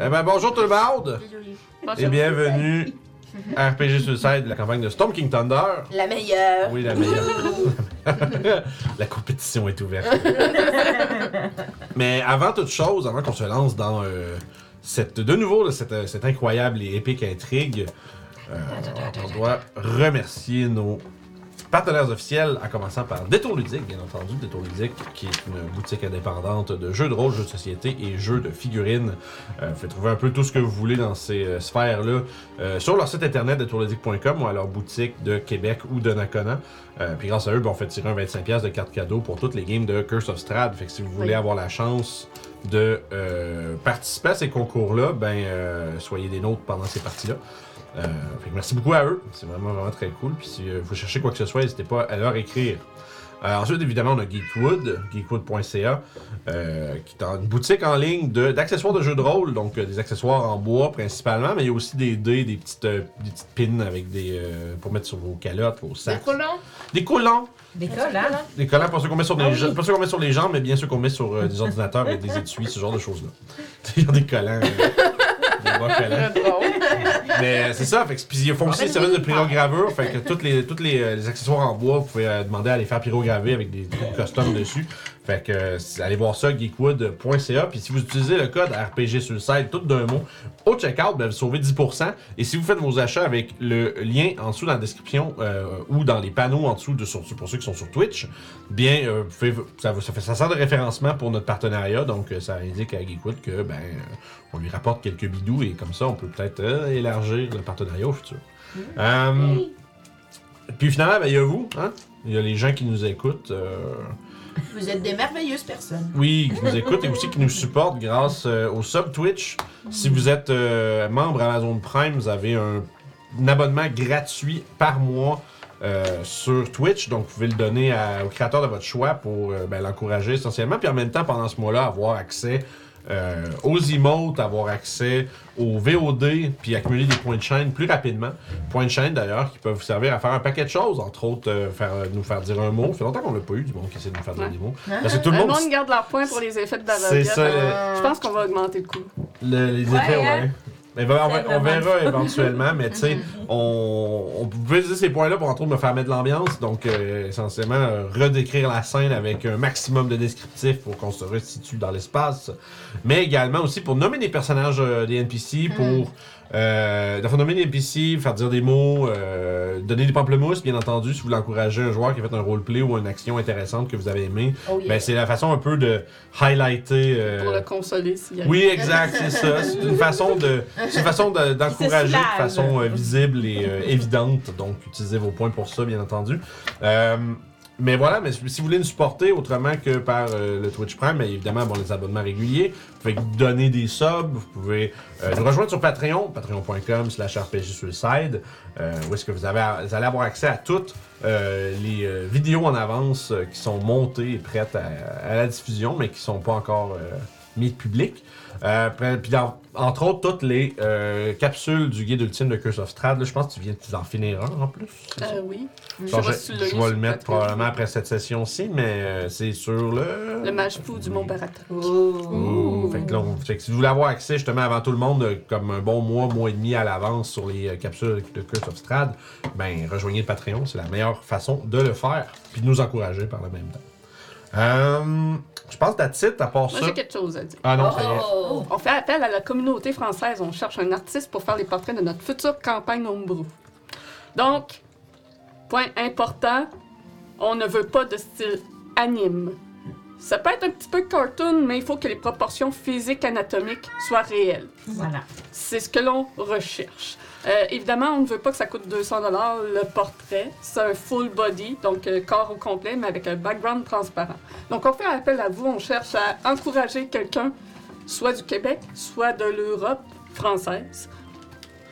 Eh ben, bonjour tout le monde et bienvenue à RPG Suicide, la campagne de Storm King Thunder. La meilleure. Oui, la meilleure. la compétition est ouverte. Mais avant toute chose, avant qu'on se lance dans euh, cette, de nouveau là, cette, euh, cette incroyable et épique intrigue, euh, on doit remercier nos partenaires officiels, en commençant par Détour Ludique, bien entendu. Détour Ludique, qui est une boutique indépendante de jeux de rôle, jeux de société et jeux de figurines. Euh, vous pouvez trouver un peu tout ce que vous voulez dans ces euh, sphères-là euh, sur leur site internet détourludique.com ou à leur boutique de Québec ou de Nakona. Euh, puis grâce à eux, ben, on fait tirer un 25$ de carte cadeau pour toutes les games de Curse of Strahd. Fait que si vous voulez Oui. avoir la chance de euh, participer à ces concours-là, ben euh, soyez des nôtres pendant ces parties-là. Euh, fait que merci beaucoup à eux, c'est vraiment vraiment très cool. Puis si euh, vous cherchez quoi que ce soit, n'hésitez pas à leur écrire. Euh, ensuite, évidemment, on a Geekwood, geekwood.ca, euh, qui est une boutique en ligne de- d'accessoires de, jeux de rôle, donc euh, des accessoires en bois principalement, mais il y a aussi des dés, des petites, euh, des petites pins avec des euh, pour mettre sur vos calottes, vos sacs. Des collants? Des collants. Des collants, pas ceux qu'on met sur, les Ah oui. jambes- pas ceux qu'on met sur les jambes, mais bien ceux qu'on met sur euh, des ordinateurs et des étuis, ce genre de choses-là. Des collants. Mais c'est ça, fait que, puis ils font aussi des services de pyrogravure, fait que tous les, toutes les, euh, les accessoires en bois, vous pouvez euh, demander à les faire pyrograver avec des trucs custom dessus. Fait que euh, allez voir ça, geekwood.ca. Puis si vous utilisez le code RPG sur le site, tout d'un mot, au checkout, ben, vous sauvez 10%. Et si vous faites vos achats avec le lien en dessous dans la description euh, ou dans les panneaux en dessous de, sur, pour ceux qui sont sur Twitch, bien, euh, vous pouvez- ça, vous- ça, fait, ça sert de référencement pour notre partenariat. Donc, ça indique à Geekwood que ben, euh, on lui rapporte quelques bidous et comme ça, on peut peut-être euh, élargir le partenariat au futur. Euh, puis finalement, ben, il y a vous, hein? Il y a les gens qui nous écoutent. euh, Vous êtes des merveilleuses personnes. oui, qui nous écoutent et aussi qui nous supportent grâce au sub Twitch. Si vous êtes membre Amazon Prime, vous avez un, un abonnement gratuit par mois euh, sur Twitch. Donc, vous pouvez le donner à- au créateur de votre choix pour euh, ben, l'encourager essentiellement. Puis en même temps, pendant ce mois-là, avoir accès euh, aux emotes, avoir accès aux VOD, puis accumuler des points de chaîne plus rapidement. Points de chaîne d'ailleurs qui peuvent vous servir à faire un paquet de choses, entre autres euh, faire, nous faire dire un mot. Ça fait longtemps qu'on l'a pas eu du monde qui essaie de nous faire dire Ouais. des mots. Parce que tout le Le monde. monde garde leur point pour les effets de C'est ça, le- Je pense qu'on va augmenter le coût. Le- les effets, ouais. hein? Mais ben, on, on verra éventuellement, mais tu sais, on, on peut utiliser ces points-là pour entre autres me faire mettre de l'ambiance, donc euh, essentiellement euh, redécrire la scène avec un maximum de descriptifs pour qu'on se resitue dans l'espace, mais également aussi pour nommer des personnages euh, des NPC, pour euh, nommer des NPC, faire dire des mots, euh, donner des pamplemousses, bien entendu, si vous voulez encourager un joueur qui a fait un roleplay ou une action intéressante que vous avez aimé, Oh yeah. ben c'est la façon un peu de highlighter. euh, Pour le consoler s'il y a oui, exact, c'est ça. C'est une façon de, c'est une façon de- d'encourager de, soulage. façon euh, visible et euh, évidente. Donc, utilisez vos points pour ça, bien entendu. Mais voilà, mais si vous voulez nous supporter autrement que par euh, le Twitch Prime, bien évidemment, bon, les abonnements réguliers, vous pouvez donner des subs, vous pouvez euh, nous rejoindre sur Patreon, patreon.com slash RPG Suicide, euh, où est-ce que vous, allez avoir accès à toutes les vidéos en avance qui sont montées et prêtes à, la diffusion, mais qui sont pas encore mises publiques. Euh, après- puis dans- entre autres, toutes les euh, capsules du guide ultime de Curse of Strahd, là, je pense que tu viens d'en finir un en plus. Euh, oui. Je je, vais le mettre probablement après cette session-ci, mais euh, c'est sur le... Le mage fou du Mont. Fait que là, on- fait que si vous voulez avoir accès justement avant tout le monde, comme un bon mois, mois et demi à l'avance sur les capsules de Curse of Strahd, ben rejoignez le Patreon, c'est la meilleure façon de le faire, puis de nous encourager par le même temps. Euh, je pense que titre à part Moi, ça. j'ai quelque chose à dire. Ah non, ça y est. Oh! On fait appel à la communauté française. On cherche un artiste pour faire les portraits de notre future campagne Homebrew. Donc, point important, on ne veut pas de style anime. Ça peut être un petit peu cartoon, mais il faut que les proportions physiques anatomiques soient réelles. Voilà. C'est ce que l'on recherche. Euh, évidemment, on ne veut pas que ça coûte 200 le portrait. C'est un full body, donc euh, corps au complet, mais avec un background transparent. Donc, on fait appel à vous. On cherche à encourager quelqu'un, soit du Québec, soit de l'Europe française.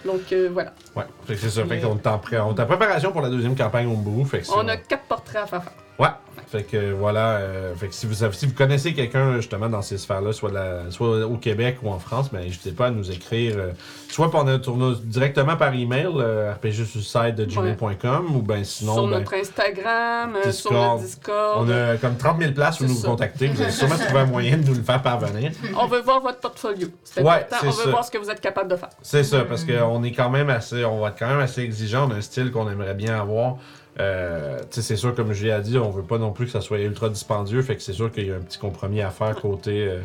Donc, euh, voilà. Ouais, c'est ça. Fait qu'on est en, pré- on est en préparation pour la deuxième campagne Homebrew. Fait que On c'est- a quatre portraits à faire. Ouais. Fait que voilà, euh, fait que si vous, avez- si vous connaissez quelqu'un justement dans ces sphères-là, soit, la- soit au Québec ou en France, ben n'hésitez pas à nous écrire, euh, soit par notre, tourno- directement par email, euh, rpgsuicide.gmail.com ou ben sinon, sur ben, notre Instagram, euh, sur Discord. le Discord. on a comme 30 000 places où nous vous contacter. Vous allez sûrement trouver un moyen de nous le faire parvenir. On veut voir votre portfolio. C'est Ouais, important. On veut ça. voir ce que vous êtes capable de faire. C'est ça, parce qu'on est quand même assez, on va être quand même assez exigeant, on a un style qu'on aimerait bien avoir. Euh, c'est sûr, comme je l'ai dit, on veut pas non plus que ça soit ultra dispendieux, fait que c'est sûr qu'il y a un petit compromis à faire côté, euh,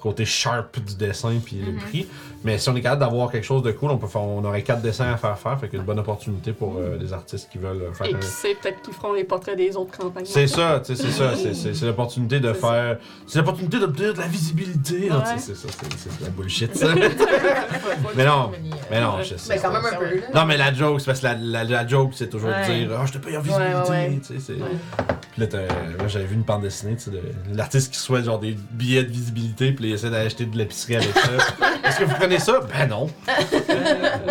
côté sharp du dessin puis le prix. Mais si on est capable d'avoir quelque chose de cool, on peut faire, on aurait quatre dessins à faire faire, fait qu'une bonne opportunité pour euh, les artistes qui veulent euh, faire Et un- qui sait, peut-être qu'ils feront les portraits des autres campagnes. c'est ça, tu sais, c'est ça, c'est- l'opportunité de faire. C'est l'opportunité d'obtenir de la visibilité. Ouais. C'est ça, c'est de la bullshit, ça. mais non, mais non, je sais. Mais quand même un peu, là. Non, mais la joke, c'est parce que la, la, la joke, c'est toujours Ouais. de dire Ah, je te paye en visibilité. Ouais, ouais, ouais. tu sais. Puis là, j'avais vu une bande dessinée, tu sais, de l'artiste qui souhaite genre des billets de visibilité, puis il essaie d'acheter de l'épicerie avec ça. Est-ce que vous prenez ça? Ben non.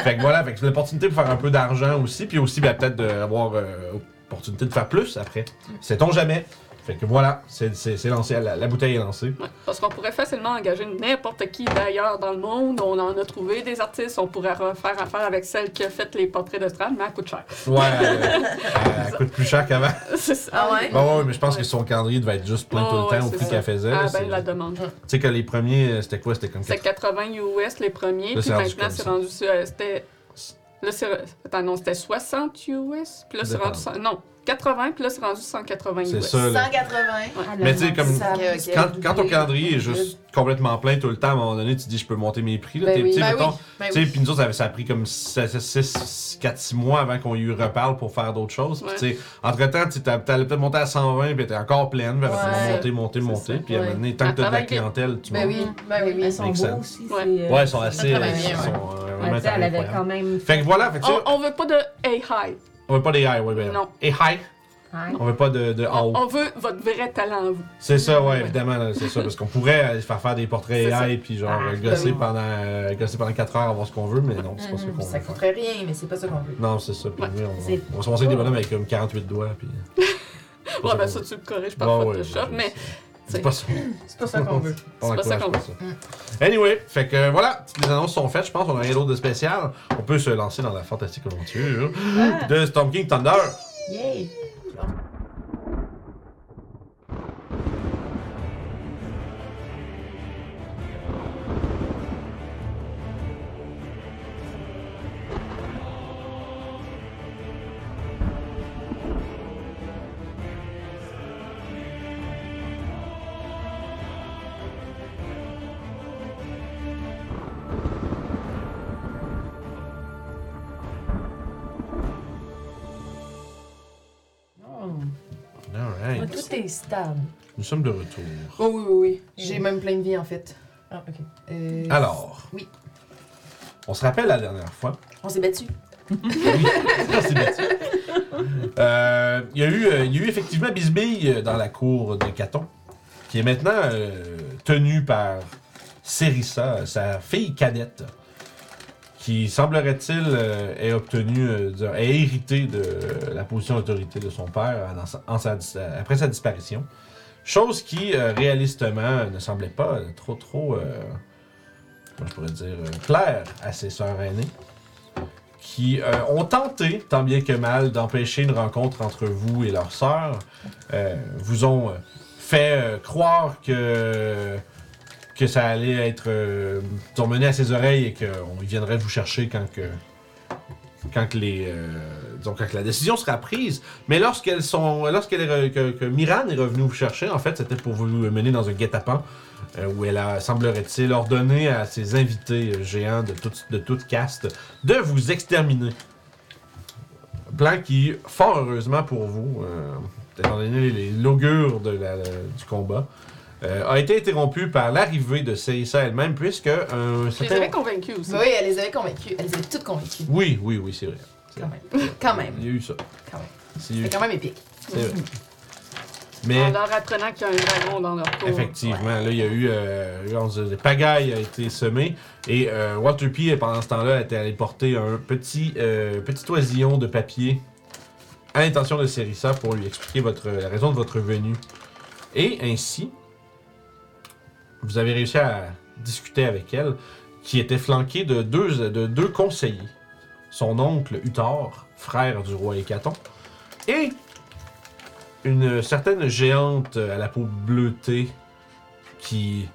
fait que voilà, fait que c'est l'opportunité pour faire un peu d'argent aussi, puis aussi, ben, peut-être d'avoir euh, opportunité de faire plus après. Sait-on jamais. Fait que voilà, c'est lancé, la, la bouteille est lancée. Ouais, parce qu'on pourrait facilement engager n'importe qui d'ailleurs dans le monde. On en a trouvé des artistes. On pourrait refaire affaire avec celle qui a fait les portraits de Strad, mais elle coûte cher. Ouais, elle coûte plus cher qu'avant. c'est ça. Ah ouais? Bah ouais, mais je pense Ouais. que son calendrier devait être juste plein tout le temps ouais, au prix qu'elle faisait. Ah ben la demande. Tu sais que les premiers, euh, c'était quoi? C'était comme C'était 80 US les premiers, Là, puis maintenant c'est rendu sur- euh, c'était là c'est attends non, c'était 60 US, puis là c'est rendu non, 80 puis là c'est rendu 180 US. C'est ça, là. 180. Mais tu sais, comme- Ça- Ok, ok. Quand, quand ton calendrier est juste complètement plein tout le temps, à un moment donné, tu te dis je peux monter mes prix. Là, Ben T'es- oui. tu sais, Ben mettons, oui. Ben tu sais, puis nous autres, ça, a pris comme 6, 4, 6 mois avant qu'on y reparle pour faire d'autres choses. Puis, Ouais. tu sais, entre-temps, tu sais, t'as- t'allais peut-être monter à 120, puis t'es encore pleine, puis après, Ouais. monter, monter, C'est monter. ça. Puis à un Ouais. moment donné, tant que t'as de la travaille vite. clientèle, tu Ben montes. oui, ben oui, oui. Elles sont Makes beaux sense. aussi. Ouais. c'est, euh, Ouais, ils sont assez. travaille bien, ils ouais. sont, euh, ouais, vraiment tu sais, elle avait incroyables. quand même. Fait que voilà, fait que, tu sais, On, on veut pas de hey hi. On veut pas des high, ouais, ben. Non. Et high, Hein? on veut pas de, de On, haut. on veut votre vrai talent à vous. C'est ça, ouais, évidemment, c'est ça. Parce qu'on pourrait faire faire des portraits. AI puis genre Ah, euh, gosser, oui. pendant, euh, gosser pendant 4 heures, avoir ce qu'on veut, mais non, c'est pas ce qu'on veut. Ça coûterait rien, mais c'est pas ça qu'on veut. Non, c'est ça. Puis Ouais. oui, on, C'est- on, se montre des bonhommes avec comme 48 doigts. Puis... Ouais, ben ça tu le corriges par Photoshop, mais. C'est pas ça. C'est pas ça qu'on veut. C'est pas ça encourage qu'on ça. Anyway, fait que euh, voilà, toutes les annonces sont faites. Je pense qu'on a rien d'autre de spécial. On peut se lancer dans la fantastique aventure Ah. de Storm King Thunder. Yay! Stable. Nous sommes de retour. Oh oui, oui, oui. J'ai même plein de vie en fait. Ah, ok. Euh, Alors. Oui. On se rappelle la dernière fois. On s'est battu. Oui, c'est bête. Euh, Il y, a eu, euh, il y a eu effectivement Bisbille dans la cour de Caton, qui est maintenant euh, tenue par Cérissa, sa fille cadette, qui semblerait-il euh, ait obtenu, euh, hérité de la position d'autorité de son père après sa disparition. Chose qui, euh, réalistement, ne semblait pas trop, trop, euh, comment je pourrais dire, euh, claire à ses sœurs aînées qui euh, ont tenté, tant bien que mal, d'empêcher une rencontre entre vous et leur sœur, euh, vous ont euh, fait euh, croire que que ça allait être euh, à ses oreilles et qu'on viendrait vous chercher quand que quand les euh, quand la décision sera prise. Mais lorsqu'elles sont lorsqu'elle est que, Miran est revenue vous chercher, en fait, c'était pour vous mener dans un guet-apens euh, où elle a, semblerait-il, ordonné à ses invités euh, géants de toute, de toute caste de vous exterminer. Plan qui, fort heureusement pour vous, euh, étant donné les- l'augure de la- du combat, euh, a été interrompu par l'arrivée de Seissa elle-même, puisque un Je les certain- avais convaincus aussi. Oui, elle les avait convaincus. Elle les avait toutes convaincues. Oui, oui, oui, c'est vrai. C'est Quand vrai. même. Quand même. Il y a eu ça. Quand même. C'est il y a eu- C'est quand même épique. c'est vrai. En Mais leur apprenant qu'il y a un dragon dans leur cour. effectivement, là, il y a eu euh, on se dit, pagaille a été semée et euh, Walter P pendant ce temps-là était allé porter un petit euh, petit oisillon de papier à l'intention de Serissa pour lui expliquer votre, la raison de votre venue. Et ainsi, vous avez réussi à discuter avec elle, qui était flanquée de deux, de deux conseillers. Son oncle Uthor, frère du roi Hécaton, et une certaine géante à la peau bleutée qui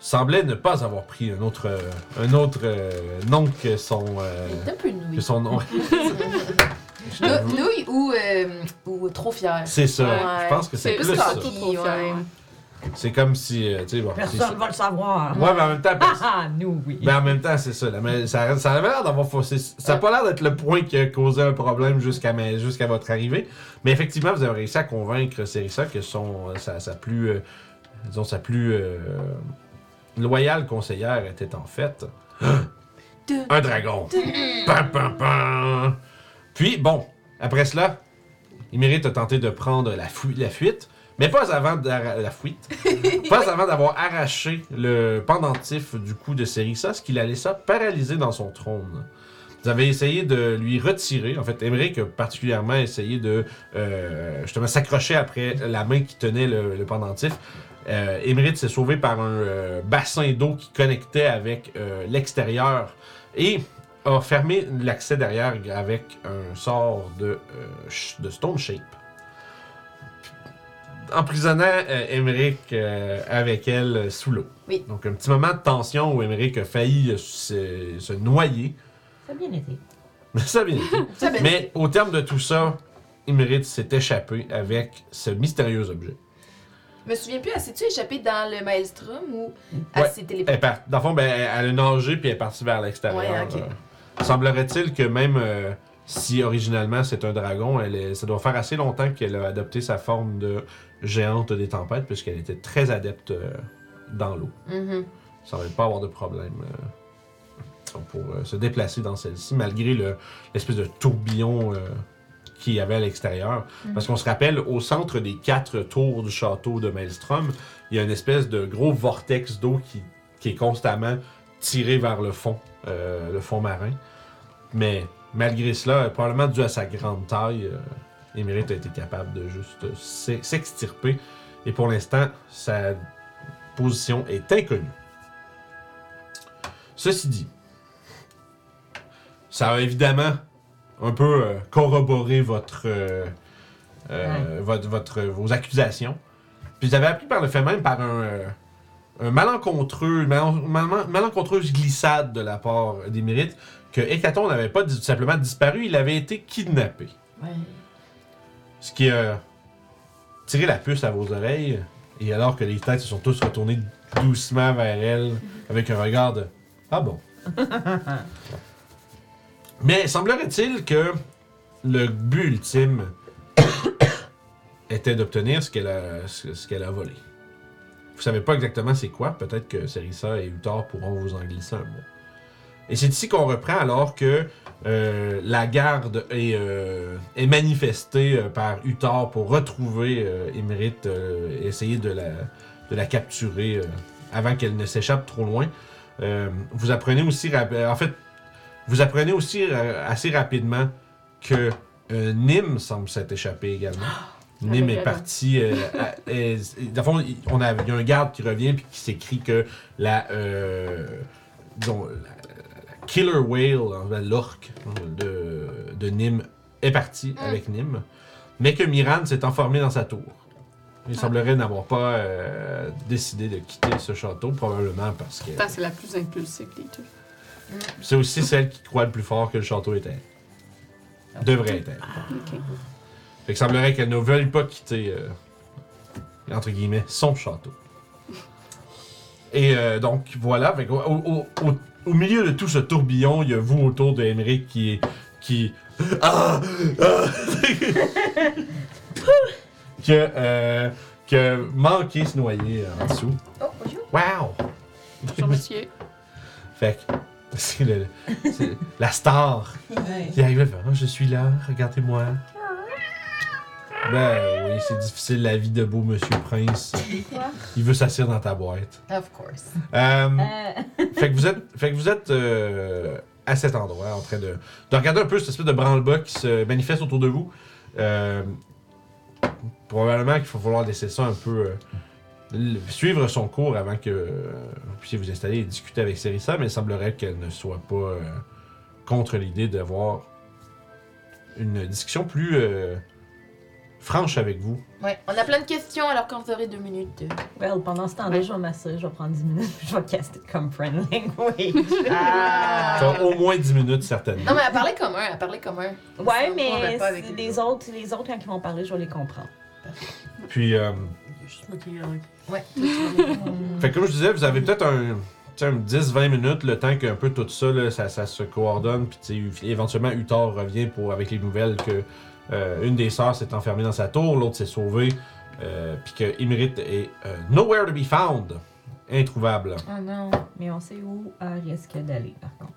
semblait ne pas avoir pris un autre, un autre euh, nom que son, euh, un peu que nouille. son nom. Nou- Nouille ou, euh, ou trop fier. C'est ça. Ouais. Je pense que c'est plus plus ça. fier. ouais. C'est comme si, euh, tu sais, bon. Personne va le savoir. Ouais, mais en même temps, Ah, ah, nous, oui. Mais en même temps, c'est ça. mais ça, ça avait l'air d'avoir faussé. Ça n'a pas l'air d'être le point qui a causé un problème jusqu'à votre arrivée. Mais effectivement, vous avez réussi à convaincre Serissa que son, euh, sa, sa plus, euh, disons, sa plus euh, loyale conseillère était en fait un dragon. Pam, pam, pam. Puis, bon, après cela, il mérite de tenter de prendre la fuite. Mais pas avant d'arra- la fuite. pas avant d'avoir arraché le pendentif du cou de Serissa, ce qui la laissa paralysée dans son trône. Vous avez essayé de lui retirer. En fait, Emmerich a particulièrement essayé de euh, justement s'accrocher après la main qui tenait le, le pendentif. Euh, s'est sauvé par un euh, bassin d'eau qui connectait avec euh, l'extérieur et a fermé l'accès derrière avec un sort de, de Stone Shape. Emprisonnant euh, Émeric euh, avec elle euh, sous l'eau. Oui. Donc un petit moment de tension où Émeric a failli euh, se, se noyer. Ça a bien été. Mais ça a bien été. Ça, ben, Mais au terme de tout ça, Émeric s'est échappé avec ce mystérieux objet. Je me souviens plus, elle s'est-tu échappée dans le Maelstrom ou elle Ouais. s'est Elle est téléportée? par- Dans le fond, ben, elle a nagé puis elle est partie vers l'extérieur. Ouais, ok. Euh, Semblerait-il que même euh, si originalement c'est un dragon, elle est- ça doit faire assez longtemps qu'elle a adopté sa forme de géante des tempêtes puisqu'elle était très adepte euh, dans l'eau. Mhm. Ça ne pas avoir de problème euh, pour euh, se déplacer dans celle-ci malgré le- l'espèce de tourbillon qu'il y avait à l'extérieur. Parce qu'on se rappelle, au centre des quatre tours du château de Maelstrom, il y a une espèce de gros vortex d'eau qui, qui est constamment tiré vers le fond, le fond marin. Mais malgré cela, probablement dû à sa grande taille, Émérite a été capable de juste s'e- s'extirper. Et pour l'instant, sa position est inconnue. Ceci dit, ça a évidemment un peu euh, corroboré votre, euh, euh, votre, votre- vos accusations. Puis vous avez appris par le fait même par un, un malencontreux, mal- malencontreuse glissade de la part des mérites que Hécaton n'avait pas simplement disparu, il avait été kidnappé. Ouais. Ce qui a tiré la puce à vos oreilles. Et alors que les têtes se sont tous retournées doucement vers elle avec un regard de Ah bon. Mais semblerait-il que le but ultime était d'obtenir ce qu'elle a, volé. Vous savez pas exactement c'est quoi, peut-être que Serissa et Uthor pourront vous en glisser un mot. Et c'est ici qu'on reprend alors que euh, la garde est, euh, est manifestée euh, par Uthor pour retrouver euh, et essayer de la, de la capturer avant qu'elle ne s'échappe trop loin. Vous apprenez aussi, en fait, vous apprenez aussi assez rapidement que Nîmes semble s'être échappé également. Nîmes est parti. euh, à- fond, il- on a, il y a un garde qui revient puis qui s'écrit que la, euh, disons, killer whale, l'orque de, de Nîmes est partie avec Nîmes, mais que Miran s'est enfermé dans sa tour. Il semblerait n'avoir pas euh, décidé de quitter ce château, probablement parce que c'est la plus impulsive des deux. c'est aussi celle qui croit le plus fort que le château était. Devrait être. elle. Ok. Fait que semblerait qu'elle ne veuille pas quitter, euh, entre guillemets, son château. Et euh, donc, voilà. Fait au, au- au- au milieu de tout ce tourbillon, il y a vous autour de Emmerich qui est. qui. Ah! Ah! que. Euh, que manqué se noyer en dessous. Oh, bonjour. Wow! Bonjour, monsieur. Fait que. C'est le- c'est la star qui arrive là, fait, Oh, je suis là, regardez-moi. Ben oui, c'est difficile la vie de beau Monsieur Prince. Il veut s'asseoir dans ta boîte. Of course. Euh, Euh, fait que vous êtes, fait que vous êtes euh, à cet endroit en train de, de regarder un peu cette espèce de branle-bas qui se manifeste autour de vous. Euh, probablement qu'il faut falloir laisser ça un peu. suivre son cours avant que vous puissiez vous installer et discuter avec Serissa, mais il semblerait qu'elle ne soit pas contre l'idée d'avoir une discussion plus franche avec vous. Ouais, on a plein de questions alors quand vous aurez deux minutes. euh. Well, pendant ce temps-là, je vais m'asseoir, je vais prendre 10 minutes, puis je vais caster comme friend language. Ah. Ça va au moins 10 minutes, certainement. Non, mais elle parlait comme un, elle parlait comme un. ouais, On mais va pas avec c'est- eux. les autres, les autres, quand ils vont parler, je vais les comprendre. Puis, euh, Ouais, fait que comme je disais, vous avez peut-être un, tu sais, un 10-20 minutes, le temps qu'un peu tout ça, là, ça, ça se coordonne. Puis, éventuellement, Uthor revient pour, avec les nouvelles que euh, une des sœurs s'est enfermée dans sa tour, l'autre s'est sauvée. euh, puis que Imrit est euh, nowhere to be found. Introuvable. Oh non. Mais on sait où elle risque d'aller, par contre.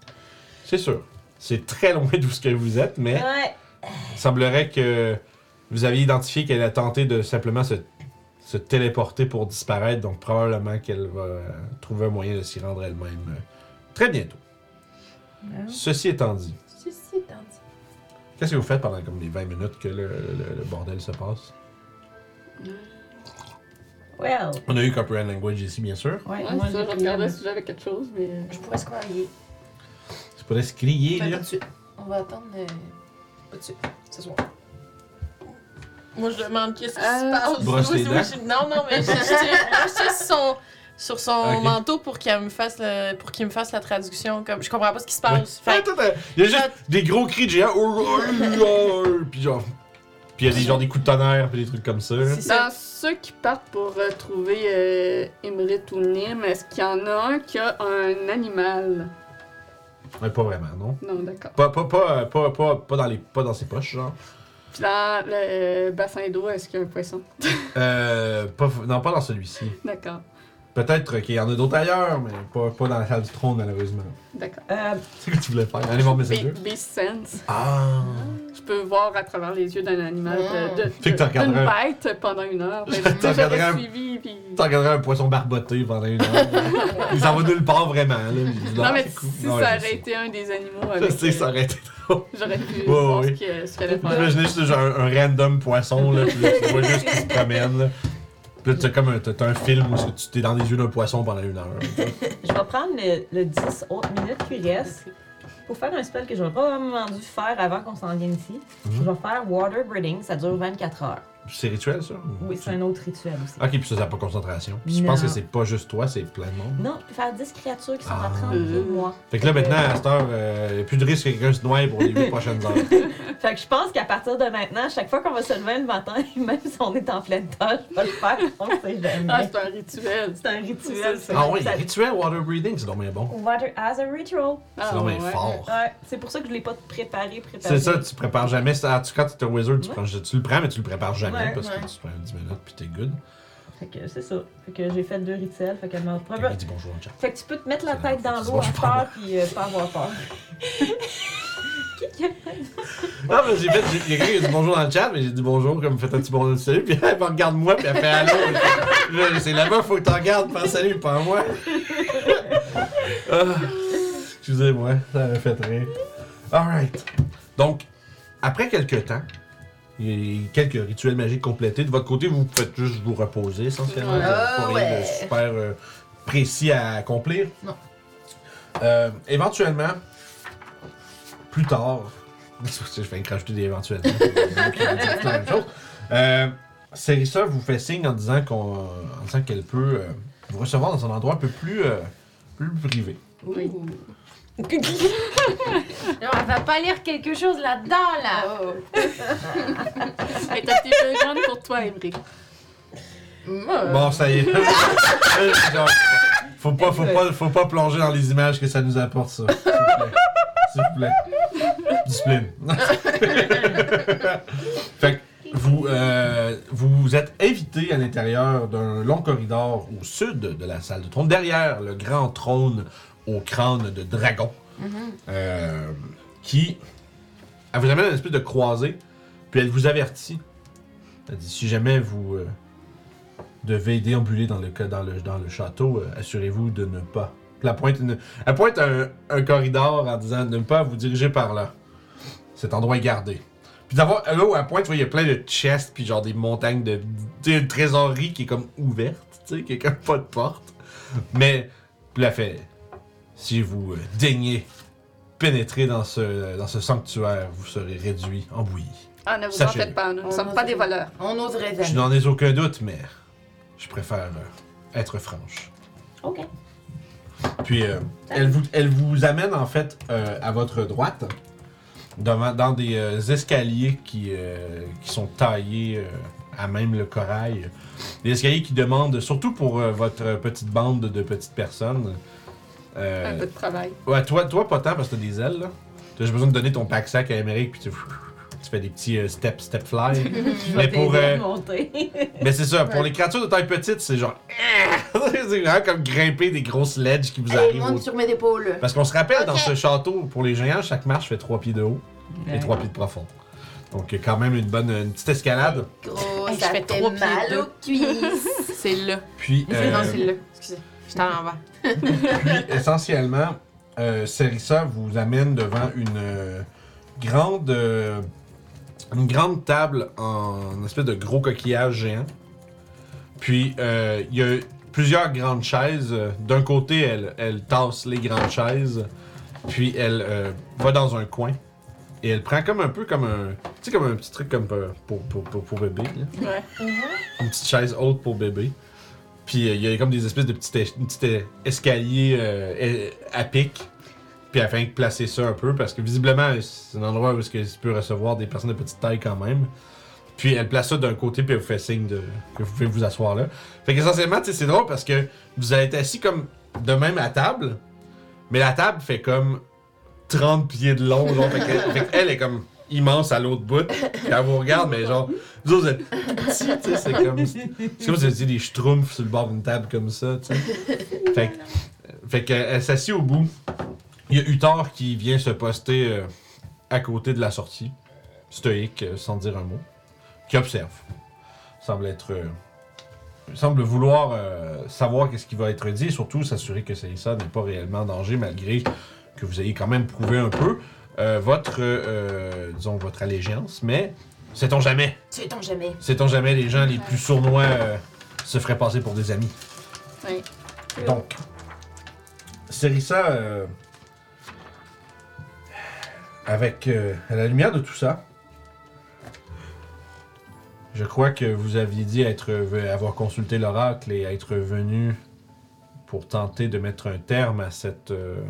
C'est sûr. C'est très loin d'où ce que vous êtes, mais Ouais. il semblerait que vous aviez identifié qu'elle a tenté de simplement se, se téléporter pour disparaître, donc probablement qu'elle va euh, trouver un moyen de s'y rendre elle-même euh, très bientôt. Dit, Ceci étant dit. Qu'est-ce que vous faites pendant comme les 20 minutes que le, le- le bordel se passe? Well. On a eu Comprehend Language ici, bien sûr. Ouais, Ouais, moi, ça, je regardais si j'avais quelque chose, mais. euh, Je pourrais squarier. C'est pour se crier, Pas là. tout de suite. On va attendre. euh, Pas de suite. Ce soir. Moi, je demande qu'est-ce qui Euh, se passe. Brosse Oui, les oui, dents. je- Non, non, mais je je son, sur son manteau pour qu'il me fasse le, pour qu'il me fasse la traduction. Comme je comprends pas ce qui se passe. Fait attends, attends. Il y a juste des gros cris de géants. Puis genre. Puis il y a des, genre des coups de tonnerre, puis des trucs comme ça. là. c'est ça. Dans ceux qui partent pour euh, trouver euh, Imrit ou Nim, est-ce qu'il y en a un qui a un animal? Ouais, pas vraiment, non. Non, d'accord. Pas, pas, pas, pas, pas, pas, dans les, pas dans ses poches, genre. Puis dans le euh, bassin d'eau, est-ce qu'il y a un poisson? Euh, pas, non, pas dans celui-ci. D'accord. Peut-être qu'il y en a d'autres ailleurs, mais pas, pas dans la salle du trône, malheureusement. D'accord. Euh, C'est ce que tu voulais faire? Allez voir Messenger. Be- Beast Sense. Ah! Je peux voir à travers les yeux d'un animal de, de, Fait que d'une bête pendant une heure. Ben, T'as regardé J'aurais un- suivi, puis... Tu regarderais un poisson barboté pendant une heure. Il s'en va nulle part vraiment, là. Non, mais si Non, ça aurait été un des animaux Je avec... sais, ça aurait été. J'aurais pu Ouais, voir ouais. ce qu'il ce qu'il allait faire. J'imaginais juste genre un, un random poisson, là, puis là, tu vois juste qu'il se promène, là. Puis là, tu as comme un, t'as- t'as un film où tu t'es dans les yeux d'un poisson pendant une heure. je vais prendre le, le 10 autres minutes qui reste pour faire un spell que j'aurais probablement dû faire avant qu'on s'en vienne ici. Mhm. Je vais faire Water Breathing, ça dure 24 heures. C'est rituel, ça? Oui, c'est un autre rituel aussi. Ok, puis ça, ça n'a pas concentration. Puis je pense que c'est pas juste toi, c'est plein de monde. Non, je peux faire 10 créatures qui sont à Ah. 30 pieds de moi. Fait que là, maintenant, à cette heure, il n'y a plus de risque que quelqu'un se noie pour les 8 prochaines heures. Fait que je pense qu'à partir de maintenant, chaque fois qu'on va se lever le matin, même si on est en pleine tâche, je vais le faire, on sait Ah, jamais. c'est un rituel. C'est un rituel. C'est ah oui, Ça- rituel water breathing, c'est donc bien bon. Water as a ritual. Ah, C'est donc bien ouais. fort. Ouais, c'est pour ça que je l'ai pas préparé, préparé. C'est ça, tu prépares jamais ça. Tu, quand tu es un wizard, tu, Ouais. prends- tu le prends, mais tu le prépares jamais Ouais, parce ouais. que tu prends 10 minutes puis t'es good. Fait que c'est ça. Fait que j'ai fait deux rituels. Fait qu'elle m'a dit bonjour en chat. Fait que tu peux te mettre la C'est tête dans l'eau à je prends peur puis euh, pas avoir peur. Fait Ah, mais j'ai fait, j'ai- il y a quelqu'un qui a dit bonjour dans le chat, mais j'ai dit bonjour, comme faites un petit bonjour de salut, puis elle me regarde moi, puis elle fait allô. Je- C'est là-bas, faut que tu regardes, pas salut, pas moi. Ah, Excusez-moi, ça m'a fait rire. Alright. Donc, après quelques temps, il y a quelques rituels magiques complétés. De votre côté, vous faites juste vous reposer essentiellement. Vous avez pas Ah, rien de ouais. super euh, précis à accomplir. Non. Euh, éventuellement, plus tard, je vais rajouter des chose. Euh, Serissa vous fait signe en disant qu'on, en disant qu'elle peut euh, vous recevoir dans un endroit un peu plus, euh, plus privé. Oui. Non, elle va pas lire quelque chose là-dedans, là. Oh. Elle est un petit peu grande pour toi. Moi, Bon, ça y est. Euh, genre, faut pas, faut pas, faut pas plonger dans les images que ça nous apporte, ça. S'il vous plaît. S'il vous plaît. Discipline. fait que vous, euh, vous êtes invité à l'intérieur d'un long corridor au sud de la salle de trône, derrière le grand trône au crâne de dragon, euh, qui elle vous amène une espèce de croisée, puis elle vous avertit. Elle si jamais vous euh, devez déambuler dans le, dans le, dans le château, euh, assurez-vous de ne pas. Elle pointe, une- elle pointe un, un corridor en disant de ne pas vous diriger par là. Cet endroit est gardé. Puis d'avoir, là où à pointe, il y a plein de chests, puis genre des montagnes de. Trésorerie qui est comme ouverte, tu sais, qui est pas de porte. Mais, puis elle fait. Si vous euh, daignez pénétrer dans ce, dans ce sanctuaire, vous serez réduit en bouillie. Ah, ne vous en Sachez-le. faites pas, nous ne On sommes pas des voleurs. On n'oserait Je jamais. n'en ai aucun doute, mais je préfère euh, être franche. Ok. Puis euh, elle, vous, elle vous amène en fait euh, à votre droite, devant- dans des euh, escaliers qui, euh, qui sont taillés euh, à même le corail. Des escaliers qui demandent, surtout pour euh, votre petite bande de petites personnes. Euh, Un peu de travail. ouais, toi, toi, pas tant parce que t'as des ailes là. T'as juste besoin de donner ton pack-sac à Émeric puis tu, tu fais des petits euh, step, step fly. Mais pour, euh. Mais c'est ça, pour les créatures de taille petite, c'est genre. c'est vraiment comme grimper des grosses ledges qui vous Allez, arrivent au monte sur mes épaules. parce qu'on se rappelle, dans ce château, pour les géants, chaque marche fait 3 pieds de haut et 3 pieds de profond. Donc, il y a quand même une bonne une petite escalade. Gros, Hey, je ça fais fait trois pieds mal deux. aux cuisses. C'est là. Puis, euh, Non, c'est là. Excusez. Puis essentiellement, euh, Cerissa vous amène devant une euh, grande. euh, une grande table en espèce de gros coquillage géant. Puis, euh, il y a plusieurs grandes chaises. D'un côté, elle, elle tasse les grandes chaises. Puis, elle euh, va dans un coin. Et elle prend comme un peu comme un. Tu sais, comme un petit truc comme pour, pour, pour, pour- pour bébé. là. Ouais. Une petite chaise haute pour bébé. Puis, euh, il y a comme des espèces de petits, es- escaliers euh, à pic. Puis, afin de placer ça un peu, parce que visiblement, c'est un endroit où est-ce que tu recevoir des personnes de petite taille quand même. Puis, elle place ça d'un côté, puis elle vous fait signe de, que vous pouvez vous asseoir là. Fait qu'essentiellement, c'est drôle parce que vous allez être assis comme de même à table, mais la table fait comme 30 pieds de long, genre. Fait qu'elle est comme immense à l'autre bout. Puis elle vous regarde, mais genre, vous êtes petits, tu sais, c'est comme. C'est comme si vous étiez des schtroumpfs sur le bord d'une table comme ça, tu sais. Fait fait qu'elle s'assied au bout. Il y a Uthor qui vient se poster euh, à côté de la sortie, stoïque, euh, sans dire un mot, qui observe. Semble être. euh, semble vouloir savoir qu'est-ce qui va être dit et surtout s'assurer que Célissa n'est pas réellement en danger malgré que vous ayez quand même prouvé un peu euh, votre, euh, disons, votre allégeance. Mais sait-on jamais? Sait-on jamais? Sait-on jamais les gens les plus sournois euh, se feraient passer pour des amis? Oui. Donc, Cérissa, euh, avec euh, à la lumière de tout ça, je crois que vous aviez dit être, avoir consulté l'oracle et être venu pour tenter de mettre un terme à cette, euh,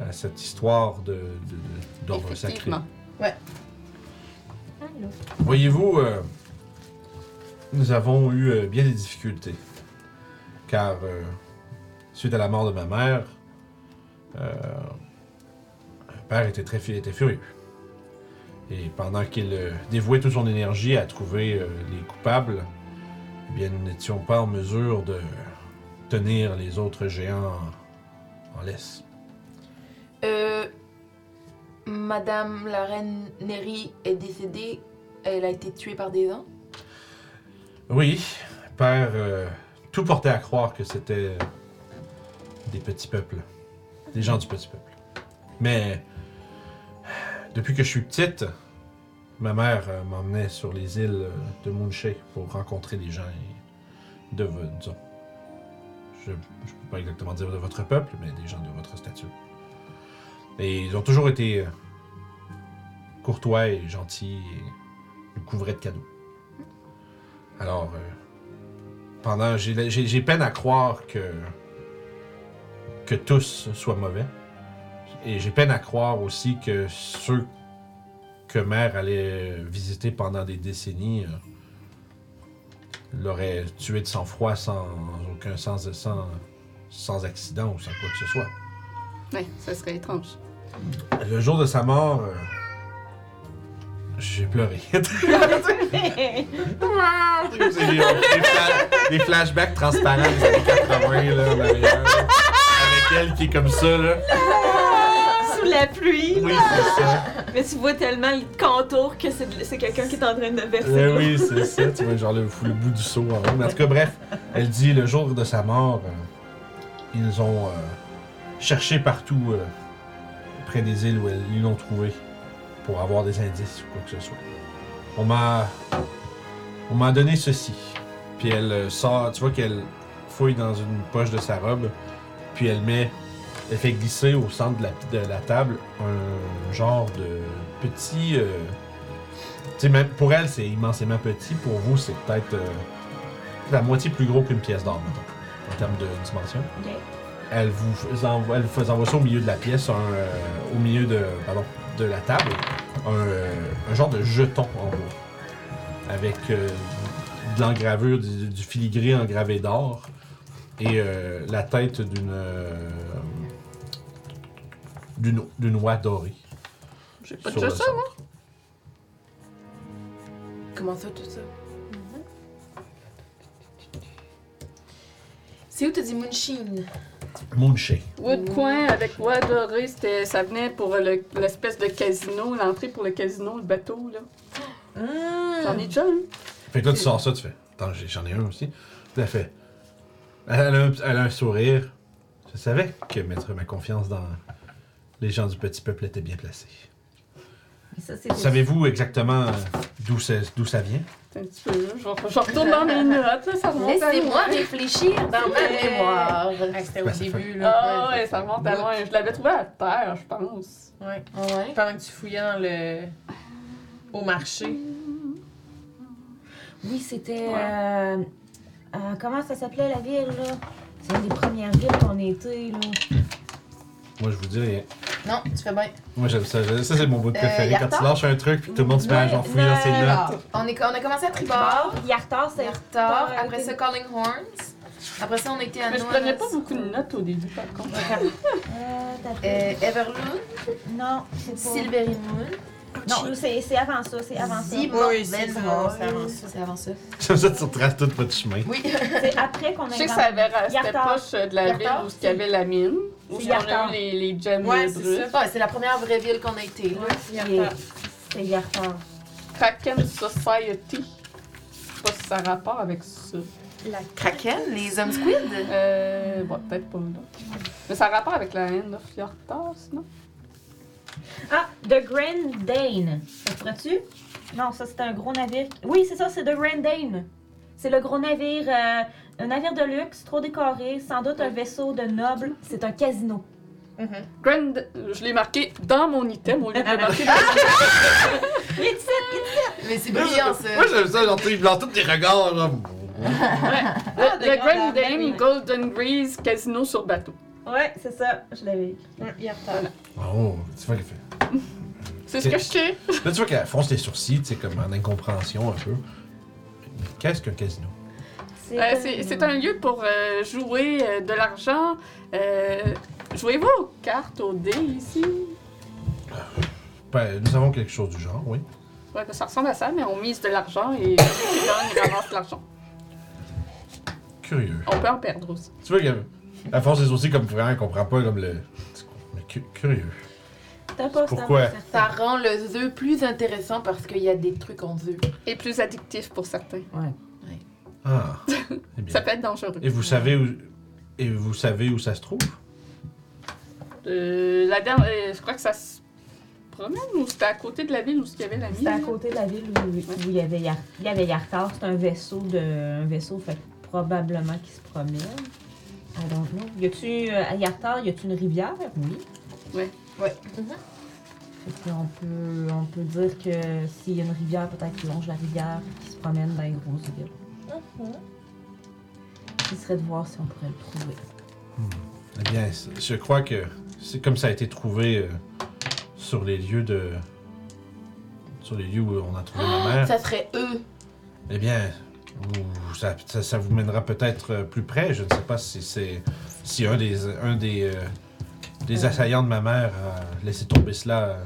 à cette histoire de, de- de- d'ordre sacré. Effectivement. Voyez-vous, euh, nous avons eu euh, bien des difficultés. Car, euh, suite à la mort de ma mère, euh, mon père était très était furieux. Et pendant qu'il euh, dévouait toute son énergie à trouver euh, les coupables, eh bien, nous n'étions pas en mesure de tenir les autres géants en, en laisse. Euh. Madame la reine Neri est décédée. Elle a été tuée par des gens. Oui, père, euh, tout portait à croire que c'était des petits peuples, des gens du petit peuple. Mais depuis que je suis petite, ma mère euh, m'emmenait sur les îles de Moonshay pour rencontrer des gens de, disons, je ne peux pas exactement dire de votre peuple, mais des gens de votre stature. Et ils ont toujours été euh, courtois et gentils et nous couvraient de cadeaux. Alors, euh, pendant. J'ai peine à croire que. que tous soient mauvais. Et j'ai peine à croire aussi que ceux que mère allait visiter pendant des décennies euh, l'auraient tué de sang-froid sans aucun sans, sans, sans accident ou sans quoi que ce soit. Oui, ça serait étrange. Le jour de sa mort, euh, j'ai pleuré. Des, fla- des flashbacks transparents des années 80 là, en arrière, là. Avec elle qui est comme ça, là. Sous la pluie. Oui, c'est ça. Mais tu vois tellement le contour que c'est c'est quelqu'un qui est en train de verser. L'eau. oui, c'est ça. Tu vois, genre le, le bout du seau en haut. Mais en tout cas, bref, elle dit le jour de sa mort, euh, ils ont euh, cherché partout euh, près des îles où ils l'ont trouvé. pour avoir des indices ou quoi que ce soit. On m'a. On m'a donné ceci. Puis elle euh, sort, tu vois qu'elle fouille dans une poche de sa robe, puis elle met. Elle fait glisser au centre de la, table un genre de petit. euh, tu sais, pour elle, c'est immensément petit. Pour vous, c'est peut-être euh, la moitié plus gros qu'une pièce d'or, en termes de dimension. Elle vous envoie, elle vous envoie ça au milieu de la pièce, un, euh, au milieu de, pardon, de la table, un, euh, un genre de jeton en bois, avec euh, de l'engravure, du, du filigré engravé d'or, et euh, la tête d'une euh, d'une d'une oie dorée. J'ai pas déjà ça, moi. Comment ça, tout ça? C'est où t'as dit Moonsheen? Moonshine. Wood Coin avec bois doré, c'était, ça venait pour le- l'espèce de casino, l'entrée pour le casino, le bateau, là. J'en ai déjà un. Fait que là, tu sors ça, tu fais. Attends, j'en ai un aussi. Tout à fait. Elle a, un, elle a un sourire. Je savais que mettre ma confiance dans les gens du petit peuple était bien placé. Savez-vous exactement euh, d'où ça, vient? Un petit peu, là. Je, je retourne dans mes notes, là, ça remonte à Laissez-moi réfléchir dans ma mémoire. Ah, C'était au Ben, fait- début, là. Ah ouais, ça remonte à loin. Je l'avais trouvé à terre, je pense. Ouais. Ouais? Pendant que tu fouillais dans le. au marché. Oui, c'était. Ouais. euh, euh, comment ça s'appelait la ville, là? C'est une des premières villes qu'on était, là. Moi, je vous rien. Non, tu fais bien. Moi, j'aime ça. Ça, c'est mon bout de Euh, préféré. Quand Yartar? tu lâches un truc puis tout le monde se met à genre fouiller dans ses notes. On, est, on a commencé à Tribord, Yartar, c'est. Yartar, après ça Calling Horns. Après ça, on était à Mais je Noailles. prenais pas beaucoup de notes au début, par contre. Euh, Euh, Everloon, Non, c'est pas. Silvery Moon, Non, c'est avant ça, c'est avant ça. Oui, c'est avant ça. C'est avant ça. Comme ça, tu retraces tout votre chemin. Oui. C'est après qu'on a Je sais que ça avait resté proche de la ville où il y avait la mine, C'est en a eu les, les gemmes Ouais, c'est ça. Ouais, c'est la première vraie ville qu'on a été. Là. C'est- C'est Yartar. Kraken Society. Je sais pas si ça a rapport avec ça. La Kraken, les hommes squid. Euh, bon, peut-être pas là. Mais ça a rapport avec la haine of Yartar, sinon. Ah, The Grand Dane. Ça se pourrait-tu? Non, ça c'est un gros navire. Oui, c'est ça, c'est The Grand Dane. C'est le gros navire, euh, un navire de luxe, trop décoré, sans doute un vaisseau de nobles. C'est un casino. Grand, je l'ai marqué dans mon item au lieu de le marquer dans Vite, vite! Mais c'est brillant, ça. Moi, j'aime ça, genre, tu blancs tous tes regards, là. Ah, le, le Grand Dame Golden Grease Casino sur bateau. Ouais, c'est ça, je l'avais écrit. Yartar. Oh, tu vois qu'elle fait. C'est ce que je sais. Là, tu vois qu'elle fonce les sourcils, tu sais, comme en incompréhension un peu. Mais qu'est-ce qu'un casino? C'est Euh, c'est un lieu pour euh, jouer euh, de l'argent. Euh, Jouez-vous aux cartes au dé ici? Ben, nous avons quelque chose du genre, oui. Ouais, ben, ça ressemble à ça, mais on mise de l'argent et gagne ramasse l'argent. Curieux. On peut en perdre aussi. Tu vois elle fonce les sourcils comme vraiment, elle comprend pas comme le. Mais cu- curieux. Pourquoi? Ça rend le œuf plus intéressant parce qu'il y a des trucs en œuf. Et plus addictif pour certains. Ah. Eh bien. Ça peut être dangereux. Et vous savez où. Et vous savez où ça se trouve? Euh, la dernière, euh, je crois que ça se promène ou c'était à côté de la ville où il y avait la C'était à mine? côté de la ville où, où il y avait Yar- il y avait Yartar. C'est un vaisseau de un vaisseau fait probablement qui se promène. I don't know. Y a-tu euh, à Yartar, y a-tu une rivière? Oui. Ouais. Ouais. Fait peut on peut dire que s'il y a une rivière, peut-être qu'il longe la rivière, qui se promène dans les grosses villes. Ce serait de voir si on pourrait le trouver. Eh bien, je crois que c'est comme ça a été trouvé euh, sur les lieux de. Sur les lieux où on a trouvé ma mère. Ça serait eux. Eh bien, ça, ça- ça vous mènera peut-être euh, plus près. Je ne sais pas si c'est si un des un des euh, des assaillants de ma mère a laissé tomber cela euh,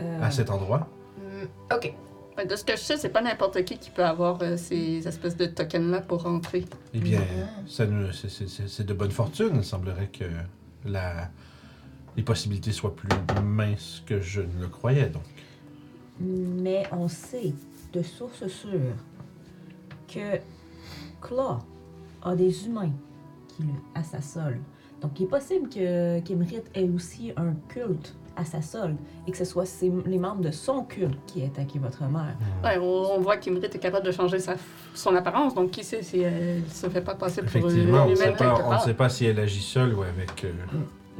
Euh, à cet endroit. Hmm, ok. Ben, de ce que je sais, c'est pas n'importe qui qui peut avoir euh, ces espèces de tokens-là pour rentrer. Eh bien, ça nous- c'est- c'est c'est- c'est de bonne fortune. Il semblerait que la les possibilités soient plus minces que je ne le croyais. Donc, Mais on sait de sources sûres que Claw a des humains qui le assassole. Donc, il est possible que qu'Emerith ait aussi un culte à sa solde et que ce soit ses- les membres de son culte qui aient attaqué votre mère. Ouais, on, on voit qu'Imrit est capable de changer sa, son apparence, donc qui sait si elle se fait pas passer pour une Effectivement, on ne humaine sait, pas- on part. sait pas si elle agit seule ou avec. euh,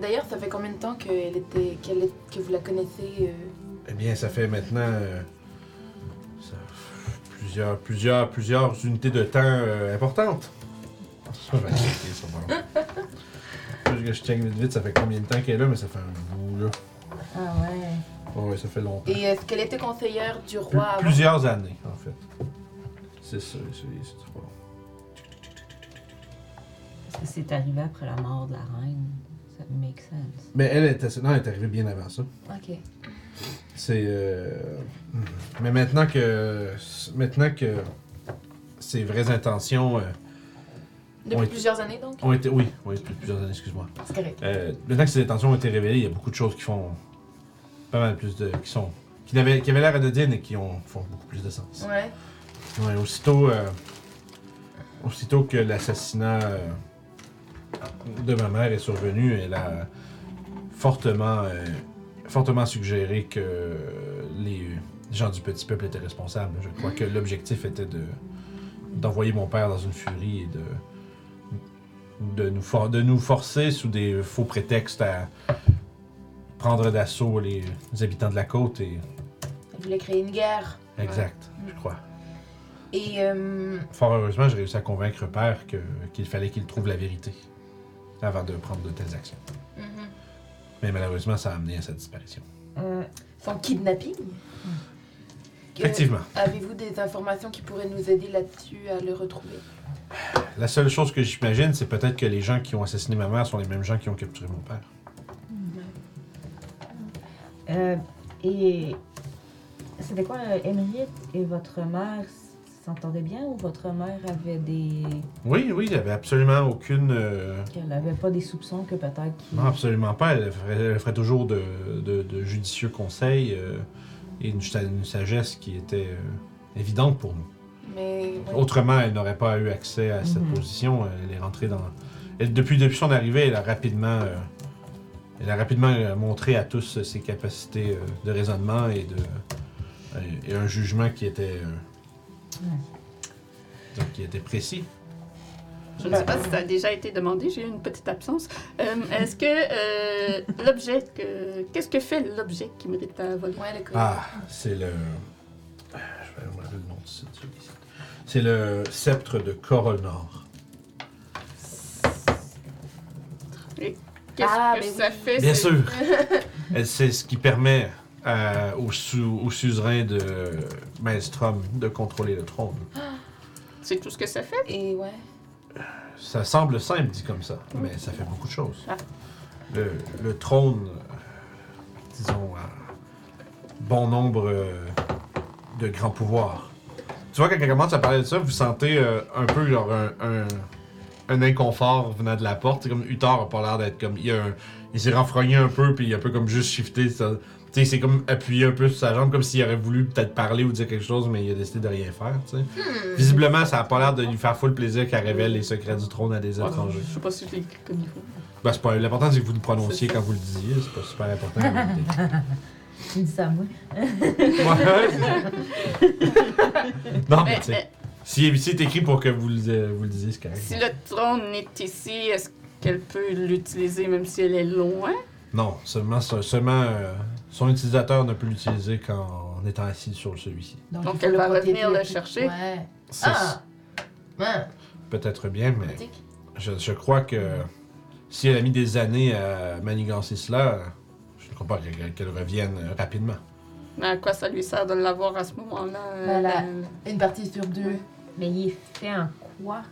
D'ailleurs, ça fait combien de temps qu'elle était, qu'elle est- que vous la connaissez euh, Eh bien, ça fait maintenant euh, ça- plusieurs, plusieurs, plusieurs unités de temps euh, importantes. Ça va checker, ça va. Je, je check vite vite, ça fait combien de temps qu'elle est là, mais ça fait un bout là. Ah ouais. Oh, ouais, ça fait longtemps. Et est-ce qu'elle était conseillère du Plus- roi avant? plusieurs années, en fait. C'est ça, c'est c'est trop. Parce que c'est arrivé après la mort de la reine? Ça make sense. Mais elle était, non, elle est arrivée bien avant ça. Ok. C'est. euh, Mais maintenant que. Maintenant que. Ses vraies intentions euh, Depuis Oui. plusieurs années donc? ont été. Oui, oui, depuis plusieurs années, excuse-moi. C'est correct. Euh, maintenant que ces intentions ont été révélées, il y a beaucoup de choses qui font pas mal plus de. qui sont. qui avaient, qui avaient l'air anodines et qui ont, font beaucoup plus de sens. Ouais. Ouais, aussitôt. euh, aussitôt que l'assassinat euh, de ma mère est survenu, elle a fortement. euh, fortement suggéré que les gens du petit peuple étaient responsables. Je crois que l'objectif était de d'envoyer mon père dans une furie et de de nous, for- de nous forcer sous des faux prétextes à prendre d'assaut les, les habitants de la côte et Elle voulait créer une guerre. exact, je crois. Et euh, Fort heureusement, j'ai réussi à convaincre père que qu'il fallait qu'il trouve la vérité avant de prendre de telles actions. mhm. Mais malheureusement, ça a amené à sa disparition. Euh, son kidnapping? Que- Effectivement. Avez-vous des informations qui pourraient nous aider là-dessus à le retrouver? La seule chose que j'imagine, c'est peut-être que les gens qui ont assassiné ma mère sont les mêmes gens qui ont capturé mon père. Euh, et c'était quoi, euh, Emerith et votre mère s'entendaient bien ou votre mère avait des. Oui, oui, il n'y avait absolument aucune. euh, qu'elle avait pas des soupçons que peut-être qu'il. Non, absolument pas. Elle ferait, elle ferait toujours de, de- de judicieux conseils euh, et une, sa- une sagesse qui était euh, évidente pour nous. Mais ouais. Autrement, elle n'aurait pas eu accès à cette Mhm. position. Elle est rentrée dans. elle- depuis, depuis son arrivée, elle a rapidement, euh, elle a rapidement euh, montré à tous euh, ses capacités euh, de raisonnement et de et un jugement qui était donc, qui était précis. Je ne sais pas si ça a déjà été demandé, j'ai eu une petite absence. Euh, Est-ce que euh, l'objet, que- qu'est-ce que fait l'objet qui mérite ta volée? Ouais, Ah, c'est le. Je vais me rappeler le nom de. C'est le sceptre de Coronor. Qu'est-ce Ah, que ben ça oui. fait? Bien sûr. C'est ce qui permet euh, au, suzerain de Maelstrom de contrôler le trône. C'est tout ce que ça fait? Et ouais. Ça semble simple dit comme ça, mais ça fait beaucoup de choses. Ah. Le, le trône, euh, disons, a bon nombre euh, de grands pouvoirs. Tu vois, quand elle commence à parler de ça, vous sentez euh, un peu genre un, un, un inconfort venant de la porte. Comme Uthar a pas l'air d'être comme. Il, a un- il s'est renfrogné un peu, puis il a un peu comme juste shifté. ça- Tu sais, c'est comme appuyé un peu sur sa jambe, comme s'il aurait voulu peut-être parler ou dire quelque chose, mais il a décidé de rien faire, sais. Visiblement, ça a pas l'air de lui faire full plaisir qu'elle révèle les secrets du trône à des Ouais, étrangers. je sais pas si je l'ai comme il faut. Ben, c'est pas... L'important, c'est que vous le prononciez quand vous le disiez. C'est pas super important. Tu dis ça à moi. Ouais, non, mais Mais, tu sais, mais si si c'est écrit pour que vous le, vous le disiez, c'est correct. si le trône est ici, est-ce qu'elle peut l'utiliser même si elle est loin? Non, seulement, seulement euh, son utilisateur ne peut l'utiliser qu'en étant assis sur celui-ci. Donc, elle le va revenir le chercher. Ouais. Ah! Ouais. peut-être bien, mais je, je crois que si elle a mis des années à manigancer cela, je ne crois pas qu'elle qu'elle revienne rapidement. Mais à quoi ça lui sert de l'avoir à ce moment-là? euh, Voilà. euh, Une partie sur deux. Mais il est fait en quoi?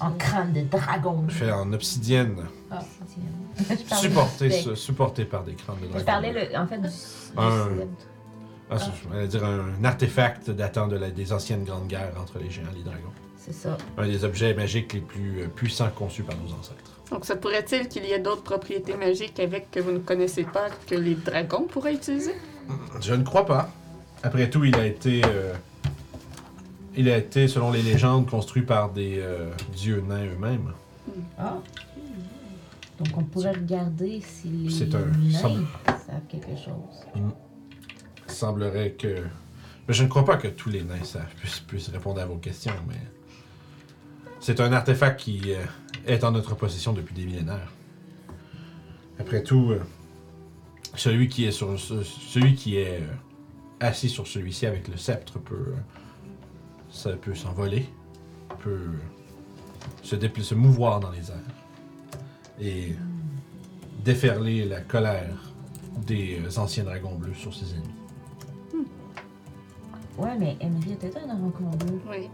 En crâne de dragon. Je fais en obsidienne, Ah, Je parlais- supporté, su- supporté par des crânes de dragon. Je parlais le- en fait du, du Un- sceptre. Ah, c'est- je voulais dire un artefact datant de la- des anciennes grandes guerres entre les géants et les dragons. C'est ça. Un des objets magiques les plus euh, puissants conçus par nos ancêtres. Donc, ça pourrait-il qu'il y ait d'autres propriétés magiques avec que vous ne connaissez pas que les dragons pourraient utiliser? Je ne crois pas. Après tout, il a été. euh, il a été, selon les légendes, construit par des euh, dieux nains eux-mêmes. Ah. Donc on pourrait regarder si les C'est un- nains semble- savent quelque chose. Il semblerait que. Mais je ne crois pas que tous les nains savent, puissent, puissent répondre à vos questions, mais. C'est un artefact qui euh, est en notre possession depuis des millénaires. Après tout, euh, celui qui est sur ce- celui qui est euh, assis sur celui-ci avec le sceptre peut euh, ça peut s'envoler, peut se, dépla- se mouvoir dans les airs et déferler la colère des euh, anciens dragons bleus sur ses ennemis. Ouais, mais Emery était un dragon bleu. Oui.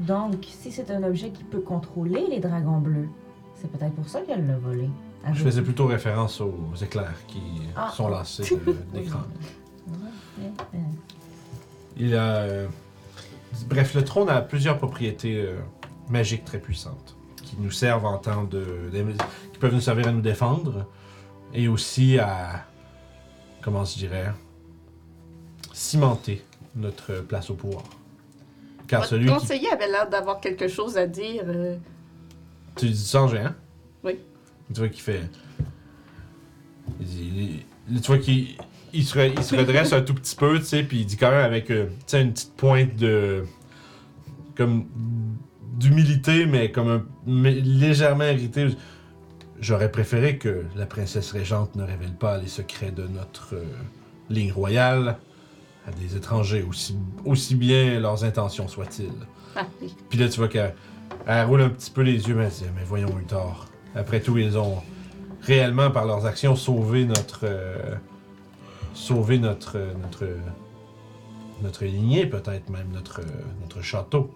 Donc, si c'est un objet qui peut contrôler les dragons bleus, c'est peut-être pour ça qu'elle l'a volé. Je faisais plutôt référence aux éclairs qui Ah. sont lancés d'écran. Il a. Bref, le trône a plusieurs propriétés euh, magiques très puissantes qui nous servent en temps de, de- qui peuvent nous servir à nous défendre et aussi à. Comment je dirais Cimenter notre place au pouvoir. Car Votre celui qui. conseiller avait l'air d'avoir quelque chose à dire. euh, Tu dis ça en géant? Oui. Tu vois qu'il fait. Il dit. Tu vois qu'il il se, re- il se redresse un tout petit peu, tu sais, puis il dit quand même avec euh, une petite pointe de. comme. d'humilité, mais comme un. mais légèrement irrité. J'aurais préféré que la princesse régente ne révèle pas les secrets de notre euh, ligne royale à des étrangers, aussi, aussi bien leurs intentions soient-ils. Ah oui. Puis là, tu vois qu'elle elle roule un petit peu les yeux, mais elle se dit, mais voyons, Uthor. Après tout, ils ont réellement, par leurs actions, sauvé notre. euh, sauvé notre. euh, notre. notre lignée, peut-être même, notre, euh, notre château.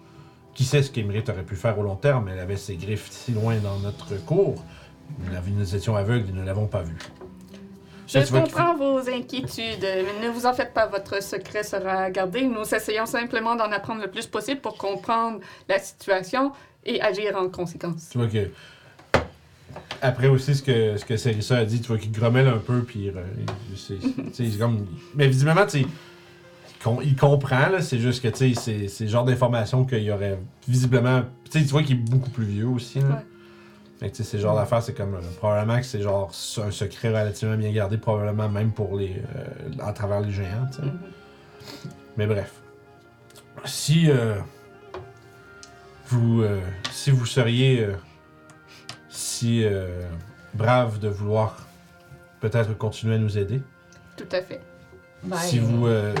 Qui sait ce qu'Emerit aurait pu faire au long terme, elle avait ses griffes si loin dans notre cour. Nous, nous étions aveugles et ne l'avons pas vue. Je Là, comprends vos inquiétudes, mais ne vous en faites pas, votre secret sera gardé. Nous essayons simplement d'en apprendre le plus possible pour comprendre la situation et agir en conséquence. Tu vois que. Après aussi, ce que, ce que Serissa a dit, tu vois qu'il grommelle un peu, puis. euh, c'est- c'est comme. Mais visiblement, tu il com- Il comprend, là, c'est juste que, tu sais, c'est- le genre d'information qu'il y aurait visiblement. Tu sais, tu vois qu'il est beaucoup plus vieux aussi, là. Ouais. Fait que, tu sais, c'est le genre d'affaire, c'est comme. euh, probablement que c'est genre un secret relativement bien gardé, probablement même pour les. euh, à travers les géants, tu sais. Mhm. Mais bref. Si euh, vous si vous seriez euh, euh, brave de vouloir peut-être continuer à nous aider, Tout à fait. Ben, si vous euh,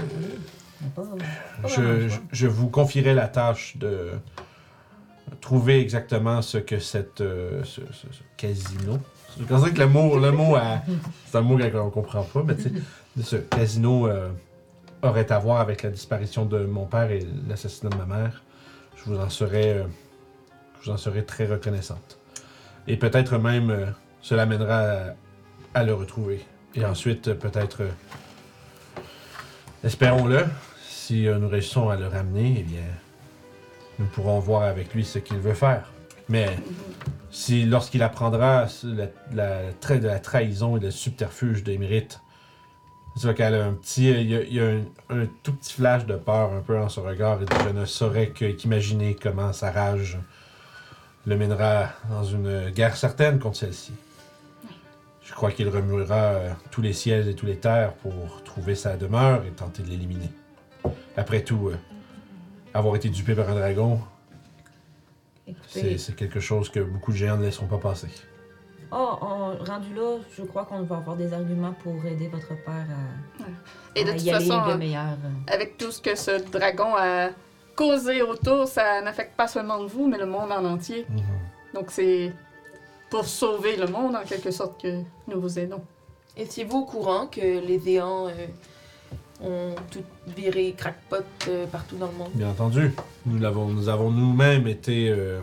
pas je, vous confierai la tâche de trouver exactement ce que cette euh, ce, ce- ce casino. Je pense que le mot le mot c'est un mot qu'on comprend pas, mais tu sais, de ce casino euh, aurait à voir avec la disparition de mon père et l'assassinat de ma mère. Je vous en serais euh, je vous en serais très reconnaissante. Et peut-être même euh, cela mènera à, le retrouver. Et ensuite euh, peut-être euh, espérons-le si euh, nous réussissons à le ramener, eh bien, nous pourrons voir avec lui ce qu'il veut faire. Mais si, lorsqu'il apprendra la, la, de la trahison et le subterfuge d'Émérite, tu vois qu'elle a un petit, il y a, un, tout petit flash de peur un peu dans son regard et je ne saurais qu'imaginer comment sa rage le mènera dans une guerre certaine contre celle-ci. Je crois qu'il remuera euh, tous les ciels et tous les terres pour trouver sa demeure et tenter de l'éliminer. Après tout, euh, avoir été dupé par un dragon, c'est quelque chose que beaucoup de géants ne laisseront pas passer. oh, on- rendu là, je crois qu'on va avoir des arguments pour aider votre père à, Et de toute y aller façon, de meilleur. avec tout ce que ce dragon a causé autour, ça n'affecte pas seulement vous, mais le monde en entier. Donc c'est pour sauver le monde, en quelque sorte, que nous vous aidons. Étiez-vous au courant que les Zéans euh, ont tout viré crackpot euh, partout dans le monde? Bien entendu, nous l'avons, nous avons nous-mêmes été, euh,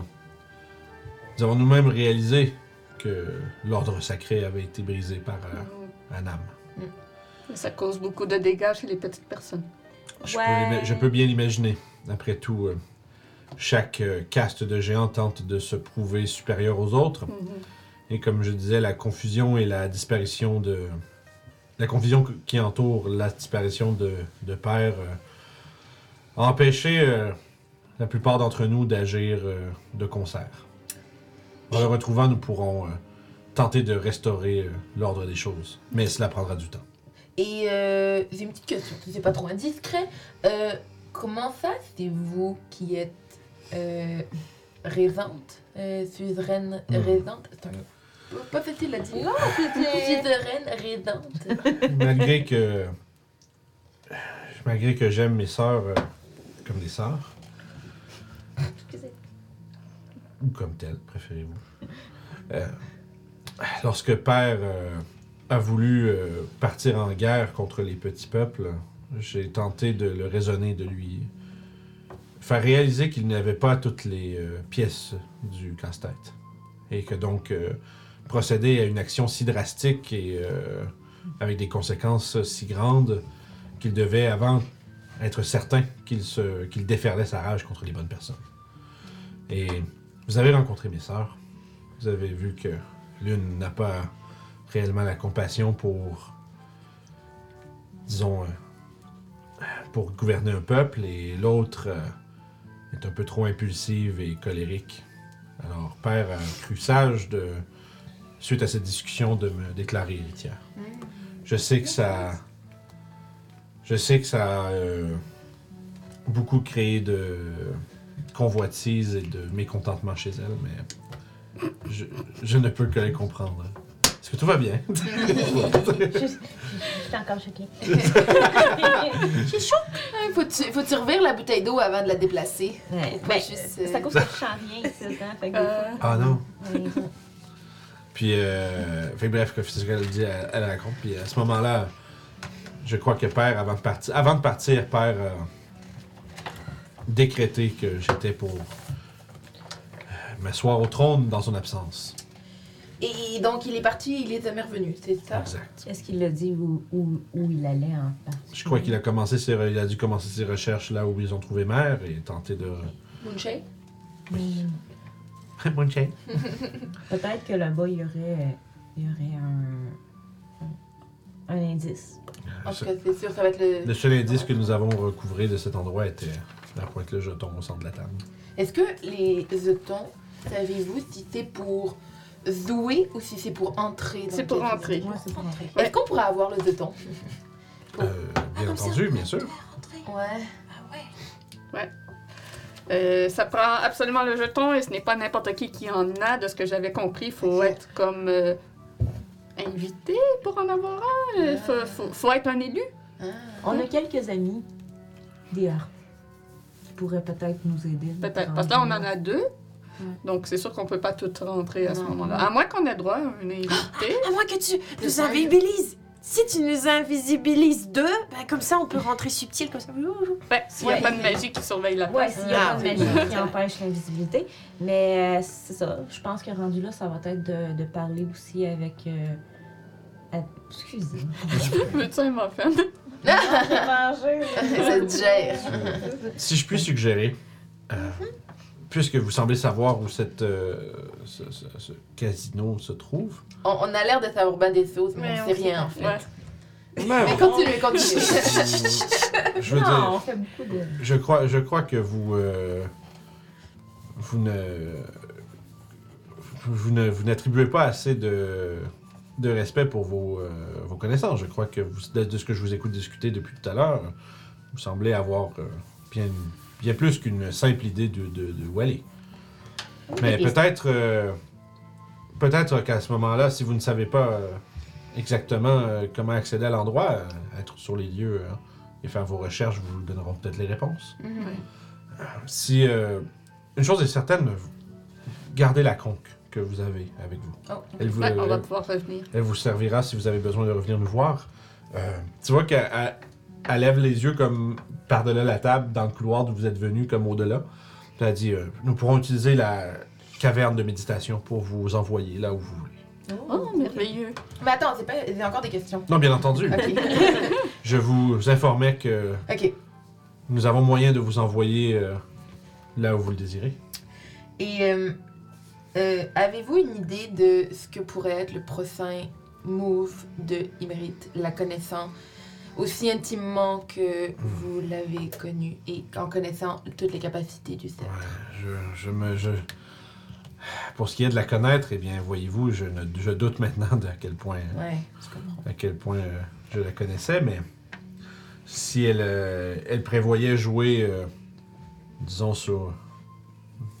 nous avons nous-mêmes réalisé que l'ordre sacré avait été brisé par euh, Anam. Et ça cause beaucoup de dégâts chez les petites personnes. Je, Ouais. peux, l'ima- je peux bien l'imaginer. Après tout, euh, chaque euh, caste de géants tente de se prouver supérieur aux autres. Mhm. Et comme je disais, la confusion et la disparition de. La confusion qui entoure la disparition de, de père a empêché euh, la plupart d'entre nous d'agir de concert. En le retrouvant, nous pourrons tenter de restaurer l'ordre des choses. Mais cela prendra du temps. Et euh, j'ai une petite question, c'est pas trop indiscret. Euh, comment ça, c'est vous qui êtes euh, résante, euh, suzeraine C'est un pas facile à dire. Non, Suzeraine résante. malgré que malgré que j'aime mes sœurs euh, comme des sœurs. Ou comme telles préférez-vous. Euh, lorsque père euh, a voulu euh, partir en guerre contre les petits peuples j'ai tenté de le raisonner de lui faire réaliser qu'il n'avait pas toutes les euh, pièces du casse-tête et que donc euh, procéder à une action si drastique et euh, avec des conséquences si grandes qu'il devait avant être certain qu'il qu'il déferlait sa rage contre les bonnes personnes. Et vous avez rencontré mes sœurs. Vous avez vu que l'une n'a pas réellement la compassion pour disons pour gouverner un peuple et l'autre euh, est un peu trop impulsive et colérique. Alors père a cru sage de suite à cette discussion de me déclarer héritière. Je sais que ça. Je sais que ça a euh, beaucoup créé de convoitises et de mécontentement chez elle, mais je, je ne peux que les comprendre. Est-ce que tout va bien? Je suis encore choquée. Ah, Faut-tu faut-tu revire la bouteille d'eau avant de la déplacer? Ouais, Faut ben, juste, euh, c'est à cause que je sens rien ici, hein, fait que des Euh, fois- ah non. Puis, euh, fait bref, que c'est ce qu'elle dit, elle, elle raconte. Puis à ce moment-là, je crois que Père, avant de partir, avant de partir Père décrété que j'étais pour m'asseoir au trône dans son absence. Et donc, il est parti, il est jamais revenu, c'est ça? Exact. Est-ce qu'il a dit où, où, où il allait en partie? Je crois qu'il a commencé ses, il a dû commencer ses recherches là où ils ont trouvé mère et tenter de. Moonshade? Chaîne. Peut-être que là-bas, il y aurait, il y aurait un, un indice. En tout cas, c'est sûr, ça va être le... Le seul indice que nous avons recouvré de cet endroit était la pointe le jeton au centre de la table. Est-ce que les jetons, savez-vous si c'est pour jouer ou si c'est pour entrer dans C'est pour entrer. c'est pour entrer. Ouais. Est-ce qu'on pourrait avoir le jeton? Euh, bien entendu, bien sûr. Ouais. Euh, ça prend absolument le jeton et ce n'est pas n'importe qui qui en a. De ce que j'avais compris, il faut être comme euh, invité pour en avoir un. Il faut, faut- faut être un élu. Ah. On a quelques amis des Harps qui pourraient peut-être nous aider. Peut-être. Parce que là, on en a deux. Donc, c'est sûr qu'on peut pas tout rentrer à ce moment-là. À moins qu'on ait droit à un invité. À moins que tu nous invisibilises. Si tu nous invisibilises deux, ben comme ça on peut rentrer subtil comme ça. Ben, s'il n'y a Ouais. pas de magie qui surveille la Ouais, place. s'il y a Ah, pas de oui. magie qui empêche l'invisibilité. Mais euh, c'est ça. Je pense que rendu là, ça va être de, de parler aussi avec. Euh, à- Excusez. Veux-tu un muffin? manger. Ça te gère. Si je puis suggérer, euh, puisque vous semblez savoir où cette, euh, ce, ce- ce casino se trouve, On, on a l'air de savoir bien des choses, mais, Mais on sait rien en fait. Ouais. Mais continuez, continuez. je veux non, dire, on fait beaucoup de. je crois, je crois que vous, euh, vous ne, vous ne, vous n'attribuez pas assez de, de respect pour vos, euh, vos connaissances. Je crois que vous, de, ce que je vous écoute discuter depuis tout à l'heure, vous semblez avoir euh, bien, bien plus qu'une simple idée de, de, de où aller. Mais peut-être, euh, peut-être qu'à ce moment-là, si vous ne savez pas euh, exactement euh, comment accéder à l'endroit, euh, être sur les lieux hein, et faire vos recherches vous donneront peut-être les réponses. Mhm. Si euh, une chose est certaine, gardez la conque que vous avez avec vous. Oh. Elle vous, Ouais, on va elle- pouvoir revenir. elle vous servira si vous avez besoin de revenir nous voir. Euh, tu vois qu'elle elle- lève les yeux comme par-delà la table, dans le couloir d'où vous êtes venu, comme au-delà. Puis elle dit euh, Nous pourrons utiliser la caverne de méditation pour vous envoyer là où vous voulez. Oh, merveilleux. Mais attends, c'est pas... j'ai encore des questions. Non, bien entendu. Ok. Je vous informais que ok. nous avons moyen de vous envoyer euh, là où vous le désirez. Et euh, euh, avez-vous une idée de ce que pourrait être le prochain move de Imrit, la connaissant aussi intimement que vous l'avez connu et en connaissant toutes les capacités du cerf? Ouais, je, je me. Je... Pour ce qui est de la connaître, eh bien, voyez-vous, je, ne- je doute maintenant de à quel point, Ouais, je à quel point euh, je la connaissais, mais si elle, euh, elle prévoyait jouer, euh, disons, sur,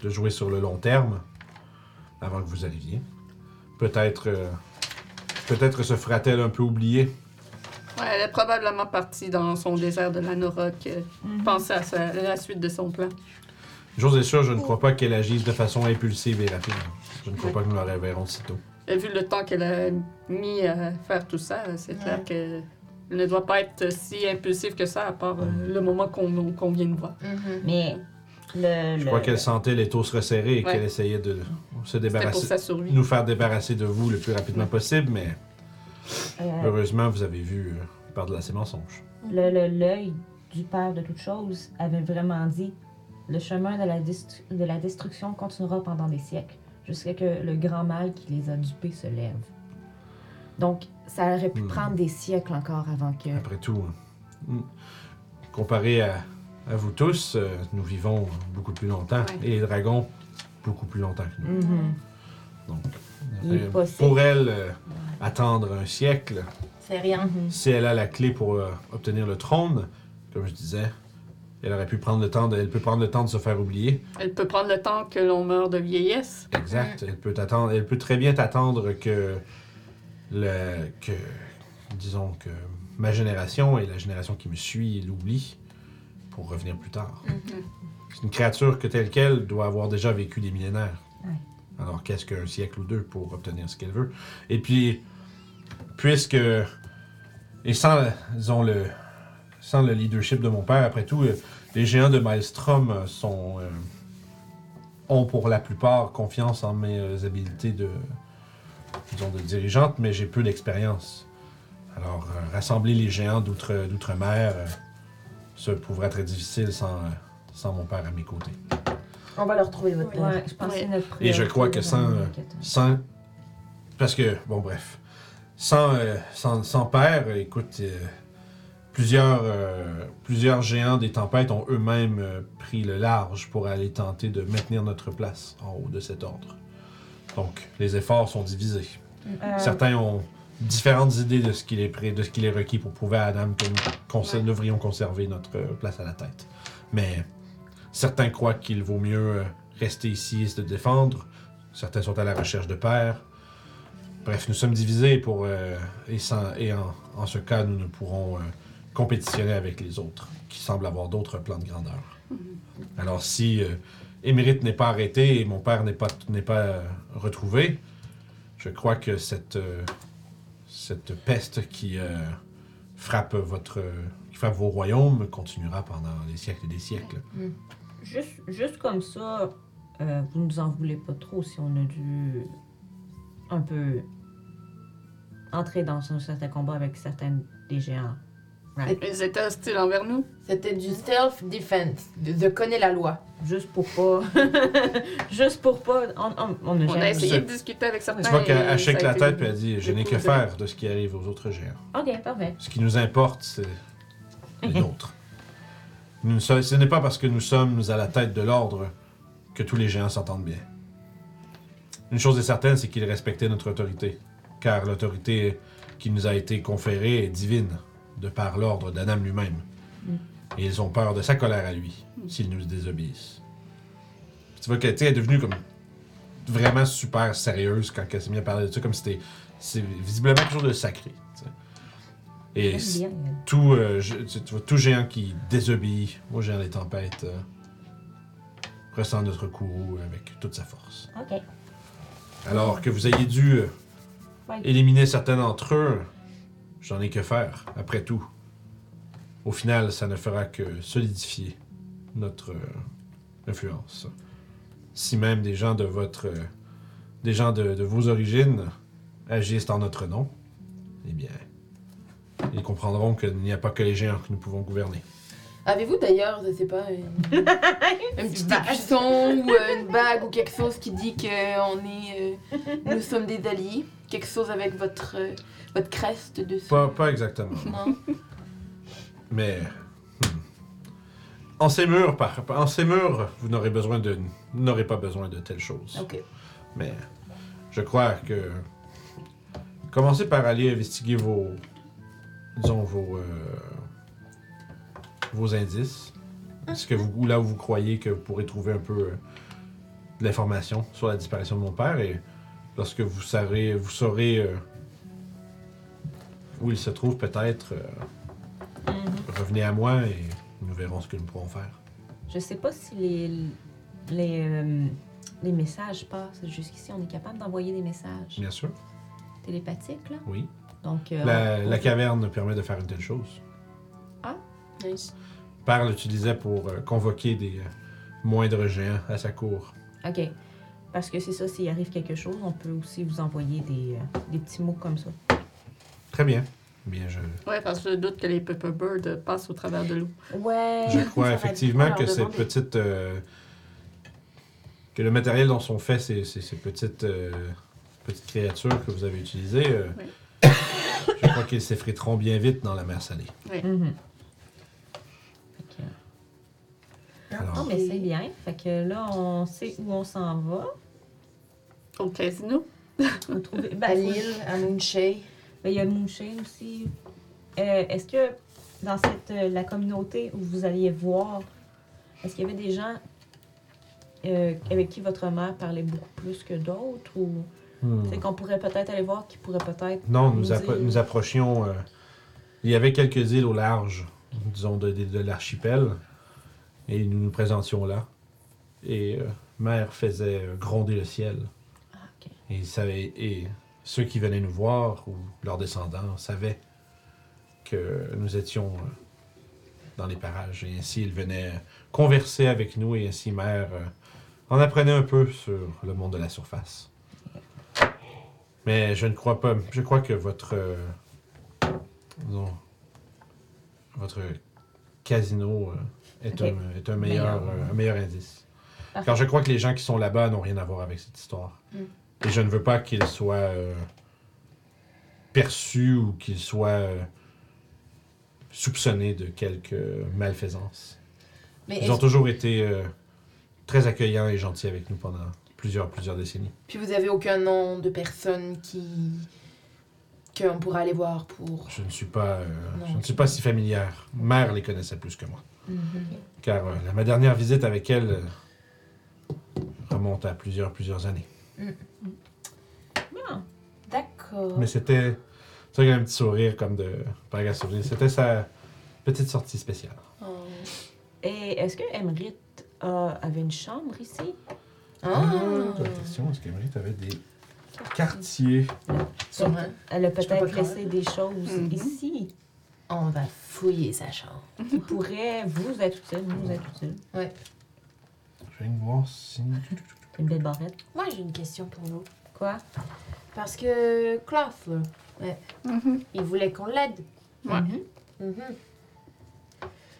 de jouer sur le long terme, avant que vous arriviez, peut-être, peut-être se fera-t-elle un peu oublier. Ouais, elle est probablement partie dans son désert de l'Anorok, euh, Mhm. penser à, sa- à la suite de son plan. J'ose être sûr, je ne crois pas qu'elle agisse de façon impulsive et rapide. Je ne crois pas que nous la reverrons sitôt. Et vu le temps qu'elle a mis à faire tout ça, c'est clair qu'elle ne doit pas être si impulsive que ça, à part euh, le moment qu'on vient de voir. Mhm. Mais le. Je le- crois qu'elle sentait les taux se resserrer et Ouais. qu'elle essayait de se pour débarrasser, sa nous faire débarrasser de vous le plus rapidement possible, mais heureusement, vous avez vu euh, par de ses mensonges. le- le- l'œil du père de toute chose avait vraiment dit le chemin de la, destru- de la destruction continuera pendant des siècles, jusqu'à que le grand mal qui les a dupés se lève. Donc, ça aurait pu Hmm. prendre des siècles encore avant que. Après tout, euh, comparé à, à vous tous, euh, nous vivons beaucoup plus longtemps Ouais. et les dragons beaucoup plus longtemps que nous. Mhm. Donc, Il pour elle, euh, attendre un siècle, C'est rien. Si elle a la clé pour euh, obtenir le trône, comme je disais, elle aurait pu prendre le temps de, elle peut prendre le temps de se faire oublier. Elle peut prendre le temps que l'on meurt de vieillesse. Exact. Elle peut t'attendre, elle peut très bien t'attendre que le que disons que ma génération et la génération qui me suit l'oublient pour revenir plus tard. C'est une créature que telle qu'elle doit avoir déjà vécu des millénaires. Ouais. Alors qu'est-ce qu'un siècle ou deux pour obtenir ce qu'elle veut? Et puis puisque et sans le sans le leadership de mon père, après tout, euh, les géants de Maelstrom euh, euh, ont pour la plupart confiance en mes habiletés de, disons, de dirigeante, mais j'ai peu d'expérience. Alors, rassembler les géants d'outre- d'outre-mer, euh, ça pourrait être très difficile sans, sans mon père à mes côtés. On va leur trouver votre. Ouais, je pense Ouais. notre Et je crois que sans. Sans. Parce que, bon, bref. Sans, euh, sans, sans père, écoute, euh, plusieurs, euh, plusieurs géants des tempêtes ont eux-mêmes pris le large pour aller tenter de maintenir notre place en haut de cet ordre. Donc, les efforts sont divisés. Euh, Certains ont différentes idées de ce qu'il est, prêt- de ce qu'il est requis pour prouver à Adam que nous Ouais. devrions conserver notre place à la tête. Mais certains croient qu'il vaut mieux euh, rester ici et se défendre. Certains sont à la recherche de pères. Bref, nous sommes divisés pour, euh, et, sans- et en, en ce cas, nous ne pourrons euh, compétitionner avec les autres, qui semblent avoir d'autres plans de grandeur. Alors si euh, Émérite n'est pas arrêté et mon père n'est pas, n'est pas retrouvé, je crois que cette, cette peste qui frappe votre qui frappe vos royaumes continuera pendant des siècles et des siècles. Juste, juste comme ça, euh, vous nous en voulez pas trop si on a dû un peu entrer dans un certain combat avec certains des géants. Right. Ils étaient hostiles envers nous? C'était du self-defense. De, de connaître la loi. Juste pour pas. juste pour pas. On, on, on a On a jamais- essayé de discuter avec certains. Tu vois qu'elle shake la tête et elle dit Je n'ai que faire de ce qui arrive aux autres géants. Ok, parfait. Ce qui nous importe, c'est les nôtres. Ce n'est pas parce que nous sommes à la tête de l'ordre que tous les géants s'entendent bien. Une chose est certaine, c'est qu'ils respectaient notre autorité, car l'autorité qui nous a été conférée est divine, de par l'ordre d'Adam lui-même. Et ils ont peur de sa colère à lui, s'ils nous désobéissent. Tu vois qu'elle est devenue comme vraiment super sérieuse quand elle s'est mise à parler de ça, comme si c'était visiblement quelque chose de sacré. Et tout, euh, je- tu, tu vois, tout géant qui désobéit au géant des tempêtes euh, ressent notre coup avec toute sa force. Ok. Alors que vous ayez dû euh, Ouais. éliminer certains d'entre eux, j'en ai que faire, après tout. Au final, ça ne fera que solidifier notre euh, influence. Si même des gens de votre. euh, des gens de, de vos origines agissent en notre nom, eh bien, ils comprendront qu'il n'y a pas que les géants que nous pouvons gouverner. Avez-vous d'ailleurs, je sais pas, une, un petit écusson ou euh, une bague ou quelque chose qui dit que on est, euh, nous sommes des alliés? Quelque chose avec votre, euh, votre creste dessus? Pas, pas exactement. Non? Mais hmm. en ces murs, par, en ces murs, vous n'aurez besoin de, n'aurez pas besoin de telles choses. Ok. Mais je crois que. Commencez par aller investiguer vos. Disons, vos. euh, vos indices. Est-ce que vous, ou là où vous croyez que vous pourrez trouver un peu euh, de l'information sur la disparition de mon père et lorsque vous saurez, vous saurez euh, où il se trouve peut-être, euh, revenez à moi et nous verrons ce que nous pourrons faire. Je sais pas si les, les, les messages passent. Jusqu'ici, on est capable d'envoyer des messages Bien sûr, télépathiques, là? oui. Donc, euh, La, on- la caverne permet de faire une telle chose. Nice. Père l'utilisait pour euh, convoquer des euh, moindres géants à sa cour. OK. Parce que c'est ça, s'il arrive quelque chose, on peut aussi vous envoyer des, euh, des petits mots comme ça. Très bien. Bien, je, Ouais, parce que je doute que les Pepper Bird passent au travers de l'eau. Ouais. je crois effectivement que ces petites. euh, que le matériel dont sont faits ces, ces- ces petites, euh, petites créatures que vous avez utilisées, euh, je crois qu'ils s'effriteront bien vite dans la mer salée. Mhm. Que- Alors, Non, mais c'est bien. Fait que là, on sait où on s'en va. Au casino. On trouve... ben, À Lille, à Moonshea. ben, il y a Moonshine aussi. Euh, est-ce que dans cette, euh, la communauté où vous alliez voir, est-ce qu'il y avait des gens euh, avec qui votre mère parlait beaucoup plus que d'autres ou hmm. c'est qu'on pourrait peut-être aller voir qui pourrait peut-être Non, nous, nous appro- dire- nous approchions. euh, il y avait quelques îles au large, disons, de, de- de l'archipel. Et nous nous présentions là. Et euh, Mère faisait euh, gronder le ciel. Ah, ok. Et, savait- et ceux qui venaient nous voir, ou leurs descendants, savaient que nous étions dans les parages. Et ainsi, ils venaient converser avec nous. Et ainsi, Mère en apprenait un peu sur le monde de la surface. Mais je ne crois pas. Je crois que votre. euh, votre casino euh, est, un, est un, meilleur, Meilleur. euh, un meilleur indice. Parfait. Car je crois que les gens qui sont là-bas n'ont rien à voir avec cette histoire. Mm. Et je ne veux pas qu'ils soient perçus ou qu'ils soient soupçonnés de quelque malfaisance. Mais Ils ont toujours été euh, très accueillants et gentils avec nous pendant plusieurs, plusieurs décennies. Puis vous avez aucun nom de personne qui. qu'on pourrait aller voir pour. Je ne suis pas, euh, Non. je ne suis pas si familière. Mère les connaissait plus que moi. Mhm. Car euh, la- ma dernière visite avec elle euh, remonte à plusieurs, plusieurs années. Ah, D'accord. Mais c'était. Ça, il y a un petit sourire comme de. Pas un sourire. C'était sa petite sortie spéciale. Oh. Et est-ce que Emerit a- avait une chambre ici? Ah. Question, est-ce qu'Emery avait des quartiers Sûrement. Elle a peut-être laissé des choses Mhm. ici On va fouiller sa chambre. qui pourraient vous être utiles, nous être utiles. Je viens de voir si. Une belle barrette. Moi, j'ai une question pour vous. Quoi? Parce que là, ouais, Mhm. il voulait qu'on l'aide. Ouais. Mhm. Mhm.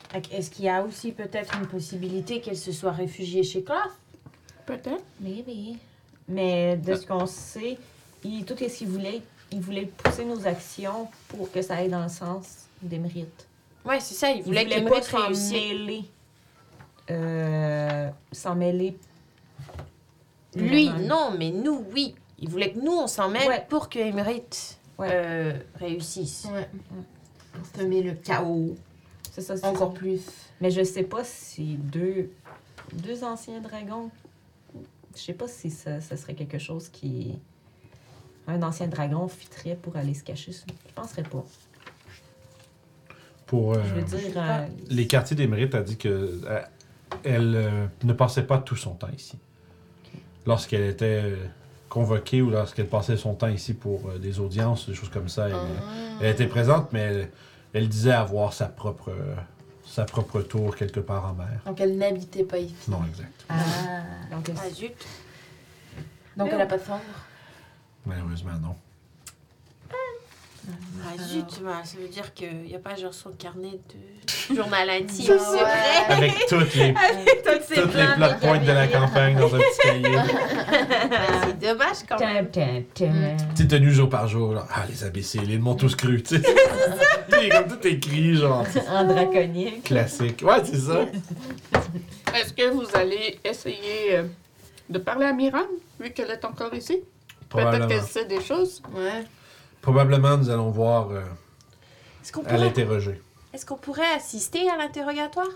Fait que Est-ce qu'il y a aussi peut-être une possibilité qu'elle se soit réfugiée chez Cloth? Peut-être. Mais oui. Mais de ce qu'on sait, il, tout ce qu'il voulait, il voulait pousser nos actions pour que ça aille dans le sens d'Emerit. Ouais, c'est ça, il Il voulait voulait qu'elle pas s'en mêler. Euh, s'en mêler. Lui, non, mais nous, oui. Il voulait que nous, on s'en mêle Ouais. pour que Ouais. euh, réussisse. Ouais. Semer le chaos. C'est ça, c'est Encore ça. plus. Mais je sais pas si deux, deux anciens dragons. Je sais pas si ça, ça serait quelque chose qui. Un ancien dragon fitterait pour aller se cacher. Je penserais pas. Pour. euh, Je veux dire. euh, les quartiers d'Émérite a dit que euh, elle euh, ne passait pas tout son temps ici. Lorsqu'elle était euh, convoquée ou lorsqu'elle passait son temps ici pour euh, des audiences, des choses comme ça, elle, elle était présente, mais elle, elle disait avoir sa propre, euh, sa propre tour quelque part en mer. Donc elle n'habitait pas ici. Non, exact. Ah. donc, Ah, zut. Donc Mais elle a pas de chambre. Malheureusement, non. Ah, zut, bah, ça veut dire qu'il n'y a pas genre son carnet de journal intime. C'est vrai. Avec toutes les, toutes les plot points de la campagne dans un petit cahier. Ah, c'est dommage quand même. Tin. Petite tenue jour par jour. Ah, les imbéciles, ils m'ont tous cru, tu sais. C'est comme tout écrit, genre. En draconique. Classique. Ouais, c'est ça. Est-ce que vous allez essayer euh, de parler à Miran, vu qu'elle est encore ici? Peut-être qu'elle sait des choses. Ouais. Probablement, nous allons voir euh, Est-ce qu'on à pourrait, l'interroger. est-ce qu'on pourrait assister à l'interrogatoire?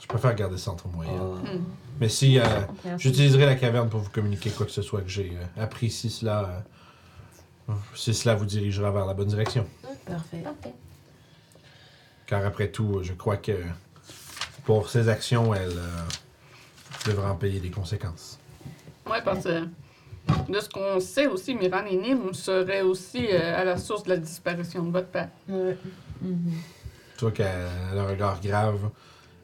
Je préfère garder ça entre moi et elle. Hmm. Mais si euh, j'utiliserai la caverne pour vous communiquer quoi que ce soit que j'ai euh, appris, si cela, euh, si cela vous dirigera vers la bonne direction. Parfait. Parfait. Car après tout, je crois que pour ses actions, elle euh, devra en payer des conséquences. Ouais, parce que de ce qu'on sait aussi, Miran et Nim seraient aussi euh, à la source de la disparition de votre père. Ouais. Tu vois qu'elle a un regard grave.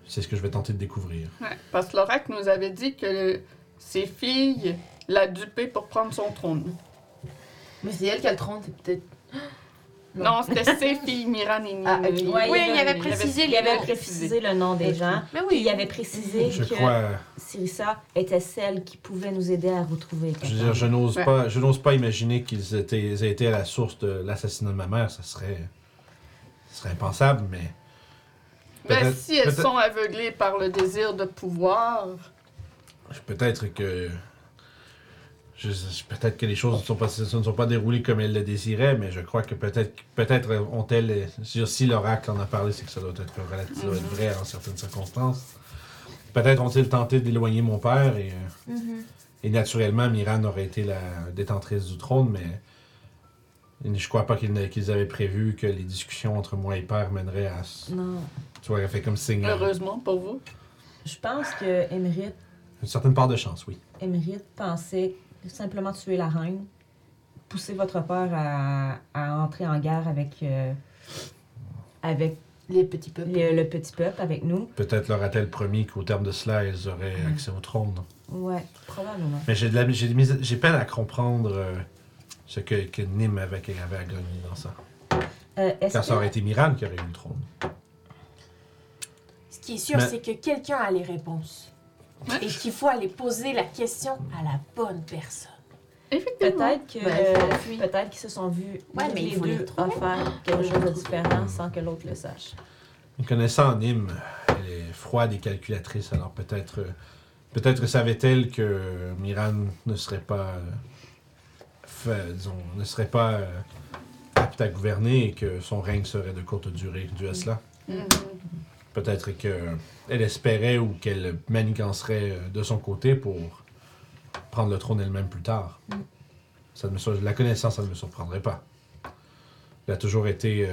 C'est ce que je vais tenter de découvrir. Ouais, parce que l'oracle nous avait dit que ses filles l'a dupé pour prendre son trône. Mais c'est elle qui a le trône, c'est peut-être. Non. C'était ses filles, Miran et. Ah. Ouais, Oui, il il avait- précisé Il avait précisé le nom des gens. Mais Puis oui. il avait précisé Je que crois. Sirissa était celle qui pouvait nous aider à retrouver. Je veux dire, je n'ose Ouais. pas, je n'ose pas imaginer qu'ils étaient, ils aient été à la source de l'assassinat de ma mère. Ça serait, ce serait impensable, mais Ben, peut-être- si elles peut-être- sont aveuglées par le désir de pouvoir, peut-être que, peut-être que les choses ne sont pas, se ne sont pas déroulées comme elles le désiraient, mais je crois que peut-être, peut-être ont-elles, si l'oracle en a parlé, c'est que ça doit être relatif, ça doit être vrai en certaines circonstances. Peut-être ont-ils tenté d'éloigner mon père et, euh, Mhm. et naturellement, Miran aurait été la détentrice du trône, mais je crois pas qu'ils avaient prévu que les discussions entre moi et père mèneraient à. ce- Non. Tu vois, elle fait comme signe. heureusement pour vous. Je pense que Emerith, Une certaine part de chance, oui. Emerith pensait simplement tuer la reine, pousser votre père à, à entrer en guerre avec, euh, avec Les petits peuples. le, le petit peuple, avec nous. Peut-être leur a-t-elle promis qu'au terme de cela, elles auraient accès au trône. Ouais, probablement. Mais j'ai de la- j'ai de mis- j'ai peine à comprendre euh, ce que, que Nim avait, avait à gagner dans ça. Euh, est-ce Car ça aurait été Miran qui aurait eu le trône. Ce qui est sûr, Mais- c'est que quelqu'un a les réponses. Ouais. Et qu'il faut aller poser la question à la bonne personne. Effectivement. Peut-être que Ben, fuir. peut-être qu'ils se sont vus Ouais, mais les deux faire quelque chose de différent sans que l'autre le sache. Connaissant Nim, elle est froide et calculatrice, alors peut-être euh, peut-être savait-elle que Miran ne serait pas euh, fait- disons, ne serait pas euh, apte à gouverner et que son règne serait de courte durée dû à cela. Mhm. Peut-être qu'elle espérait ou qu'elle manigancerait euh, de son côté pour prendre le trône elle-même plus tard. Mm. Ça ne me sur- La connaissance, ça ne me surprendrait pas. Elle a toujours été euh,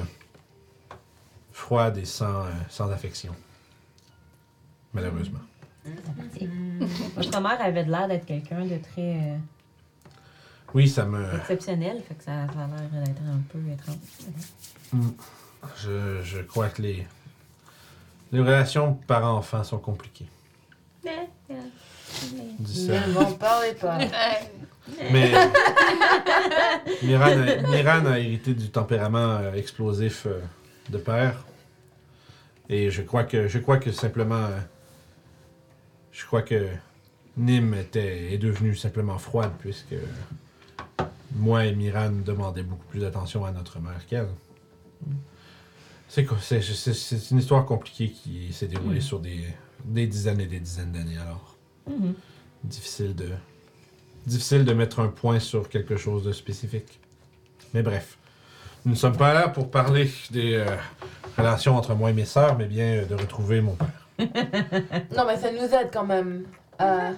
froide et sans, euh, sans affection. Malheureusement. Votre mère avait l'air d'être quelqu'un de très euh, Oui, ça me. exceptionnel, fait que ça, ça a l'air d'être un peu étrange. Je, je crois que les. Les relations parents-enfants sont compliquées. Mais, euh, Dis ça. Ne m'en parlez pas. Mais Miran a, Miran a hérité du tempérament euh, explosif euh, de père. Et je crois que je crois que simplement euh, je crois que Nim était est devenue simplement froide puisque moi et Miran demandaient beaucoup plus d'attention à notre mère qu'elle. C'est quoi- c'est c'est- c'est une histoire compliquée qui s'est déroulée sur des, des dizaines et des dizaines d'années alors Mhm. difficile de difficile de mettre un point sur quelque chose de spécifique. Mais bref, nous ne sommes pas là pour parler des euh, relations entre moi et mes sœurs, mais bien euh, de retrouver mon père. Non, mais ça nous aide quand même. Euh,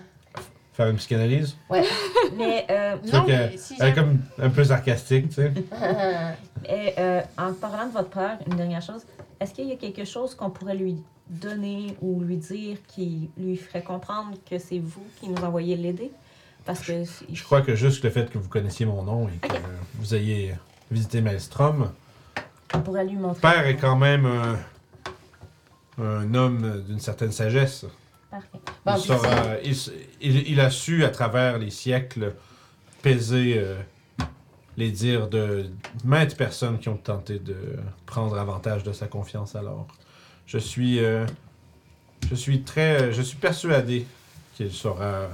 Faire une psychanalyse, Mais, euh, Non, mais si elle est comme un peu sarcastique, tu sais. et, euh, en parlant de votre père, une dernière chose, est-ce qu'il y a quelque chose qu'on pourrait lui donner ou lui dire qui lui ferait comprendre que c'est vous qui nous envoyez l'aider? Parce que Je crois que juste le fait que vous connaissiez mon nom et que vous ayez visité Maelstrom, on pourrait lui montrer. père est quand même un, un homme d'une certaine sagesse. Parfait. Bon, il, puis saura- il s- il- il a su, à travers les siècles, peser euh, les dires de maintes personnes qui ont tenté de prendre avantage de sa confiance alors. Je suis, euh, je suis très, je suis persuadé qu'il saura euh,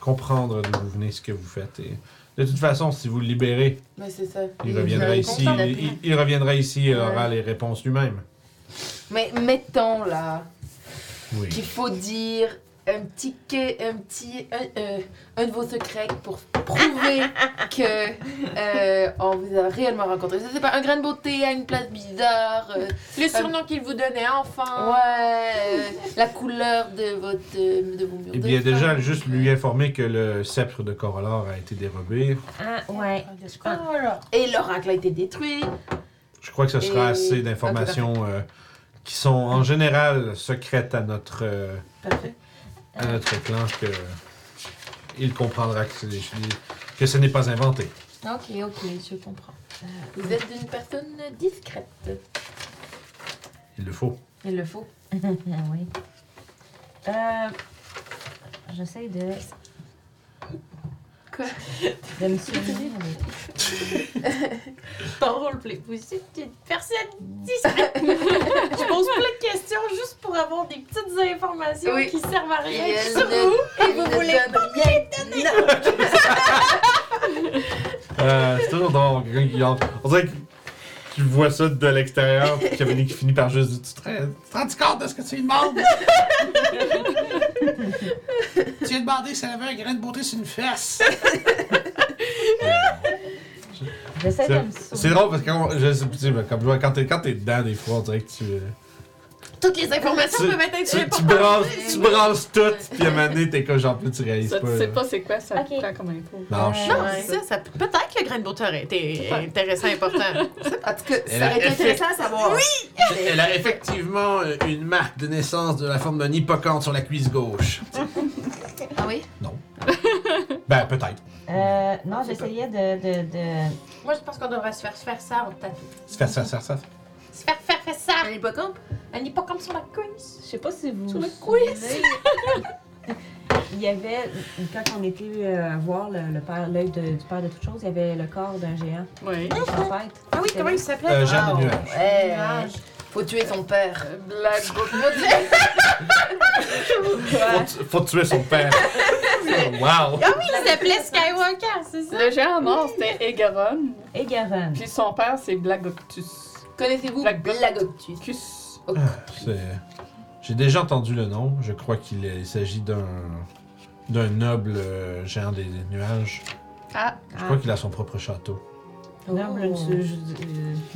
comprendre d'où vous venez, ce que vous faites. Et de toute façon, si vous le libérez, Mais ça. il reviendra ici. Il, il- il reviendra ici et Ouais. aura les réponses lui-même. Mais mettons là Oui. qu'il faut dire un petit, que- un petit, un, euh, un de vos secrets pour prouver que euh, on vous a réellement rencontré. Ça c'est pas un grain de beauté à une place bizarre. euh, Le surnom qu'il vous donnait enfant. ouais, euh, la couleur de votre, euh, de vos murs. Et de bien, déjà, femme. juste lui informer que le sceptre de Corollar a été dérobé. Ah, ouais. Ah, voilà. Et l'oracle a été détruit. Je crois que ce sera Et- assez d'informations euh, qui sont en général secrètes à notre, euh, Parfait. À notre clan que il comprendra que, c'est des- que ce n'est pas inventé. Ok, ok, je comprends. Vous êtes une personne discrète. Il le faut. Il le faut. Oui. Euh. J'essaie de. Quoi? Me souvenir. Ton roleplay. Vous êtes une personne discrète. Je pose plein de questions juste pour avoir des petites informations Oui. qui servent à rien Et sur ne- vous. elle vous voulez donne rien. Euh, c'est toujours drôle, quelqu'un qui entre. On dirait que tu vois ça de l'extérieur, puis Camille qui finit par juste dire Tu te rends- tu te rends compte de ce que tu lui demandes? Tu viens de demander si elle avait un grain de beauté sur une fesse. J'essaie de C'est me c'est drôle parce que quand, je sais, tu sais, mais comme je vois, quand t'es quand t'es dedans, des fois, on dirait que tu. euh, Toutes les informations Tu- peuvent être Tu, tu, brasses, tu brasses tout, puis à un moment donné, t'es comme genre, plus tu réalises Ça, pas. tu sais là. pas c'est quoi, ça Ok. te prend comme info. Non, je Non, c'est ça, ça. Peut-être que le grain de beauté aurait été intéressant, important. En tout cas, Elle ça a aurait été intéressant à savoir. Oui! Elle a effectivement euh, une marque de naissance de la forme d'un hippocampe sur la cuisse gauche. Ah oui? Ben, peut-être. Euh, non, j'essayais de, de, de. Moi, je pense qu'on devrait se faire faire ça en tatou. Se faire ça, se faire ça. Faire faire faire ça. Un hippocampe? Un hippocampe sur la cuisse. Je sais pas si vous. Sur quiz. souvenez, Il y avait, quand on était euh, voir le, le père, l'œil de- du père de toute chose, il y avait le corps d'un géant Oui. en fait. Ah oui, comment il s'appelait? Euh, Jeanne Ah, de nuage. Ouais. Faut tuer son père. Euh, Black Book. Faut, tu- faut tuer son père. wow! Ah oui, il s'appelait Skywalker, c'est ça? Le géant mort, c'était Egaron. Et Gavin. Puis son père, c'est Blagoctus. Connaissez-vous. Blagoctus? Ah, c'est- J'ai déjà entendu le nom. Je crois qu'il est- il s'agit d'un d'un noble euh, géant des, des nuages. Ah, Je crois qu'il a son propre château. Noble, Oh. je- euh,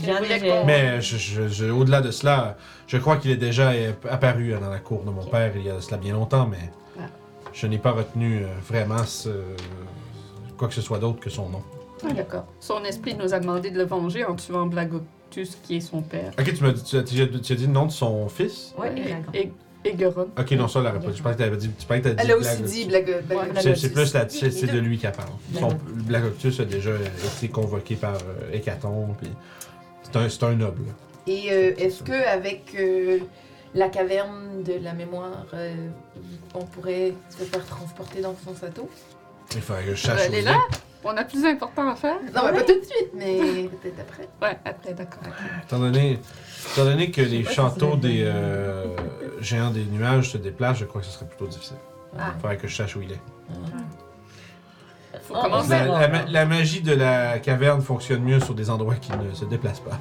j'en ai- j'ai- Mais je, je- je- au-delà de cela, je crois qu'il est déjà euh, apparu dans la cour de mon père il y a cela bien longtemps, mais Ah. je n'ai pas retenu euh, vraiment ce, quoi que ce soit d'autre que son nom. ah, d'accord. Son esprit nous a demandé de le venger en tuant Blagoctus, qui est son père. Ok, tu m'as dit, tu as, tu as- tu as dit le nom de son fils? Ouais, Dragon. Et Egaron. Ok, non, ça, elle l'aurait pas dit. Je pensais que t'avais dit. Tu pensais que t'as dit Elle a aussi Blague- dit Blagoctus. C'est plus la, c'est de lui qu'elle parle. Son, Blagoctus a déjà été convoqué par euh, Hécaton, puis c'est un, c'est un noble. Et euh, est-ce que avec euh, la caverne de la mémoire, euh, on pourrait se faire transporter dans son château? Il faudrait que je cherche Elle est là? On a plus important à faire? Non, mais pas tout de suite, mais peut-être après. Ouais, après, d'accord. Étant donné, étant donné que les si châteaux des euh, géants des nuages se déplacent, je crois que ce serait plutôt difficile. Ah. Il faudrait que je sache où il est. Faut commencer. La, magie de la caverne fonctionne mieux sur des endroits qui ne se déplacent pas.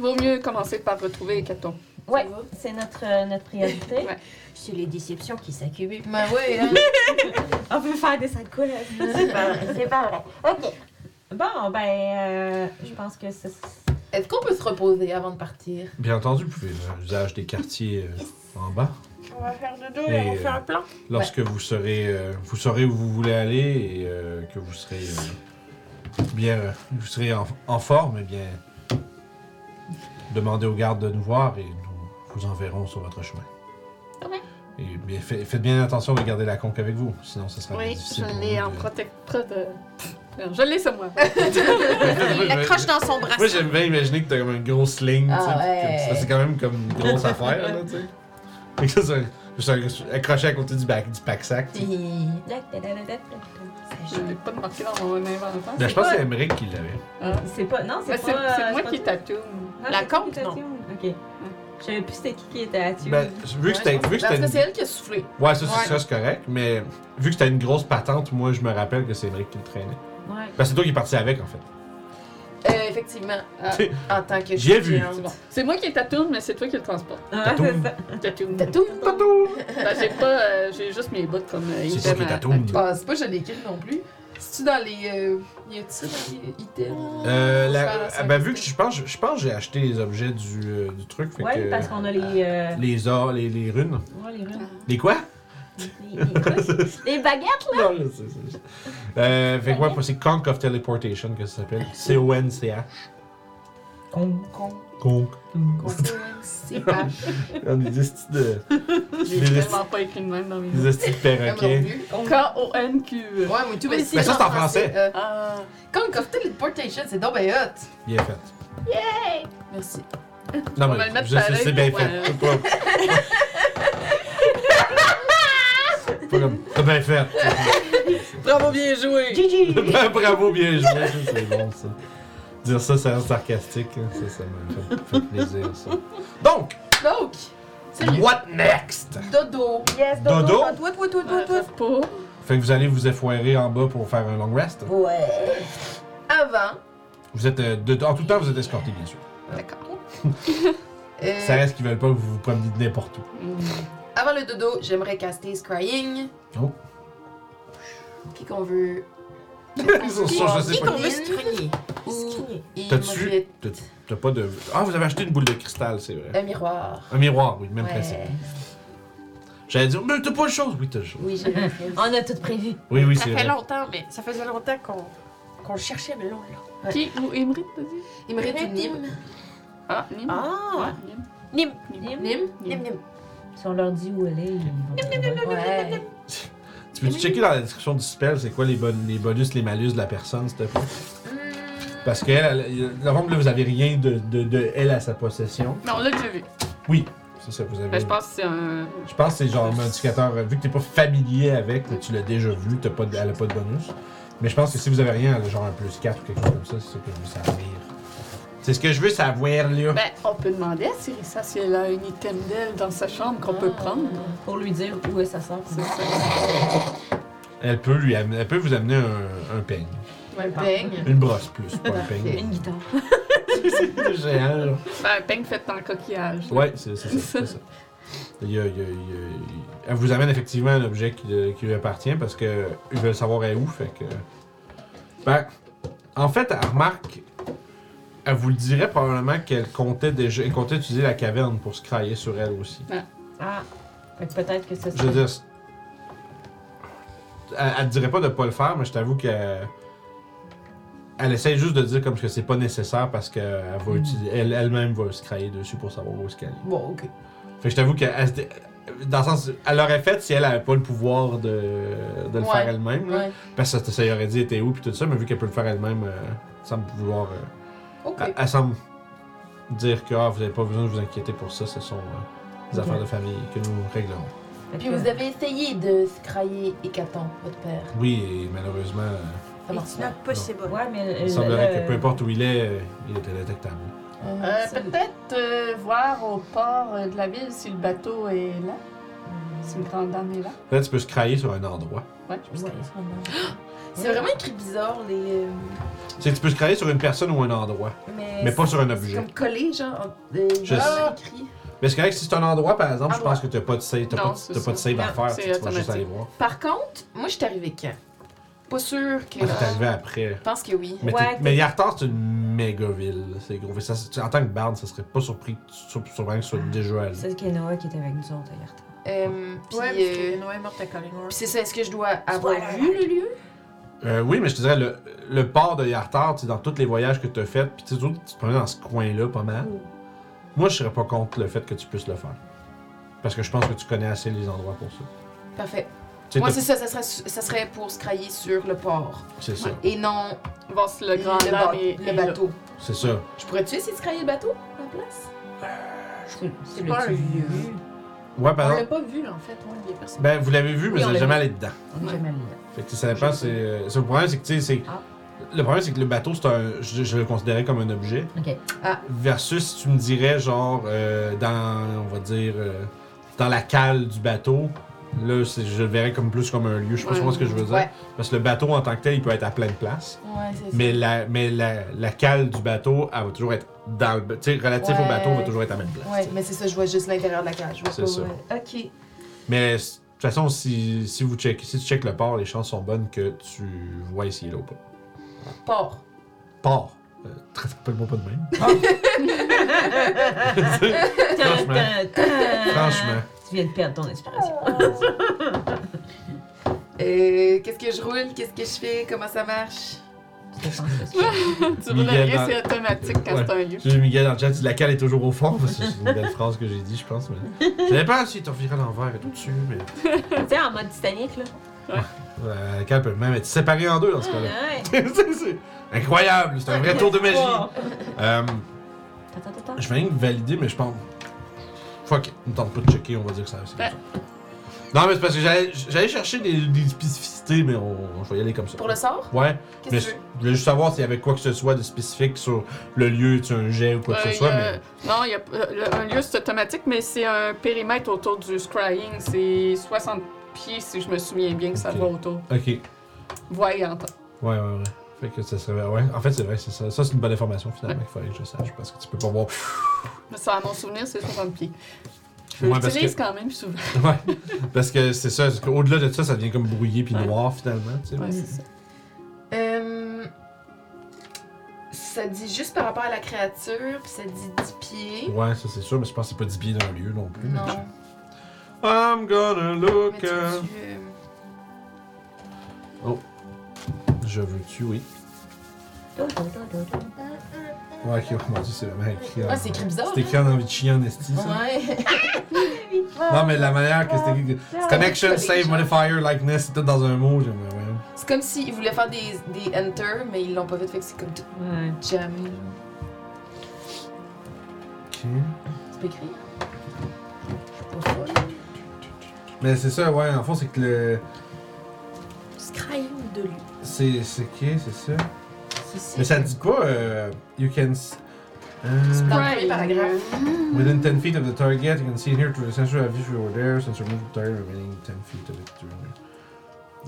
Vaut mieux commencer par retrouver Hécaton. Ouais, c'est notre, euh, notre priorité. Ouais. C'est les déceptions qui s'accumulent. Ben oui, hein. On peut faire des sacs C'est pas vrai, c'est pas vrai. Ok. Bon, ben, euh, je pense que c'est. Est-ce qu'on peut se reposer avant de partir? Bien entendu, vous pouvez faire usage des quartiers euh, en bas. On va faire de dos Et, et on fait euh, un plan. Lorsque vous serez, euh, vous saurez où vous voulez aller et euh, que vous serez euh, bien, euh, vous serez en, en forme, eh bien, demandez aux gardes de nous voir et nous vous enverrons sur votre chemin. Ok. Et bien, fait- faites bien attention de garder la conque avec vous, sinon ce sera Oui, difficile. je pour l'ai vous en de- protecteur de. Non, Je l'ai sur moi. Il l'accroche dans son Moi, bracelet. j'aime bien imaginer que t'as comme une grosse ligne, Ah tu sais, ouais. c'est quand même comme une grosse affaire, là, tu sais. Fait que ça, c'est juste un- accroché à côté du, bac, du pack-sac. tu sais. Je l'ai pas marqué dans mon inventaire. Ben, je pense que c'est Emmerich qui l'avait. C'est pas. Non, c'est Mais pas. c'est euh, c'est moi pas qui tatoue. Ah, La qui tatoue? Ok. Je savais plus c'était qui qui était à tuer. Ben, vu que c'était. Vu que Parce que une- c'est elle qui a soufflé. Ouais, ça, c'est Ouais. ça, c'est correct, mais vu que c'était une grosse patente, moi, je me rappelle que c'est Emmerich qui le traînait. Ouais. Ben, c'est toi qui es parti avec, en fait. Euh, effectivement, Ah, en tant que J'ai vu. c'est bon. C'est moi qui est tatoune, mais c'est toi qui le transporte. Ah, Tatoune. ça. Tatoune. Tatou? Ben, j'ai pas. euh, j'ai juste mes bouts comme. euh, C'est item ça qui à- tatoune. Ah, c'est pas je l'ai écrit non plus. C'est-tu dans les. Euh, y dans les items? Euh, la- ah, ben, vu que je pense, je pense que j'ai acheté les objets du, euh, du truc. Fait Ouais, que, parce qu'on a les. euh, les or, les, les runes. ouais, les runes. Les quoi? Les, les. Les baguettes, là? Non, c'est ça. Euh, fait que ouais, c'est Conk of Teleportation que ça s'appelle. C-O-N-C-H. Con. Con. Conk. C'est pas. Des styles de. J'ai tellement pas écrit de même dans mes Des styles de perroquets. K-O-N-Q. Ouais, moi tout, mais Mais ça, c'est en français. Euh, Ah. Conk of Teleportation, c'est donc hot. Bien fait. Merci. Non, On mais le je sais, c'est bien fait. C'est pas- comme. Bien fait. Bravo, bien joué. Gigi. Bravo, bien joué. Ça, c'est bon, ça. Dire ça, c'est sarcastique. hein, Ça, ça m'a fait, fait plaisir, ça. Donc, Donc, sérieux. what next? Dodo. Yes, Dodo? Dodo? Ouais, toi. ça pas. Fait que vous allez vous effoirer en bas pour faire un long rest? Ouais. Avant. Vous êtes. euh, de- en tout temps, vous êtes escorté, bien sûr. D'accord. Ça reste qu'ils veulent pas que vous vous promeniez de n'importe où. Avant le dodo, j'aimerais caster Scrying. Oh. Qui qu'on veut. Ils sont sûrs, je sais Qui pas. T'as-tu-. T'as- pas de. Ah, vous avez acheté une boule de cristal, c'est vrai. Un miroir. Un miroir, oui, même Ouais. principe. J'allais dire, mais t'as pas le chose. Oui, t'as le chose. Oui, j'ai le On a tout prévu. Oui, oui, Ça c'est fait vrai. longtemps, mais ça faisait longtemps qu'on qu'on le cherchait, mais là, là. Qui? Ou Imrit, t'as dit? Imrite ou Nim? Ah, Nim. Ah! Ouais, Nim. Nim! Nim. Nim. Nim, nim. Si on leur dit où elle est, ils vont. Ouais. Tu peux-tu checker dans la description du spell, c'est quoi les, bon- les bonus, les malus de la personne, s'il te plaît? Parce que elle, elle- dans le fond, là, vous avez rien de, de, de elle à sa possession. Mais on l'a déjà vu. Oui, c'est ça, vous avez. Ben, je pense que c'est un. Je pense que c'est genre un indicateur. euh, Vu que t'es pas familier avec, tu l'as déjà vu, t'as pas de- elle a pas de bonus. Mais je pense que si vous avez rien, elle a genre un plus 4 ou quelque chose comme ça, c'est ça que je veux savoir. C'est ce que je veux savoir, là. Ben, on peut demander à Cyrissa si elle a un item d'elle dans sa chambre qu'on peut prendre. Pour lui dire où est sa sœur. Elle peut lui amener- elle peut vous amener un, un peigne. Un peigne. Une brosse plus, pas un peigne. Une guitare. c'est géant, là. Ben, un peigne fait en coquillage. Ouais, c'est ça. c'est ça. Il y a- il y a- il y a- il- elle vous amène effectivement un objet qui, qui lui appartient parce que ils veulent savoir est où, fait que. Ben, en fait, elle remarque. Elle vous le dirait probablement qu'elle comptait déjà. Elle comptait utiliser la caverne pour se crailler sur elle aussi. Ah. Fait que peut-être que ça Je veux dire. c'est- Elle, elle te dirait pas de pas le faire, mais je t'avoue que. Elle essaye juste de dire comme que c'est pas nécessaire parce qu'elle va utiliser. Elle, elle-même va se crailler dessus pour savoir où est-ce qu'elle est. Bon, ok. Fait que je t'avoue que elle se dé- dans le sens, elle l'aurait fait si elle avait pas le pouvoir de, de le Ouais. faire elle-même. là. Ouais. Parce que ça, ça y aurait dit était où puis tout ça, mais vu qu'elle peut le faire elle-même, euh, semble vouloir. euh, Elle, elle semble dire que ah, vous avez pas besoin de vous inquiéter pour ça, ce sont euh, des affaires de famille que nous réglerons. Puis vous avez essayé de scrailler Hécaton, votre père. Oui, et malheureusement, euh, Ça marche It's pas. not possible. Ouais, mais. il semblerait le- que peu importe où il est, euh, il. Euh, ça- Peut-être euh, voir au port de la ville si le bateau est là. Si une grande dame est là. Peut-être tu peux se crailler sur un endroit. Ouais, je Ouais, pense. C'est vraiment écrit bizarre, les. euh, C'est que tu peux se crailler sur une personne ou un endroit, Mais, mais pas sur un c'est objet. comme collé, genre. en- euh, Je sais. écrit. Mais c'est correct, si c'est un endroit, par exemple, je Endroit. pense que t'as pas de save, t'as Non, pas, de- c'est t'as pas de ça. save à faire, tu vas juste aller voir. Par contre, moi, je suis arrivée quand? Pas sûr que. Ah, t'es arrivé après. Je pense que oui. Mais, Ouais, mais Yartar, c'est une méga ville. C'est gros. Ça, en tant que Bard, ça serait pas surpris que tu sois, sois déjà allé. C'est Kenoa qui était avec nous autres, à Yarta. Euh, puis, Ouais, parce euh, que Noé est morte à Collingwood. puis c'est ça, est-ce que je dois avoir vu le lieu? Euh, oui, mais je te dirais, le, le port de Yartar, tu sais, dans tous les voyages que tu as fait, puis tu sais, tu te promènes dans ce coin-là pas mal. Moi, je serais pas contre le fait que tu puisses le faire. Parce que je pense que tu connais assez les endroits pour ça. Parfait. Tu Moi, c'est ça, ça serait, ça serait pour se crailler sur le port. c'est ça. Et non Voir si le grand le, ba- bateau. C'est ça. Je pourrais-tu essayer de se crailler le bateau à la place? C'est c'est pas le un vieux. Ouais, par On l'a pas vu, en fait. Ouais, a personne. Ben, vous l'avez vu, mais vous n'êtes jamais allé dedans. On jamais allé là. Fait que sais, ça dépend, c'est. euh, c'est- Le problème, c'est que, tu sais, c'est. Ah. Le problème, c'est que le bateau, c'est un. Je, je le considérais comme un objet. Ok. Versus, si tu me dirais, genre, euh, dans. On va dire. euh, dans la cale du bateau, Là, je le verrais comme plus comme un lieu. Je sais pas Ouais. ce que je veux dire. Ouais. Parce que le bateau en tant que tel, il peut être à plein de places. Ouais, c'est ça. Mais la, mais la, la cale du bateau, elle va toujours être dans le. Tu sais, relatif au bateau, elle va toujours être à la même place. Ouais, mais c'est ça, je vois juste l'intérieur de la vois C'est ça. Ok. Mais de toute façon, si, si, vous check, si tu checkes le port, les chances sont bonnes que tu vois ici là ou pas. Port. Port. Euh, Traite-moi pas de même. Franchement. Tan, tan. Franchement. Tu viens de perdre ton inspiration. Euh, qu'est-ce que je roule? Qu'est-ce que je fais? Comment ça marche? Tu penses que c'est- Tu roules Miguel rien, dans- c'est automatique quand Ouais. c'est un lieu. J'ai Miguel dans le chat, la cale est toujours au fond. parce que C'est une belle phrase que j'ai dit, je pense. Mais... Je savais pas si t'en virais à l'envers et tout dessus, mais. Tu sais, en mode Titanic, là. Euh, la cale peut même être séparée en deux dans ce cas-là. Ouais. c'est c'est incroyable, c'est un vrai tour de magie. Euh, Attends, attends, attends. je vais rien que valider, mais je pense. Fuck, ne tente pas de checker, on va dire que ça c'est comme Ouais. ça. Non, mais c'est parce que j'allais j'allais chercher des, des spécificités, mais on, je vais y aller comme ça. Pour le sort? Ouais, mais Qu'est-ce que je tu veux? voulais juste savoir s'il y avait quoi que ce soit de spécifique sur le lieu, tu sais, un jet ou quoi que Euh, ce soit, y a- mais. Non, il y a, euh, le- un lieu c'est automatique, mais c'est un périmètre autour du scrying. C'est 60 pieds, si je me souviens bien, que ça va autour. Ok. Voyant. Ouais, ouais, ouais. Fait que ça serait. Ouais, en fait, c'est vrai, c'est ça. Ça, c'est une bonne information finalement qu'il fallait que je sache parce que tu peux pas voir. Mais ça, à mon souvenir, c'est 60 pieds. Je Ouais, l'utilise que- quand même souvent. Ouais. Parce que c'est ça. parce qu'au-delà de ça, ça devient comme brouillé puis Ouais. noir finalement, tu sais. Ouais, c'est ça. Euh, ça dit juste par rapport à la créature, puis ça dit 10 pieds. Ouais, ça c'est sûr, mais je pense que c'est pas 10 pieds dans le lieu non plus. mais- Non. I'm gonna Mais look. tu, uh, tu, euh, Je veux-tu, oui. Ouais, ok, mon dieu, c'est vraiment écrit. en- Ah, c'est écrit bizarre. C'est écrit en envie de chier en esti, ça. Ouais. Non, mais la manière que c'était écrit. Connection, save, modifier, likeness, c'est tout dans un mot. J'aimerais, ouais. C'est comme s'ils voulaient faire des, des enter, mais ils l'ont pas fait, fait que c'est comme tout Ouais. jammé. Ok. Tu peux écrire? Je suis pas folle. Mais c'est ça, ouais, en fond, c'est que le. Scrying de lui. C'est. C'est qui, c'est ça? Mais ça dit pas. euh, you can. s- euh, Dans le premier paragraphe. Within 10 feet of the target, you can see here through the sensor have over there, sensor move the target remaining 10 feet of it. during-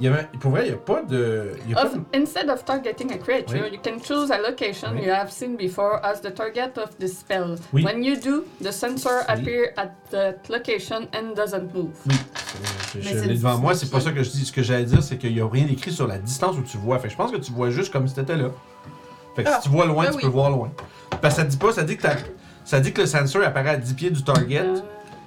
Il y avait, pour vrai, il n'y a pas de. Il y a pas Of, de instead of targeting a creature, Oui. you can choose a location Oui. you have seen before as the target of the spell. Oui. When you do, the sensor Oui. appear at that location and doesn't move. Oui, je, Mais je l'ai devant moi, 19 c'est pas ça que je dis. Ce que j'allais dire, c'est qu'il n'y a rien écrit sur la distance où tu vois. Fait que je pense que tu vois juste comme si t'étais là. Fait que Ah, si tu vois loin, ben tu oui. peux voir loin. Parce que ça dit pas, ça dit que ça dit que le sensor apparaît à 10 pieds du target, Euh,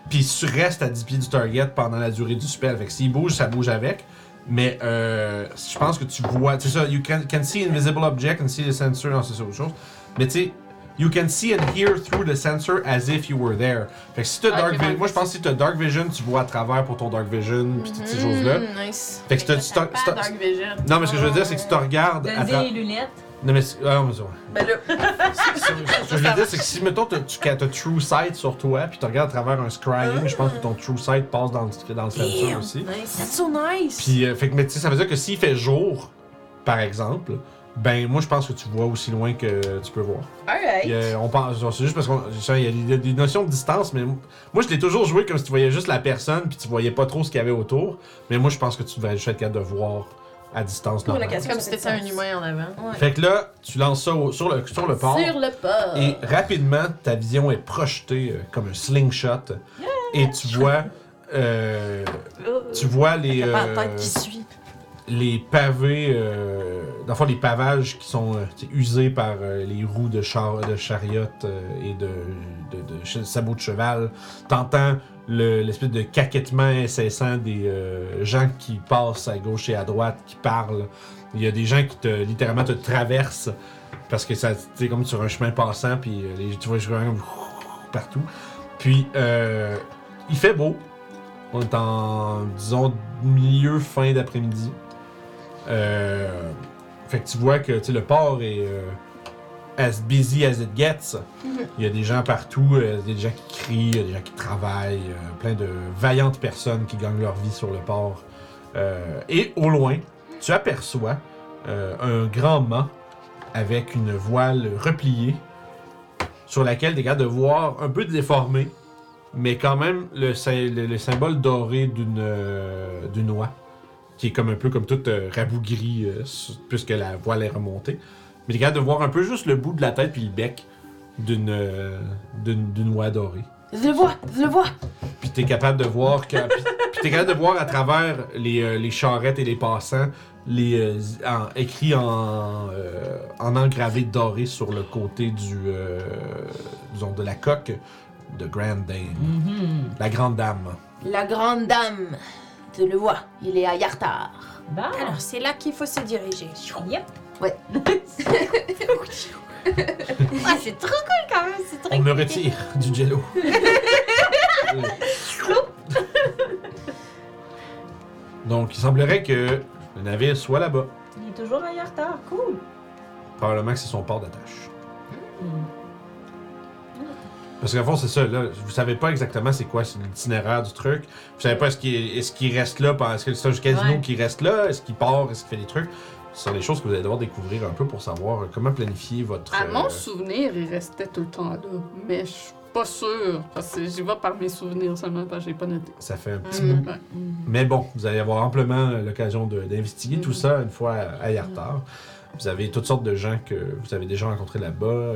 puis tu restes à 10 pieds du target pendant la durée du spell. Fait que s'il bouge, ça bouge avec. Mais euh, je pense que tu vois. C'est ça, you can, can see invisible object and see the sensor. Non, c'est ça autre chose. Mais tu sais, you can see and hear through the sensor as if you were there. Fait que si t'as Ah, dark ok, vision, ouais. moi je pense que si t'as dark vision, tu vois à travers pour ton dark vision, puis toutes ces Mhm, choses-là. Nice. Fait que t'as- Dark Vision. Non, mais ce que je veux dire, c'est que si tu regardes. à Donner tra- les lunettes. Non, mais. c'est- ah, mais ça. Ben là, Ce que je veux dire, c'est que si, mettons, t'as- tu as True Sight sur toi, puis tu regardes à travers un scrying, je pense que ton True Sight passe dans le, dans le sensor aussi. nice. That's so nice. Puis, euh, fait que, mais tu sais, ça veut dire que s'il fait jour, par exemple, ben, moi, je pense que tu vois aussi loin que tu peux voir. Alright. Puis, euh, on pense, c'est juste parce qu'il y a des, des notions de distance, mais moi, je l'ai toujours joué comme si tu voyais juste la personne, puis tu voyais pas trop ce qu'il y avait autour. Mais moi, je pense que tu devrais juste être capable de voir à distance normale. question, Comme si t'étais un humain en avant. Ouais. Fait que là, tu lances ça au- sur, le, sur le port. Sur le port. Et rapidement, ta vision est projetée euh, comme un slingshot. Et tu vois. euh, tu vois les. Pas euh, la tête qui suit. les pavés. Euh, dans le fond, les pavages qui sont euh, tu sais, usés par euh, les roues de, char, de chariot euh, et de, de, de che- sabots de cheval. T'entends le- l'espèce de caquettement incessant des euh, gens qui passent à gauche et à droite, qui parlent. Il y a des gens qui te littéralement te traversent parce que c'est comme sur un chemin passant, puis euh, les- tu vois, comme partout. Puis, euh, il fait beau. On est en, disons, milieu, fin d'après-midi. Euh, fait que tu vois que le port est as busy as it gets. Il y a des gens partout, euh, il y a des gens qui crient, il y a des gens qui travaillent, euh, plein de vaillantes personnes qui gagnent leur vie sur le port. Euh, et au loin, tu aperçois un grand mât avec une voile repliée sur laquelle tu es capable de voir un peu déformé mais quand même le, sy- le- le symbole doré d'une oie, qui est comme un peu comme toute rabougrie, puisque la voile est remontée. Mais t'es capable de voir un peu juste le bout de la tête puis le bec d'une euh, d'une d'une oie dorée. Je le vois, je le vois. Puis t'es capable de voir que, puis, puis t'es capable de voir à travers les, euh, les charrettes et les passants les euh, en- écrits en euh, en engravé doré sur le côté du euh, disons de la coque de Grand Dane, Mhm. la grande dame. La grande dame. Je le vois, il est à Yartar. Bon. Alors, c'est là qu'il faut se diriger. Yep. Ah, c'est trop cool quand même, c'est très On me retire du jello. Donc, il semblerait que le navire soit là-bas. Il est toujours à retard. Cool. Probablement que c'est son port d'attache. Hmm. Parce qu'en fond, c'est ça, là. Vous savez pas exactement c'est quoi c'est l'itinéraire du truc. Vous savez pas est-ce qu'il est, ce qu'il reste là, pendant- est-ce que c'est un casino Ouais. qui reste là, est-ce qu'il part, est-ce qu'il fait des trucs. Ce sont des choses que vous allez devoir découvrir un peu pour savoir euh, comment planifier votre. À mon euh, souvenir, il restait tout le temps là. Mais je suis pas sûre. Parce que j'y vais par mes souvenirs seulement parce que j'ai pas noté. ça fait un petit Mm. bout. Mais bon, vous allez avoir amplement euh, l'occasion d'investiguer tout ça une fois à, Yartar. Vous avez toutes sortes de gens que vous avez déjà rencontrés là-bas.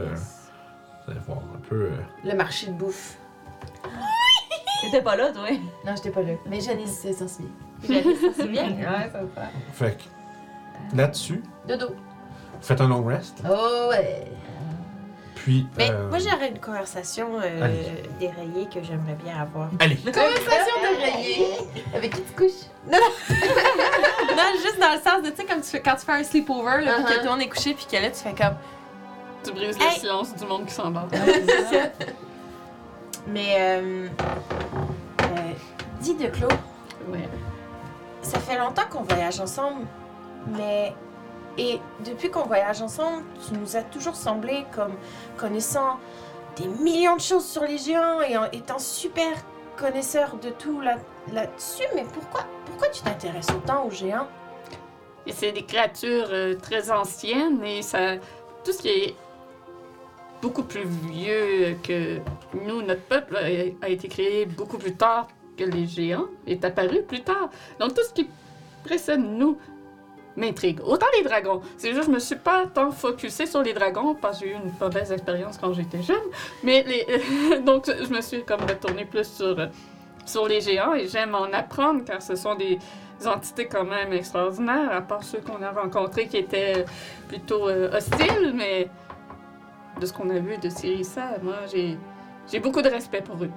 vous allez voir un peu. Le marché de bouffe. T'étais pas là, toi? Non, j'étais pas là. Mais Janice s'est sensible. C'est bien. Ouais, ça va. Fait que là-dessus, Dodo. vous faites un long rest. Oh ouais. Puis. Mais euh, moi, j'aurais une conversation euh, Allez. déraillée que j'aimerais bien avoir. Allez! Conversation de rayé. Avec qui tu couches? non, juste dans le sens de, tu sais, comme tu fais, quand tu fais un sleepover, là, puis que Uh-huh. tout le monde est couché, puis que là, tu fais comme. Tu brises Hey! le silence du monde qui s'en va. Mais, euh. euh, dis de Claude, Ouais. ça fait longtemps qu'on voyage ensemble, mais. Et depuis qu'on voyage ensemble, tu nous as toujours semblé comme connaissant des millions de choses sur les géants et étant super connaisseur de tout là- là-dessus. mais pourquoi, pourquoi tu t'intéresses autant aux géants? C'est des créatures euh, très anciennes et ça. Tout ce qui est beaucoup plus vieux que nous, notre peuple a, a été créé beaucoup plus tard que les géants, est apparu plus tard. Donc tout ce qui précède nous m'intrigue. Autant les dragons. C'est juste, je me suis pas tant focusée sur les dragons parce que j'ai eu une mauvaise expérience quand j'étais jeune. Mais les... donc je me suis comme retournée plus sur, euh, sur les géants et j'aime en apprendre car ce sont des des entités quand même extraordinaires, à part ceux qu'on a rencontrés qui étaient plutôt euh, hostiles, mais de ce qu'on a vu de Cyrissa, moi, j'ai, j'ai beaucoup de respect pour eux.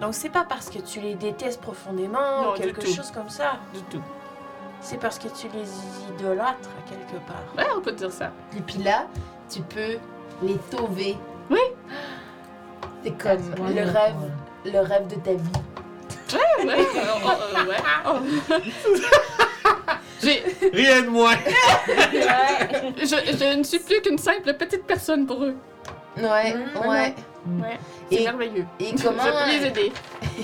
Donc c'est pas parce que tu les détestes profondément Non, ou quelque chose comme ça. Du tout. C'est parce que tu les idolâtres à quelque part. Ouais, on peut dire ça. Et puis là, tu peux les sauver. Oui. C'est comme le rêve, le rêve de ta vie. Ouais, ouais. oh, oh, ouais. Oh. J'ai, Rien de moins! je, je ne suis plus qu'une simple petite personne pour eux. Ouais, ouais. Ouais. C'est Et, merveilleux. et comment, Je peux les aider.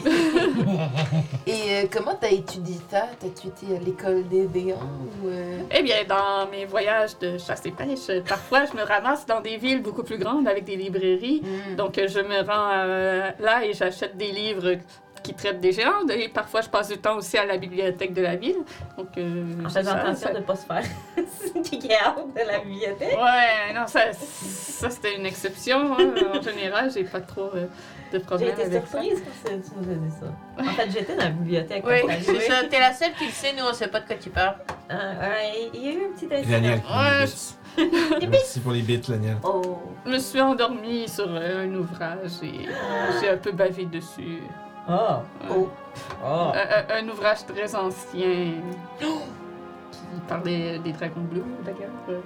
et euh, comment t'as étudié ça? T'as-tu été à l'école des géants ou euh, Eh bien, dans mes voyages de chasse et pêche, parfois je me ramasse dans des villes beaucoup plus grandes avec des librairies. hmm. Donc, euh, je me rends euh, là et j'achète des livres qui traitent des géants. Et parfois, je passe du temps aussi à la bibliothèque de la ville. Donc, euh, En faisant attention ça- de ne pas se faire kicker out de la bibliothèque. Ouais, non, ça, ça c'était une exception. hein. En général, j'ai pas trop euh, de J'ai problème été avec ça. surprise quand tu nous as dit ça. En fait, j'étais dans la bibliothèque. Oui, c'est ça. T'es la seule qui le sait, nous on sait pas de quoi tu parles. Ah, ouais, il y a eu un petit incident. Merci pour les bits, Daniel. Oh. Je me suis endormie sur euh, un ouvrage et j'ai un peu bavé dessus. Oh. Oh. Oh. Un, un- un ouvrage très ancien qui parlait des dragons bleus, d'ailleurs, euh,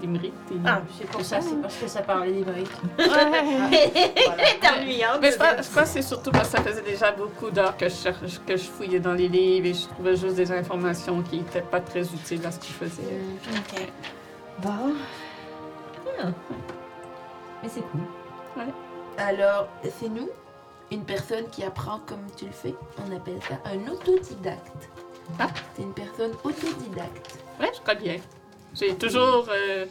des mérites. et- Ah, c'est pour ça, c'est parce que ça parlait des briques. C'est ennuyant. Mais je crois, je crois que c'est surtout parce que ça faisait déjà beaucoup d'heures que je, cherche- que je fouillais dans les livres et je trouvais juste des informations qui n'étaient pas très utiles à ce que je faisais. Ok. Bon. Ah. Mais c'est cool. Alors, c'est nous, une personne qui apprend comme tu le fais. On appelle ça un autodidacte. Ah. C'est une personne autodidacte. Ouais, je crois bien. J'ai toujours euh,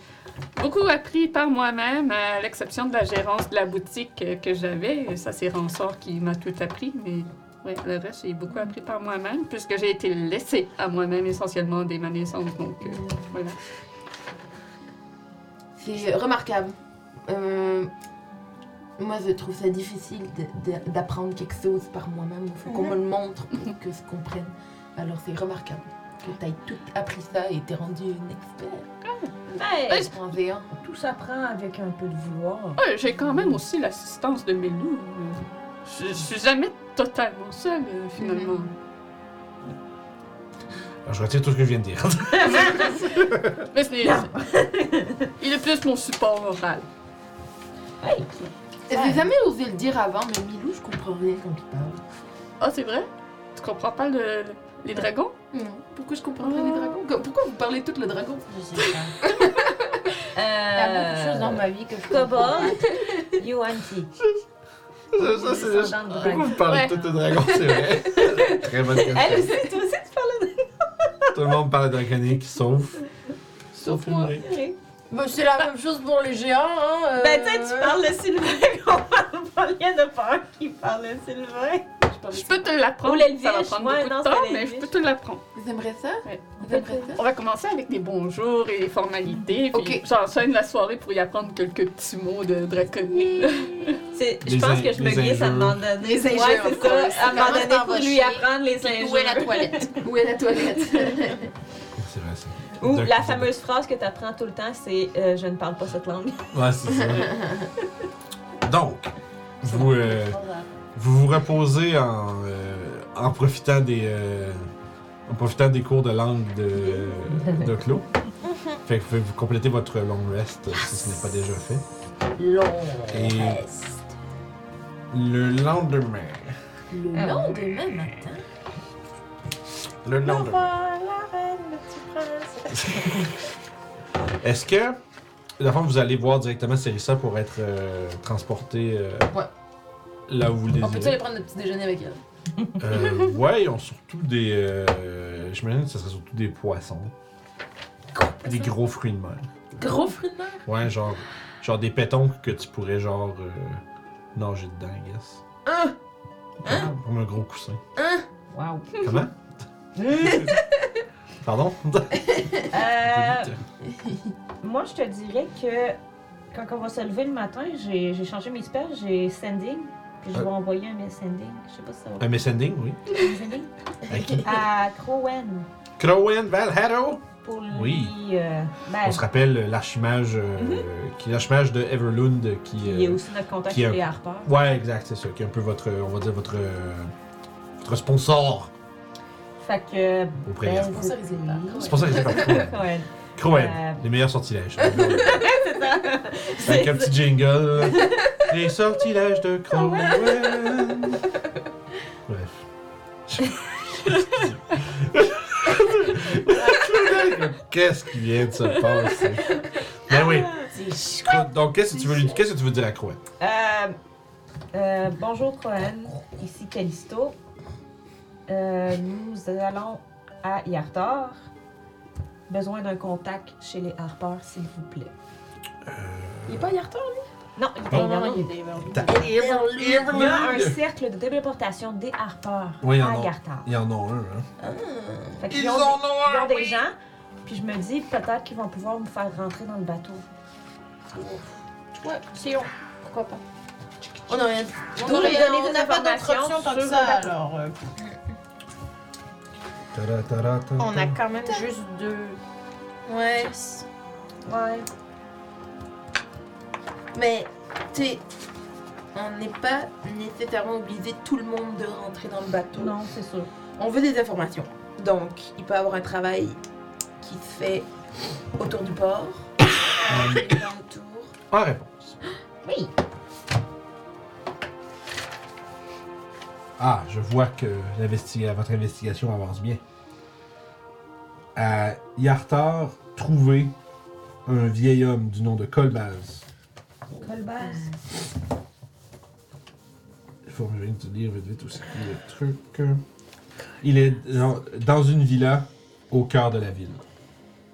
beaucoup appris par moi-même, à l'exception de la gérance de la boutique que j'avais. Ça, c'est Ransort qui m'a tout appris, mais ouais, le reste, j'ai beaucoup appris par moi-même, puisque j'ai été laissée à moi-même essentiellement dès ma naissance. Donc, euh, voilà. C'est remarquable. Euh, moi, je trouve ça difficile d'apprendre quelque chose par moi-même. Il faut qu'on me le montre pour que je comprenne. Alors, c'est remarquable que tu aies tout appris ça et t'es rendu une expert. Ben, En V1. Tout s'apprend avec un peu de vouloir. Ouais, j'ai quand même aussi l'assistance de Melou. Je, je suis jamais totalement seule, euh, finalement. Alors, je retire tout ce que je viens de dire. Mais c'est... Il est plus mon support moral. J'ai jamais osé le dire avant, mais Milou, je comprends rien quand il parle. Ah, c'est vrai? Tu comprends pas le- les dragons? Non. Pourquoi je comprends pas les dragons? Comme- Pourquoi vous parlez tout le dragon? Je sais pas. Il y a beaucoup de choses dans Euh, ma vie que je comprends pas. Kobold, Yuan-Ti. ça, ça, c'est de Pourquoi dragon? vous parlez Ouais. de tout le dragon, c'est vrai? Très bonne question. Elle aussi, toi aussi, tu parles Tout le monde parle de draconique, sauf. Sauf moi. Bah, c'est la même chose pour les géants, hein. euh, Ben, tu sais, tu parles de Sylvain, qu'on parle pas rien de peur qui parle de Sylvain. Je peux te l'apprendre. Ça va prendre ouais, beaucoup non, de temps, mais je peux te l'apprendre. Vous aimeriez ça? Ouais. Vous aimeriez ça? On va commencer avec des bonjours et des formalités, puis Ok. j'enchaîne la soirée pour y apprendre quelques petits mots de draconique. Je pense que je me glisse à un moment injures. donné. Les Ouais, injures, c'est ça. À un moment Commence donné, par pour lui apprendre les injures. Où est la toilette? Où est la toilette? Ou la fameuse phrase que tu apprends tout le temps, c'est euh, Je ne parle pas cette langue. Ouais, c'est ça. Donc, vous, euh, vous vous reposez en, euh, en profitant des euh, en profitant des cours de langue de, de Clos. Fait que vous compléter votre long rest si ce n'est pas déjà fait. Long Et reste. le lendemain, Le lendemain matin. Le lendemain, la reine, le petit prince. est-ce que la fois vous allez voir directement Cérissa pour être euh, transporté euh, Ouais. là où vous le On peut-tu désirez? aller prendre notre petit déjeuner avec elle? Euh, ouais, ils ont surtout des. Euh, J'imagine que ce serait surtout des poissons. Des gros fruits de mer. Gros fruits de mer? Ouais, genre. Genre des pétons que tu pourrais, genre. euh, nager dedans, I guess. Hein? Comme- Comme un gros coussin. Wow. Comment? Pardon? Euh, moi, je te dirais que quand on va se lever le matin, j'ai j'ai changé mes spells, j'ai sending. Puis je vais Euh. envoyer un sending. Je sais pas si ça va. Un messending, oui. À qui À Crowen. Crowen Valharo Pour lui. Oui. euh, ben, On se rappelle euh, l'archimage. euh, qui est l'archimage de Everlund qui. il est euh, aussi notre contact qui a- chez les Harper. Ouais, exact, c'est ça. Qui est un peu votre. On va dire votre. euh, votre sponsor Fait que. ben, Sponsorisé par Crowen. Sponsorisé par Crowen. Crowen. Crowen, Euh, les meilleurs sortilèges. C'est ça. Avec un petit jingle. Les sortilèges de Crowen. Bref. Qu'est-ce qui vient de se passer? Ben oui. Donc, qu'est-ce que tu veux lui Qu'est-ce que tu veux dire à Crowen? Euh, euh, bonjour Cohen, ici Callisto. Euh, nous allons à Yartar. Besoin d'un contact chez les Harper, s'il vous plaît. Il est pas hier tard Non, il y a- il y a un cercle de téléportation des Harper Oui, il y en à a. Yartar. Ils en ont un, hein? Fait qu'ils ont, des- ils ont des gens, puis je me dis peut-être qu'ils vont pouvoir me faire rentrer dans le bateau. Ouais, si on. Pourquoi pas. On a rien. On n'a pas d'autre option tant que ça, alors. euh. On a quand même juste deux. Ouais. Ouais. Mais, tu sais, on n'est pas nécessairement obligé tout le monde de rentrer dans le bateau. Non, c'est sûr. On veut des informations. Donc, il peut y avoir un travail qui se fait autour du port. Et dans le tour. En réponse. Oui. Ah, je vois que votre investigation avance bien. À Yartar, trouvez un vieil homme du nom de Colbaz. Colbaz. Il faut que je vienne te dire vite vite aussi le truc. Il est dans, dans une villa au cœur de la ville.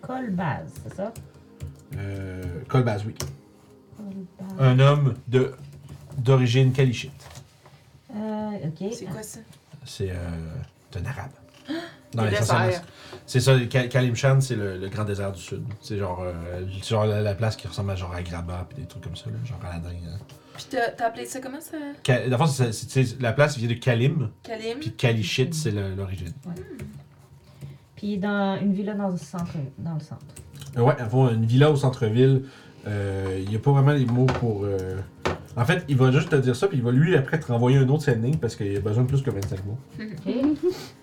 Colbaz, c'est ça? Euh, Colbaz, oui. Colbaz. Un homme de d'origine kalichite. Euh, ok. C'est quoi ça? C'est euh, un arabe. Non. C'est ça, Ka- Kalimshan, c'est le, le grand désert du sud. C'est genre, euh, genre la, la place qui ressemble à genre à Graba puis des trucs comme ça, là, genre Aladdin. hein. Puis t'as t'as appelé ça comment ça? Ka- c'est- la place vient de Kalim, Kalim? puis Kalichit, c'est l'origine. Puis dans une villa dans le centre. Dans le centre. Euh, Ouais, une villa au centre-ville. euh, Il n'y a pas vraiment les mots pour. En fait, il va juste te dire ça, puis il va lui après te renvoyer un autre sending parce qu'il a besoin de plus que 25 mots.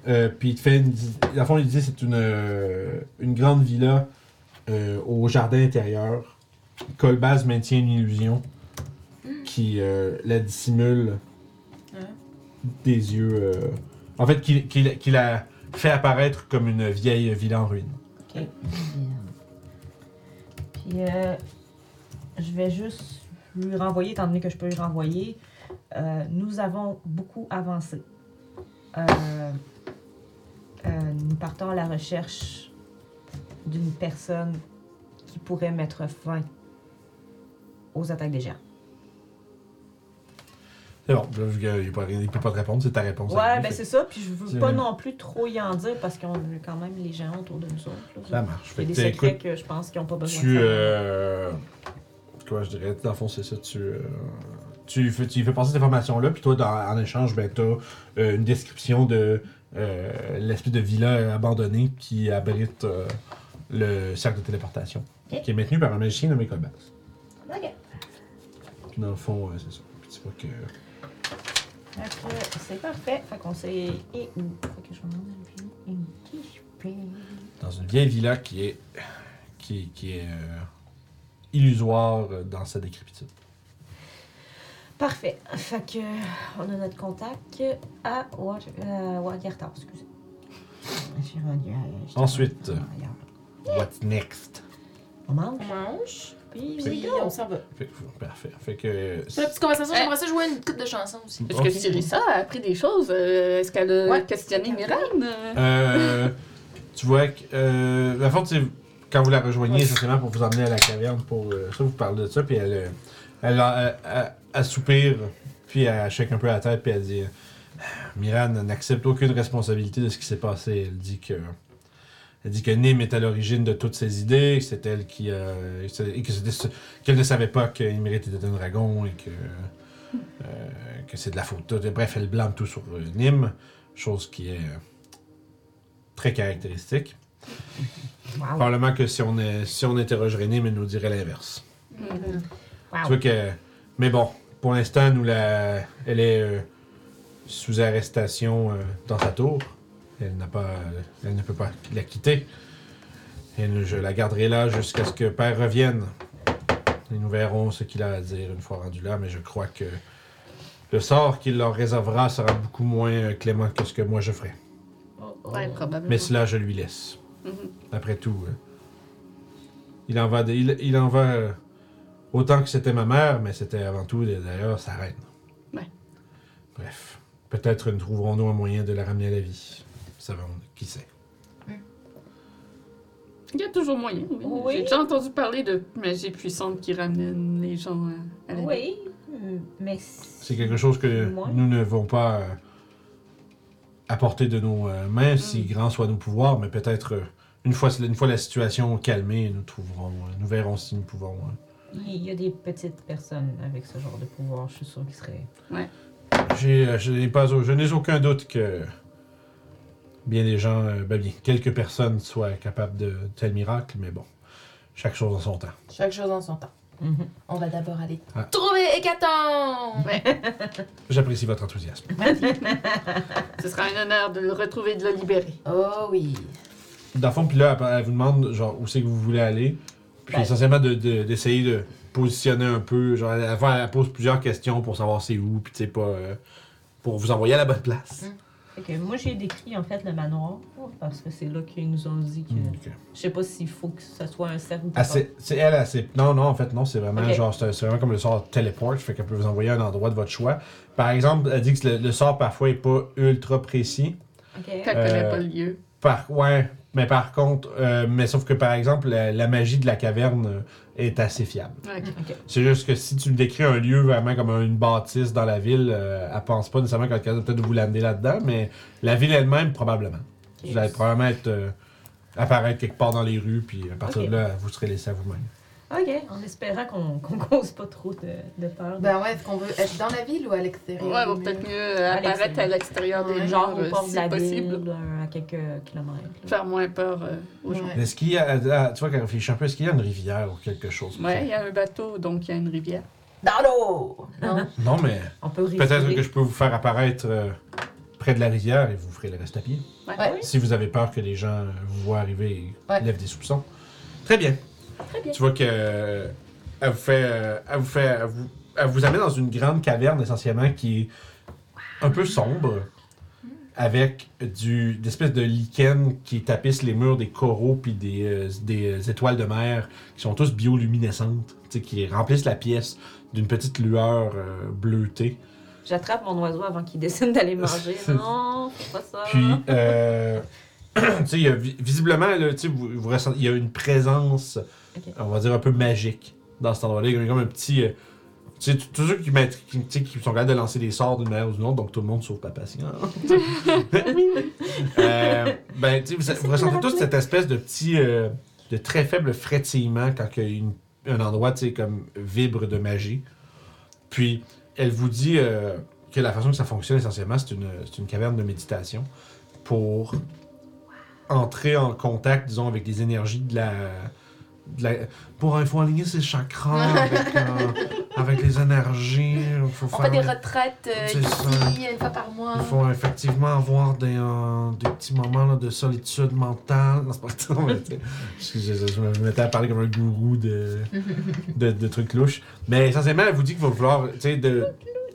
Euh, puis il te fait une. Dans le fond, il dit c'est une, euh, une grande villa euh, au jardin intérieur. Colbaz maintient une illusion qui euh, la dissimule des yeux. euh, en fait, qui, qui, qui la fait apparaître comme une vieille villa en ruine. Ok. Puis euh, je vais juste lui renvoyer, étant donné que je peux lui renvoyer. Euh, nous avons beaucoup avancé. Euh, euh, nous partons à la recherche d'une personne qui pourrait mettre fin aux attaques des géants. C'est bon, qu'il ne peut pas te répondre, c'est ta réponse. Ouais, ben c'est ça. Puis je veux pas vrai. non plus trop y en dire parce qu'on a quand même les géants autour de nous autres. là. Ça marche. Il y a des secrets que je pense qu'ils n'ont pas besoin tu. de. Euh, comment je dirais Dans le fond, c'est ça. Tu. euh, tu fais, tu fais passer cette information-là, puis toi, dans- en échange, ben, tu as une description de euh, l'espèce de villa abandonnée qui abrite euh, le cercle de téléportation, qui est maintenu par un magicien nommé Colbas. Ok. Puis dans le fond, euh, c'est ça. Puis tu vois que. C'est parfait. Fait qu'on paix. Dans une vieille villa qui est. qui, qui est. illusoire euh, dans sa décrépitude. Parfait. Fait que on a notre contact à euh, Wagertar, excusez. Ensuite. What's next? On mange, On mange, puis go. on s'en va. Fait que- parfait. Fait que. La petite conversation, j'aimerais ça jouer une coupe de chansons aussi. Est-ce Ok. que Cyrissa a appris des choses? Euh, Est-ce qu'elle a Ouais. questionné Myran? Euh, tu vois que. Euh, la fois, quand vous la rejoignez, essentiellement pour vous emmener à la caverne, pour euh, ça, vous parlez de ça, puis elle. euh, Elle, elle, elle- elle soupire, puis elle shake un peu la tête, puis elle dit Miran n'accepte aucune responsabilité de ce qui s'est passé. Elle dit que. Elle dit que Nim est à l'origine de toutes ces idées, c'est elle qui. euh, et qu'elle ne savait pas qu'Imrit était un dragon et que. euh, que c'est de la faute. Bref, elle blâme tout sur euh, Nim, chose qui est euh, très caractéristique. Wow. Probablement que si on, est, si on interrogerait Nim, elle nous dirait l'inverse. Mhm. Wow. Tu vois que. Mais bon, pour l'instant, nous la. Elle est euh, sous arrestation euh, dans sa tour. Elle n'a pas. Elle ne peut pas la quitter. Et nous- je la garderai là jusqu'à ce que Père revienne. Et nous verrons ce qu'il a à dire une fois rendu là, mais je crois que le sort qu'il leur réservera sera beaucoup moins euh, clément que ce que moi je ferai. Ouais, probablement. Mais cela, je lui laisse. Mhm. Après tout, euh, il en va, de- il, il en va euh, autant que c'était ma mère, mais c'était avant tout d'ailleurs sa reine. Ouais. Bref, peut-être nous trouverons-nous un moyen de la ramener à la vie. Savons, qui sait. Il y a toujours moyen, oui. Oui. J'ai déjà entendu parler de magie puissante qui ramène les gens à, la vie. Oui, euh, mais. C'est quelque chose que nous ne devons pas euh, apporter de nos mains, si Mm. grands soient nos pouvoirs, mais peut-être euh, une fois, une fois la situation calmée, nous trouverons, euh, nous verrons si nous pouvons. euh, Il y a des petites personnes avec ce genre de pouvoir, je suis sûre qu'ils seraient. J'ai, euh, je n'ai pas, je n'ai aucun doute que bien des gens, ben bien, quelques personnes soient capables de tel miracle, mais bon, chaque chose en son temps. Chaque chose en son temps. On va d'abord aller Ah. trouver Hécaton! J'apprécie votre enthousiasme. Ce sera un honneur de le retrouver et de le libérer. Oh oui. Dans le fond, puis là, elle, vous demande genre où c'est que vous voulez aller, puis Ben. essentiellement de, de- d'essayer de positionner un peu, genre elle, elle- elle pose plusieurs questions pour savoir c'est où, puis tu sais pas euh, pour vous envoyer à la bonne place. Mm. Fait que moi, j'ai décrit en fait le manoir, parce que c'est là qu'ils nous ont dit que. Ok. Je sais pas s'il faut que ce soit un cercle ou pas. Ah, c'est, elle, non, non, en fait, non, c'est vraiment genre, c'est, vraiment comme le sort téléport, fait qu'elle peut vous envoyer à un endroit de votre choix. Par exemple, elle dit que le, le sort parfois est pas ultra précis. Ok. Connaît Euh, pas le lieu. Par, ouais, Mais par contre, euh, mais sauf que par exemple, la, la magie de la caverne euh, est assez fiable. Ouais. C'est juste que si tu me décris un lieu vraiment comme une bâtisse dans la ville, euh, elle pense pas nécessairement qu'elle est capable peut-être de vous l'amener là-dedans, mais la ville elle-même, probablement. Vous allez probablement être, euh, apparaître quelque part dans les rues, puis à partir de là, vous serez laissé à vous-même. Ok, en espérant qu'on qu'on cause pas trop de, de peur. Ben ouais, est-ce qu'on veut être dans la ville ou à l'extérieur? Ouais, va peut-être mieux euh, À apparaître à l'extérieur des Ouais. Genre murs, au euh, port de si la possible. ville, euh, à quelques kilomètres. là. Faire moins peur euh, aux gens. Ouais. Est-ce qu'il y a, ah, tu vois, quand on réfléchit un peu, est-ce qu'il y a une rivière ou quelque chose? Ouais, il y a un bateau, donc il y a une rivière. Dans l'eau! Non? Non, mais On peut peut-être que je peux vous faire apparaître euh, près de la rivière et vous ferez le reste à pied. Ouais. Ouais. Si vous avez peur que les gens vous voient arriver et Ouais. lèvent des soupçons. Très bien. Très bien. Tu vois que euh, elle vous fait, euh, elle vous fait, elle vous, elle vous amène dans une grande caverne essentiellement qui est un peu sombre, avec du des espèces de lichen qui tapissent les murs des coraux puis des, euh, des étoiles de mer qui sont tous bioluminescentes, tu sais, qui remplissent la pièce d'une petite lueur bleutée. J'attrape mon oiseau avant qu'il décide d'aller manger. non, c'est pas ça. Puis, euh, tu sais, visiblement, là, tu sais, vous, vous ressentez- il y a une présence, On va dire, un peu magique dans cet endroit-là. Il y a comme un petit. euh, tu sais, tous ceux qui, sont capables de lancer des sorts d'une manière ou d'une autre, donc tout le monde sauf Papa Patient. euh, ben, tu sais, vous, vous ressentez tous cette espèce de petit. euh, de très faible frétillement quand une- un endroit, tu sais, comme vibre de magie. Puis, elle vous dit euh, que la façon que ça fonctionne essentiellement, c'est une, c'est une caverne de méditation pour entrer en contact, disons, avec les énergies de la. La- pour il faut aligner ses chakras avec, euh, avec les énergies. Il faut On faire- fait des retraites euh, ici, une fois par mois. il faut effectivement avoir des, euh, des petits moments là, de solitude mentale. Non, c'est pas excusez, je, me mettais à parler comme un gourou de, de, de trucs louches. Mais essentiellement, elle vous dit qu'il va sais, de,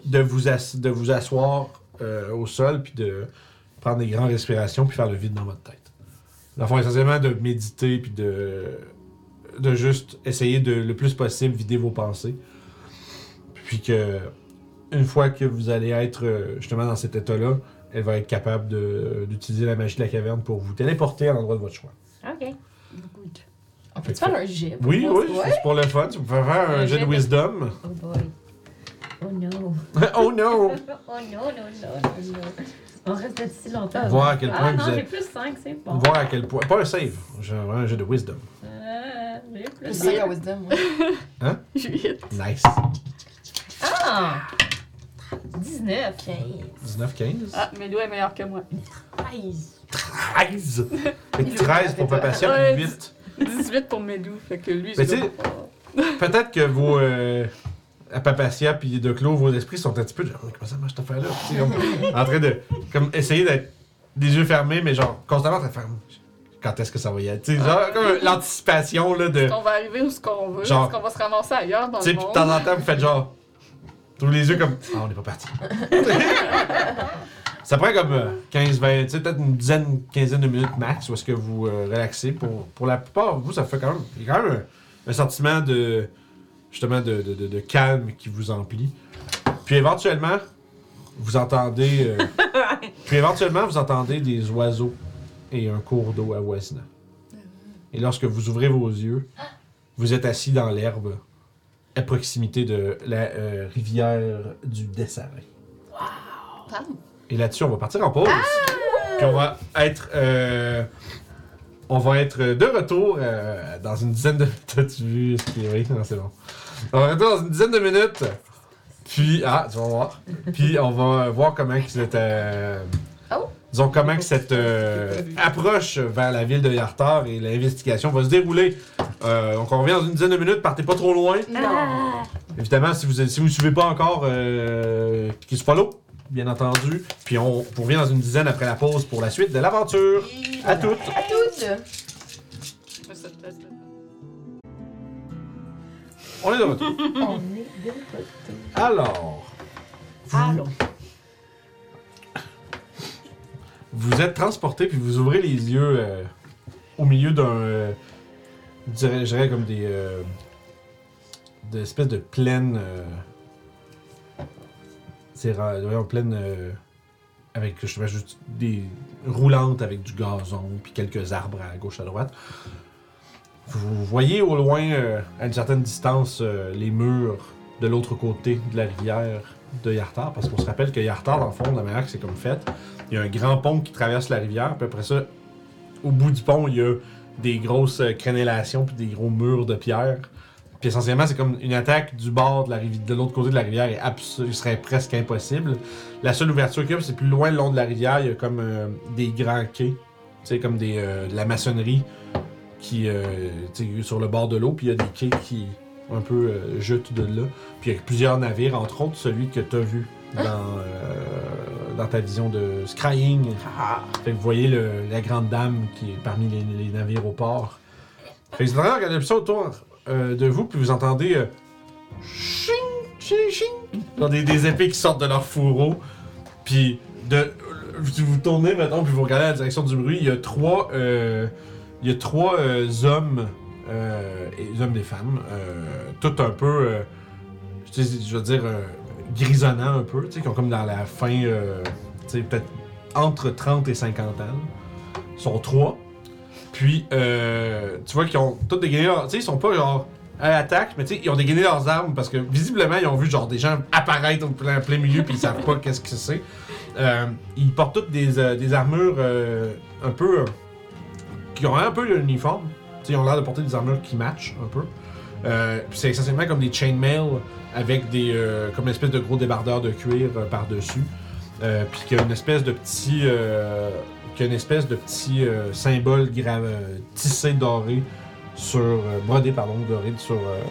de, vous de vous asseoir euh, au sol, puis de prendre des grandes respirations, puis faire le vide dans votre tête. Le fond, essentiellement, de méditer, puis de, de juste essayer de le plus possible vider vos pensées. Puis que une fois que vous allez être euh, justement dans cet état-là, elle va être capable de- d'utiliser la magie de la caverne pour vous téléporter à l'endroit de votre choix. Ok. Good. On peut faire un jet? pour Oui, oui, c'est pour le fun. Vous pouvez faire un Un jet de wisdom. Oh boy. Oh no. oh non! Oh non, non, non, non, non. On reste si longtemps. Voir à quel point Ah vous non, j'ai plus 5, c'est bon. Voir à quel point. Pas un save, j'ai vraiment un jet de wisdom. Euh, j'ai plus Plus 5. cinq à wisdom, ouais. Huit. Nice. Ah! 19. 19, 15. Ah, Mélo est meilleur que moi. 13. 13! Et 13 pour Papa Ouais, 8. 18 pour Mélo, fait que lui, Mais je tu sais- pas. Peut-être que vos. Euh, à Papacia puis de Clos, vos esprits sont un petit peu. Genre, comment ça marche cette affaire-là? Comme, en train de. Comme essayer d'être des yeux fermés, mais genre constamment en train de faire. Quand est-ce que ça va y être? Tu sais, genre, comme l'anticipation, là, de. Est-ce qu'on va arriver où ce qu'on veut? Genre- Est-ce qu'on va se ramasser ailleurs dans Tu sais, le puis de monde? temps en temps, vous faites genre. Tous les yeux comme. Ah, on n'est pas parti. ça prend comme euh, 15, 20, tu sais, peut-être une dizaine, une quinzaine de minutes max où est-ce que vous euh, relaxez. Pour, pour la plupart, vous, ça fait quand même. Il y a quand même un, un sentiment de. Justement, de, de, de- de calme qui vous emplit. Puis éventuellement, vous entendez. euh, puis éventuellement, vous entendez des oiseaux et un cours d'eau avoisinant. Et lorsque vous ouvrez vos yeux, vous êtes assis dans l'herbe à proximité de la euh, rivière du Dessarin. Et là-dessus, on va partir en pause. Puis on va être. euh, on va être de retour euh, dans une dizaine de. T'as-tu vu? Ce qui est. Oui, non, c'est bon. On va être dans une dizaine de minutes. Puis. Ah, tu vas voir. Puis on va voir comment euh, Oh. Disons comment que cette euh, approche vers la ville de Yartar et l'investigation va se dérouler. Euh, donc on revient dans une dizaine de minutes, partez pas trop loin. Ah! Évidemment, si vous si vous ne suivez pas encore, euh, qui se follow, bien entendu. Puis on, revient dans une dizaine après la pause pour la suite de l'aventure. À toutes! À toutes! On est de retour. On est de retour. Alors, Allons. vous êtes transporté puis vous ouvrez les yeux euh, au milieu d'un, euh, je dirais, comme des, euh, des espèces de plaines, euh, c'est voyons, plaines, euh, avec je juste des roulantes avec du gazon, puis quelques arbres à gauche à droite. Vous voyez au loin, euh, à une certaine distance, euh, les murs de l'autre côté de la rivière de Yartar, parce qu'on se rappelle que Yartar, dans le fond, de la manière que c'est comme fait, il y a un grand pont qui traverse la rivière, puis après ça, au bout du pont, il y a des grosses crénellations puis des gros murs de pierre. Puis essentiellement, c'est comme une attaque du bord de la rivière, de l'autre côté de la rivière est abs- serait presque impossible. La seule ouverture qu'il y a, c'est plus loin le long de la rivière, il y a comme euh, des grands quais, tu sais, comme des, euh, de la maçonnerie qui, euh, tu sais, sur le bord de l'eau, puis il y a des quais qui un peu euh, jutent de là. Puis il y a plusieurs navires, entre autres celui que tu as vu dans, euh, dans ta vision de Scrying. Fait que vous voyez le- la grande dame qui est parmi les, les navires au port. Fait que train de regarder ça autour euh, de vous, puis vous entendez euh, ching, ching, ching, des, des épées qui sortent de leur fourreau. Puis de, vous vous tournez maintenant, puis vous regardez la direction du bruit. Il y a trois, euh, il y a trois euh, hommes, euh, et les hommes des femmes, tout un peu, je, je veux dire, grisonnants un peu, qui ont comme dans la fin, peut-être entre 30 et 50 ans. Ils sont trois. Puis, euh, tu vois qu'ils ont tous dégainé leurs... Tu sais, ils sont pas genre à l'attaque, mais tu sais, ils ont dégainé leurs armes parce que visiblement, ils ont vu genre des gens apparaître au plein, plein milieu puis ils savent pas qu'est-ce que c'est. Euh, ils portent toutes des, euh, des armures euh, un peu... qui ont un peu l'uniforme. Tu sais, ils ont l'air de porter des armures qui matchent un peu. Puis c'est essentiellement comme des chainmail avec des... comme une espèce de gros débardeur de cuir par-dessus. Puis qu'il y a une espèce de petit... y a une espèce de petit euh, symbole euh, tissé doré sur... euh, brodé, pardon, doré sur, euh,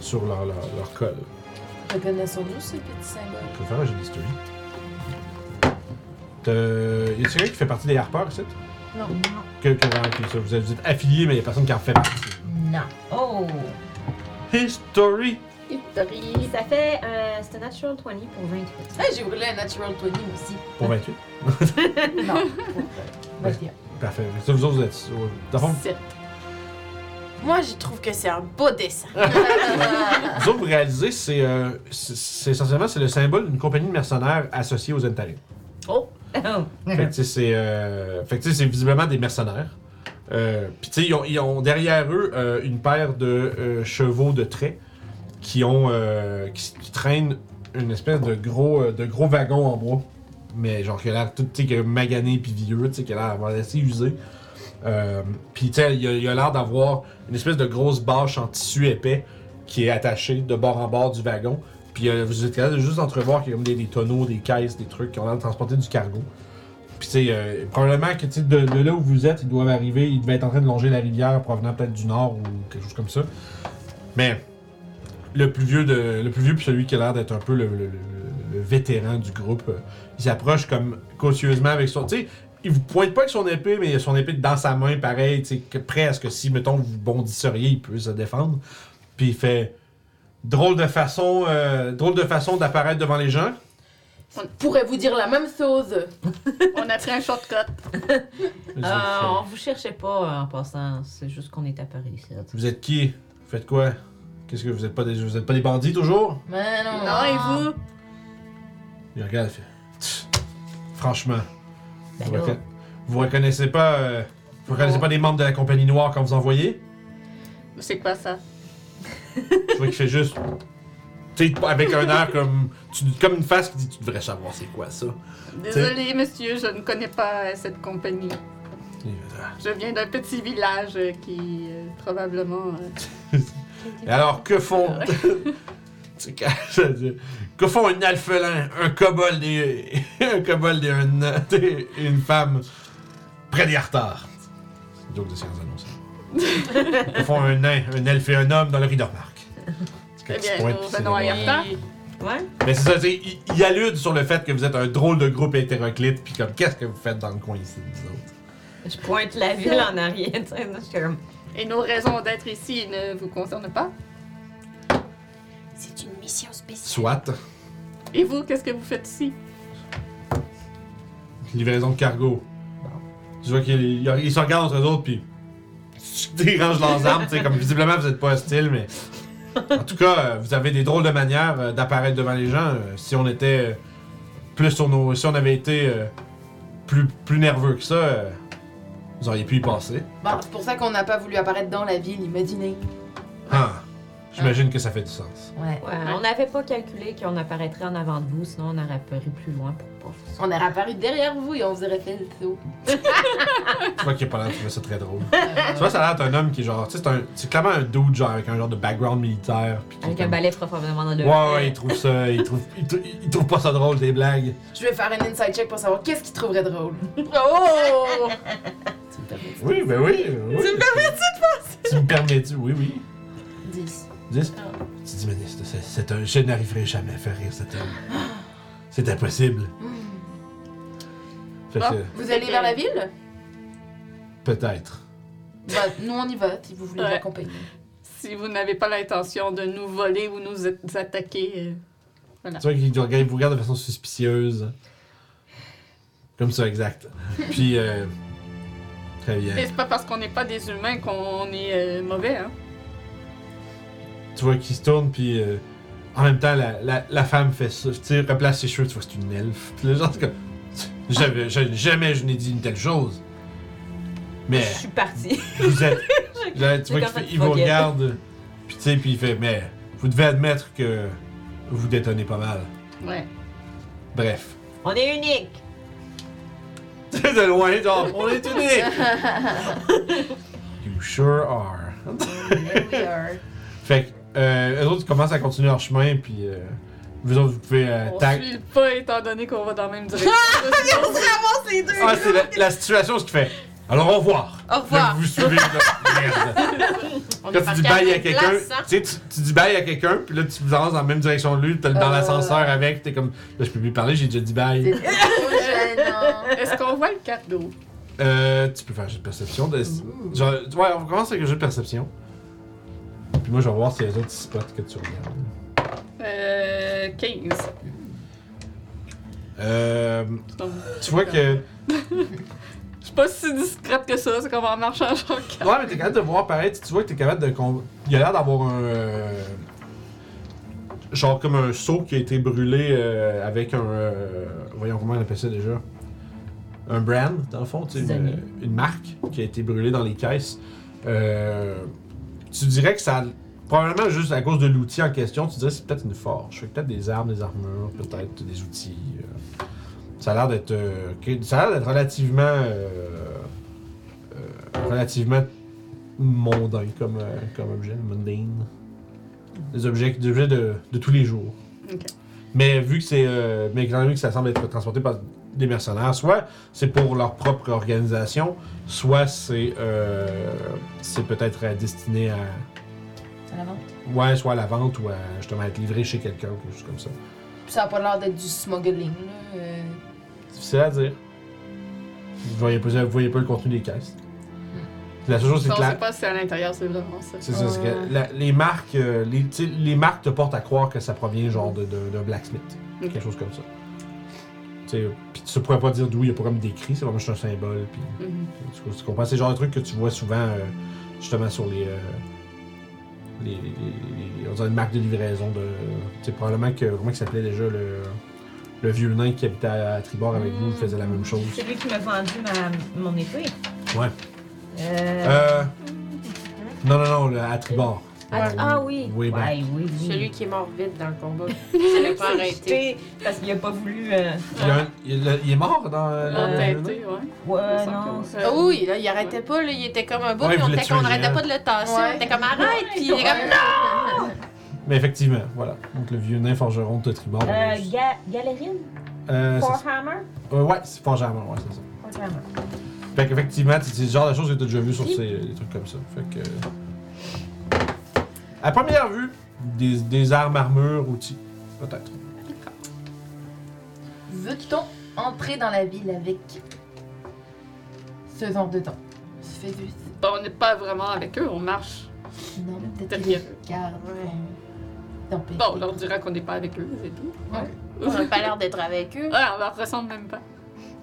sur leur, leur, leur col. Reconnaissons-nous ce petit symbole? Je peux faire un jeu Y a quelqu'un qui fait partie des harpeurs ici? Non. Que, que, que- que- vous, êtes, vous êtes affiliés, mais il y a personne qui en fait partie. Non. Oh! History! History. Ça fait. Euh, C'était Natural 20 pour 28. Hey, j'ai roulé un Natural 20 aussi. Pour 28. Non, pour euh, 21. Parfait. Ça, vous autres, vous êtes. Dans le fond, Sept. Moi, je trouve que c'est un beau dessin. vous autres, vous réalisez, c'est euh, c'est- c'est essentiellement c'est le symbole d'une compagnie de mercenaires associée aux Entarim. Oh! Fait que, tu sais, c'est euh, fait que, tu sais, c'est visiblement des mercenaires. Euh, Puis tu sais, ils ont, ils ont derrière eux euh, une paire de euh, chevaux de trait qui ont euh, qui, traînent une espèce de gros euh, de gros wagon en bois, mais genre qui a l'air tout tu magané puis vieux, tu sais, qui a l'air assez usé. Euh, puis tu sais, il a, a l'air d'avoir une espèce de grosse bâche en tissu épais qui est attachée de bord en bord du wagon. Puis vous êtes capable de juste entrevoir qu'il y a comme des, des tonneaux, des caisses, des trucs qui ont l'air de transporter du cargo. Puis tu sais, probablement que tu sais, de, de là où vous êtes, ils doivent arriver, ils devaient être en train de longer la rivière provenant peut-être du nord ou quelque chose comme ça. Mais le plus vieux de le plus vieux puis celui qui a l'air d'être un peu le, le- le- le vétéran du groupe, euh, il s'approche comme cautieusement avec son. Tu sais, il vous pointe pas avec son épée, mais il a son épée dans sa main, pareil, tu sais, que prêt à ce que si, mettons, vous bondisseriez, il peut se défendre. Puis il fait drôle de façon, euh, drôle de façon d'apparaître devant les gens. On pourrait vous dire la même chose. On a pris un shortcut. Euh, on vous cherchait pas euh, en passant, c'est juste qu'on est apparu ici. Vous êtes qui? Vous faites quoi? Qu'est-ce que vous êtes pas des, vous êtes pas des bandits toujours? Mais non. Non, et vous? Il regarde, il fait. Tch, Franchement, Ben vous, là. reconna- vous reconnaissez pas, euh, vous reconnaissez pas des membres de la compagnie noire quand vous en voyez? C'est quoi ça? Je vois qu'il fait juste. Tu sais, avec un air comme. tu- comme une face qui dit Tu devrais savoir c'est quoi ça. Désolé, monsieur, je ne connais pas cette compagnie. Je viens d'un petit village qui, euh, probablement... euh, Et alors, que font. Tu sais, quand- je veux dire, que font un alphelin, un kobold et. un kobold et un, et une femme près des Artars C'est une joke de science annoncée. que font un nain, un elfe et un homme dans le Ridermark C'est Eh bien. Ouais? Mais c'est ça, tu sais, il, il allude sur le fait que vous êtes un drôle de groupe hétéroclite, puis comme, qu'est-ce que vous faites dans le coin ici, vous autres? Je pointe la ville en arrière, tu sais, je suis comme. Et nos raisons d'être ici ne vous concernent pas? C'est une mission spéciale. Soit, Et vous, qu'est-ce que vous faites ici? livraison de cargo. Tu vois qu'ils ils- ils se regardent entre eux autres, puis ils rangent leurs armes, tu sais, comme visiblement vous êtes pas hostile, mais. En tout cas, euh, vous avez des drôles de manières euh, d'apparaître devant les gens. Euh, Si on était. plus sur nos. Si on avait été plus, plus nerveux que ça, vous auriez pu y passer. Bon, c'est pour ça qu'on n'a pas voulu apparaître dans la ville, imaginez. Ah, j'imagine que ça fait du sens. Ouais. Ouais, on n'avait pas calculé qu'on apparaîtrait en avant de vous, sinon on aurait pari plus loin pour pas. On aurait apparu derrière vous et on vous aurait fait le saut. Tu vois qu'il a pas l'air de trouver ça très drôle. tu vois, ça a l'air d'être un homme qui est genre. Tu sais, c'est un- c'est clairement un dude, genre, avec un genre de background militaire. puis qui est Avec un comme- balai profondément dans le. Ouais, ouais, il trouve ça. Il trouve, il, trou- il trouve pas ça drôle, des blagues. Je vais faire un inside check pour savoir qu'est-ce qu'il trouverait drôle. Oh! tu me permets Oui, ben oui. oui. Tu me permets-tu de penser? Tu me permets-tu? Oui, oui. 10. 10? Tu dis, mais c'est- un. Je n'arriverai jamais à faire rire cet homme. C'est impossible. Fait Bon. que, Vous allez vers la ville? peut-être. Bah, nous on y va si vous voulez nous Ouais. accompagner. Si vous n'avez pas l'intention de nous voler ou nous a- attaquer, euh, Tu vois qu'il te regarde- il vous regarde de façon suspicieuse. Comme ça, exact. Puis, euh, très bien. et c'est pas parce qu'on n'est pas des humains qu'on est euh, mauvais, hein. Tu vois qu'il se tourne, puis euh, en même temps, la, la, la femme fait ça. Tu sais, replace ses cheveux, tu vois que c'est une elfe. Puis là, genre, c'est comme. J'avais, j'avais- jamais je n'ai dit une telle chose. Mais Je suis partie. vous êtes. là, tu vois qu'il fait- il vous regarde, puis tu sais, puis il fait Mais vous devez admettre que vous détonnez pas mal. Ouais. Bref. On est unique. Tu sais, de loin, genre, on est unique! you sure are. We are. Fait que, euh, eux autres, ils commencent à continuer leur chemin, puis euh, vous autres, vous pouvez euh, On tag. suit pas étant donné qu'on va dans la même direction. Ah, c'est la, la situation, ce qui fait. Alors, au revoir. Au revoir. Là, vous suivez, là. Merde. On Quand est tu dis parti bye à quelqu'un, place, hein. tu sais, tu, tu dis bye à quelqu'un, puis là, tu vous avances dans la même direction que lui, t'es dans Euh. l'ascenseur avec, t'es comme, là, je peux plus parler, j'ai déjà dit C'est bye. trop gênant. Est-ce qu'on voit le cadeau? Euh, tu peux faire un jeu de perception. De, genre, ouais, on commence avec un jeu de perception. Puis moi, je vais voir s'il y a d'autres spots que tu regardes. Euh. 15. Euh, tu vois que. Je suis pas si discrète que ça, c'est comme en marchant genre Ouais, mais t'es capable de voir pareil, tu vois que t'es capable de. Il a l'air d'avoir un. euh, genre comme un seau qui a été brûlé euh, avec un. euh, voyons comment on appelle ça déjà. Un brand, dans le fond, tu sais, une, une marque qui a été brûlée dans les caisses. Euh, tu dirais que ça. Probablement juste à cause de l'outil en question, tu dirais que c'est peut-être une forge. Fait peut-être des armes, des armures, peut-être des outils. euh. ça a l'air d'être. euh, que- ça a l'air d'être relativement. euh, euh, relativement mondain comme, euh, comme objet, mundane. Des objets, des objets de, de tous les jours. Ok. Mais vu que c'est. euh, mais étant donné que ça semble être transporté par des mercenaires, soit c'est pour leur propre organisation, soit c'est. euh, c'est peut-être euh, destiné à. À la vente? Ouais, soit à la vente ou à justement être livré chez quelqu'un, quelque chose comme ça. Puis ça a pas l'air d'être du smuggling, là. euh. Difficile à dire. Vous voyez pas, vous voyez pas le contenu des caisses. La seule chose, c'est on que la, sait pas si c'est à l'intérieur, c'est vraiment ça. C'est ça, c'est Ouais. que la- les marques, euh, les, tu sais, les marques te portent à croire que ça provient genre de, de- d'un blacksmith, Ok. quelque chose comme ça. Puis tu pourrais pas dire d'où il y a pas comme décrit, c'est vraiment juste un symbole. Puis Mhm. tu, tu comprends, c'est le genre de truc que tu vois souvent euh, justement sur les, euh, les, les, les- on dirait une marque de livraison de, tu sais probablement que comment il s'appelait déjà le, le vieux nain qui habitait à, à Tribord avec vous, il faisait la même chose. C'est lui qui m'a vendu ma, mon épée. Ouais. Euh, Euh, non non non, le- à Tribord. Ah, ah oui. Oui, ben. Ouais, oui, oui. Celui qui est mort vite dans le combat. Je l'ai pas arrêté. Parce qu'il a pas voulu. euh, Il, a il, il est mort dans. euh, dans le vieux nain? Entêté, ouais. Ouais, Il non. ça- oui. Ah oui, là, il arrêtait pas, là, il était comme un bout, Ouais, il puis on était arrêtait pas de le tasser, Ouais. on était comme arrête, puis il est comme Mais effectivement, voilà. Donc le vieux nain forgeron de Tribord. Euh, Ga- Galérine? Euh, Forhammer? euh, ouais, c'est Forgehammer, ouais, c'est ça. Forhammer. Fait qu'effectivement, c'est c'est le genre de choses que t'as déjà vu sur ces des trucs comme ça. Fait que. À première vue, des, des armes, armures, outils. Peut-être. Veut-on entrer dans la ville avec ce genre de temps? Bon, on n'est pas vraiment avec eux, on marche. Non, mais peut-être Ouais. vont t'empêcher. Bon, on leur dira qu'on n'est pas avec eux, c'est tout. on a pas l'air d'être avec eux. Ouais, on leur ressemble même pas.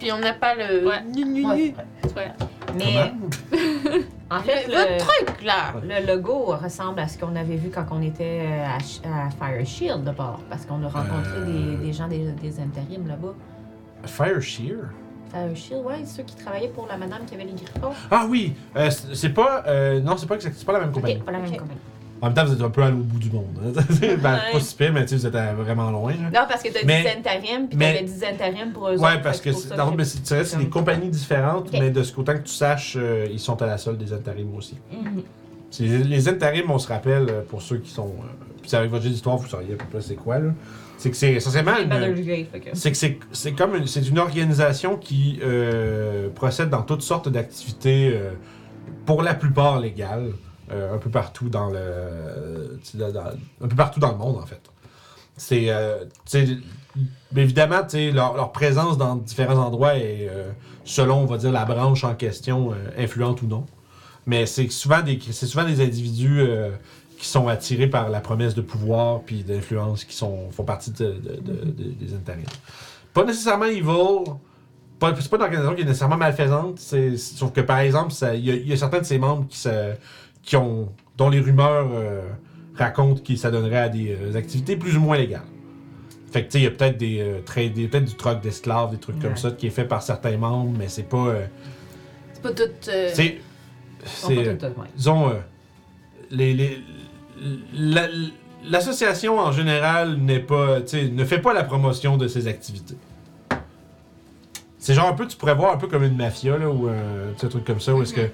Puis on n'a pas le. Ouais. Nu, nu, Ouais, nu. Mais? En fait, le, truc, là. le logo ressemble à ce qu'on avait vu quand on était euh, à, Fire Shield d'abord. Parce qu'on a rencontré Euh. des, des gens des, des intérims là-bas. Fire Shear? Fire Shield, ouais, ceux qui travaillaient pour la madame qui avait les griffons. Ah oui! euh, c'est pas. euh, non, c'est pas, exact- c'est pas la même compagnie. Ok, pas la même compagnie. En même temps, vous êtes un peu à l'autre bout du monde. hein. ben, pas si pire, mais tu sais, vous êtes à- vraiment loin. là. Non, parce que t'as Mais- dit intérims, puis mais- t'avais dit intérims pour eux Ouais, autres, parce que c'est dans mais c'est tu des compagnies différentes, mais de ce qu'autant que tu saches, euh, ils sont à la solde des intérims aussi. Mhm. C'est- Les intérims, on se rappelle, euh, pour ceux qui sont. euh, puis avec votre jeu d'histoire, vous sauriez à peu près c'est quoi, là. C'est que c'est essentiellement C'est une. C'est que c'est- c'est comme une, c'est une organisation qui euh, procède dans toutes sortes d'activités, pour la plupart légales, un peu partout dans le, un peu partout dans le monde en fait. C'est, euh, évidemment, leur, leur présence dans différents endroits est, euh, selon, on va dire, la branche en question, euh, influente ou non. Mais c'est souvent des, c'est souvent des individus euh, qui sont attirés par la promesse de pouvoir puis d'influence qui sont, font partie de, de- de- de- des intérims. Pas nécessairement evil, pas- c'est pas une organisation qui est nécessairement malfaisante, c'est, sauf que par exemple, il y, y a certains de ses membres qui, se, qui ont, dont les rumeurs euh, racontent qu'ils s'adonneraient à des euh, activités plus ou moins légales. Fait que tu sais, il y a peut-être des, euh, tra- des- peut-être du troc d'esclaves, des trucs comme ça qui est fait par certains membres, mais c'est pas. euh, C'est pas tout. euh, c'est. C'est. ouais. Disons, euh, les, les- la- l'association en général n'est pas, tu sais, ne fait pas la promotion de ses activités. C'est genre un peu, tu pourrais voir un peu comme une mafia, là, ou euh, tu sais, un truc comme ça, où est-ce que.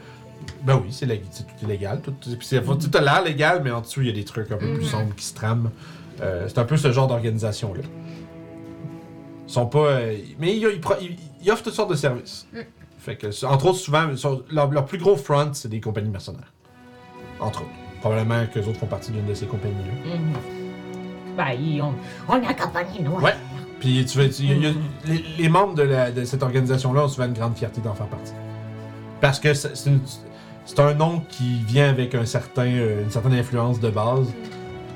Ben oui, c'est tout est légal. Tout, tout a l'air légal, mais en dessous, il y a des trucs un peu plus Mhm. sombres qui se trament. Euh, c'est un peu ce genre d'organisation-là. Ils sont pas. euh, mais ils, offrent toutes sortes de services. Mm. Fait que, entre autres, souvent, sont- leur, leur plus gros front, c'est des compagnies mercenaires. Entre autres. Probablement que les autres font partie d'une de ces compagnies-là. Mhm. Ben, ils ont... on accompagne, nous. Ouais. Puis tu veux, tu- y a- y a- les, les membres de, la- de cette organisation-là ont souvent une grande fierté d'en faire partie. Parce que c'est une- c'est un nom qui vient avec un certain, euh, une certaine influence de base.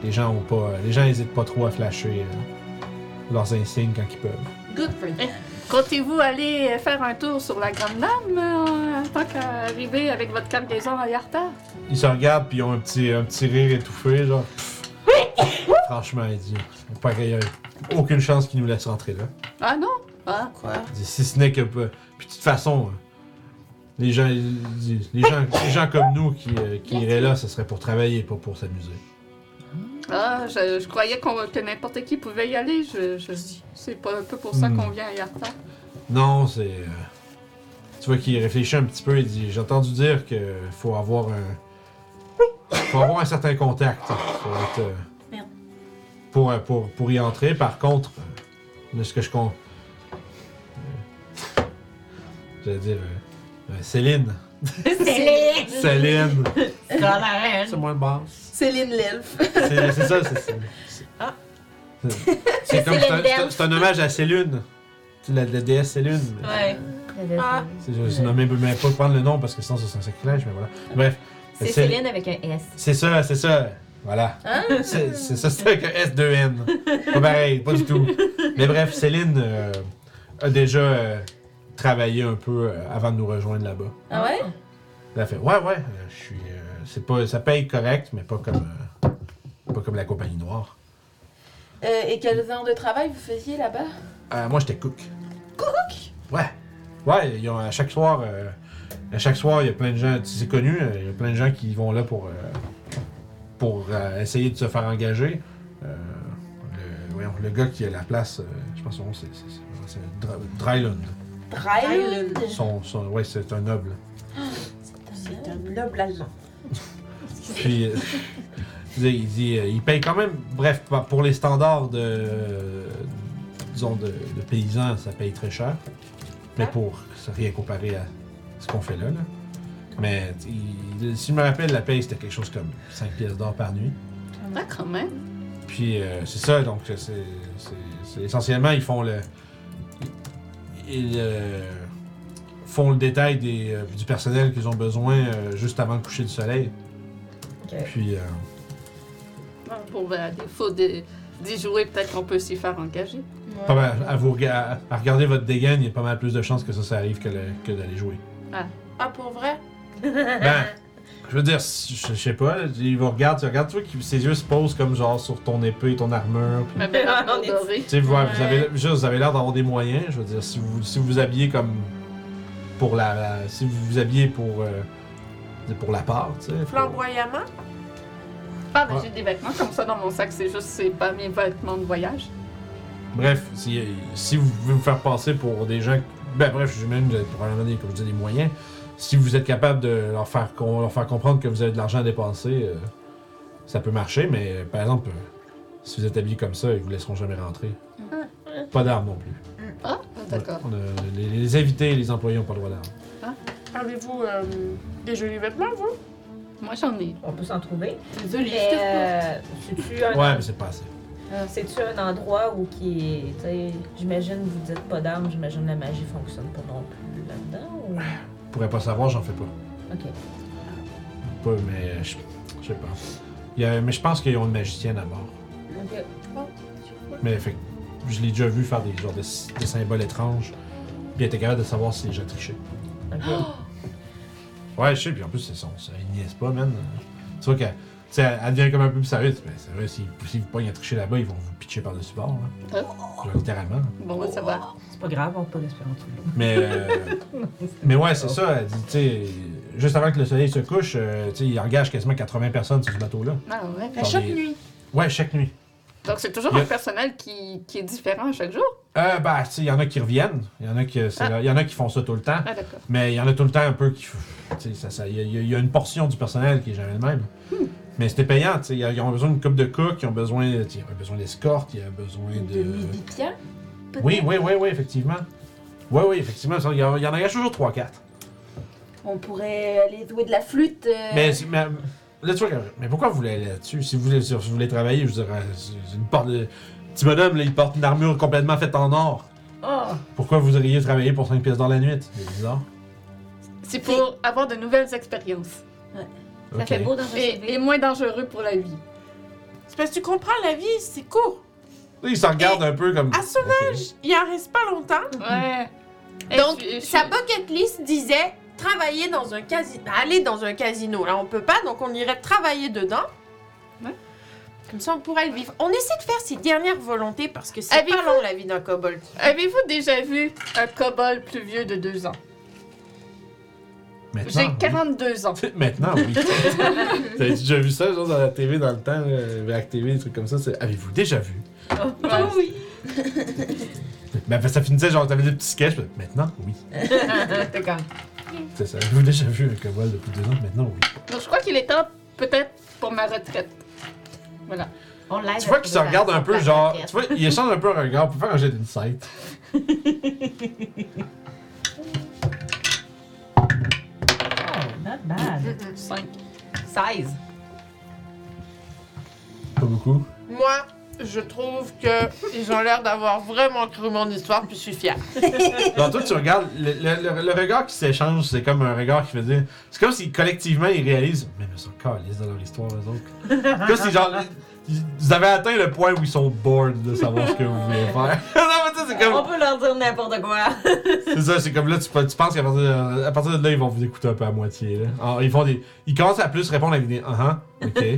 Les gens ont pas, les gens hésitent pas trop à flasher euh, leurs insignes quand ils peuvent. Good for them. Comptez-vous aller faire un tour sur la Grande Dame euh, en tant qu'arriver avec votre cargaison à Yarta? Ils se regardent puis ils ont un petit, un petit rire étouffé, genre. Franchement, il n'y a aucune chance qu'ils nous laissent rentrer là. Ah non? Ah, Quoi? Si ce n'est que. peu- Puis de toute façon, euh, les gens, les gens, les gens comme nous qui, euh, qui iraient là, ce serait pour travailler, pas pour s'amuser. ah je, je croyais qu'on, que n'importe qui pouvait y aller. Je, je, c'est pas un peu pour ça Hmm. qu'on vient à Yarta. Non, c'est. euh, tu vois qu'il réfléchit un petit peu et dit J'ai entendu dire que faut avoir un. faut avoir un certain contact. Être, euh, Merde. pour, euh, pour, pour y entrer. Par contre, euh, de ce que je con. euh, J'allais dire. euh, Céline. Céline! Céline. C'est la reine! C'est moins basse. Céline l'elfe. C'est c'est ça, c'est c'est- c'est- Ah. C'est- C'est comme. Céline c'est un- Delphes. C'est un hommage à Célune. C'est la, la déesse Célune. mais- Ouais. Ah. C'est- Je ne vais même pas prendre le nom parce que sinon c'est un sacrilège, mais voilà. Bref. C'est Cél- Céline avec un S. C'est ça, c'est ça. Voilà. Hein? C'est c'est ça, c'est avec un S2N. Pas pareil, pas du tout. Mais bref, Céline euh, a déjà euh, un peu euh, avant de nous rejoindre là-bas. Ah ouais? Elle a fait Ouais, ouais, euh, je suis. euh, c'est pas, ça paye correct, mais pas comme, pas comme la compagnie noire. Euh, et quels heures de travail vous faisiez là-bas? Euh, moi, j'étais cook. Cook? Ouais. Ouais, ils ont, à chaque soir, euh, à chaque soir, il y a plein de gens, c'est connu, il y a plein de gens qui vont là pour, pour essayer de se faire engager. Le, voyons, le gars qui a la place, je pense que c'est, c'est, Son, son, ouais, c'est un noble. C'est un noble allemand. Puis, euh, il dit, il, dit, euh, il paye quand même, bref, pour les standards de, disons, de, de paysans, ça paye très cher. Mais pour rien comparé à ce qu'on fait là. là. Mais il- si je me rappelle, la paye, c'était quelque chose comme 5 pièces d'or par nuit. Ah, quand même. Puis euh, c'est ça, donc c'est- essentiellement, ils font le. Ils euh, font le détail des, euh, du personnel qu'ils ont besoin euh, juste avant le coucher du soleil. Puis. euh, Ah, Pour à défaut d'y jouer, peut-être qu'on peut s'y faire engager. Pas mal, à, vous, à regarder votre dégaine, il y a pas mal plus de chances que ça, ça arrive que, que d'aller jouer. Ah, pour vrai? Ben, Je veux dire, je, je sais pas, il vous regarde, tu regardes, tu vois que ses yeux se posent comme genre sur ton épée, ton armure. puis- Ma belle armure On est- dorée. Tu sais, vous, avez, juste, vous avez l'air d'avoir des moyens. Je veux dire, si vous si vous, vous habillez comme pour la, la- si vous vous habillez pour euh, pour la part, tu sais. pour- Flamboyamment? Ah, ben j'ai des vêtements comme ça dans mon sac, c'est juste, c'est pas mes vêtements de voyage. Bref, si, si vous pouvez vous faire passer pour des gens, ben bref, je même vous avez probablement des, comme je dis, des moyens. Si vous êtes capable de leur faire, leur faire comprendre que vous avez de l'argent à dépenser, euh, ça peut marcher, mais euh, par exemple, euh, si vous êtes habillé comme ça, ils vous laisseront jamais rentrer. Pas d'armes non plus. Ah, d'accord. On a- les, les invités et les employés n'ont pas le droit d'armes. Avez-vous euh, des jolis vêtements, vous? Moi, j'en ai. On peut s'en trouver. Désolée, Mais euh, c'est-tu un, Ouais, mais c'est pas assez. c'est-tu un endroit où qui est. tu sais, J'imagine, vous dites pas d'armes, j'imagine la magie fonctionne pas non plus là-dedans. Ou... Je pourrais pas savoir, j'en fais pas. Ok. Pas, mais je je sais pas. Il y a- mais je pense qu'ils ont une magicienne à bord. Ok. Mais fait, que je l'ai déjà vu faire des genres de, des symboles étranges. Puis elle était capable de savoir si les gens trichaient. Ok. Ouais, je sais, puis en plus, c'est son. Ça, il niaise pas, man. Tu vois qu'elle. Tu sais, elle devient comme un peu plus sérieuse. Mais c'est vrai, s'ils si vous pognent à tricher là-bas, ils vont vous pitcher par-dessus bord. Là. Genre, littéralement. Bon, ben, ça va. C'est pas grave, on peut l'espérer en tout cas. Mais. euh, mais ouais, c'est ça. Elle dit, tu sais, juste avant que le soleil se couche, euh, tu sais, il engage quasiment 80 personnes sur ce bateau-là. Ah, ouais. À chaque des- nuit. Ouais, chaque nuit. Donc, c'est toujours a- un personnel qui, qui est différent à chaque jour? Euh, bah, tu sais, il y en a qui reviennent. Il y en a qui, Ah. là- y en a qui font ça tout le temps. Ah, d'accord. Mais il y en a tout le temps un peu qui. Tu sais, ça- ça- il y, a- il y a une portion du personnel qui est jamais le même. Hmm. Mais c'était payant, tu sais. Ils ont besoin d'une coupe de cook, ils ont besoin, tu sais, ils ont besoin d'escorte, il y a besoin De de. Oui, oui, oui, oui, effectivement. Oui, oui, effectivement. Il y, en- il y en engage toujours 3-4. On pourrait aller jouer de la flûte. euh, Mais, mais, là, tu vois, mais pourquoi vous voulez aller là-dessus? Si vous voulez, si vous voulez travailler, je veux dire, euh, une porte de. Petit bonhomme, là, il porte une armure complètement faite en or. Oh! Pourquoi vous iriez travailler pour 5 pièces dans la nuit? C'est bizarre. C'est pour avoir de nouvelles expériences. Ça Ok. fait beau dans un Et, CV. et moins dangereux pour la vie. C'est parce que tu comprends, la vie, c'est court. Il s'en regarde un peu comme. À son Ok. Il en reste pas longtemps. Ouais. Et Donc, je- je- sa bucket list disait travailler dans un casino. Aller dans un casino. Là, on peut pas, donc on irait travailler dedans. Ouais. Comme ça, on pourrait le vivre. On essaie de faire ses dernières volontés parce que c'est Avez-vous- pas long la vie d'un kobold. Avez-vous déjà vu un kobold plus vieux de deux ans? Maintenant, J'ai oui. 42 ans. Maintenant, oui. T'as déjà vu ça, genre dans la TV dans le temps, euh, TV, des trucs comme ça? c'est- Avez-vous déjà vu? Ouais. oui. Ben, ça finissait genre, t'avais des petits sketchs. mais Maintenant, oui. T'es comme. C'est ça. Avez-vous déjà vu un cobalt depuis deux ans? Maintenant, oui. Donc, je crois qu'il est temps, peut-être, pour ma retraite. Voilà. On l'aide Tu vois qu'il se regarde un peu, genre. Tu vois, il échange un peu un regard. On peut faire un jet d'insight. Not bad. 5. 16. Pas beaucoup. Moi, je trouve que ils ont l'air d'avoir vraiment cru mon histoire, puis je suis fière. Genre, toi, tu regardes, le, le- le- le regard qui s'échange, c'est comme un regard qui veut dire. C'est comme si collectivement ils réalisent. Mais ils sont calices de leur histoire, eux autres. comme si, genre, ils- vous avez atteint le point où ils sont bored de savoir ce que vous voulez faire. non, mais c'est comme. On peut leur dire n'importe quoi. C'est ça, c'est comme là, tu, tu penses qu'à partir, de, à partir de là, ils vont vous écouter un peu à moitié. Là. Alors, ils font des. Ils commencent à plus répondre avec des. Ah, uh ok.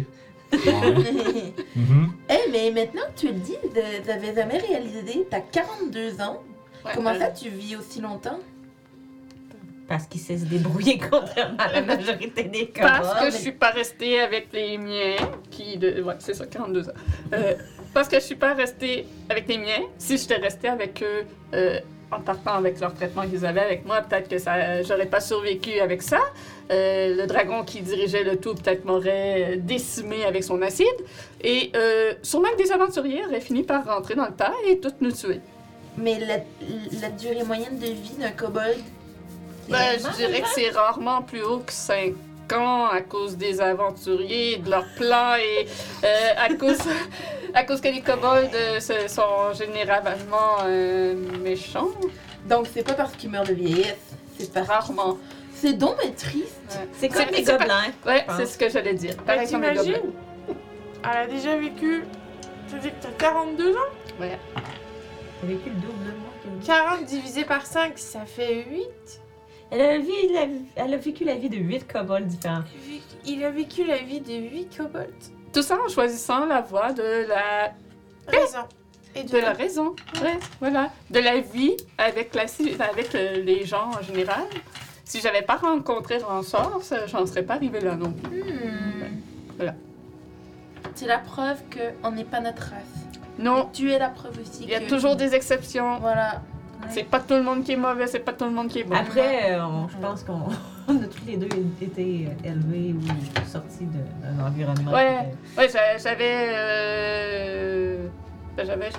Ouais. Mhm. Eh, mais maintenant que tu le dis, t'avais jamais réalisé, t'as 42 ans. Comment ça tu vis aussi longtemps? Parce qu'il sait se débrouiller contrairement à la majorité des cas. Parce que je suis pas restée avec les miens, qui... De... Ouais, c'est ça, 42 ans. Euh, parce que je suis pas restée avec les miens. Si j'étais restée avec eux euh, en partant avec leur traitement qu'ils avaient avec moi, peut-être que ça, j'aurais pas survécu avec ça. Euh, le dragon qui dirigeait le tout peut-être m'aurait euh, décimé avec son acide. Et euh, sûrement que des aventuriers auraient fini par rentrer dans le tas et toutes nous tuer. Mais la, la durée moyenne de vie d'un kobold. Ben, je dirais que c'est rarement plus haut que 5 à cause des aventuriers, de leurs plans et euh, à, cause, à cause que les kobolds euh, sont généralement euh, méchants. Donc c'est pas parce qu'il meurt de vieillesse. C'est parce Rarement. C'est donc mais triste. C'est comme les c'est pas- gobelins. Ouais, c'est ce que j'allais dire. Ben, Pareil comme les gobelins. Elle a déjà vécu. Tu dis que t'as 42 ans? Ouais. T'as vécu le double de moi. que- 40 divisé par 5, ça fait 8. Elle a, vu la- elle a vécu la vie de huit kobolds différents. Il a vécu la vie de 8 kobolds. Tout ça en choisissant la voie de la, Raison. Et de la raison. Ouais, voilà. De la vie avec, la, ci- avec les gens en général. Si j'avais pas rencontré Ransor, j'en serais pas arrivée là non plus. Hmm. Voilà. C'est la preuve qu'on n'est pas notre race. Non, Tu es la preuve aussi il y a que- toujours des exceptions. Voilà. C'est pas tout le monde qui est mauvais, c'est pas tout le monde qui est bon. Après, euh, on- je pense qu'on on a tous les deux été euh, élevés ou sortis de- d'un environnement. Ouais. qui Ouais, j'a- j'avais. euh, ben, J'avais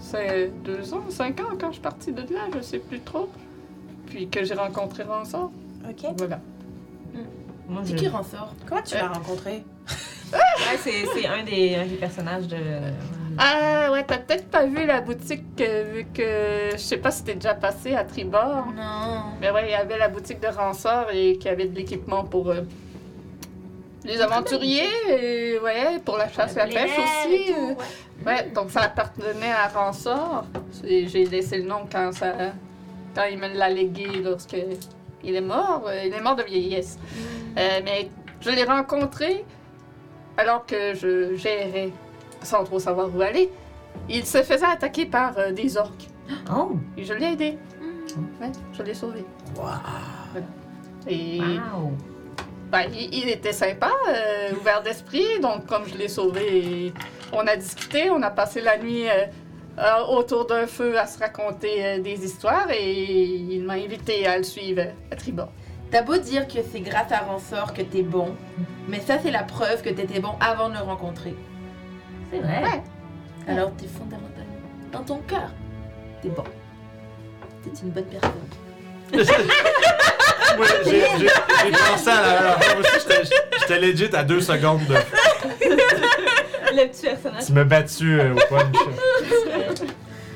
c'est deux ans, cinq ans quand je suis partie de là, je sais plus trop. Puis que j'ai rencontré Ransor. Ok. Voilà. était- Moi, C'est je- qui ressort Comment tu Euh. l'as rencontré? Ouais, c'est c'est un des, un des personnages de. Ah ouais, t'as peut-être pas vu la boutique euh, vu que je sais pas si t'es déjà passé à Tribord. Non. Mais ouais, il y avait la boutique de Ransor et qui avait de l'équipement pour euh, les aventuriers et ouais, pour la chasse et la pêche aussi. euh, Ouais, donc ça appartenait à Ransor. Et J'ai laissé le nom quand ça quand il me l'a légué lorsque il est mort. Euh, Il est mort de vieillesse. Euh, mais je l'ai rencontré alors que je gérais sans trop savoir où aller. Il se faisait attaquer par euh, des orques. Oh! Et je l'ai aidé. Ouais, je l'ai sauvé. Voilà. Et Wow! ben, il, il était sympa, euh, ouvert d'esprit, donc comme je l'ai sauvé, on a discuté, on a passé la nuit euh, autour d'un feu à se raconter euh, des histoires et il m'a invité à le suivre à Tribord. T'as beau dire que c'est grâce à Ransor que t'es bon, mais ça c'est la preuve que t'étais bon avant de le rencontrer. C'est vrai. Ouais. Alors t'es fondamentalement dans ton cœur. T'es bon. T'es une bonne personne. Moi, j'ai j'ai- pensé à la. Moi aussi, j'étais- j'étais legit à deux secondes de. Le petit personnage. Tu m'as battu euh, au punch.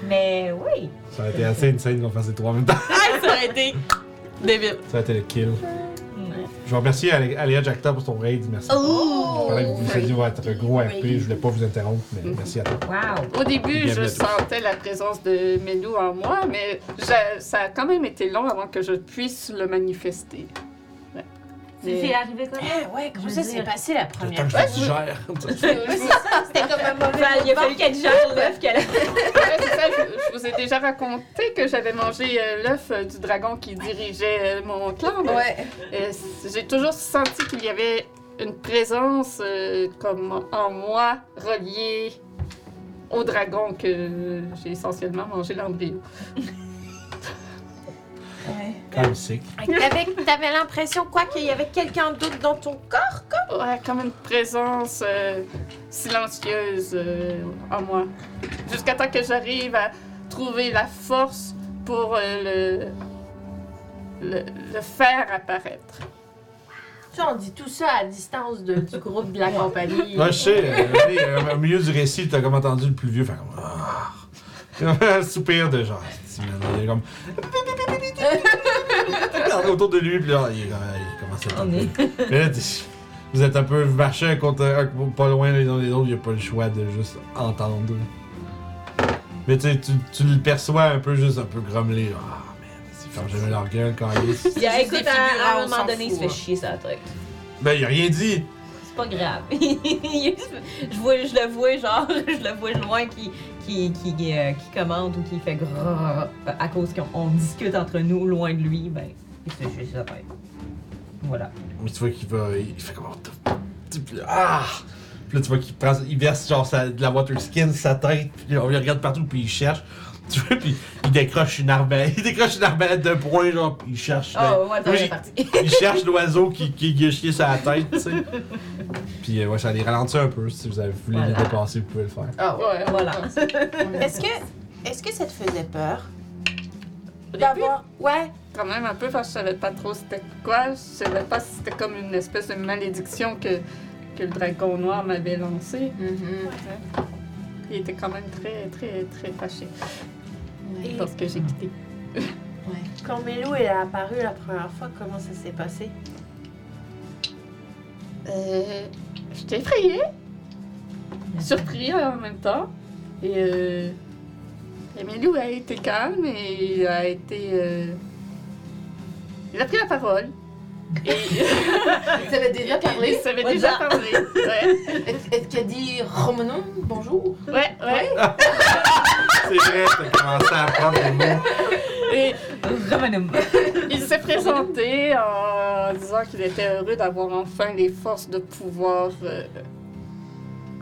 Mais oui. Ça a été assez insane qu'on fasse les trois en même temps. ça aurait été débile. Ça a été le kill. Veux remercier Aléa Jacta pour ton raid. Merci. Oh! Je parlais que vous aviez votre gros RP. Je voulais pas vous interrompre, mais merci à toi. Wow! Au début, Bienvenue je sentais la présence de Melou en moi, mais ça a quand même été long avant que je puisse le manifester. Mais- C'est arrivé comment? Eh ouais, comment ça s'est passé la première temps que fois? je digère. C'était comme un mauvais Enfin, il a fallu qu'elle gère l'œuf qu'elle a. Ouais, c'est ça, je, je vous ai déjà raconté que j'avais mangé euh, l'œuf euh, du dragon qui dirigeait euh, mon clan. Ouais. euh, J'ai toujours senti qu'il y avait une présence euh, comme en moi reliée au dragon que j'ai essentiellement mangé l'embryo. Quand même sick. T'avais t'avais l'impression quoi qu'il y avait quelqu'un d'autre dans ton corps? Ouais, comme une présence euh, silencieuse euh, en moi. Jusqu'à temps que j'arrive à trouver la force pour euh, le, le, le faire apparaître. Tu sais, on dit tout ça à distance de- du groupe de la compagnie. Ouais, je sais. euh, euh, au milieu du récit, t'as comme entendu le plus vieux faire comme. Ah. Un soupir de genre. Il est comme. Autour de lui, puis là, il, commence à. Mais là, t'es- vous êtes un peu marché contre un- pas loin les uns des autres, il n'y a pas le choix de juste entendre. Mais tu sais, tu, tu le perçois un peu, juste un peu grommelé. Ah, man, ils ferment jamais leur gueule quand ils. Il y a, écoute, à, un moment donné, il se fait hein. chier sa tête. Ben, il a rien dit. C'est pas grave. je, le vois, genre, je le vois loin qui, qui, qui, euh, qui commente ou qui fait grrr à cause qu'on on discute entre nous loin de lui. Ben, il fait chier sa tête. Voilà. Mais tu vois qu'il va. Il fait comme. Puis là, Ah! Puis là, tu vois qu'il. Il verse genre de la water skin sa tête. Puis on le regarde partout, puis il cherche. Tu vois, puis il décroche une arbalète. Il décroche une arbalète d'un point, genre, puis il cherche. Oh, ouais, parti. il cherche l'oiseau qui, qui, a chié sur la tête, tu sais. Puis euh, ouais, ça les ralentit un peu. Si vous avez voulu Voilà. le dépasser, vous pouvez le faire. Ah ouais. Ouais, Voilà. Est-ce que, est-ce que ça te faisait peur? D'avoir. Ouais. quand même un peu parce que je savais pas trop c'était quoi. Je savais pas si c'était comme une espèce de malédiction que, que le dragon noir m'avait lancée. Mhm. Il était quand même très, très, très fâché Et lorsque j'ai quitté. quand Mélou est apparu la première fois, comment ça s'est passé? Euh, J'étais effrayée, surpris en même temps. Et euh, Emilou a été calme et a été. euh, Il a pris la parole. Et Il savait déjà parler. savait What's déjà. Ouais, Est-ce a dit Romanon, bonjour? Ouais, ouais. C'est vrai, t'as commencé à apprendre les mots. Et Romanum. il s'est présenté en disant qu'il était heureux d'avoir enfin les forces de pouvoir, euh,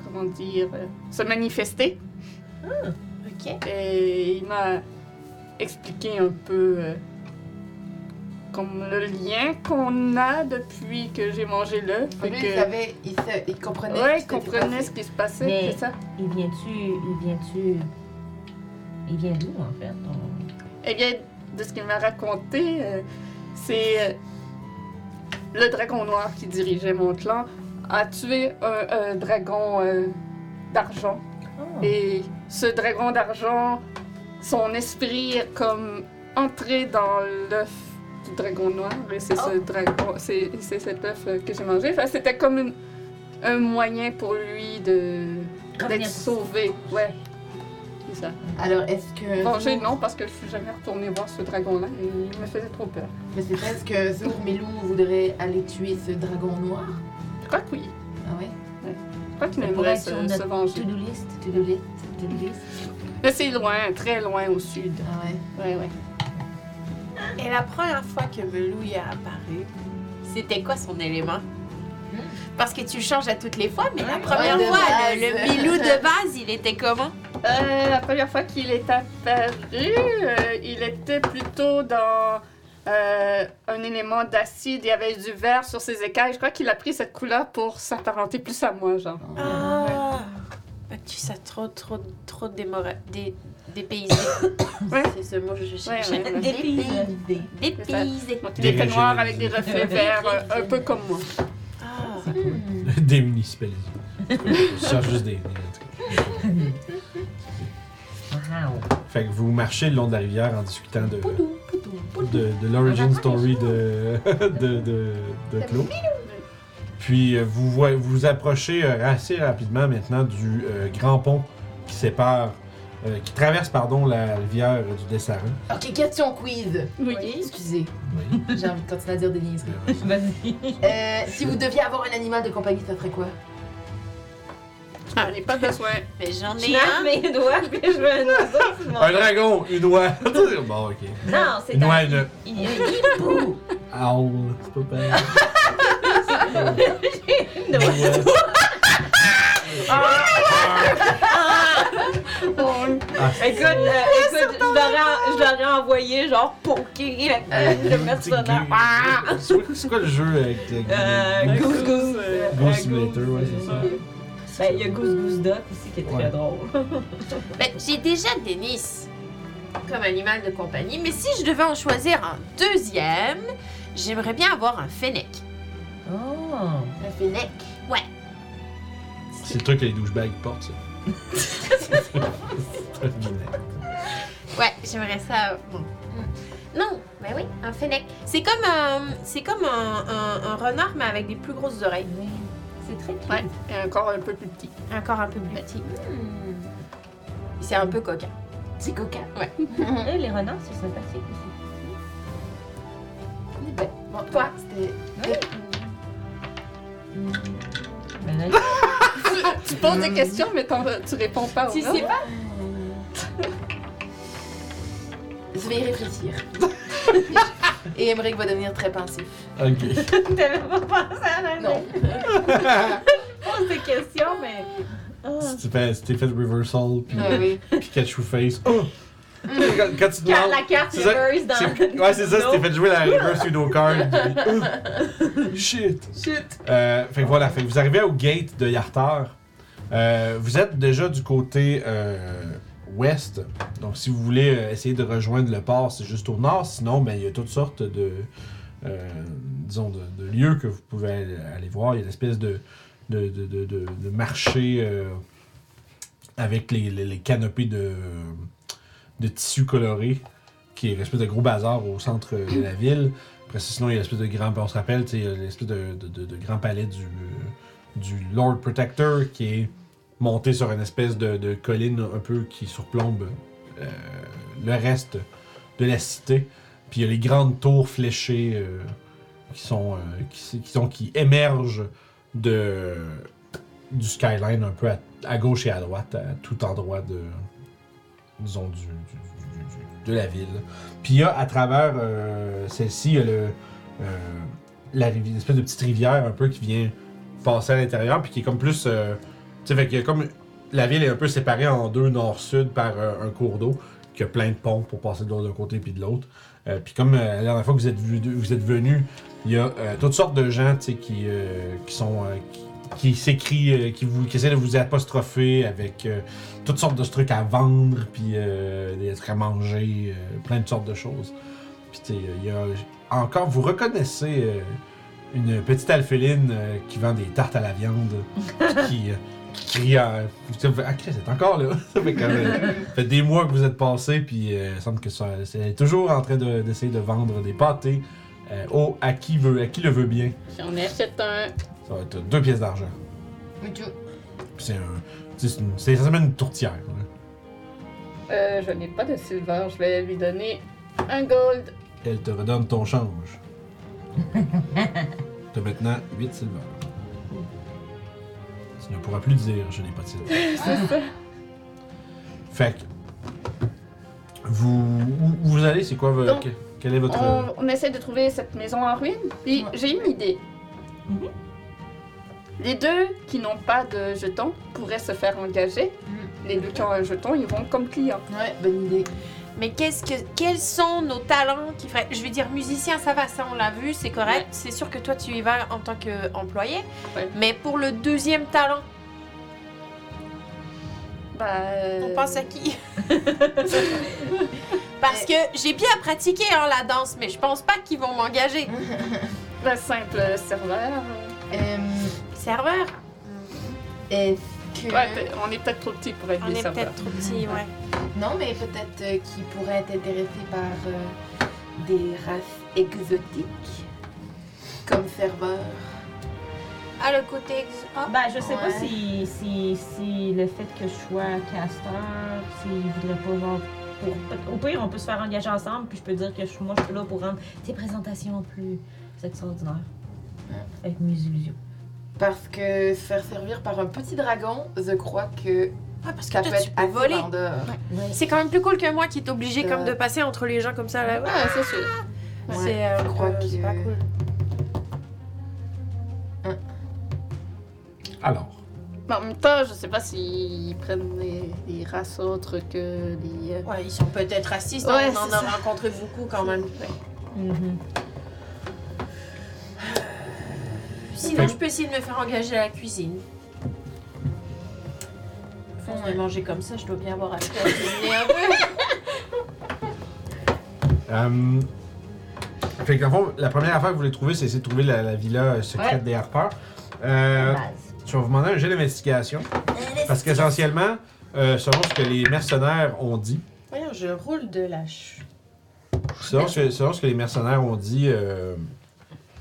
comment dire, euh, se manifester. Ok. Et il m'a expliqué un peu euh, comme le lien qu'on a depuis que j'ai mangé l'œuf. Lui, que- il savait, il, sa- il comprenait. Ouais, ce il comprenait ce qui se passait, Mais- c'est ça. Il vient-tu. Il vient-tu. Il vient d'où, en fait? ton- Eh bien, de ce qu'il m'a raconté, euh, c'est euh, le dragon noir qui dirigeait mon clan a tué un, un dragon euh, d'argent. Oh. Et ce dragon d'argent, son esprit est comme entré dans l'œuf dragon noir. Et c'est ce dragon, c'est cet œuf euh, que j'ai mangé. Enfin, c'était comme une- un moyen pour lui de d'être sauvé. Ouais. C'est ça. Alors, est-ce que. Manger, non, parce que je suis jamais retournée voir ce dragon-là. Il me faisait trop peur. Mais c'est est-ce que Zour Melou voudrait aller tuer ce dragon noir? Je crois que oui. Ah ouais? Je crois qu'il aimerait se, se venger. to-do list. To-do list. To-do list. Mais c'est loin, très loin au sud. Ah ouais. Ouais, ouais. Et la première fois que Melou y a apparu, c'était quoi son élément? Parce que tu changes à toutes les fois, mais la première fois, le, base. le Milou de base, il était comment? Euh, la première fois qu'il est apparu, euh, il était plutôt dans euh, un élément d'acide. Il y avait du vert sur ses écailles. Je crois qu'il a pris cette couleur pour s'apparenter plus à moi, genre. Ah! Tu sais trop, trop, trop démora... dé... dépaysé. Ouais. C'est ce mot que je ouais, ouais. Dépaysé. Dépaysé. Il était noir avec des reflets verts, euh, un peu comme moi. Ah! Démunicipalisé. Je cherche juste des. des- Wow. Fait que vous marchez le long de la rivière en discutant de, de, de l'origin story de, de, de, de Claude. Puis euh, vous vous approchez euh, assez rapidement maintenant du euh, grand pont qui sépare, euh, qui traverse pardon la rivière du Dessarin. Ok, question quiz. Oui. Excusez, Oui. j'ai envie de continuer à dire des niaiseries. Vas-y. Euh, si vous deviez avoir un animal de compagnie, ça serait quoi? Ah, n'ai pas besoin. Mais j'en Je ai un. mes doigts, puis je veux un oiseau dragon, une oie. bon, ok. Non, c'est Une un... oie, une Il y a un hibou. owl. C'est pas pareil. Une oie. Ah, Écoute, euh, écoute, je l'aurais, je l'aurais envoyé genre poker avec le personnage. Ah! C'est quoi, c'est quoi le jeu avec Euh, euh, Goose Goose. euh, Goose Simulator, ouais, c'est ça. Ben, il y a Goose Goose Duck aussi qui est très Ouais. drôle. Ben, j'ai déjà Denis comme animal de compagnie, mais si je devais en choisir un deuxième, j'aimerais bien avoir un fennec. Oh. Un fennec. C'est le truc que les douchebags portent, ça. C'est. Ouais, j'aimerais ça. Bon. Non, mais oui, un fennec. C'est comme un, c'est comme un, un- un renard, mais avec des plus grosses oreilles. Oui. C'est très cute. Ouais, et encore un peu plus petit. Encore un peu plus petit. C'est un peu coquin. C'est coquin. Euh, les renards, c'est sympathique aussi. Ben, bon, toi, c'était. Ben, Tu poses des questions, mais tu réponds pas. Tu non? sais pas? Je vais y réfléchir. Et Emmerich va devenir très pensif. Ok. T'avais pas pensé à la Non. pose des questions, mais. Si tu fais, si t'es fait reversal, puis Ah oui. Pikachu face. Oh! Quand, quand tu demandes- la carte reverse dans c'est- Ouais, c'est ça, c'était fait jouer la reverse pseudo card. puis, Shit! Chut. Euh, fait que voilà, fait que vous arrivez au gate de Yartar. Euh, vous êtes déjà du côté euh, ouest. Donc, si vous voulez euh, essayer de rejoindre le port, c'est juste au nord. Sinon, ben, il y a toutes sortes de, disons, de, de lieux que vous pouvez aller, aller voir. Il y a une espèce de, de, de, de, de- de marché avec les, les, les canopées de, de tissus colorés, qui est une de gros bazar au centre de la ville. Après sinon, il y a l'espèce de grand... On se rappelle, il y a l'espèce de, de, de- grand palais du, du Lord Protector qui est monté sur une espèce de, colline un peu qui surplombe euh, le reste de la cité. Puis il y a les grandes tours fléchées euh, qui sont euh, qui, sont qui émergent de du skyline un peu à gauche et à droite, à tout endroit de disons du, de la ville. Puis il y a à travers euh, celle-ci, il y a le euh, la rivière, une espèce de petite rivière un peu qui vient passer à l'intérieur, puis qui est comme plus. euh, tu sais, qu'il comme. La ville est un peu séparée en deux nord-sud par un cours d'eau, qui a plein de ponts pour passer de l'autre côté puis de l'autre. Puis comme la dernière fois que vous êtes, vous venu, il y a toutes sortes de gens, qui, qui sont. Qui s'écrient, euh, qui, vous, qui essaient de vous apostropher avec euh, toutes sortes de trucs à vendre, puis euh, des trucs à manger, plein de sortes de choses. Puis il y a encore, vous reconnaissez une petite alphéline qui vend des tartes à la viande, qui, qui crie dites, Ah, c'est encore là. ça fait, quand même- ça fait des mois que vous êtes passé, puis il semble que ça, c'est toujours en train de- d'essayer de, vendre des pâtés euh, au, à, qui veut, à qui le veut bien. J'en achète un. Ça va être deux pièces d'argent. Tu- Puis c'est un. C'est une- c'est essentiellement une tourtière. hein. Euh, je n'ai pas de silver, je vais lui donner un gold. Elle te redonne ton change. tu as maintenant 8 silver. Tu ne pourras plus dire je n'ai pas de silver. C'est ça. Fait que. Vous. Où vous allez, c'est quoi votre. Donc, quel est votre. On, on essaie de trouver cette maison en ruine. Puis Ouais. j'ai une idée. Mhm. Les deux qui n'ont pas de jeton pourraient se faire engager. Les deux qui ont un jeton, ils vont comme clients. Ouais, bonne idée. Mais qu'est-ce que, quels sont nos talents qui feraient. Je veux dire, musicien, ça va, ça on l'a vu, c'est correct. Ouais. C'est sûr que toi tu y vas en tant qu'employé. Ouais. Mais pour le deuxième talent, Bah, euh, on pense à qui? Parce que j'ai bien pratiqué hein, la danse, mais je pense pas qu'ils vont m'engager. bah, simple serveur. Euh, Serveur? Est-ce que. Ouais, on est peut-être trop petit pour être On des est serveurs. peut-être trop petits, ouais. Non, mais peut-être euh, qu'ils pourraient être intéressés par euh, des races exotiques. Comme serveur. Ah, le côté. ex- Ah, Ben, je sais pas Ouais. si, si, si le fait que je sois casteur, s'il voudrait pas genre. Pour, au pire, on peut se faire engager ensemble, puis je peux dire que je, moi, je suis là pour rendre tes présentations plus extraordinaires. Avec mes illusions. Parce que se faire servir par un petit dragon, je crois que ah, parce que ça toi, peut tu peux voler. C'est quand même plus cool que moi qui est obligé Euh. comme de passer entre les gens comme ça là. Ouais, c'est sûr. Ouais, c'est euh, je crois euh, c'est que- pas cool. Alors. Mais en même temps, je sais pas s'ils prennent des, des races autres que les. euh, Ouais, ils sont peut-être racistes, Ouais, on en a ça. rencontré beaucoup quand même. Mhm. Sinon, je peux essayer de me faire engager à la cuisine. Je vais manger comme ça, je dois bien avoir à cuisiner un peu. Euh, fait que dans le fond, la première affaire que vous voulez trouver, c'est essayer de trouver la, la villa euh, secrète Ouais. des harpeurs. Euh, Base. Je vais vous demander un jet d'investigation. Parce qu'essentiellement, euh, selon ce que les mercenaires ont dit, Voyons, je roule de la ch... selon ce, que- selon ce que les mercenaires ont dit, euh,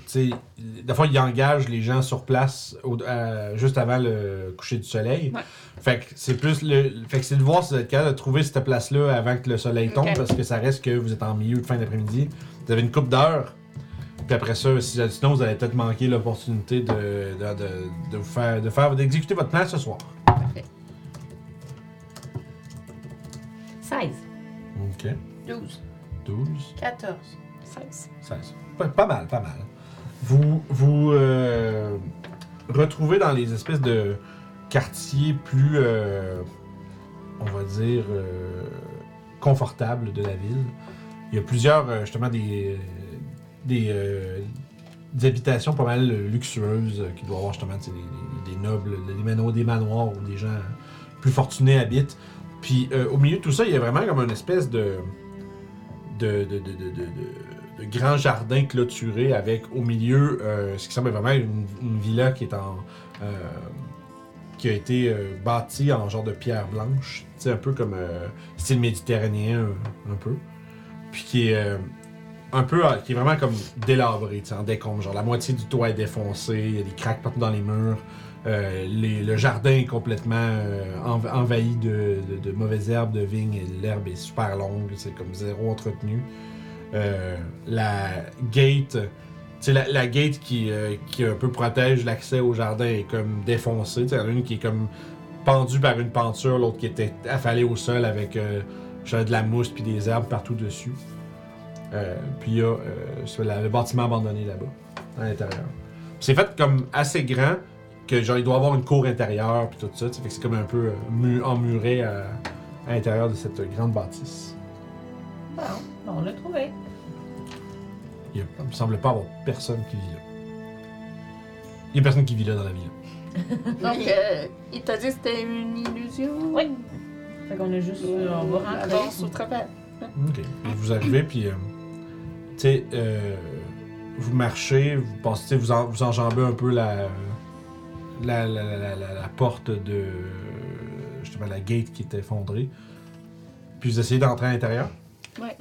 tu sais, des fois, ils engagent les gens sur place au- à- juste avant le coucher du soleil. Ouais. Fait que c'est plus le. Fait que c'est de voir si vous êtes capable de trouver cette place-là avant que le soleil tombe, Ok. parce que ça reste que vous êtes en milieu de fin d'après-midi. Vous avez une coupe d'heures. Puis après ça, si, sinon vous allez peut-être manquer l'opportunité de, de, de, de vous faire, de faire, d'exécuter votre plan ce soir. 16. Ok. 12, 12. 14. 16. 16. Pas, pas mal, pas mal. Vous vous euh, retrouvez dans les espèces de quartiers plus, euh, on va dire, euh, confortables de la ville. Il y a plusieurs, euh, justement, des, des, euh, des habitations pas mal luxueuses euh, qui doivent avoir justement des, nobles, des manoirs, des manoirs où des gens plus fortunés habitent. Puis euh, au milieu de tout ça, il y a vraiment comme une espèce de de, de, de, grand jardin clôturé avec au milieu ce qui semble vraiment une, villa qui est en qui a été bâtie en genre de pierre blanche, tu sais un peu comme style méditerranéen un, un peu, puis qui est un peu euh, qui est vraiment comme délabré, en décombre, genre la moitié du toit est défoncé, il y a des craques partout dans les murs. Euh, le jardin est complètement euh, env- envahi de, mauvaises herbes, de vignes, l'herbe est super longue, c'est comme zéro entretenu. la gate, la, gate qui, qui un peu protège l'accès au jardin est comme défoncée. Il qui est comme pendue par une penture, l'autre qui était affalée au sol avec de la mousse puis des herbes partout dessus. Euh, puis il y a euh, sur la- le bâtiment abandonné là-bas, à l'intérieur. C'est fait comme assez grand que genre il doit avoir une cour intérieure puis tout ça. Fait que c'est comme un peu euh, mu- emmuré à, à l'intérieur de cette grande bâtisse. Bon, on l'a trouvé. Il me semble pas avoir personne qui vit là. Il y a personne qui vit là dans la ville. Donc, euh, il t'a dit que c'était une illusion? Oui. Fait qu'on a juste. Euh, on va rentrer. Avance au travers. Ok. Puis vous arrivez, puis, euh, sais, euh, vous marchez, vous passez, tu sais, vous, en- vous enjambez un peu la, la, la, la, la- porte de, justement, la gate qui est effondrée. Puis vous essayez d'entrer à l'intérieur. Ouais.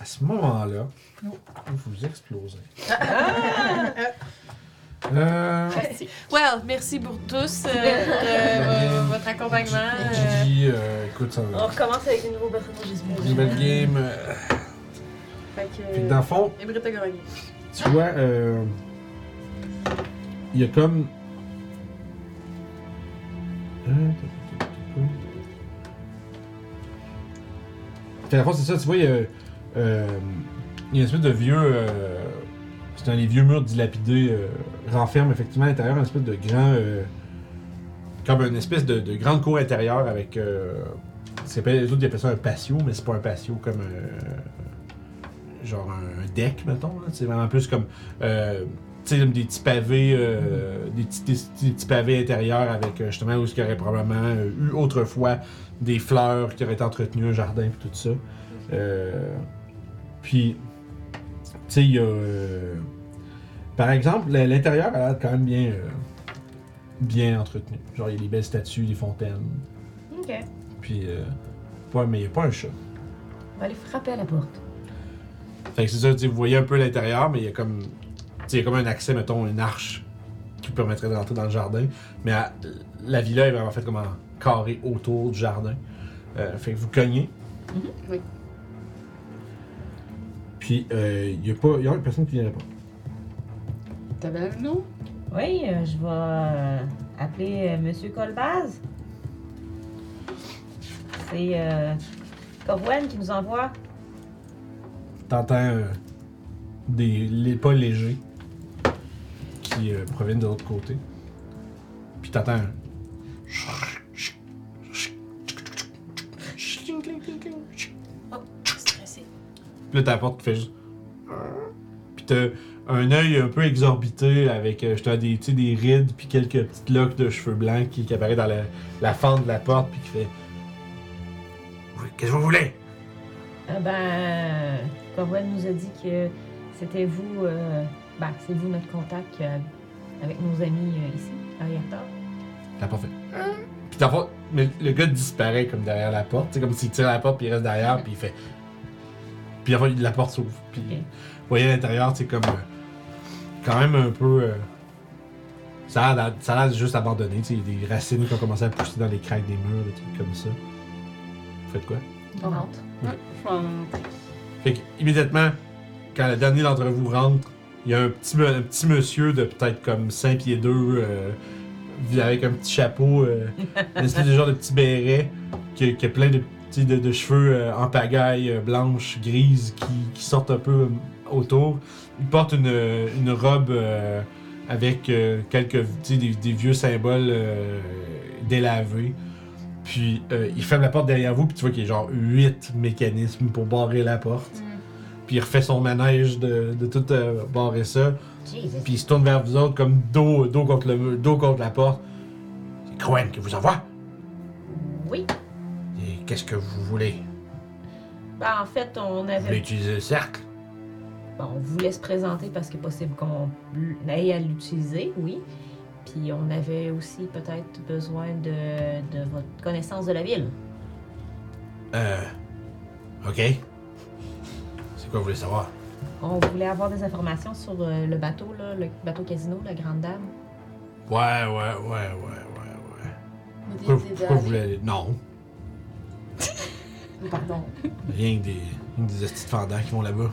À ce moment-là, vous explosez. Euh, Merci. Well, merci pour tous euh, de euh, votre accompagnement. Gigi, écoute, ça On recommence avec une nouvelle personne, j'espère. Nouvelle game. Fait que, Fait que dans le fond, Émeric a gagné. tu vois, euh, il y a comme. Fait, dans le fond, c'est ça, tu vois, il y a, euh, il y a une espèce de vieux. euh, c'est un des vieux murs dilapidés euh, renferme effectivement à l'intérieur une espèce de grand. euh, comme une espèce de, de grande cour intérieure avec. Euh, c'est pas- les autres ils appellent ça un patio, mais c'est pas un patio comme. euh, genre un deck, mettons. C'est vraiment plus comme. Euh, comme des petits pavés, euh, des, petits, des petits- des petits pavés intérieurs avec euh, justement où il y aurait probablement euh, eu autrefois des fleurs qui auraient été entretenues, un jardin et tout ça. Euh, puis, tu sais, il y a. par exemple, l'intérieur a l'air quand même bien, bien entretenu. Genre, il y a des belles statues, des fontaines. Ok. Puis, euh, ouais, mais il n'y a pas un chat. On va aller frapper à la porte. Fait que c'est ça, vous voyez un peu l'intérieur, mais il y a comme. il y a comme un accès, mettons, une arche qui permettrait de rentrer dans le jardin. Mais à- la villa est vraiment faite comme en carré autour du jardin. Euh, fait que vous cognez. Oui. Puis euh, il y a pas. Il y a personne qui vient répondre. T'avais un nom? Oui, euh, je vais euh, appeler euh, Monsieur Colbaz. C'est euh, Corwen qui nous envoie. T'entends euh, des pas légers qui euh, proviennent de l'autre côté. Puis t'entends un. Puis là, ta porte fait juste. Puis t'as un œil un peu exorbité avec euh, des, des rides puis quelques petites locks de cheveux blancs qui, qui apparaît dans la, la fente de la porte puis qui fait. Qu'est-ce que vous voulez? Ah ben, Corwen nous a dit que c'était vous, euh, ben, c'est vous notre contact euh, avec nos amis euh, ici, à Yata. T'as pas fait. Puis dans le fond, le gars disparaît comme derrière la porte. C'est comme s'il tire la porte puis il reste derrière puis il fait. Puis enfin, la porte s'ouvre. Puis Ok. vous voyez à l'intérieur, c'est comme. euh, quand même un peu. euh, ça a l'air d'être- ça a l'air juste abandonné. tu sais, Il y a des racines qui ont commencé à pousser dans les craques des murs, des trucs comme ça. Vous faites quoi? On rentre. Ouais, je vais Fait que, immédiatement, quand le dernier d'entre vous rentre, il y a un petit, un petit monsieur de peut-être comme 5 pieds 2, euh, avec un petit chapeau, euh, une espèce de genre de petit béret, qui, qui a plein de, petits- de, de cheveux euh, en pagaille, euh, blanche, grise, qui, qui sortent un peu autour. Il porte une, une robe avec quelques des, des vieux symboles délavés. Puis euh, il ferme la porte derrière vous, puis tu vois qu'il y a genre 8 mécanismes pour barrer la porte. Puis il refait son manège de, de tout euh, barrer ça. Jesus. Puis il se tourne vers vous autres comme dos, dos, contre, le, dos contre la porte. C'est Crowen qui vous envoie. Oui. Et qu'est-ce que vous voulez? Ben, en fait, on Vous voulez avait. utiliser le cercle? Bon, on voulait se présenter parce qu'il est possible qu'on aille à l'utiliser, oui. Puis on avait aussi peut-être besoin de, de votre connaissance de la ville. Euh. Ok. C'est quoi vous voulez savoir? On voulait avoir des informations sur euh, le bateau, là, le bateau casino, la Grande Dame. Ouais, ouais, ouais, ouais, ouais, ouais. Vous Pourquoi, pourquoi vous voulez aller? Non. Pardon. Rien que des, des estis de fendants qui vont là-bas.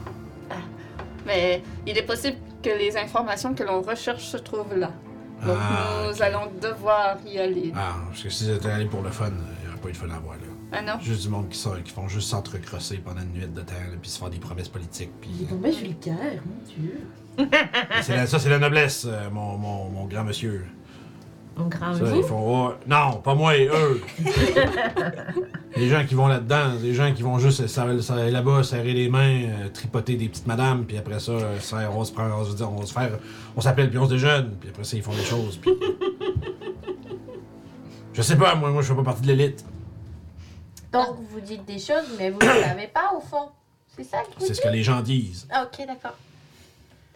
Mais il est possible que les informations que l'on recherche se trouvent là. Donc Ah, nous allons devoir y aller. Ah, parce que si c'était allé pour le fun, il n'y aurait pas eu de fun à voir, là. Ah non? Juste du monde qui, sort, qui font juste s'entrecrosser pendant une nuit de temps, là, puis se faire des promesses politiques. Puis, Il est tombé vulgaire, mon dieu. c'est la- ça, c'est la noblesse, euh, mon, mon, mon grand monsieur. Ça, ils font, oh, non, pas moi, eux. les gens qui vont là-dedans, des gens qui vont juste là-bas, serrer les mains, euh, tripoter des petites madames, puis après ça, euh, on se prend, on se dit, on va se faire, on s'appelle puis on se déjeune, puis après ça, ils font des choses. Puis... je sais pas, moi, moi, je fais pas partie de l'élite. Donc, vous dites des choses, mais vous ne savez pas au fond. C'est ça que vous C'est ce que les gens disent. Ah, ok, d'accord.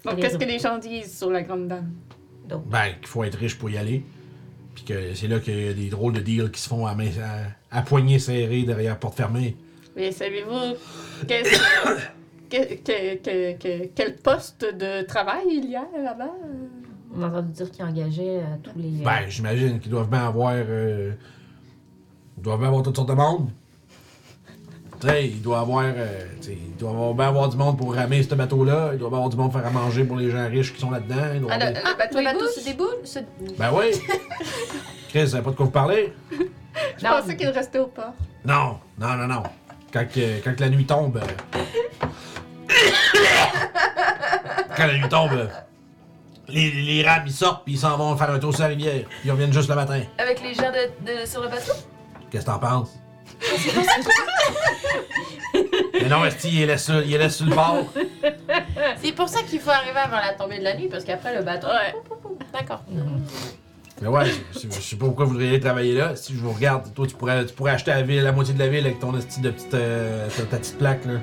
Donc les qu'est-ce que les gens disent sur la grande dame? Ben, qu'il faut être riche pour y aller. Puis que c'est là qu'il y a des drôles de deals qui se font à, main, à, à poignée serrée derrière porte fermée. Mais savez-vous qu'est-ce que- que- que- que- quel poste de travail il y a là-bas? On a entendu dire qu'il engageait euh, tous les. Ben, j'imagine qu'ils doivent bien avoir. euh, ils doivent bien avoir toutes sortes de monde. Il doit avoir. euh, il doit avoir bien avoir du monde pour ramer ce bateau-là. Il doit avoir du monde pour faire à manger pour les gens riches qui sont là-dedans. Il doit Ah, avoir le, des- le bateau, Le bateau se déboule se... Ben oui! Chris, vous savez pas de quoi vous parlez? Je pensais qu'il restait au port. Non, non, non, non. Quand, que- quand que la nuit tombe. euh, quand la nuit tombe, euh, les, les rames ils sortent puis ils s'en vont faire un tour sur la rivière. Ils reviennent juste le matin. Avec les gens de, de- sur le bateau? Qu'est-ce que t'en penses? Mais non, Esti, il est laisse sur, il est laisse sur le bord. C'est pour ça qu'il faut arriver avant la tombée de la nuit, parce qu'après le bateau... Ouais. D'accord. Mais ouais, je, je- je sais pas pourquoi vous voudriez travailler là. Si je vous regarde, toi, tu pourrais, tu pourrais acheter la, ville, la moitié de la ville avec ton esti de petite, euh, ta, ta petite plaque, là.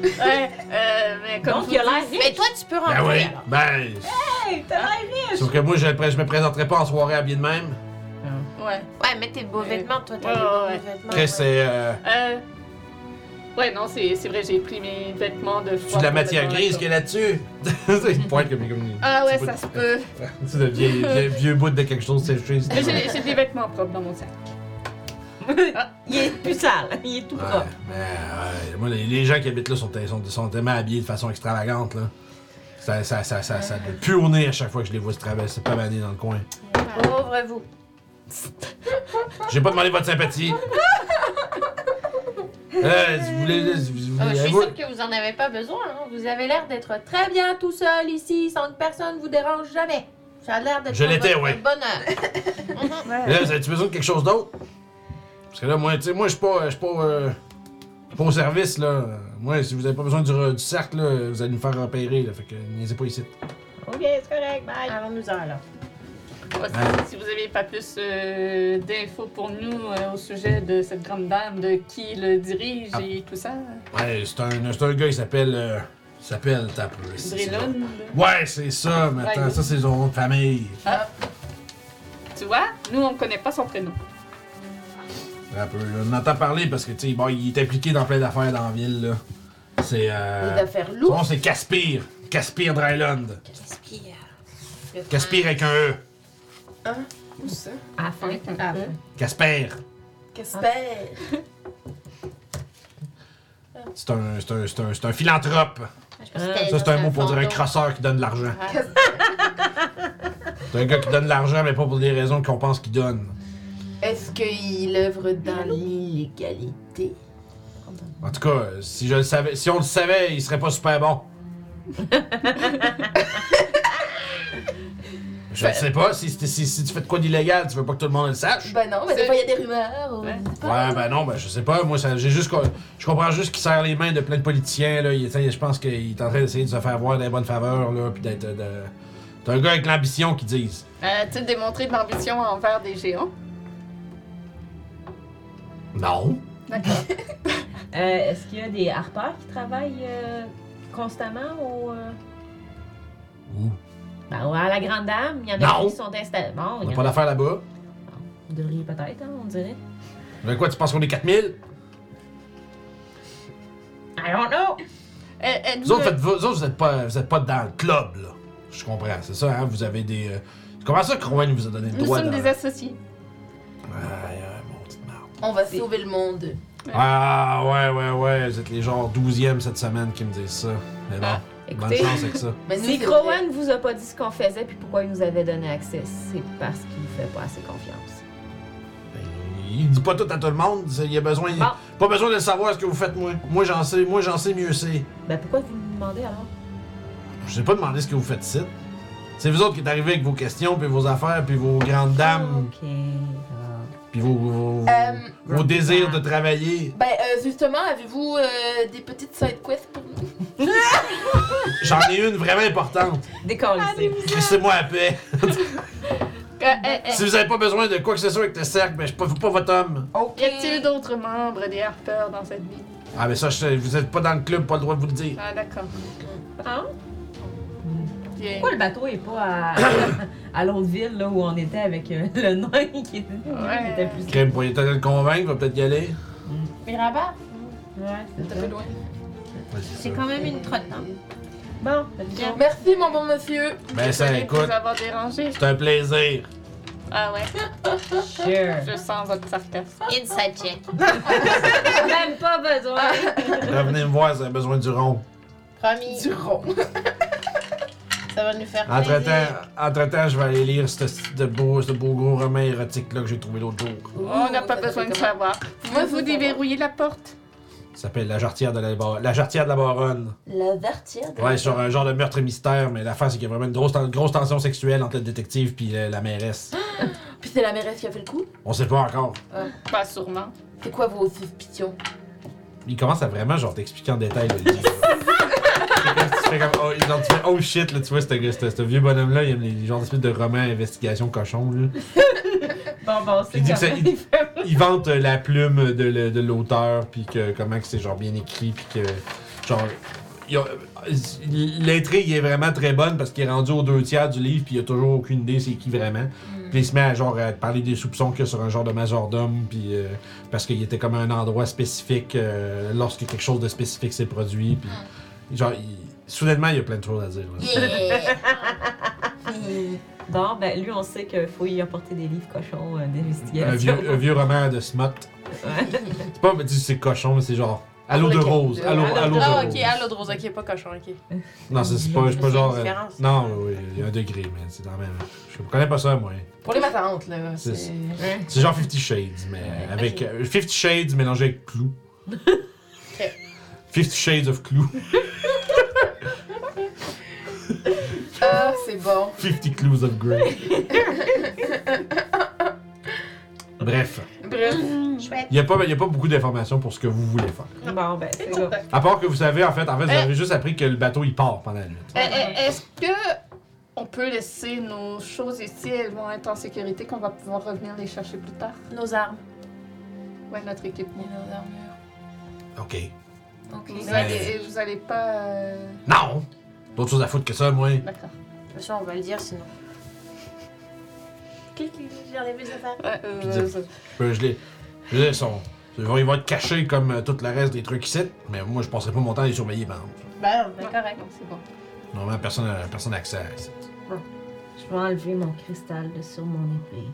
Ouais, euh, mais comme Donc, vous il a l'air Mais toi, tu peux Ben rentrer, oui, alors. ben. Hey, t'as l'air riche! Sauf que moi, je, je me présenterai pas en soirée habillé de même. Ouais. Ouais, mets tes beaux Euh, vêtements, toi, t'as ouais, des beaux ouais. vêtements. C'est. Euh, Euh. Ouais, non, c'est c'est vrai, j'ai pris mes vêtements de c'est froid. de la matière le grise y a là-dessus? c'est une pointe comme. comme Ah ouais, c'est ça pas- se peut. C'est de vieux, vieux, vieux bout de quelque chose séché. c'est- Mais j'ai j'ai des vêtements propres dans mon sac. Il est plus sale, il est tout Ouais, propre. mais ouais, moi, les, les gens qui habitent là sont, sont, sont tellement habillés de façon extravagante, là. Ça, ça, ça, ça, ça me pue au nez à chaque fois que je les vois se traverser, se pavaner dans le coin. Pauvre vous. J'ai pas demandé votre sympathie. Euh, vous voulez. Vous, vous, Euh, je suis vous- sûre que vous en avez pas besoin. hein. Vous avez l'air d'être très bien tout seul ici, sans que personne vous dérange jamais. Ça a l'air d'être Je l'étais, ouais. bonheur. Là, vous avez-tu besoin de quelque chose d'autre? Parce que là, moi, tu sais, moi, je suis pas. Je suis pas. euh, je suis pas au service, là. Moi, si vous avez pas besoin du, du cercle, là, vous allez nous faire repérer, là. Fait que niaisez pas ici. Ok, c'est correct, bye. Allons-nous-en, alors. Ouais, si- Si vous avez pas plus euh, d'infos pour nous euh, au sujet de cette grande dame, de qui le dirige Ah. et tout ça, Ouais, c'est un, c'est un gars, il s'appelle. euh, il s'appelle. Drillon, Ouais, c'est ça, mais attends, Ouais. ça, c'est son nom de famille. tu vois, nous on connaît pas son prénom. Un peu, on entend parler parce que, tu sais, bon, il est impliqué dans plein d'affaires dans la ville, là. C'est. Des Euh, affaires son lourdes. nom, c'est Caspire. Caspire Dryland. Caspire. Caspire avec un E. Où ça? À la fin. Ah. Casper. Casper. C'est un, c'est un, c'est un, c'est un philanthrope. Ça, c'est un mot pour dire un crosseur qui donne de l'argent. C'est un gars qui donne de l'argent, mais pas pour des raisons qu'on pense qu'il donne. Est-ce qu'il œuvre dans l'illégalité? En tout cas, si je le savais, si on le savait, il serait pas super bon. je ne sais pas, si, si, si tu fais de quoi d'illégal, tu veux pas que tout le monde le sache. Ben non, mais des C'est- fois il y a des rumeurs. on Ouais. ben non, ben je sais pas. Moi, ça- j'ai juste, je comprends juste qu'il serre les mains de plein de politiciens. Là. Il, je pense qu'il est en train d'essayer de se faire voir des bonnes faveurs, là, puis d'être. de- C'est un gars avec l'ambition qu'ils disent. Euh, tu démontré de l'ambition envers des géants? Non. D'accord. Euh, Est-ce qu'il y a des harpeurs qui travaillent euh, constamment au. euh, Ouh. Ben, ouais, à la Grande Dame, il y en a Non. qui sont installés. Bon, On il y n'a en pas a- d'affaires là-bas. Vous devriez peut-être, hein, on dirait. Mais quoi, tu penses qu'on est 4000? I don't know! Euh, êtes-vous Vous autres, le- faites- vous autres, vous êtes pas, vous êtes pas dans le club, là. Je comprends, c'est ça, hein? Vous avez des. euh, Comment ça, Crowen vous a donné le Nous droit sommes dans- des associés. Ouais, ouais, mon petite merde. On va sauver le monde. Ah, ouais, ouais, ouais. Vous êtes les genre 12e cette semaine qui me disent ça. Mais bon, Ah, bonne Écoutez, chance avec ça. Mais nous, si c'est Crowan vrai. vous a pas dit ce qu'on faisait puis pourquoi il nous avait donné accès, c'est parce qu'il nous fait pas assez confiance. Ben, Il dit pas tout à tout le monde. Il y a besoin. Bon. Pas besoin de savoir ce que vous faites, moi. Moi, j'en sais, moi, j'en sais mieux c'est. Ben pourquoi vous me demandez alors? Je sais pas demander ce que vous faites ici. C'est vous autres qui êtes arrivés avec vos questions, puis vos affaires, puis vos grandes dames, Ok. Puis vos, vos, Euh, vos désirs de travailler. Ben, euh, justement, avez-vous euh, des petites side quests pour nous? J'en ai une vraiment importante. Décalissé. Laissez-moi la paix. Euh, Si vous avez pas besoin de quoi que ce soit avec le cercle, ben je suis pas, pas votre homme. Ok. y a-t-il d'autres membres des Harpers dans cette ville? Ah, mais ça, je sais, vous êtes pas dans le club, pas le droit de vous le dire. Ah, d'accord. Hein? Pourquoi le bateau est pas à, à l'autre ville là, où on était avec euh, le nain qui était, qui était plus. Crème, pour essayer de le convaincre, va peut-être y aller. Mirabat, Ouais, c'est Un peu loin. c'est quand même une trotte, hein. Bon, bien. Merci, mon bon monsieur. Ben, ça, écoute, vous avoir dérangé. c'est un plaisir. Ah ouais, Sure. je sens votre sarcasme. Inside check. Même pas besoin. Revenez me voir si vous avez besoin du rond. Promis, Du rond. ça va nous faire Entre-temps, plaisir. entre-temps, je vais aller lire ce, ce beau, ce beau gros roman érotique-là que j'ai trouvé l'autre jour. On n'a pas besoin de savoir. Moi, vous déverrouillez la porte. Ça s'appelle La jarretière de la, bar- la, jarretière de la baronne. La vertière. Ouais, sur un genre de meurtre mystère, mais l'affaire, c'est qu'il y a vraiment une grosse, ten- grosse tension sexuelle entre le détective puis la, la mairesse. Puis c'est la mairesse qui a fait le coup? On sait pas encore. Pas sûrement. C'est quoi vos suspicions? Il commence à vraiment, genre, t'expliquer en détail le livre. C'est comme oh, genre, tu fais, oh shit, là, tu vois, ce, vieux bonhomme-là, il aime les genres d'espèces de romans investigation cochon, là. Bon, bon, c'est Il ça- il vante euh, la plume de, l'auteur, puis que comment que c'est genre bien écrit, puis que genre il l'intrigue est vraiment très bonne parce qu'il est rendu aux deux tiers du livre, puis il a toujours aucune idée c'est qui vraiment. Puis il se met à genre à parler des soupçons qu'il y a sur un genre de majordome, puis euh, parce qu'il était comme à un endroit spécifique euh, lorsque quelque chose de spécifique s'est produit, puis genre il- soudainement il y a plein de choses à dire. là. Bon, ben lui, on sait qu'il faut y apporter des livres cochons euh, Un d'investigation. vieux, un vieux roman de smut. C'est pas tu sais, c'est cochon, mais c'est genre à l'eau de rose. À l'eau Ah, de Ah, rose. ok, à l'eau de rose, ok, pas cochon, ok. Non, c'est c'est pas, c'est pas C'est genre. une euh, différence. non, oui, oui, il y a un degré, mais c'est dans la même. Je connais pas ça, moi. Pour les matantes, là. C'est- C'est. C'est genre Fifty Shades, mais avec. euh, Fifty Shades mélangé avec Clou. Fifty Shades of Clou. Ah, c'est bon. Fifty Clues of Grey. Bref, Bref. Chouette. il n'y a, pas- il y a pas beaucoup d'informations pour ce que vous voulez faire. Bon, ben c'est ça. À part que vous savez, en fait, en fait, vous Euh. avez juste appris que le bateau il part pendant la nuit. Euh, euh, Est-ce que on peut laisser nos choses ici? Elles vont être en sécurité, qu'on va pouvoir revenir les chercher plus tard? Nos armes Ouais, notre et équipement. nos armures. Ok. Ok. Vous allez, vous allez pas. euh, Non! D'autres choses à foutre que ça, moi. D'accord. De toute façon, on va le dire sinon. Qui qui j'ai enlevé mes affaires Ouais, euh, Puis dire- euh, Euh, Je l'ai. Je l'ai, son. Ils vont, ils vont être cachés comme euh, tout le reste des trucs ici, mais moi je passerai pas mon temps à les surveiller, par exemple. Ben ben correct. non, c'est bon. Normalement, personne n'a personne n'a accès à ça. Je vais enlever mon cristal de sur mon épée.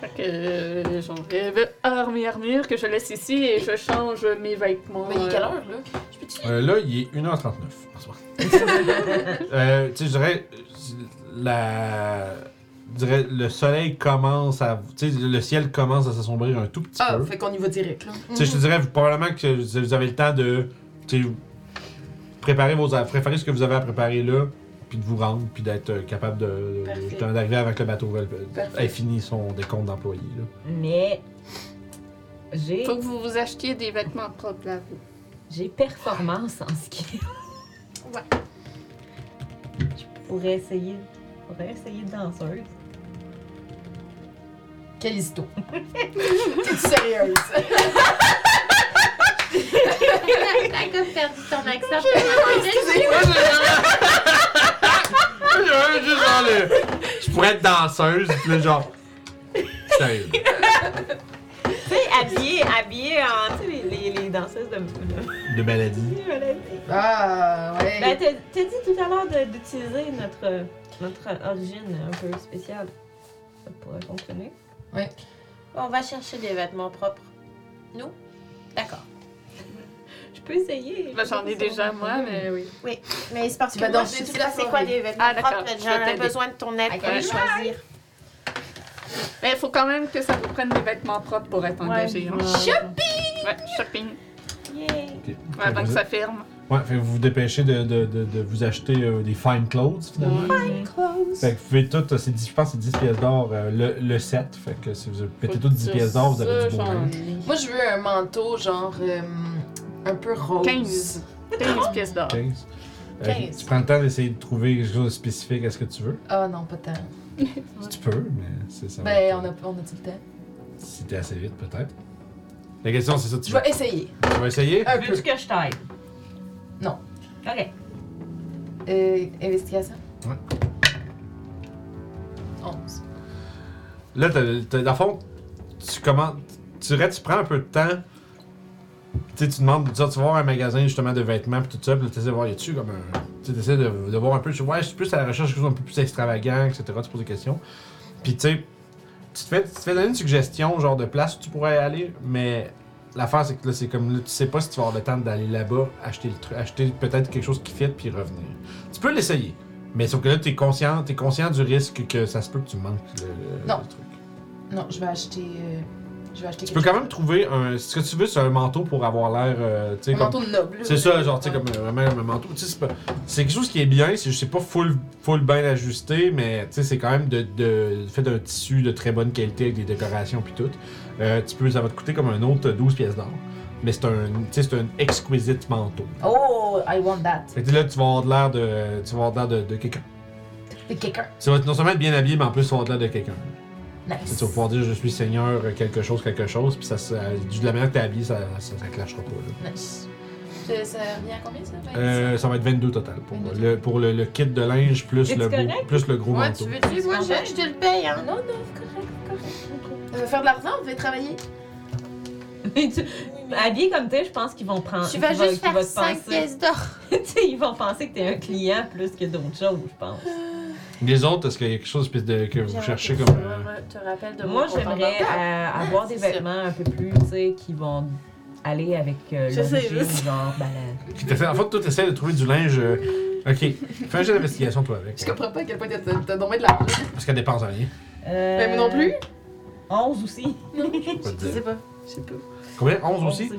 Fait que j'enlève arme armure que je laisse ici et je change mes vêtements. Mais il est quelle heure, là? Je peux-tu. Euh, là, il est 1h39 en ce moment. euh, tu sais, je dirais. La. Je dirais, le soleil commence à. Tu sais, le ciel commence à s'assombrir un tout petit Ah, peu. fait qu'on y va direct, là. Tu sais, je te dirais vous- probablement que vous avez le temps de. Tu sais, préparer, vos, préparer ce que vous avez à préparer là, puis de vous rendre, puis d'être euh, capable de- d'arriver avant que le bateau ait- Parfait. ait fini son décompte d'employés. là. Mais j'ai Faut que vous vous achetiez des vêtements propres là. vous. j'ai performance en ski. Ouais. Je pourrais essayer. Je pourrais essayer de danseuse. Calisto. T'es sérieuse? T'as comme perdu ton accent. J'avais juste genre le. Je pourrais être danseuse, puis là, genre. Sérieux. Tu sais, habillée, habillée en. Tu sais, les, les, les danseuses de. de- De maladie. Ah, ouais. Ben, t'as dit tout à l'heure de- d'utiliser notre, notre origine un peu spéciale. Ça pourrait fonctionner. On va chercher des vêtements propres. D'accord. Peux essayer. Ben, J'en ai déjà, moi, mais oui. Mais c'est parce Tu que vas moi, je sais pas c'est quoi des vêtements Ah, propres. J'aurais besoin de ton aide pour les choisir. Mais il faut quand même que ça vous prenne des vêtements propres pour être engagé. hein. Ouais, shopping. Yay! Ok. Ouais, donc ça ferme. Ouais, fait que vous vous dépêchez de, de, de, de vous acheter euh, des fine clothes finalement. Fait que vous pouvez tout, c'est 10, je pense que c'est 10 pièces d'or euh, le, le set. Fait que si vous pétez toutes 10 pièces d'or, vous avez du beau linge. Moi, je veux un manteau genre euh, un peu rose. 15. 15 pièces d'or. 15. Euh, 15. tu prends le temps d'essayer de trouver quelque chose de spécifique à ce que tu veux. Ah non, pas tant. Si tu peux, mais c'est ça. va Ben, être- on a, on a tout le temps? Si t'es assez vite, peut-être. La question, c'est ça. Tu Je vas, vais essayer. tu vas essayer? Un peu. Veux-tu que je t'aide? Non. Ok. Euh, investigation? Ouais. 11. Là, t'as, t'as- dans le fond, tu commandes. Tu, tu prends un peu de temps. Tu sais, tu demandes, tu vas tu voir un magasin justement de vêtements pis tout ça, pis là, t'essaies de voir, y a-tu comme un. Tu sais, t'essaies de, de voir un peu, tu ouais, je suis plus à la recherche de quelque chose un peu plus extravagant, etc. Tu poses des questions. Puis tu sais, tu te fais, tu te fais donner une suggestion, genre de place où tu pourrais aller, mais l'affaire c'est que là, c'est comme là, tu sais pas si tu vas avoir le temps d'aller là-bas, acheter le truc, acheter peut-être quelque chose qui fit puis revenir. Tu peux l'essayer, mais sauf que là, t'es conscient, t'es conscient du risque que ça se peut que tu manques le, le- Non. le truc. Non, je vais acheter. euh, je vais acheter Tu peux quand même trouver un. Ce que tu veux, c'est un manteau pour avoir l'air. euh, sais, Un comme- manteau noble. C'est ça, genre, tu sais, comme euh, vraiment un manteau. Sais, c'est quelque chose qui est bien, c'est c'est pas full, full bien ajusté, mais tu sais, c'est quand même de, de, fait d'un tissu de très bonne qualité avec des décorations puis tout. Euh, tu peux, ça va te coûter comme un autre 12 pièces d'or. Mais c'est un, tu sais, c'est un exquisite manteau. Oh, I want that. Fait que là, tu vas avoir de l'air de, tu vas avoir de l'air de, de quelqu'un. C'est quelqu'un. Tu vas non seulement être bien habillé, mais en plus, tu vas avoir de l'air de quelqu'un. Nice. Tu vas pouvoir dire, je suis seigneur euh, quelque chose, quelque chose, puis ça, ça, de la manière que t'es habillé, ça, ça, ça clashera pas, là. Nice. Ça, ça revient à combien ça? Euh, ça va être 22 total pour, 22. le, pour le, le kit de linge plus, le, beau- plus le gros Ouais, manteau. tu veux-tu? Moi, je, je te le paye, hein. Non, non, correct, correct. On veut faire de l'argent, on veut travailler. Mais tu- Habillé comme t'es, je pense qu'ils vont prendre. Tu vas vont- juste faire vont te 5 penser- pièces d'or. Tu sais, ils vont penser que t'es un client plus que d'autres choses, je pense. Les autres, est-ce qu'il y a quelque chose de, de- que vous cherchez comme. euh, te rappelles de Moi, j'aimerais euh, avoir des vêtements un peu plus, tu sais, qui vont aller avec euh, sais. genre, ben, la- en fait, toi, t'essaies de trouver du linge. euh, Ok, fais un jeu d'investigation, toi, avec. Je comprends pas à quel point t'as donné de l'argent. Parce qu'elle dépense rien. Euh, Ben, moi non plus. 11 aussi. Je sais pas. Je sais pas. Combien? 11 aussi?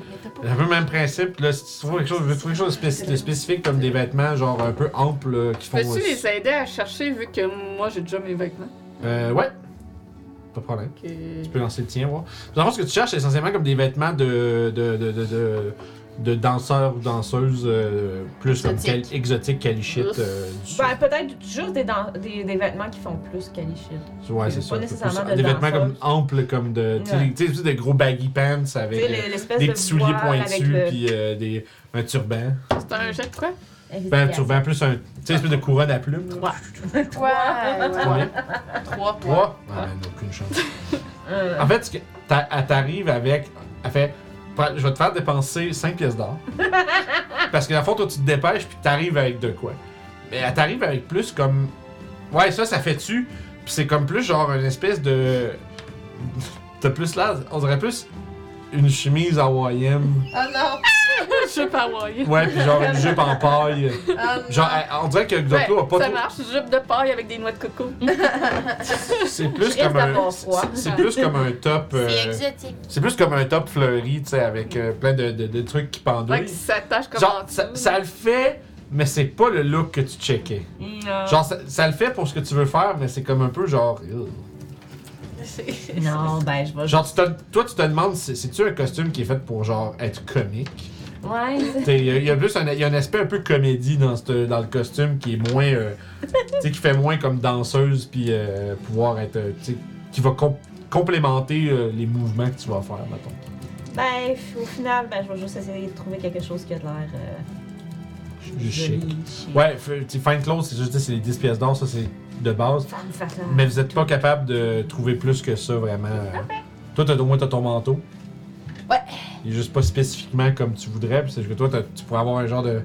C'est un peu le même principe. Là, si tu trouves quelque chose, veux trouver quelque chose de, spéc- de spécifique comme des vêtements, genre un peu amples, là, qui font. Peux-tu les aider à chercher vu que moi j'ai déjà mes vêtements? Euh, ouais. Pas de problème. Ok. Tu peux lancer le tien, voir. Dans le fond, ce que tu cherches, c'est essentiellement comme des vêtements de, de, de, de, de, de danseurs ou danseuses euh, plus comme Exotiques. qualichit. Euh, du sud. Ben, peut-être juste des, dan- des, des vêtements qui font plus qualichit. ouais, c'est pas ça. peu nécessairement plus- de des vêtements comme amples, comme de. Tu sais, Ouais. des- gros baggy pants avec euh, des de petits souliers pointus, le- puis euh, des, un turban. C'est un jet de quoi? Ben, un turban plus un. Tu sais, une espèce de couronne à plumes. Ouais, ouais. Combien Trois. Trois Ah, ben, aucune chance. En fait, ce que- t'a- elle t'arrive avec. Elle fait. Je vais te faire dépenser 5 pièces d'or. Parce que, le fond, toi, tu te dépêches, puis t'arrives avec de quoi. Mais elle t'arrive avec plus comme. Ouais, ça, ça fait-tu? Puis c'est comme plus genre une espèce de. T'as plus là. On dirait plus une chemise hawaïenne. Oh non! Pas hawaïen. Ouais, puis genre une jupe en paille. Non! Genre, elle- on dirait que Xoclo a pas ça trop. marche, jupe de paille avec des noix de coco. C'est plus Je risque comme un. d'avoir froid. c'est- C'est plus comme un top. euh, C'est exotique. C'est plus comme un top fleuri, tu sais, avec euh, plein de, de- de trucs qui Ouais, pendouillent. qui s'attache comme Genre, en ça, dessous. ça le fait, mais c'est pas le look que tu checkais. non. Genre, ça, ça le fait pour ce que tu veux faire, mais c'est comme un peu genre. ugh. Non, ben, je vais. Genre, tu te- toi, tu te demandes, c'est- c'est-tu un costume qui est fait pour genre être comique? Ouais. Il y, a- il y a plus un, il y a un aspect un peu comédie dans, cette- dans le costume qui est moins. euh, tu sais, qui fait moins comme danseuse, puis euh, pouvoir être. euh, tu sais, qui va com- complémenter euh, les mouvements que tu vas faire, mettons. Ben, au final, ben, je vais juste essayer de trouver quelque chose qui a de l'air. Euh, chic. chic. Ouais, Fine Clothes, c'est juste, c'est les 10 pièces d'or, ça c'est de base. Femme fatale. Mais vous êtes pas capable de trouver plus que ça, vraiment. Toi, t'as, au moins, t'as ton manteau. Ouais. Il est juste pas spécifiquement comme tu voudrais, puis c'est juste que toi, tu pourrais avoir un genre de.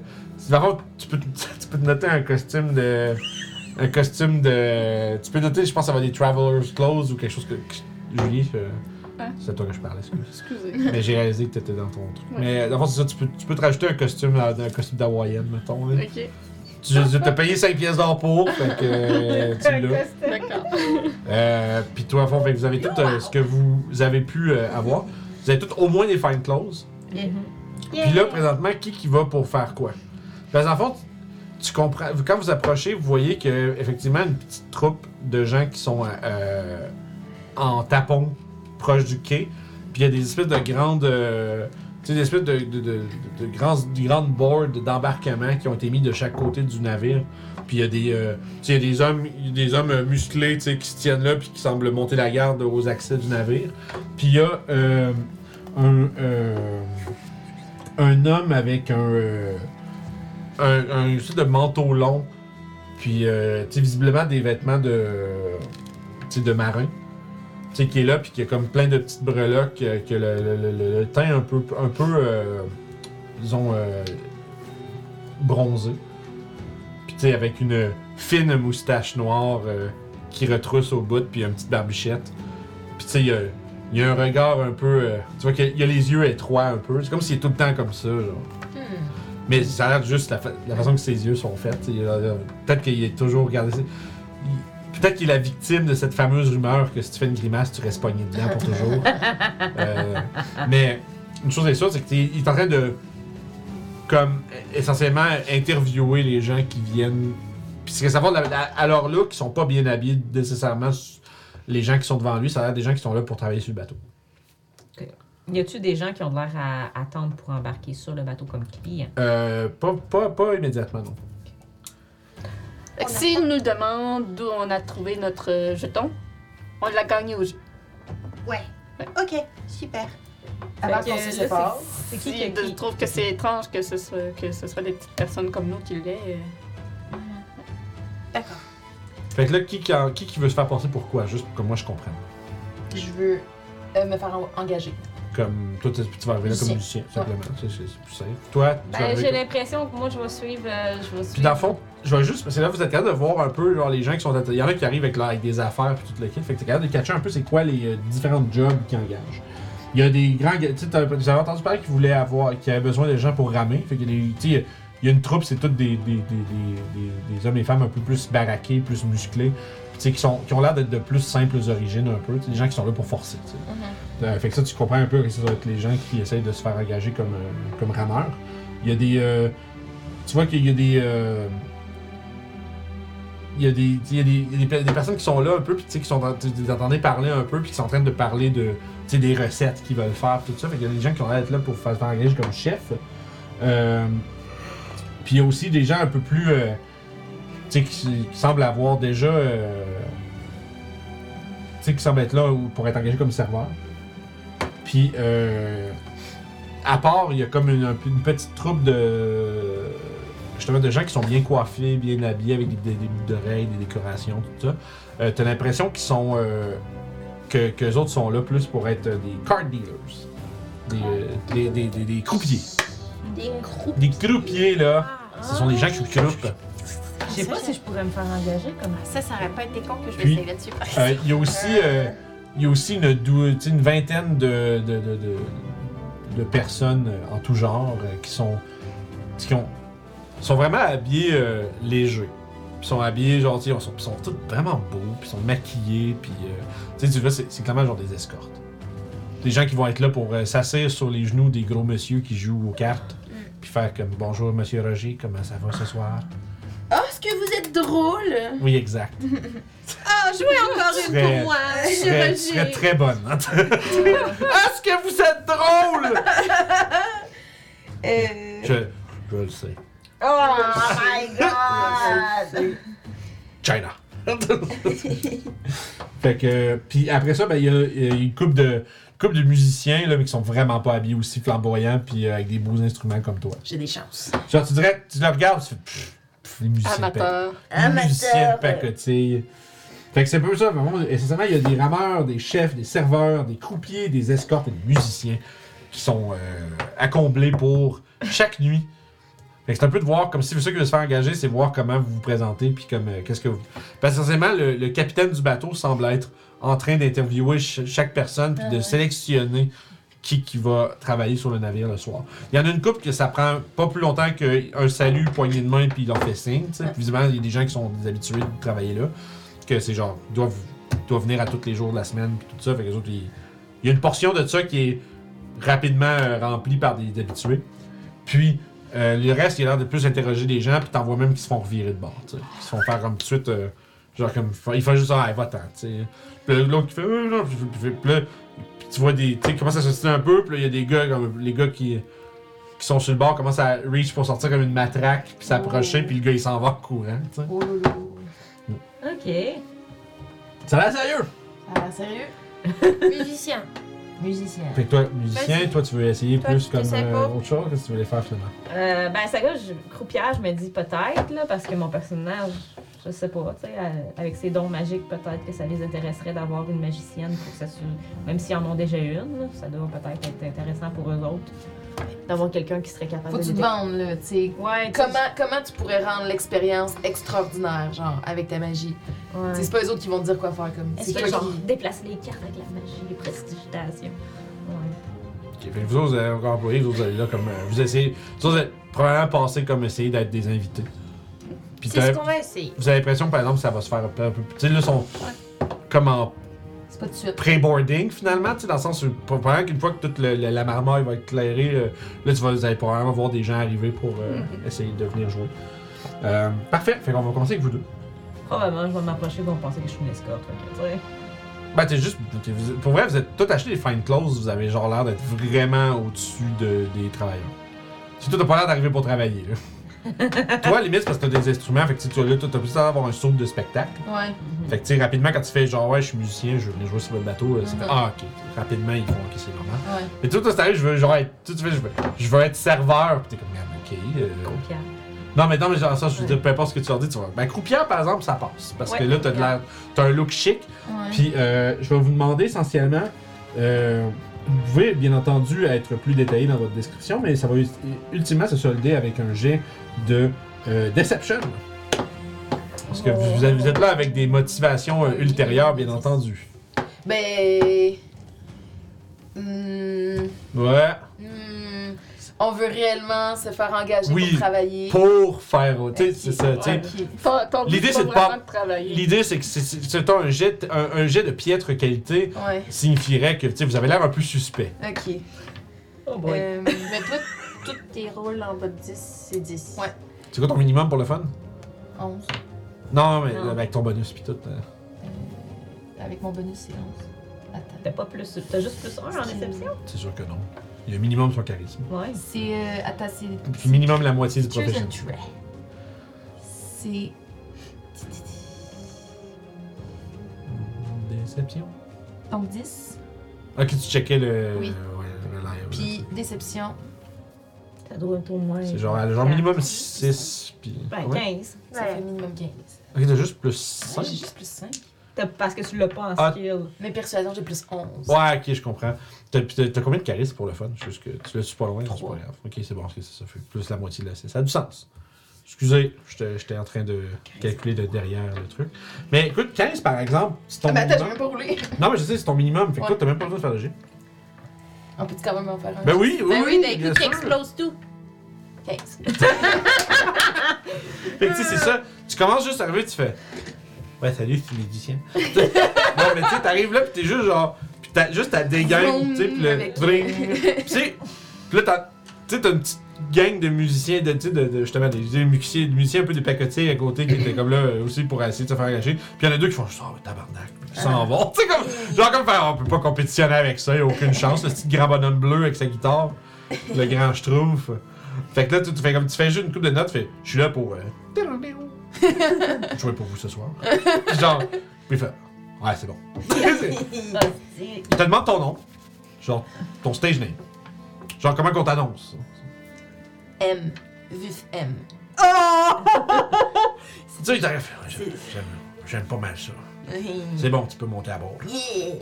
Tu peux, tu peux te noter un costume de. Un costume de. Tu peux noter, je pense, ça va des Traveler's Clothes ou quelque chose que. Julie, euh, Ouais. C'est toi que je parlais, excuse. Excusez. Mais j'ai réalisé que t'étais dans ton truc. Ouais. Mais dans le fond, c'est ça, tu peux, tu peux te rajouter un costume, euh, un costume d'hawaïenne, mettons. Là. Ok, Tu t'as payé 5 pièces d'or pour, fait que euh, tu l'as. d'accord. Euh, Puis toi, à fond, fait que vous avez tout euh, ce que vous avez pu euh, avoir. Vous avez tout au moins des fine clothes. Puis là, présentement, qui qui va pour faire quoi? Parce qu'en fond, tu comprends. Quand vous approchez, vous voyez que effectivement une petite troupe de gens qui sont euh, en tapon proche du quai. Puis il y a des espèces de grandes. euh, tu sais, des espèces de, de, de, de, de grands, de grandes boards d'embarquement qui ont été mis de chaque côté du navire. Puis il y a des, euh, y a des hommes, des hommes euh, musclés qui se tiennent là puis qui semblent monter la garde aux accès du navire. Puis il y a euh, un, euh, un homme avec un, un, un de manteau long, puis visiblement des vêtements de, de marin. Qui est là, puis qui a comme plein de petites breloques, que le, le- teint un peu, un peu disons, bronzé. Sais, avec une fine moustache noire euh, qui retrousse au bout, puis une petite barbichette. Puis tu sais, il y y a un regard un peu. euh, tu vois qu'il y a les yeux étroits un peu. C'est comme s'il est tout le temps comme ça, genre. Mais ça a l'air juste la, fa- la façon que ses yeux sont faits. Peut-être qu'il est toujours regardé. Peut-être qu'il est la victime de cette fameuse rumeur que si tu fais une grimace, tu restes pogné dedans pour toujours. Euh, mais une chose est sûre, c'est qu'il est en train de, comme, essentiellement, interviewer les gens qui viennent. Puis ce que savoir, la- la- alors là, qui sont pas bien habillés nécessairement, les gens qui sont devant lui, ça a l'air des gens qui sont là pour travailler sur le bateau. Y a-tu des gens qui ont l'air à attendre pour embarquer sur le bateau comme clients? Euh, pas, pas, pas immédiatement, non. S'il nous demande d'où on a trouvé notre jeton, on l'a gagné au jeu. Ouais. Ok, super. Avant qu'on se sépare. C'est qui Si qui, je trouve que c'est étrange que ce soit, que ce soit des petites personnes comme nous qui l'aient. euh, D'accord. Fait que là, qui, qui, qui, qui veut se faire passer pour quoi? Juste pour que moi je comprenne. Je veux euh, me faire en- engager. Comme toi, tu vas arriver là comme musicien, simplement. C'est c'est- c'est plus simple. Toi, tu vas Ben, j'ai comme- l'impression que moi, je vais suivre. euh, je vais suivre. Puis dans le fond, je vais juste. Parce que là, vous êtes capable de voir un peu genre, les gens qui sont. Il y en a qui arrivent avec, avec des affaires puis tout le kit. Fait que t'es capable de catcher un peu c'est quoi les euh, différents jobs qui engagent. Il y a des grands. Tu sais, vous avez entendu parler qu'ils voulaient avoir. qu'ils avaient besoin de gens pour ramer. Fait il y a une troupe, c'est toutes des, des, des, des, hommes et femmes un peu plus baraqués, plus musclés. Puis, tu sais, qui, sont, qui ont l'air d'être de plus simples origines un peu. Des gens qui sont là pour forcer. tu sais. Euh, fait que ça, tu comprends un peu que ça doit être les gens qui essayent de se faire engager comme, euh, comme rameurs. Il y a des. euh, tu vois qu'il y a des. euh, il y a des, il y a des, des pe- des personnes qui sont là un peu, puis tu sais, qui sont les entendez parler un peu, puis qui sont en train de parler de, sais, des recettes qu'ils veulent faire, tout ça. Fait qu'il y a des gens qui ont l'air d'être là pour faire, faire comme chef. Euh, puis il y a aussi des gens un peu plus, euh, tu sais, qui, semblent avoir déjà, euh, tu sais, qui semblent être là ou- pour être engagés comme serveur. Puis, à part, il y a comme une, petite troupe de. Justement, de gens qui sont bien coiffés, bien habillés, avec des, des, boucles d'oreilles, des décorations, tout ça. T'as l'impression qu'ils sont. Euh, que, que les autres sont là plus pour être euh, des card dealers. Des, euh, des, des, des, des croupiers. Des croupiers, là. Ce sont des gens qui croupent. Je sais pas si je pourrais me faire engager comme Ça, ça aurait pas été con que je Puis, vais essayer là-dessus. par Euh, exemple. Il y a aussi, euh, il y a aussi une, dou- tu sais, une vingtaine de, de, de, de, de personnes euh, en tout genre euh, qui sont, qui ont, sont vraiment habillés euh, légers. Puis sont habillés, genre, ils sont, ils sont tous vraiment beaux, puis ils sont maquillés, puis euh, tu sais, tu vois, c'est clairement genre des escortes. Des gens qui vont être là pour euh, s'asseoir sur les genoux des gros monsieur qui jouent aux cartes, puis faire comme bonjour monsieur Roger, comment ça va ce soir? Oh, est-ce que vous êtes drôle? Oui, exact. Ah, jouez encore une Serait- pour moi, Tu serais, serais très bonne. hein. Est-ce que vous êtes drôle? Euh... Je, je le sais. Oh my god! China. fait que, puis après ça, ben, il y, a il y a une couple de, couple de musiciens là, mais qui sont vraiment pas habillés aussi flamboyants puis euh, avec des beaux instruments comme toi. J'ai des chances. Genre, tu dirais, tu le regardes, tu fais pff, pff, les musiciens. de Amateur. pa- les musiciens de Amateur. pacotille. Fait que c'est un peu ça. Vraiment, essentiellement, il y a des rameurs, des chefs, des serveurs, des croupiers, des escortes et des musiciens qui sont euh, à combler pour chaque nuit Fait que c'est un peu de voir, comme si ceux qui veulent se faire engager, c'est voir comment vous vous présentez, puis comme, euh, qu'est-ce que vous... Parce que essentiellement, le, le capitaine du bateau semble être en train d'interviewer ch- chaque personne, puis Ah de ouais. sélectionner qui, qui va travailler sur le navire le soir. Il y en a une couple que ça prend pas plus longtemps qu'un salut, poignée de main, puis il leur fait signe. Puis visiblement, il y a des gens qui sont habitués de travailler là, que c'est genre, ils doivent, ils doivent venir à tous les jours de la semaine, puis tout ça. Fait que les autres, ils- il y a une portion de ça qui est rapidement euh, remplie par des habitués. Puis, euh, le reste, il a l'air de plus interroger des gens, puis t'en vois même qui se font revirer de bord, tu sais. Qui se font faire comme tout de suite, euh, genre comme, il fait juste, ah, va-t'en, tu sais. Puis là, l'autre qui fait, euh, non, puis, puis- puis là, puis tu vois des, tu sais, commence à se un peu, puis là, il y a des gars, comme, les gars qui, qui sont sur le bord, commencent à reach pour sortir comme une matraque, puis s'approcher, puis le gars, il s'en va en courant, tu sais. Oh. Ok. Ça a l'air sérieux! Ça a l'air sérieux? Musicien. Musicien. Fait que toi, musicien, Vas-y. toi, tu veux essayer Toi, plus comme euh, autre chose? Qu'est-ce que tu voulais faire finalement? Euh, ben, ça gars, je, croupière, je me dis peut-être, là, parce que mon personnage, je sais pas, tu sais, euh, avec ses dons magiques, peut-être que ça les intéresserait d'avoir une magicienne pour que ça se. Même s'ils en ont déjà une, là, ça doit peut-être être intéressant pour eux autres. D'avoir quelqu'un qui serait capable Faut que de tu te vendes, là, tu sais. Ouais, Comment, comment tu pourrais rendre l'expérience extraordinaire, genre, avec ta magie? ouais. C'est pas eux autres qui vont te dire quoi faire, comme. Est-ce que genre qui. déplacer les cartes avec la magie, les prestidigitations? Ouais. Ok, fait vous autres, vous avez encore employé, vous autres, allez là comme. euh, vous essayez. Vous autres, êtes probablement passé comme essayer d'être des invités. C'est t'as- ce qu'on va essayer. vous avez l'impression, par exemple, que ça va se faire un peu. un peu- Tu sais, là, ils sont comme en C'est pas tout de suite. pré-boarding finalement, tu sais, dans le sens où probablement qu'une fois que toute le- le- la marmaille va être clairée, euh, là, tu vas, vous allez probablement voir des gens arriver pour euh, essayer de venir jouer. Euh, parfait, fait qu'on va commencer avec vous deux. Probablement, je vais m'approcher, ils vont penser que je suis une escorte. fait que, tu sais. Ben, t'es juste. t'es- vous- pour vrai, vous êtes tout acheté des fine clothes, vous avez genre l'air d'être vraiment au-dessus de, des travailleurs. Si toi, t'as pas l'air d'arriver pour travailler, là. Toi, à limite, parce que t'as des instruments, fait que tu là, t'as plus d'avoir un saut de spectacle. Ouais. Fait que, tu sais, rapidement, quand tu fais genre, ouais, je suis musicien, je veux venir jouer sur votre bateau, euh, c'est fait, Mhm. ah, ok. Rapidement, ils font, ok, c'est normal. Ouais. Mais toi, toi, je veux genre être. Tu tu fais, je veux, je veux être serveur, pis t'es comme, Merde, ok. euh, Croupière. non, mais non, mais genre ça, je veux dire, peu importe ce que tu leur dis, tu vas. Ben, croupière, par exemple, ça passe. Parce que là, t'as de l'air. T'as un look chic. Ouais. Puis, euh, je vais vous demander essentiellement. euh, vous pouvez, bien entendu, être plus détaillé dans votre description, mais ça va ultimement se solder avec un jet de euh, Deception. Parce que vous, vous êtes- là avec des motivations euh, ultérieures, bien entendu. Ben. Hmm, Ouais. hmm, on veut réellement se faire engager Oui. pour travailler. Pour faire. Tu sais, c'est ça. L'idée, c'est de pas- de travailler. L'idée, c'est que c'est- un jet, un, un jet de piètre qualité Ouais. signifierait que tu sais, vous avez l'air un peu suspect. Ok. Oh boy. Euh, Mais toi, tous tes rôles en bas de 10, c'est 10. Ouais. C'est quoi ton minimum pour le fun? 11. Non, mais Non. avec ton bonus pis tout. euh. Avec mon bonus, c'est 11. Attends. T'as pas plus. T'as juste plus un en déception? C'est sûr que non. Il y a un minimum sur charisme. Ouais. C'est. Euh, attends, c'est. Puis minimum la moitié du Choose profession. and try. C'est. Déception. Donc 10. Ok, tu checkais le. Oui. Ouais, le live. Puis déception. Ça doit être au moins. C'est genre, genre minimum 6. Puis. Ben, ouais. 15. Ça fait minimum 15. Ok, t'as juste plus Ouais, 5. j'ai juste plus 5. Parce que tu l'as pas en Ah. skill. Mais persuasion, j'ai plus 11. Ouais, ok, je comprends. T'as puis t'as- t'as combien de charisme pour le fun? Juste que tu l'as su pas loin, c'est pas grave. Ok, c'est bon, c'est ça fait plus la moitié de la Ça a du sens. Excusez, j'étais j'étais en train de calculer de derrière le truc. Mais écoute, 15 par exemple, c'est ton Ah, j'ai minimum. même pas roulé. Non, mais je sais, c'est ton minimum. Fait que Ouais. toi, t'as même pas besoin de faire le G. On peut quand même en faire un? Ben oui, oui, Ben oui, oui, d'un bien coup, qui explose tout? 15. Fait que tu sais, c'est ça. Tu commences juste à arriver, tu fais. Ouais, salut, c'est musicien. non, mais tu sais, t'arrives là, pis t'es juste genre. Pis t'as juste ta dégaine, tu sais, pis le. Pis tu pis là, t'as. Tu sais, t'as une petite gang de musiciens, de, justement, des, des musiciens, des musiciens un peu dépacotés à côté qui étaient comme là euh, aussi pour essayer de se faire engager. Puis il y en a deux qui font juste, oh, tabarnak, ils s'en vont. Tu sais, comme. Genre, comme faire, on peut pas compétitionner avec ça, y a aucune chance. Le petit grand bonhomme bleu avec sa guitare, le grand schtroumpf. Fait que là, tu, tu fais comme tu fais juste une coupe de notes, tu fais, je suis là pour. euh, jouer pour vous ce soir. Puis genre, puis il fait, ouais, c'est bon. il te demande ton nom, genre ton stage name. Genre, comment qu'on t'annonce? M. Vif M. Tu sais, il j'aime- j'aime pas mal ça. C'est bon, tu peux monter à bord. Yeah.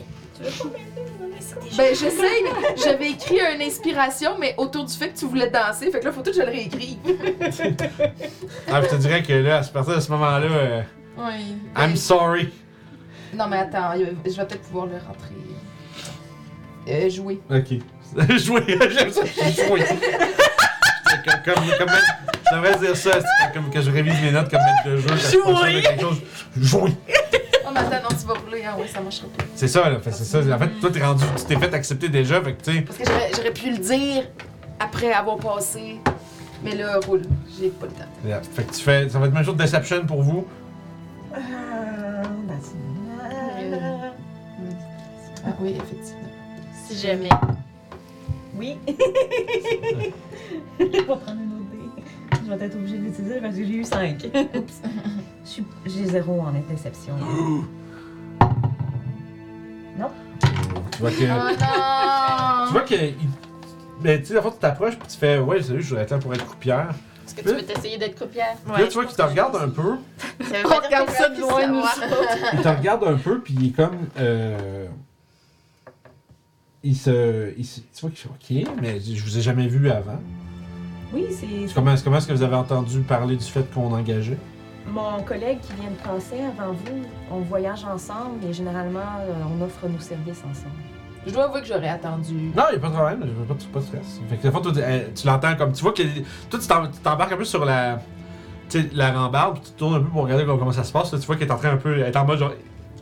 Ben, j'essaye. J'avais écrit une inspiration, mais autour du fait que tu voulais danser. Fait que là, faut tout que je le réécrive. Ah, je te dirais que là, à partir de ce moment-là, euh, Oui. I'm sorry. Non, mais attends, je vais peut-être pouvoir le rentrer. Euh, jouer. Ok. Jouer, j'aime ça, jouer. comme, comme, comme je devrais dire ça, comme que je révise mes notes comme maître de jeu. à quelque chose, jouer. Oh, mais attends, non, tu vas rouler. Ah, ouais, ça marchera pas. C'est ça, là. Fait, c'est ça. En fait, toi, t'es rendu, tu t'es fait accepter déjà, fait que, tu sais. Parce que j'aurais- j'aurais pu le dire après avoir passé. Mais là, roule. J'ai pas le temps. yeah. Fait que tu fais. Ça va être même chose de Deception pour vous. Euh, Ah, oui, effectivement. Si jamais. Oui. Je vais prendre une autre dé. Je vais être obligée de l'utiliser parce que j'ai eu 5. J'ai zéro en interception. Tu vois que. Oh non! Tu vois que. il- Ben, tu sais, la fois, tu t'approches, puis tu fais, ouais, salut, je voudrais être là pour être croupière. Est-ce que tu veux t'essayer d'être croupière? Puis là, tu vois qu'il te regarde un peu. Ça veut On dire regarde que ça de loin, nous savoir. Il te regarde un peu, puis il est comme. Euh... Il se. Il se... Tu vois qu'il fait, ok, mais je vous ai jamais vu avant. Oui, c'est Comment, comment est-ce que vous avez entendu parler du fait qu'on engageait? Mon collègue qui vient de passer avant vous. On voyage ensemble et généralement, euh, on offre nos services ensemble. Je dois avouer que j'aurais attendu. Non, il a pas de problème, je veux pas, de- pas de stress. Fait que la fois, toi, tu- euh, tu l'entends comme. Tu vois que. Toi, tu t'embarques un peu sur la. Tu sais, la rambarde, puis tu tournes un peu pour regarder comment, ça se passe. Là, tu vois qu'elle est en train un peu. Elle est en mode genre.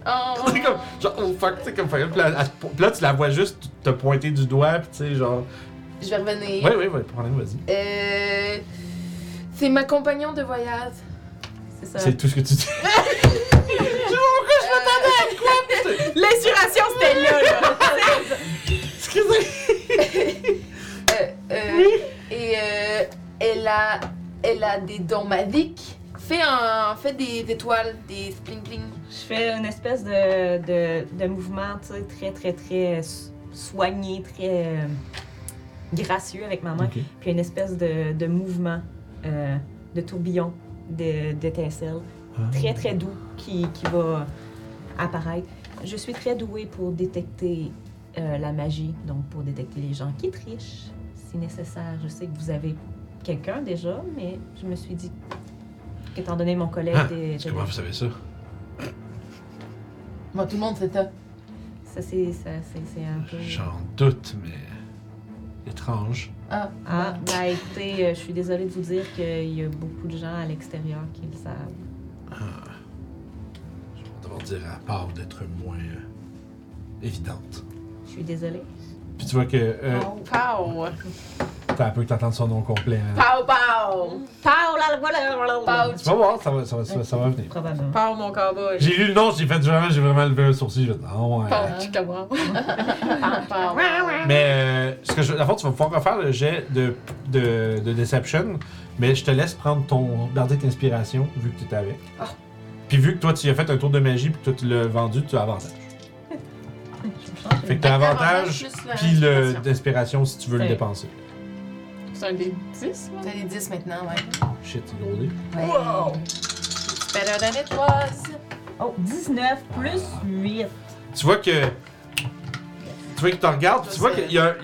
Oh! C'est comme. Genre, oh fuck, tu sais, comme. Puis là, elle tu la vois juste te pointer du doigt, puis tu sais, genre. Je vais revenir. Oui, oui, oui, pas de problème, vas-y. Euh. C'est ma compagnon de voyage. C'est ça. C'est tout ce que tu dis. L'inspiration, c'était là, là! Excusez. Euh, euh, Et euh, elle, a, elle a des dons magiques. Fait, un, fait des étoiles, des spling. Je fais une espèce de, de, de mouvement, très, très, très so- soigné, très euh, gracieux avec ma main. Puis une espèce de, de mouvement, euh, de tourbillon, de- d'étincelles, très, très doux qui, qui va apparaître. Je suis très douée pour détecter euh, la magie, donc pour détecter les gens qui trichent, si nécessaire. Je sais que vous avez quelqu'un déjà, mais je me suis dit qu'étant donné mon collègue Ah, des... Comment vous savez ça? Moi, tout le monde fait ça. Ça, c'est ça, c'est- c'est un peu... J'en doute, mais. étrange. Ah, Ah, bah écoutez, euh, je suis désolée de vous dire qu'il y a beaucoup de gens à l'extérieur qui le savent. Je vais devoir dire à part d'être moins. euh, évidente. Je suis désolée. Puis tu vois que. Euh, Pow! T'as un peu que t'entends son nom complet. hein. pow pow! Pow, là, voilà, Pow! Tu vas voir, ça va, ça va, ça va, ça va venir. Probablement. Pow, mon cowboy! J'ai lu le nom, j'ai fait vraiment, j'ai vraiment levé un sourcil. J'ai fait, ah ouais. Pow, pow! Mais euh, ce que je, la fois, tu vas pouvoir refaire le jet de, de, de Deception, mais je te laisse prendre ton bardique inspiration vu que tu étais avec. Ah. Puis vu que toi tu as fait un tour de magie puis que toi tu l'as vendu, tu as avantage. Fait que t'as avantage puis d'inspiration si tu veux le dépenser. C'est un des 10, là? T'as les 10 maintenant, ouais. Shit, c'est gros dé. Wow! Better than it was. Oh, 19 plus 8. Tu vois que. Tu vois qu'il te regarde, puis tu vois qu'il y a.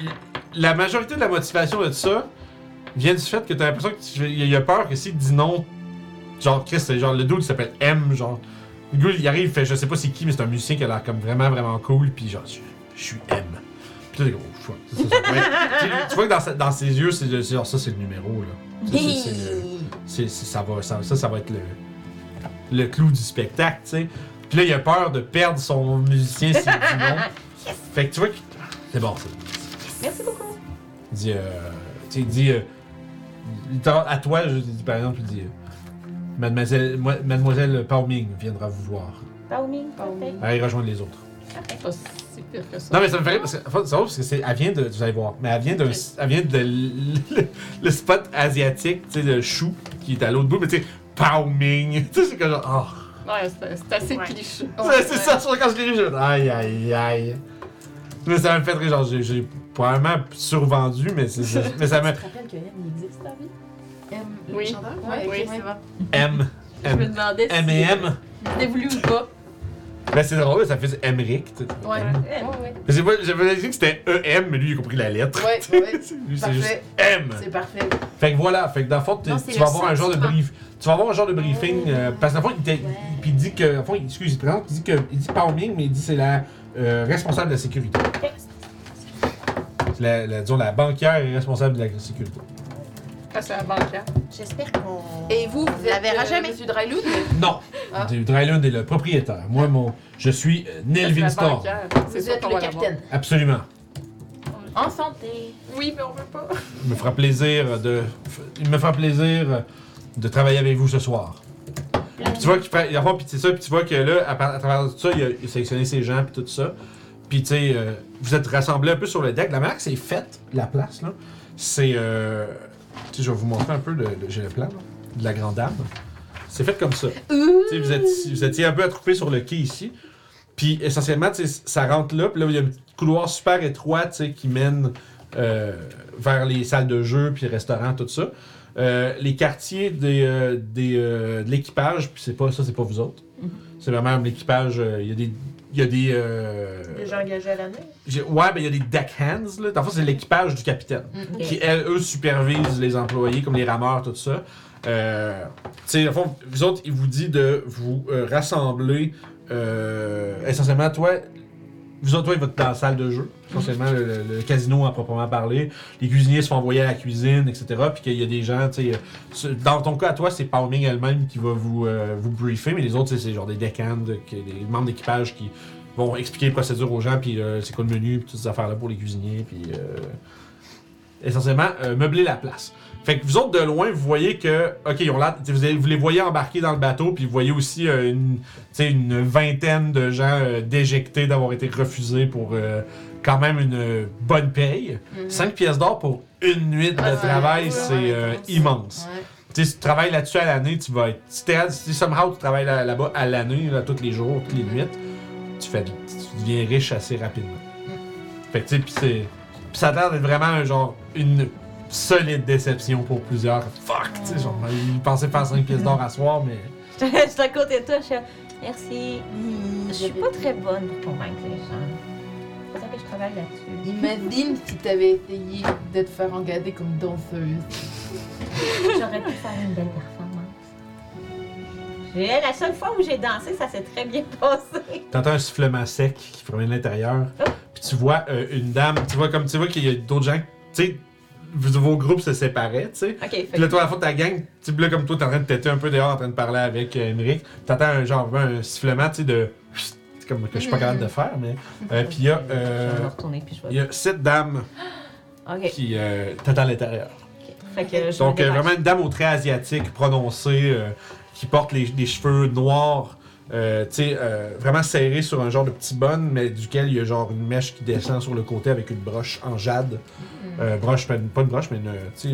La majorité de la motivation de ça vient du fait que t'as l'impression qu'il y a peur que s'il dit non, genre Chris, c'est genre le dude il s'appelle M, genre. Le gars il arrive, il fait je sais pas c'est qui, mais c'est un musicien qui a l'air comme vraiment vraiment cool, puis genre je, je suis M. Puis là, t'es comme. Ça, tu, tu vois que dans, sa- dans ses yeux, c'est c'est genre ça c'est le numéro là. Ça, c'est- c'est le- c'est, c'est- ça, va, ça, ça, ça va être le, le clou du spectacle, tu sais. Puis là, il a peur de perdre son musicien s'il dit non. Fait que tu vois que. C'est bon, ça. Merci beaucoup. Il dit. Euh, tu sais, il dit. euh, il à toi, je dis par exemple, il dit. euh, Mademoiselle, moi- Mademoiselle Pao Ming viendra vous voir. Pao Ming, parfait. Allez rejoindre les autres. Si pire que ça. Non, mais ça me fait rire parce que, en fait, parce que c'est, elle vient de, vous allez voir, mais elle vient d'un, elle vient de le, le spot asiatique, tu sais, de chou, qui est à l'autre bout, mais tu sais, Pao Ming, tu sais, c'est comme genre, oh. Ouais, c'est c'est assez Ouais. cliché. C'est- c'est ça, sur quand je l'ai lu, je aïe aïe aïe. Mais ça me fait rire, genre, j'ai, j'ai probablement survendu, mais c'est ça, mais ça me, Tu te rappelles que M il existe, ta vie? M, le Oui. chanteur? Ouais, oui, ouais. c'est bon. M, Je me M, demandais si M et M. c'était voulu ou pas. Ben, c'est drôle, ça fait Emmerich. tu sais. Ouais. Ouais, ouais. Mais c'est pas- J'avais dit que c'était EM, mais lui, il a compris la lettre. Ouais, ouais. Lui, c'est juste Parfait. M. C'est parfait. Fait que voilà, fait que dans le fond, Non, tu vas avoir un genre de brief. Tu vas avoir un genre de briefing. euh, parce que dans le fond, il, t'est- puis il dit que. En fond, il, excuse, il te présente, il dit que. Il dit Pao Ming, mais il dit que c'est la euh, responsable de la sécurité. C'est la, la- disons, la banquière est responsable de la sécurité. Ah, la banquière. J'espère qu'on. Et vous, vous la verra euh, jamais. Monsieur Dryloon? Non! Ah. Drylund est le propriétaire. Moi, mon, je suis euh, Nelvin Storm. Vous êtes le capitaine. Absolument. En santé. Oui, mais on veut pas. Il me fera plaisir de. Il me fera plaisir de travailler avec vous ce soir. Puis tu vois qu'il fait. il Puis c'est ça, puis tu vois que là, à, à travers tout ça, il a, il a sélectionné ses gens, puis tout ça. Puis tu sais, euh, vous êtes rassemblés un peu sur le deck. La manière que c'est faite, la place, là, c'est. Euh, tu sais, je vais vous montrer un peu le, le- j'ai le plan, là, de la grande dame. C'est fait comme ça. Tu sais, vous, êtes, vous étiez un peu attroupés sur le quai ici. Puis essentiellement, tu sais, ça rentre là, puis là, il y a un petit couloir super étroit, tu sais, qui mène euh, vers les salles de jeu, puis les restaurants, tout ça. Euh, les quartiers des, euh, des, euh, de l'équipage, puis c'est pas ça, c'est pas vous autres. C'est vraiment l'équipage, euh, il y a des. Il y a des. euh, Déjà engagé à l'année. ouais, ben il y a des deckhands, là. Dans c'est l'équipage du capitaine Mm, qui, elles, eux, supervisent les employés, comme les rameurs, tout ça. Euh, tu sais, au fond, vous autres, il vous dit de vous euh, rassembler, euh, essentiellement, toi, vous autres, dans la salle de jeu, essentiellement, le, casino à proprement parler. Les cuisiniers se font envoyer à la cuisine, etc. Puis qu'il y a des gens, tu sais, euh, dans ton cas, à toi, c'est Palming elle-même qui va vous, euh, vous briefer, mais les autres, c'est- genre des deckhands, qui- des membres d'équipage qui vont expliquer les procédures aux gens, puis euh, c'est quoi le menu, puis toutes ces affaires-là pour les cuisiniers, puis essentiellement meubler la place. Fait que vous autres de loin, vous voyez que, ok, ils ont vous, les voyez embarquer dans le bateau, puis vous voyez aussi euh, une, une vingtaine de gens euh, déjectés d'avoir été refusés pour euh, quand même une bonne paye. 5 pièces d'or pour une nuit de Mhm. Travail, ouais, c'est ouais, immense. Ouais. Si tu travailles là-dessus à l'année, tu vas être. Si, si somehow tu travailles là- là-bas à l'année, là, tous les jours, toutes les nuits, tu, fais, tu deviens riche assez rapidement. Fait que tu sais. Pis ça a l'air d'être vraiment un genre une solide déception pour plusieurs. Fuck, tu sais, genre, ils pensaient faire 5 pièces d'or à soir, mais. Je suis à côté de toi, je suis Merci. Je suis pas très bonne pour convaincre les gens. C'est pour ça que je travaille là-dessus. Imagine si t'avais essayé de te faire engager comme danseuse. J'aurais pu faire une belle performance. J'ai- La seule fois où j'ai dansé, ça s'est très bien passé. T'entends un sifflement sec qui provient de l'intérieur. Puis tu vois euh, une dame, tu vois comme tu vois qu'il y a d'autres gens, tu sais, vos groupes se séparaient, tu sais. Ok, fait Puis là, toi, à la fois de ta gang, tu sais, là, comme toi, t'es en train de têter un peu dehors, en train de parler avec euh, Émeric. T'entends un genre, un sifflement, tu sais, de. C'est comme que je suis pas capable de faire, mais. euh, puis il y a. je euh, vais me retourner puis je il y a sept dames Ok. qui euh, t'attendent à l'intérieur. Fait que je Donc, euh, vraiment une dame au trait asiatique prononcée, euh, qui porte les, des cheveux noirs, euh, euh, vraiment serrés sur un genre de petit bun, mais duquel il y a genre une mèche qui descend sur le côté avec une broche en jade. Euh, broche, pas une, broche, mais une, tu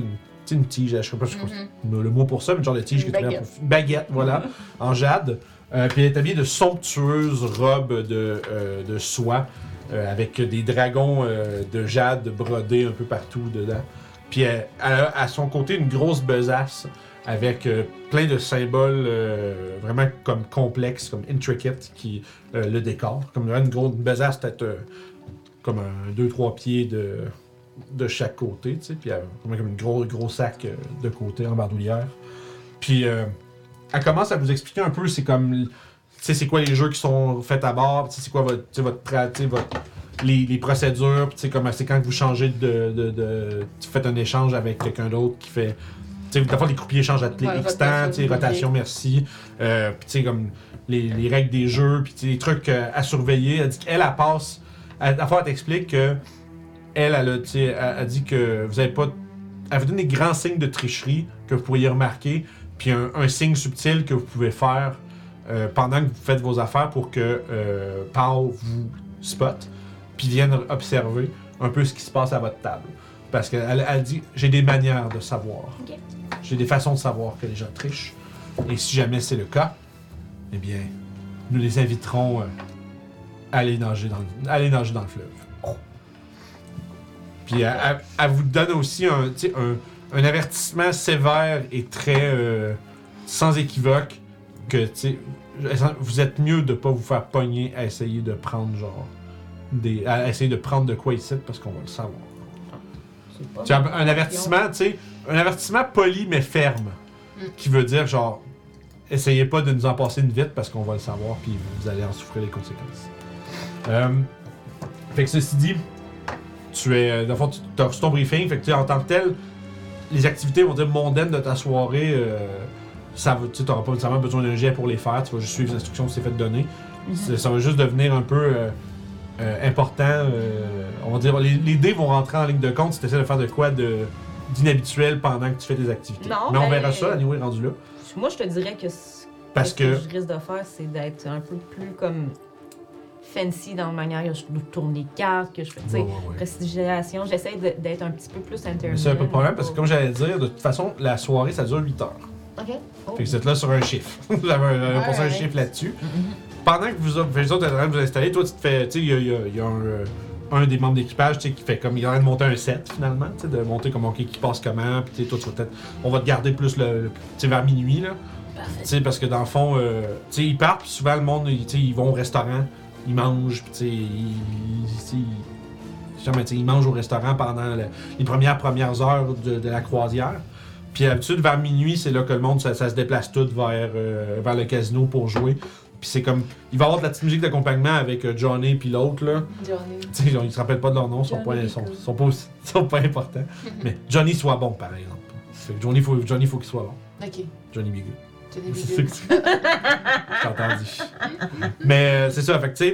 sais, une, tige, je sais pas, sais pas le, mot pour ça, mais une genre de tige Une que tu mets baguette. pour- baguette, voilà, en jade. Euh, puis elle est habillée de somptueuses robes de, euh, de soie, euh, avec des dragons euh, de jade brodés un peu partout dedans. Puis elle, elle a à son côté une grosse besace avec euh, plein de symboles euh, vraiment comme complexes, comme intricate, qui euh, le décorent. Comme une grosse besace, peut-être comme un 2-3 pieds de, de chaque côté, tu sais. Puis vraiment comme une gros, sac de côté en bandoulière. Puis elle commence à vous expliquer un peu, c'est comme, tu sais, c'est quoi les jeux qui sont faits à bord, tu sais, c'est quoi votre, tu sais, votre, tu sais, votre les, procédures, tu sais, comme c'est quand vous changez de, de, de- Tu faites un échange avec quelqu'un d'autre qui fait. Tu sais, les croupiers changent les Ouais, rotation tu sais, de rotation, merci. Euh, puis tu sais, comme les, les règles des jeux, puis tu sais, les trucs euh, à surveiller. Elle dit qu'elle, elle passe. À la fois, elle t'explique que. Elle, elle, sais, elle, elle dit que vous avez pas. Elle vous donne des grands signes de tricherie que vous pourriez remarquer, puis un, un signe subtil que vous pouvez faire euh, pendant que vous faites vos affaires pour que euh, Pau vous spot, puis vienne observer un peu ce qui se passe à votre table. Parce qu'elle elle dit j'ai des manières de savoir. J'ai des façons de savoir que les gens trichent. Et si jamais c'est le cas, eh bien, nous les inviterons euh, à aller nager dans le, à aller nager dans le fleuve. Puis elle, elle- elle vous donne aussi un, tu sais, un, un avertissement sévère et très euh, sans équivoque que tu sais, vous êtes mieux de pas vous faire pogner à essayer de prendre genre des à essayer de prendre de quoi ici parce qu'on va le savoir. C'est pas Tu un avertissement, tu sais, un avertissement poli mais ferme Mm. qui veut dire genre essayez pas de nous en passer une vite parce qu'on va le savoir puis vous allez en souffrir les conséquences. Euh, fait que ceci dit, tu es euh, dans le fond tu as reçu ton briefing, fait que tu en tant que tel les activités vont dire mondaines de ta soirée euh, ça va, tu n'auras pas nécessairement besoin d'un jet pour les faire, tu vas juste suivre les instructions que c'est fait donner. C'est- Ça va juste devenir un peu euh, euh, important. euh, on va dire, les, les dés vont rentrer en ligne de compte si tu essaies de faire de quoi de d'inhabituel pendant que tu fais tes activités. Non, Mais on ben- verra ça, anyway, rendu là. Moi, je te dirais que ce Parce que, que. je risque de faire, c'est d'être un peu plus comme fancy dans la manière que je tourne les cartes, que je fais, tu sais, Ouais, ouais, ouais. prestigiation. J'essaie d'être un petit peu plus intermittent. C'est pas de problème parce que, comme j'allais dire, de toute façon, la soirée ça dure 8 heures. Ok. Oh. Fait que vous êtes là sur un chiffre. vous avez un, un, chiffre là-dessus. Mhm. Pendant que vous autres train de vous installer, toi tu te fais. Tu sais, il y a, il y a- il y a un, euh, un des membres d'équipage qui fait comme. Il train de monter un set finalement, de monter comme ok, qui passe comment. Puis toi tu vas peut-être. On va te garder plus le. vers minuit là. Sais, parce que dans le fond, euh, ils partent, puis souvent le monde, ils, vont au restaurant, ils mangent, puis ils, ils- ils- mangent au restaurant pendant le- les premières premières heures de, de la croisière. Puis d'habitude, vers minuit, c'est là que le monde, ça, ça se déplace tout vers, euh, vers le casino pour jouer. Puis c'est comme, il va y avoir de la petite musique d'accompagnement avec euh, Johnny puis l'autre, là. Johnny. Tu sais, ils se rappellent pas de leur nom, ils sont pas, Johnny sont, sont pas, aussi- sont pas importants. Mais Johnny soit bon, par exemple. Fait que Johnny, faut, Johnny, faut qu'il soit bon. Ok. Johnny Bigot. Johnny C'est Bigot. ça que Je t'ai entendu. Mais euh, c'est ça, fait que tu sais,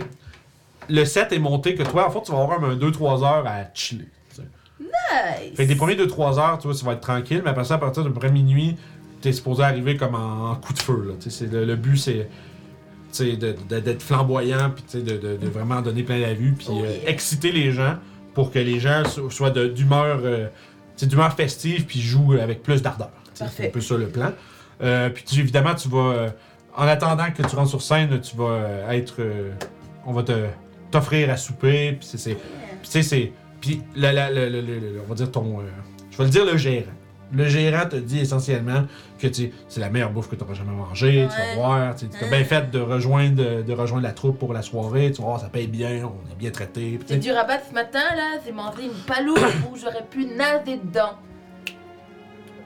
le set est monté que toi, en fait, tu vas avoir un 2-3 heures à chiller. tu sais. Nice. Fait que les premiers 2-3 heures, tu vois, tu vas être tranquille, mais après ça, à partir de près minuit, t'es supposé arriver comme en, en coup de feu. Là, tu sais, c'est- le, le but, c'est d'être flamboyant, puis de, de- de vraiment donner plein la vue, puis Oh euh, exciter les gens pour que les gens so- soient d'humeur euh, d'humeur festive, puis jouent avec plus d'ardeur. C'est un peu ça le plan. Euh, puis tu- évidemment, tu vas. en attendant que tu rentres sur scène, tu vas être. on va te t'offrir à souper. Puis c'est-. Puis tu sais, c'est. Puis on va dire ton. je vais le dire le gérant. Le gérant te dit essentiellement que c'est la meilleure bouffe que tu n'auras jamais mangée. Tu vas voir. Tu as bien fait de rejoindre, de, de rejoindre la troupe pour la soirée. Tu vas voir, ça paye bien. On est bien traité. Sais, du rabat ce matin là, j'ai mangé une palourde où j'aurais pu nager dedans.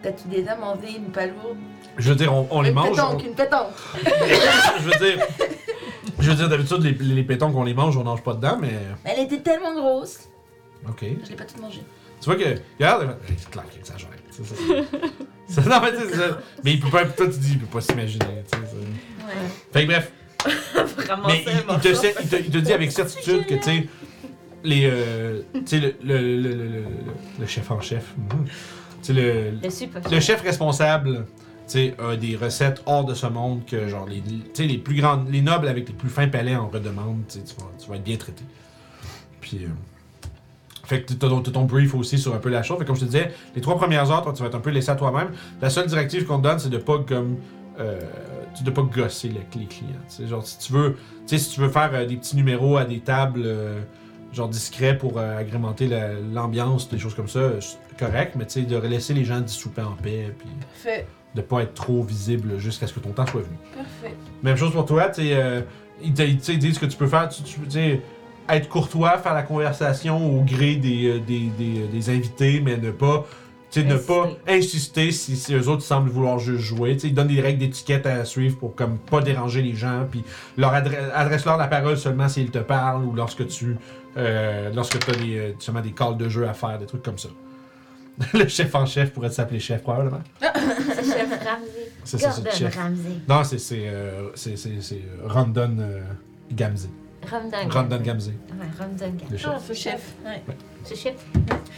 T'as-tu déjà mangé une palourde? Je veux dire, on, on les Une mange. pétanque, on- une pétanque. je veux dire. Je veux dire, d'habitude, les, les pétons qu'on les mange, on mange pas dedans, mais. Mais elle était tellement grosse, Ok. je l'ai pas toute mangée. Tu vois que. Regarde, hey, c'est clair qu'il exagère. C'est ça. non, mais c'est ça. Mais il peut pas. Toi, tu dis, il peut pas s'imaginer. tu sais, c'est- Ouais. Fait que bref. Vraiment, Mais il, il te, sait- il te- il te dit avec certitude que, tu sais, les. euh, tu sais, le, le, le, le, le- le chef en chef. Tu sais, le, Le chef responsable, tu sais, a des recettes hors de ce monde que, genre, les, tu sais, les plus grandes. Les nobles avec les plus fins palais en redemandent, tu sais, tu vas, tu vas être bien traité. Puis. euh, fait que t'as ton, ton brief aussi sur un peu la chose. Fait que comme je te disais, les trois premières heures, toi, tu vas être un peu laissé à toi-même. La seule directive qu'on te donne, c'est de pas comme. Euh, de pas gosser le- les clients. Genre, si tu veux, si tu veux faire euh, des petits numéros à des tables, euh, genre discrets pour agrémenter la- l'ambiance, des choses comme ça, correct, mais tu sais, de laisser les gens dissouper en paix, puis Parfait, de pas être trop visible jusqu'à ce que ton temps soit venu. parfait. Même chose pour toi, tu sais, euh, ils, te- disent que tu peux faire, tu, tu- tu sais, être courtois, faire la conversation au gré des, euh, des, des, des invités, mais ne pas, tu sais, ne Insister. pas insister si, si eux autres semblent vouloir juste jouer. Tu sais, ils donnent des règles d'étiquette à suivre pour comme pas déranger les gens, puis leur adre- adresse-leur la parole seulement s'ils te parlent ou lorsque tu, euh, lorsque tu as des, euh, justement des calls de jeu à faire, des trucs comme ça. Le chef en chef pourrait s'appeler chef probablement. C'est Chef Ramsey. C'est ça, c'est chef. Ramsey. Non, c'est c'est euh, c'est c'est c'est euh, Rondon euh, Gamzee. Rondon. Rondon Gamzee, Ouais, Rondon le Gamzee. chef. Ah, ce chef. Ouais. C'est chef.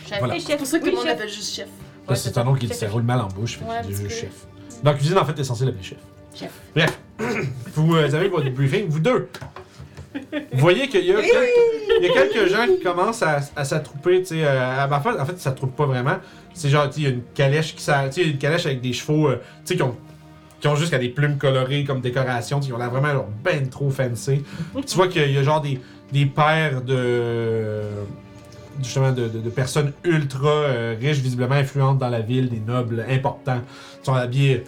Chef. Voilà. C'est chef. pour ça que Oui, le monde juste chef. C'est un nom qui se roule mal en bouche, fait Ouais, juste que- chef. Dans la cuisine, en fait, t'es censé l'appeler chef. Chef. Bref, vous euh, avez votre briefing, vous deux. Vous voyez qu'il y a, quelques, il y a quelques gens qui commencent à, à s'attrouper, tu sais. euh, à- en fait, en fait, ça s'attroupe pas vraiment. C'est genre, tu sais, il y a une calèche qui s'a- tu sais, il y a une calèche avec des chevaux, euh, tu sais, qui ont, qui ont jusqu'à des plumes colorées comme décoration, qui ont l'air vraiment genre, ben trop fancy. Tu vois qu'il y a genre des, des paires de. de, personnes ultra euh, riches, visiblement influentes dans la ville, des nobles importants. Ils sont habillés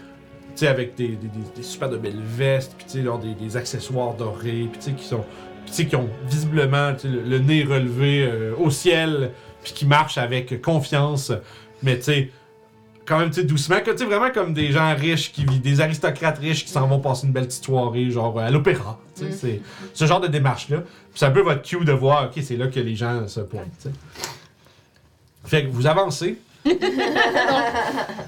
avec des, super de belles vestes, puis des, des accessoires dorés, puis qui sont, qui ont visiblement le, nez relevé euh, au ciel, puis qui marchent avec confiance, mais tu quand même, tu sais, doucement, que, tu sais, vraiment comme des gens riches, qui vivent, des aristocrates riches qui s'en vont passer une belle petite soirée, genre à l'opéra, tu sais, Mm. c'est ce genre de démarche-là. Puis c'est un peu votre cue de voir, ok, c'est là que les gens se pointent, tu sais. Fait que vous avancez,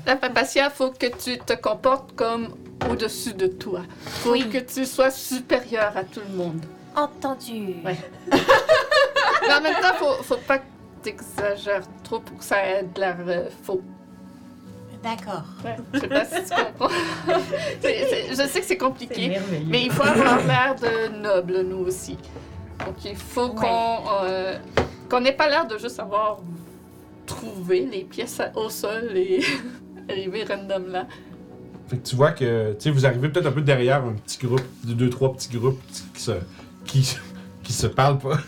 La Papacia, faut que tu te comportes comme au-dessus de toi. Faut Oui. que tu sois supérieur à tout le monde. Entendu. Ouais. Mais en même temps, faut, faut pas que t'exagères trop pour que ça ait de l'air euh, faux. D'accord. Ouais, je sais pas si tu comprends. C'est- c'est- je sais que c'est compliqué, mais il faut avoir l'air de noble, nous aussi. Donc il faut Ouais. qu'on euh, qu'on n'ait pas l'air de juste avoir trouvé les pièces au sol et arriver random là. Fait que tu vois que tu sais, vous arrivez peut-être un peu derrière un petit groupe, de deux, trois petits groupes qui se, qui, qui se parlent pas.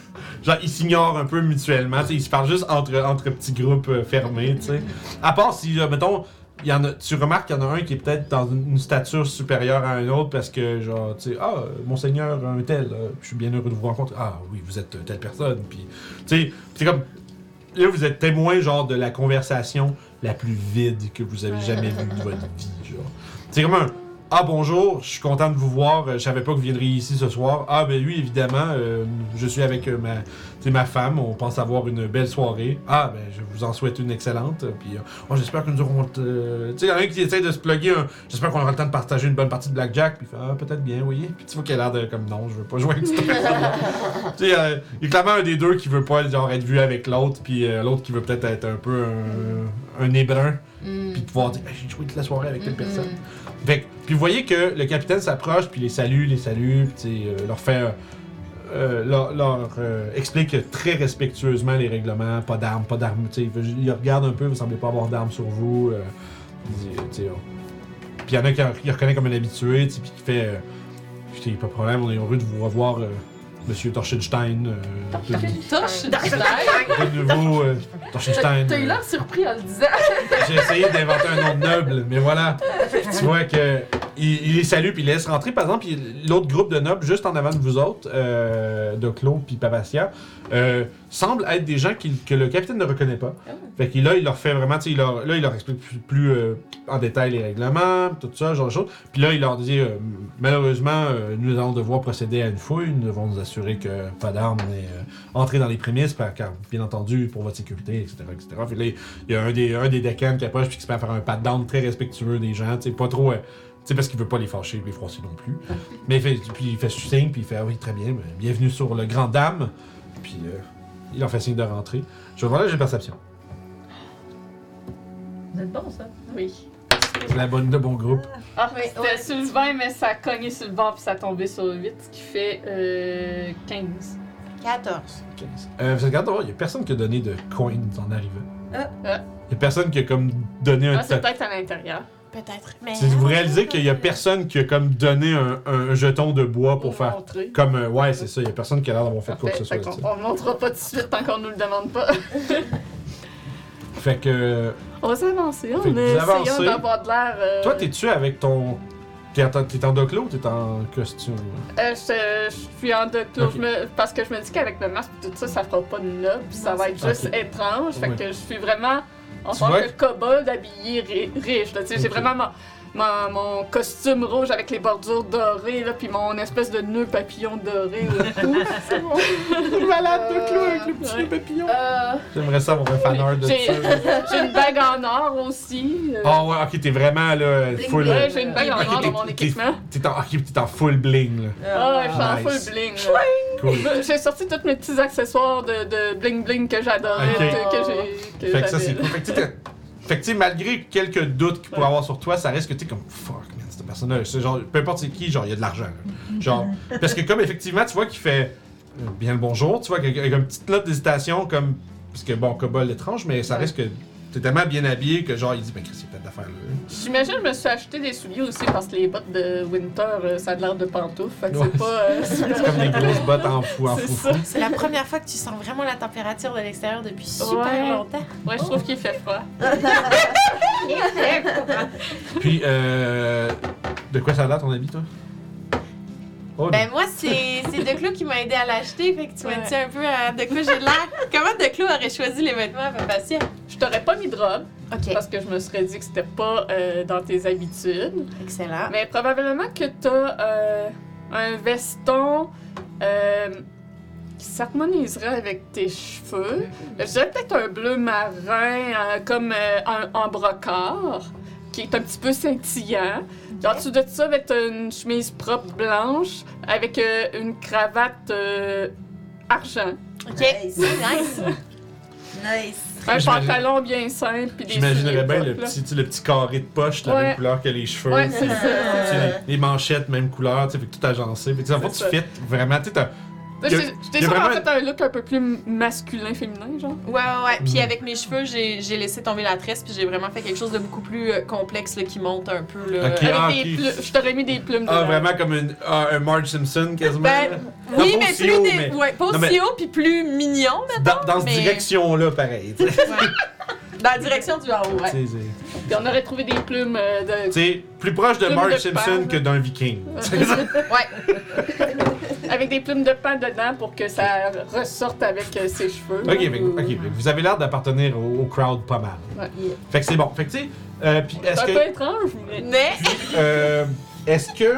Genre, ils s'ignorent un peu mutuellement. tu sais, Ils se parlent juste entre, entre petits groupes euh, fermés. tu sais. À part si, euh, mettons, y en a, tu remarques qu'il y en a un qui est peut-être dans une, une stature supérieure à un autre parce que, genre, tu sais, ah, Monseigneur, un tel, euh, je suis bien heureux de vous rencontrer. Ah, oui, vous êtes telle personne. Puis, tu sais, c'est comme. Là, vous êtes témoin, genre, de la conversation la plus vide que vous avez jamais vue de votre vie, genre. C'est comme un Ah bonjour, je suis content de vous voir, euh, je savais pas que vous viendriez ici ce soir. Ah ben oui, évidemment, euh, je suis avec euh, ma, ma femme, on pense avoir une belle soirée. Ah ben je vous en souhaite une excellente. Puis euh, oh, j'espère que nous aurons. euh, Tu sais, il y en a un qui essaie de se plugger un. J'espère qu'on aura le temps de partager une bonne partie de Blackjack. Puis Ah peut-être bien, oui. Puis tu vois qu'il a l'air de comme non, je veux pas jouer avec cette personne. tu sais, euh, il y a clairement un des deux qui veut pas genre être vu avec l'autre, puis l'autre qui veut peut-être être un peu un, un ébrun Mm. puis pouvoir dire Ben, j'ai joué toute la soirée avec telle personne. Fait puis vous voyez que le capitaine s'approche, puis les salue, les salue, puis euh, leur fait. euh, leur euh, explique très respectueusement les règlements, pas d'armes, pas d'armes. Il il regarde un peu, vous semblez pas avoir d'armes sur vous. euh, Puis il y en a qui reconnaît comme un habitué, puis qui fait. Écoutez, pas de problème, on est heureux de vous revoir, Monsieur Torchenstein. euh, de, Torche de nouveau, euh, Torchenstein. T'as eu euh, l'air surpris en le disant. j'ai essayé d'inventer un nom de noble, mais voilà. tu vois que il, il les salue puis il laisse rentrer. Par exemple, l'autre groupe de nobles juste en avant de vous autres, euh, Doclo puis Papacia, euh, semble être des gens qui- que le capitaine ne reconnaît pas. Fait que là, il leur fait vraiment, il leur, là, il leur explique plus, plus, euh, en détail les règlements, tout ça, genre de choses. Puis là, il leur dit, euh, malheureusement, nous allons devoir procéder à une fouille. Nous devons nous assurer que pas d'armes n'est euh, entré dans les prémices, car, bien entendu, pour votre sécurité, etc., etc. Puis là, il y a un des, un des décans qui approche puis qui se met à faire un pat down très respectueux des gens, tu sais, pas trop. Sais, parce qu'il veut pas les fâcher, les froisser non plus. Mais il fait, puis il fait signe, puis il fait Ah oui, très bien, bienvenue sur le Grand Dame. Puis euh, il leur fait signe de rentrer. Je vais voir là, j'ai perception. Vous êtes bon, ça? Oui. C'est la bonne de bon groupe. Ah, Oui, c'était ouais. sur le 20, mais ça a cogné sur le bord puis ça a tombé sur le 8, ce qui fait euh, 15. 14. 15. Euh, vous regardez, il y a personne qui a donné de coins en arrivant. Ah. Ah. Il y a personne qui a comme donné un Ah, c'est peut-être à l'intérieur. Peut-être. Mais. Si vous réalisez qu'il y a personne qui a comme donné un, un jeton de bois pour faire montrer. comme euh, ouais c'est ça il y a personne qui a l'air d'avoir fait quoi que ce soit on ne montrera pas tout de suite tant qu'on nous le demande pas. fait que On va s'avancer. On avancez. d'avoir de l'air. euh, toi t'es-tu avec ton t'es en, t'es en doclo ou t'es en costume? Euh, je, je suis en doclo Ok. je me- parce que je me dis qu'avec le masque et tout ça, ça fera pas de noble, puis ça va être juste étrange. Fait que je suis vraiment en tant que kobold habillé ri- riche. là. Tu sais, J'ai Ok. vraiment mon, mon- costume rouge avec les bordures dorées, là, puis mon espèce de nœud papillon doré au cou. c'est bon malade doclo avec le petit Ouais. papillon Euh, j'aimerais ça avoir un fanart de J'ai- ça J'ai une bague en or aussi. euh, oh ouais ok t'es vraiment là full ouais, euh, j'ai une bague en Ok, or t'es- dans mon équipement. t'es en, ok, t'es en full bling là Ah, je suis en full bling. cool J'ai sorti tous mes petits accessoires de, de bling bling que j'adorais, Ok. que, que j'ai. que fait que ça c'est cool fait que fait que malgré quelques doutes qu'il pourrait avoir sur toi ça reste que tu sais comme fuck man cette personne là c'est genre peu importe c'est qui genre il y a de l'argent là. genre parce que comme effectivement tu vois qu'il fait euh, bien le bonjour tu vois avec avec une petite note d'hésitation comme parce que bon cobol étrange mais ça reste que t'es tellement bien habillé que genre, il dit, ben Chris, c'est peut-être d'affaires là. J'imagine que je me suis acheté des souliers aussi parce que les bottes de Winter, euh, ça a l'air de pantoufles. Fait que Ouais. c'est pas. euh, C'est comme des grosses bottes en fou, en C'est fou. ça. C'est la première fois que tu sens vraiment la température de l'extérieur depuis super Ouais. longtemps. Ouais, je trouve qu'il fait froid. Puis, euh. De quoi ça a l'air ton habit, toi? Oh, Ben moi, c'est Declos qui m'a aidé à l'acheter, fait que tu m'as Ouais. dit un peu euh, de quoi j'ai l'air? Comment Declos aurait choisi les vêtements à Papacia? Je t'aurais pas mis de robe Ok, parce que je me serais dit que c'était pas euh, dans tes habitudes. excellent. Mais probablement que t'as euh, un veston euh, qui s'harmoniserait avec tes cheveux. Je dirais peut-être un bleu marin, euh, comme euh, un, en brocart, qui est un petit peu scintillant. En dessous de ça, avec une chemise propre blanche, avec euh, une cravate euh, argent. Ok, Nice. nice. Nice. Un pantalon bien simple, J'imaginerais bien le petit, tu sais, le petit carré de poche, la Ouais. même couleur que les cheveux. Ouais, c'est ça. tu sais, les, les manchettes, même couleur, tu sais, fait que tout agencé. Sais, en fait, tu fit vraiment, tu sais, sûre d'avoir vraiment fait un look un peu plus masculin, féminin, genre. Ouais, ouais, ouais. Puis Mm. avec mes cheveux, j'ai j'ai laissé tomber la tresse, puis j'ai vraiment fait quelque chose de beaucoup plus euh, complexe là, qui monte un peu. Là. Ok. Avec ah, des Je t'aurais mis des plumes Ah, vraiment comme une, ah, un Marge Simpson quasiment. Ben, oui, mais plus haut, des. mais- Ouais, pas aussi haut, puis plus mignon, Dans, dans cette mais- direction-là, pareil. Dans la direction du haut, ouais. Puis on aurait trouvé des plumes euh, de. tu sais, plus proche de de Simpson que d'un viking. Ouais. Avec des plumes de pain dedans pour que ça ressorte avec euh, ses cheveux. Ok, que vous avez l'air d'appartenir au, au crowd pas mal. Ouais. Fait que c'est bon. Fait que tu sais, euh, puis C'est est-ce un que. peu étrange, mais. Mais. Euh, est-ce que.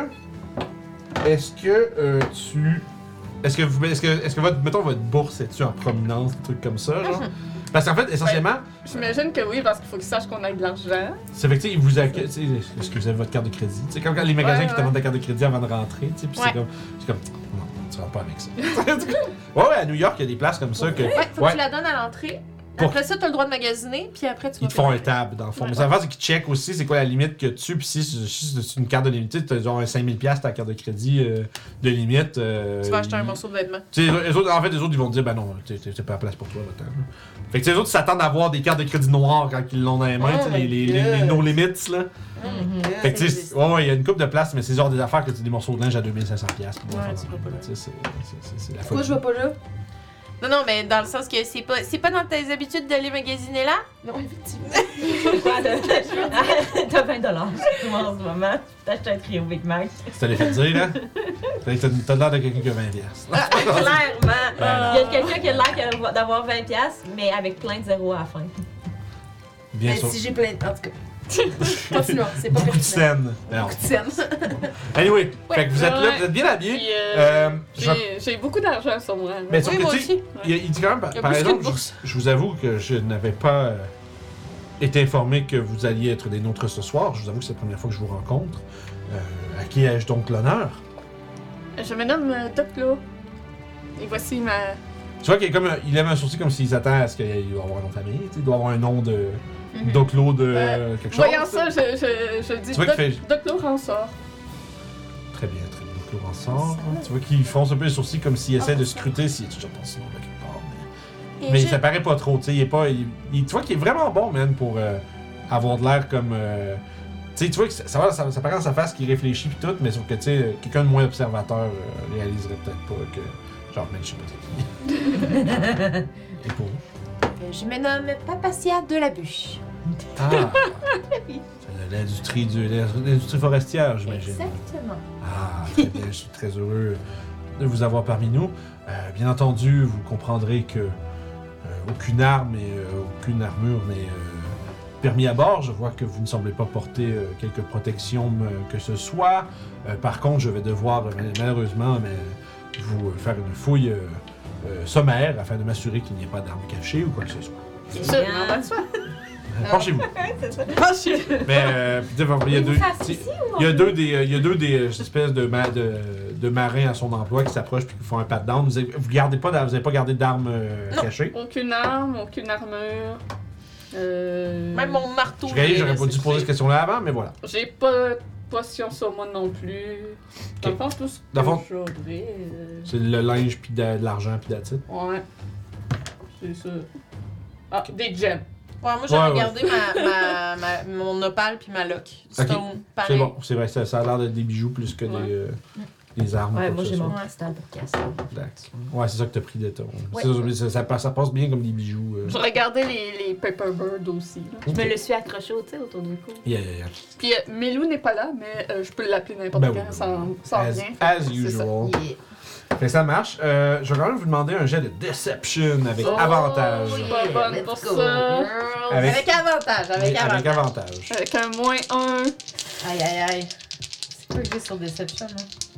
Est-ce que euh, tu. Est-ce que vous. Est-ce que, est-ce que votre. Mettons votre bourse est-tu en prominence, des trucs comme ça, genre? Parce qu'en fait, essentiellement, J'imagine que oui, parce qu'il faut qu'ils sachent qu'on a de l'argent. c'est fait que tu sais, ils vous accueillent. Est-ce que vous avez votre carte de crédit? Sais, comme quand les magasins Ouais, qui te demandent ta carte de crédit avant de rentrer, tu sais, puis Ouais. c'est comme. C'est comme. Non, tu rentres pas avec ça. ouais, ouais, à New York, il y a des places comme ça que. Ouais, faut Ouais. que tu la donnes à l'entrée. Pour- Après ça, t'as le droit de magasiner, puis après, tu vas Ils te font un payer. tab, dans le fond. Ouais. Mais ça va, c'est qu'ils checkent aussi c'est quoi la limite que tu. Puis si, si c'est une carte de limite, tu as genre un 5000$ ta carte de crédit euh, de limite. euh, Tu vas acheter un ils- morceau de vêtement. Tu sais, les autres, en fait, les autres, ils vont te dire, ben non, t'es- t'es t'es pas la place pour toi, va-t'en. Fait que tu sais, les autres, ils s'attendent à avoir des cartes de crédit noires quand ils l'ont dans les mains, Oh tu sais, les, my les, les, les God. no limits, là. Mhm. Fait que tu sais, ouais, ouais, il y a une coupe de place, mais c'est genre des affaires que tu des morceaux de linge à 2500$. puis des Ouais, tu pas là. tu sais, c'est- c'est- c'est- c'est la Pourquoi folie. je vais pas là? Non, non, mais dans le sens que c'est pas, c'est pas dans tes habitudes d'aller magasiner là? Non, effectivement. T'as 20 dollars en ce moment. T'achètes un trio Big Mac. Tu t'allais fait dire, là? Que t'as- l'air de quelqu'un qui a 20$. piastres. Clairement. Ben, Il y a quelqu'un qui a l'air d'avoir 20$, piastres, mais avec plein de zéros à la fin. Bien Mais sûr. si j'ai plein de. En tout cas. Continuons, c'est pas Beaucoup de pertinent. scènes. Non. Beaucoup de scènes. Anyway, fait que vous êtes là, Ouais. vous êtes bien habillés. Puis, euh, Euh, je- j'ai- j'ai beaucoup d'argent sur moi. là. Mais sauf Oui, que, moi tu sais, aussi. il, il dit quand même, par, Il y a par plus exemple, bourse. je, je vous avoue que je n'avais pas euh, été informé que vous alliez être des nôtres ce soir. Je vous avoue que c'est la première fois que je vous rencontre. Euh, à qui ai-je donc l'honneur? Je me nomme euh, Doc Lo. Et voici ma. Tu vois qu'il comme, un- il lève un sourcil comme s'il s'attend à ce qu'il doit avoir un nom de famille. Il doit avoir un nom de Doclo de Euh, quelque chose. Voyant ça, je, je, je dis Tu vois Doc, qu'il fait- Doc Lo ressort. Très bien, très bien. Doclo en sort. Tu vois qu'il fonce un peu les sourcils comme s'il essaie de scruter s'il est toujours dans ce nom-là quelque part. mais- Mais je- ça paraît pas trop, tu sais, il est pas. il- il- tu vois qu'il est vraiment bon, man, pour euh, avoir de l'air comme. euh, tu sais, tu vois que ça, ça, ça, ça paraît dans sa face qu'il réfléchit pis tout, mais sauf que, tu sais, quelqu'un de moins observateur réaliserait peut-être pas que. Genre, man, je sais pas qui. Et pour vous? Je me nomme Papacia de la Bûche. Ah! C'est l'industrie du- l'industrie forestière, j'imagine. Exactement. Ah, très bien, je suis très heureux de vous avoir parmi nous. Euh, bien entendu, vous comprendrez que euh, aucune arme et euh, aucune armure n'est euh, permis à bord. Je vois que vous ne semblez pas porter euh, quelque protection euh, que ce soit. Euh, par contre, je vais devoir malheureusement mais, vous euh, faire une fouille euh, euh, sommaire afin de m'assurer qu'il n'y ait pas d'armes cachées ou quoi que ce soit. C'est non, ben, ça. Penchez-vous. Mais euh, puis, il y a deux. Face ici ou Il y a deux des, euh, il y a deux des euh, espèces de, ma- de, de marins à son emploi qui s'approchent puis qui font un pat down. Vous, avez, vous gardez pas, d'a- vous avez pas gardé d'armes euh, Non. cachées? Aucune arme, aucune armure. Euh... Même mon marteau. Je j'aurais pas dû poser cette question-là avant, mais voilà. J'ai pas potion sur moi non plus. Dans le fond, tout ce que Dans le fond- j'aurais, euh, C'est le linge puis de, de l'argent puis d'attitude. Ouais. C'est ça. Ah, des gemmes. Ouais, moi j'ai Ouais, ouais. regardé ma, ma, ma- mon opale puis ma lock. Stone, pareil. C'est bon, c'est vrai, ça, ça a l'air d'être des bijoux plus que Ouais. des, euh, des armes. Ouais, moi j'ai mon cristal pour casser. Ouais, c'est ça que t'as pris de ton. Ouais. Ça, ça, passe- ça passe bien comme des bijoux. euh. Je regardais les, les Paperbird aussi. là. Je me le suis accroché au, autour du cou. Yeah, yeah, yeah. Puis euh, Melou n'est pas là, mais euh, je peux l'appeler n'importe Ben quand oui, sans, As, rien. as usual. Yeah. Fait que ça marche. Euh, je vais quand même vous demander un jet de Deception avec Oh, avantage. oui. Pas bonne pour ça. Avec- Avec, avantage, avec avantage. Avec avantage. Avec un moins 1, Aïe, aïe, aïe. Que j'ai sur Deception,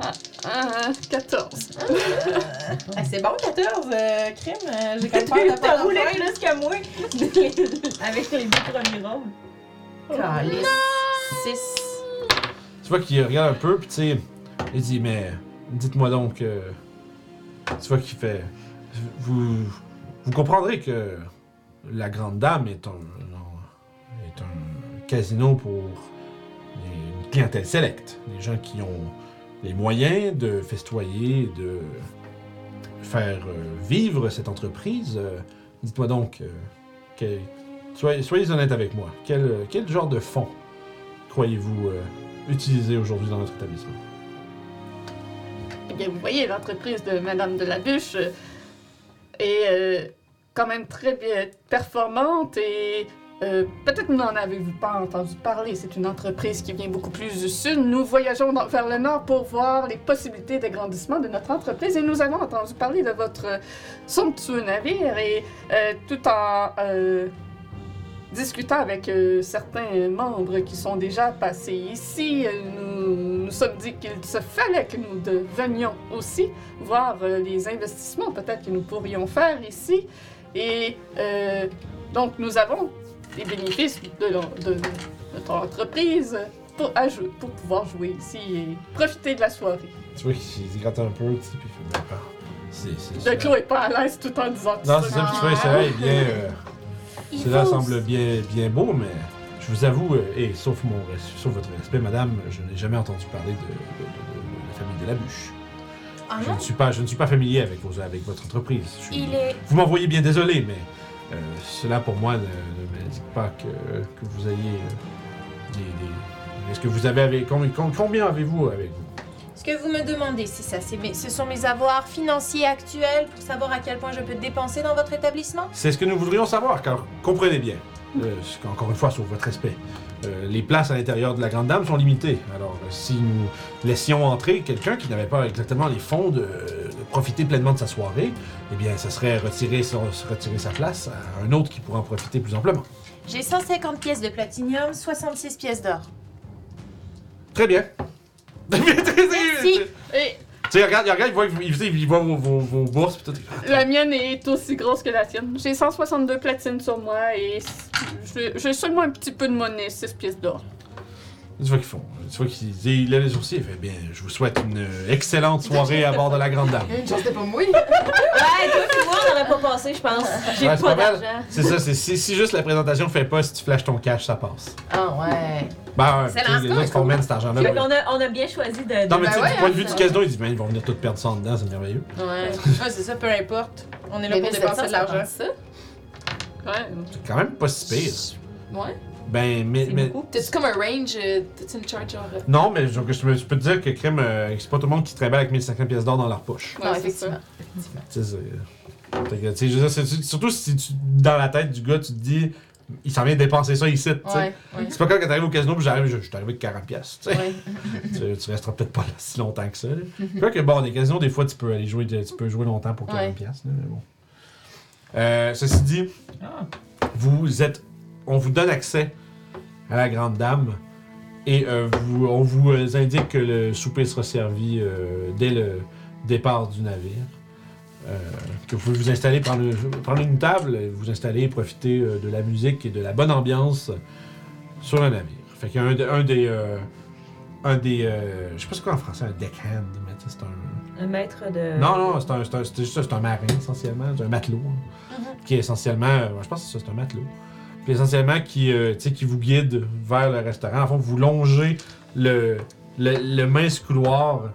hein? 14. Ah, c'est bon, 14, euh, crime. euh, j'ai comme peur de roulé plus que moi avec les deux premiers rôles. Calice. 6. Tu vois qu'il regarde un peu, puis tu sais, il dit Mais dites-moi donc. euh, tu vois qu'il fait. Vous, vous comprendrez que la Grande Dame est un, est un casino pour clientèle sélecte. Des gens qui ont les moyens de festoyer, de faire euh, vivre cette entreprise. Euh, dites-moi donc. euh, soyez, soyez honnête avec moi. Quel, genre de fonds croyez-vous utiliser aujourd'hui dans notre établissement? Eh bien, vous voyez, l'entreprise de Madame de la Bûche est quand même très bien performante et euh, peut-être n'en avez-vous pas entendu parler. C'est une entreprise qui vient beaucoup plus du sud. Nous voyageons dans- vers le nord pour voir les possibilités d'agrandissement de notre entreprise et nous avons entendu parler de votre somptueux navire et euh, tout en euh, discutant avec certains membres qui sont déjà passés ici, nous nous sommes dit qu'il se fallait que nous devenions aussi voir les investissements peut-être que nous pourrions faire ici. Et donc nous avons les bénéfices de, notre entreprise pour, pour pouvoir jouer ici et profiter de la soirée. Tu vois qu'il se gratte un peu, tu sais, puis il fait c'est, c'est, Le clos est pas à l'aise tout en disant Non, ça. c'est ça, puis tu vois, cela est bien. euh, cela semble bien, bien beau, mais je vous avoue, euh, et sauf, mon, sauf votre respect, madame, je n'ai jamais entendu parler de, de- de- de la famille de la bûche. Ah je, ne suis pas, je ne suis pas familier avec, vos, avec votre entreprise. Je Il est. Vous m'envoyez bien désolé, mais euh, cela pour moi ne, ne m'indique pas que, que vous ayez euh, des, des- Est-ce que vous avez avec combien, avez-vous avec vous? Ce que vous me demandez, c'est ça. c'est mes- ce sont mes avoirs financiers actuels pour savoir à quel point je peux dépenser dans votre établissement? C'est ce que nous voudrions savoir, car comprenez bien, euh, encore une fois, sur votre respect, euh, les places à l'intérieur de la Grande Dame sont limitées. Alors, euh, si nous laissions entrer quelqu'un qui n'avait pas exactement les fonds de profiter pleinement de sa soirée, eh bien, ce serait retirer, son- retirer sa place à un autre qui pourrait en profiter plus amplement. J'ai 150 pièces de platinium, 66 pièces d'or. Très bien. Merci. Et Tu sais, regarde, il regarde, il voit, il, il- il voit vos, vos, vos bourses, pis tout. la mienne est aussi grosse que la tienne. J'ai 162 platines sur moi et j'ai j'ai seulement un petit peu de monnaie, 6 pièces d'or. Tu vois qu'ils font. Tu vois qu'il il lève les sourcils, il fait bien. Je vous souhaite une euh, excellente soirée à bord de la Grande Dame. Une chance pas mourir. Ouais, toi puis moi, on n'aurait pas passé, je pense. J'ai Ouais, c'est pas pas mal. d'argent. C'est ça, c'est si, si juste la présentation fait pas, si tu flashes ton cash, ça passe. Ah ouais. Ben, ouais, C'est tu sais, les autres font cet argent-là. Fait qu'on a, on a bien choisi de. de- Non, mais tu sais, Ben du ouais, point de vue hein, du casino, ils disent, ben, ils vont venir tout perdre ça en dedans, c'est merveilleux. Ouais. ouais, c'est ça, peu importe. On est là pour dépenser de l'argent. ça? Ouais. C'est quand même pas si pire. Ouais. Ben, mais. T'as-tu comme un range? euh, T'as-tu une chart genre. euh, non, mais je, je, peux- je peux te dire que crème, euh, c'est pas tout le monde qui travaille avec 1500 pièces d'or dans leur poche. Ouais, non, c'est effectivement. Tu sais, c'est- euh, je veux dire, surtout si tu, dans la tête du gars, tu te dis, il s'en vient dépenser ça ici, tu sais. Ouais, ouais. C'est pas quand t'arrives au casino, puis j'arrive, je, je suis arrivé avec 40 pièces. Ouais. tu, tu resteras peut-être pas là si longtemps que ça. Crois que bon, des casinos, des fois, tu peux aller jouer, tu peux jouer longtemps pour 40 Ouais. pièces, mais bon. Euh, ceci dit, Ah. vous êtes, on vous donne accès à la grande dame et euh, vous, on vous euh, indique que le souper sera servi euh, dès le départ du navire. Euh, que vous pouvez vous installer, prendre, prendre une table, et vous installer, profiter euh, de la musique et de la bonne ambiance sur le navire. Fait qu'il y a un, de- un des, euh, un des, euh, je sais pas c'est quoi en français, un deckhand, mais tu sais, c'est un, Un maître de. non, non, c'est un, c'est un, c'est juste ça, c'est un marin essentiellement, c'est un matelot. hein, Qui est essentiellement, euh, je pense que c'est ça, c'est un matelot. Puis essentiellement qui, euh, qui vous guide vers le restaurant. En fond, vous longez le, le, mince couloir,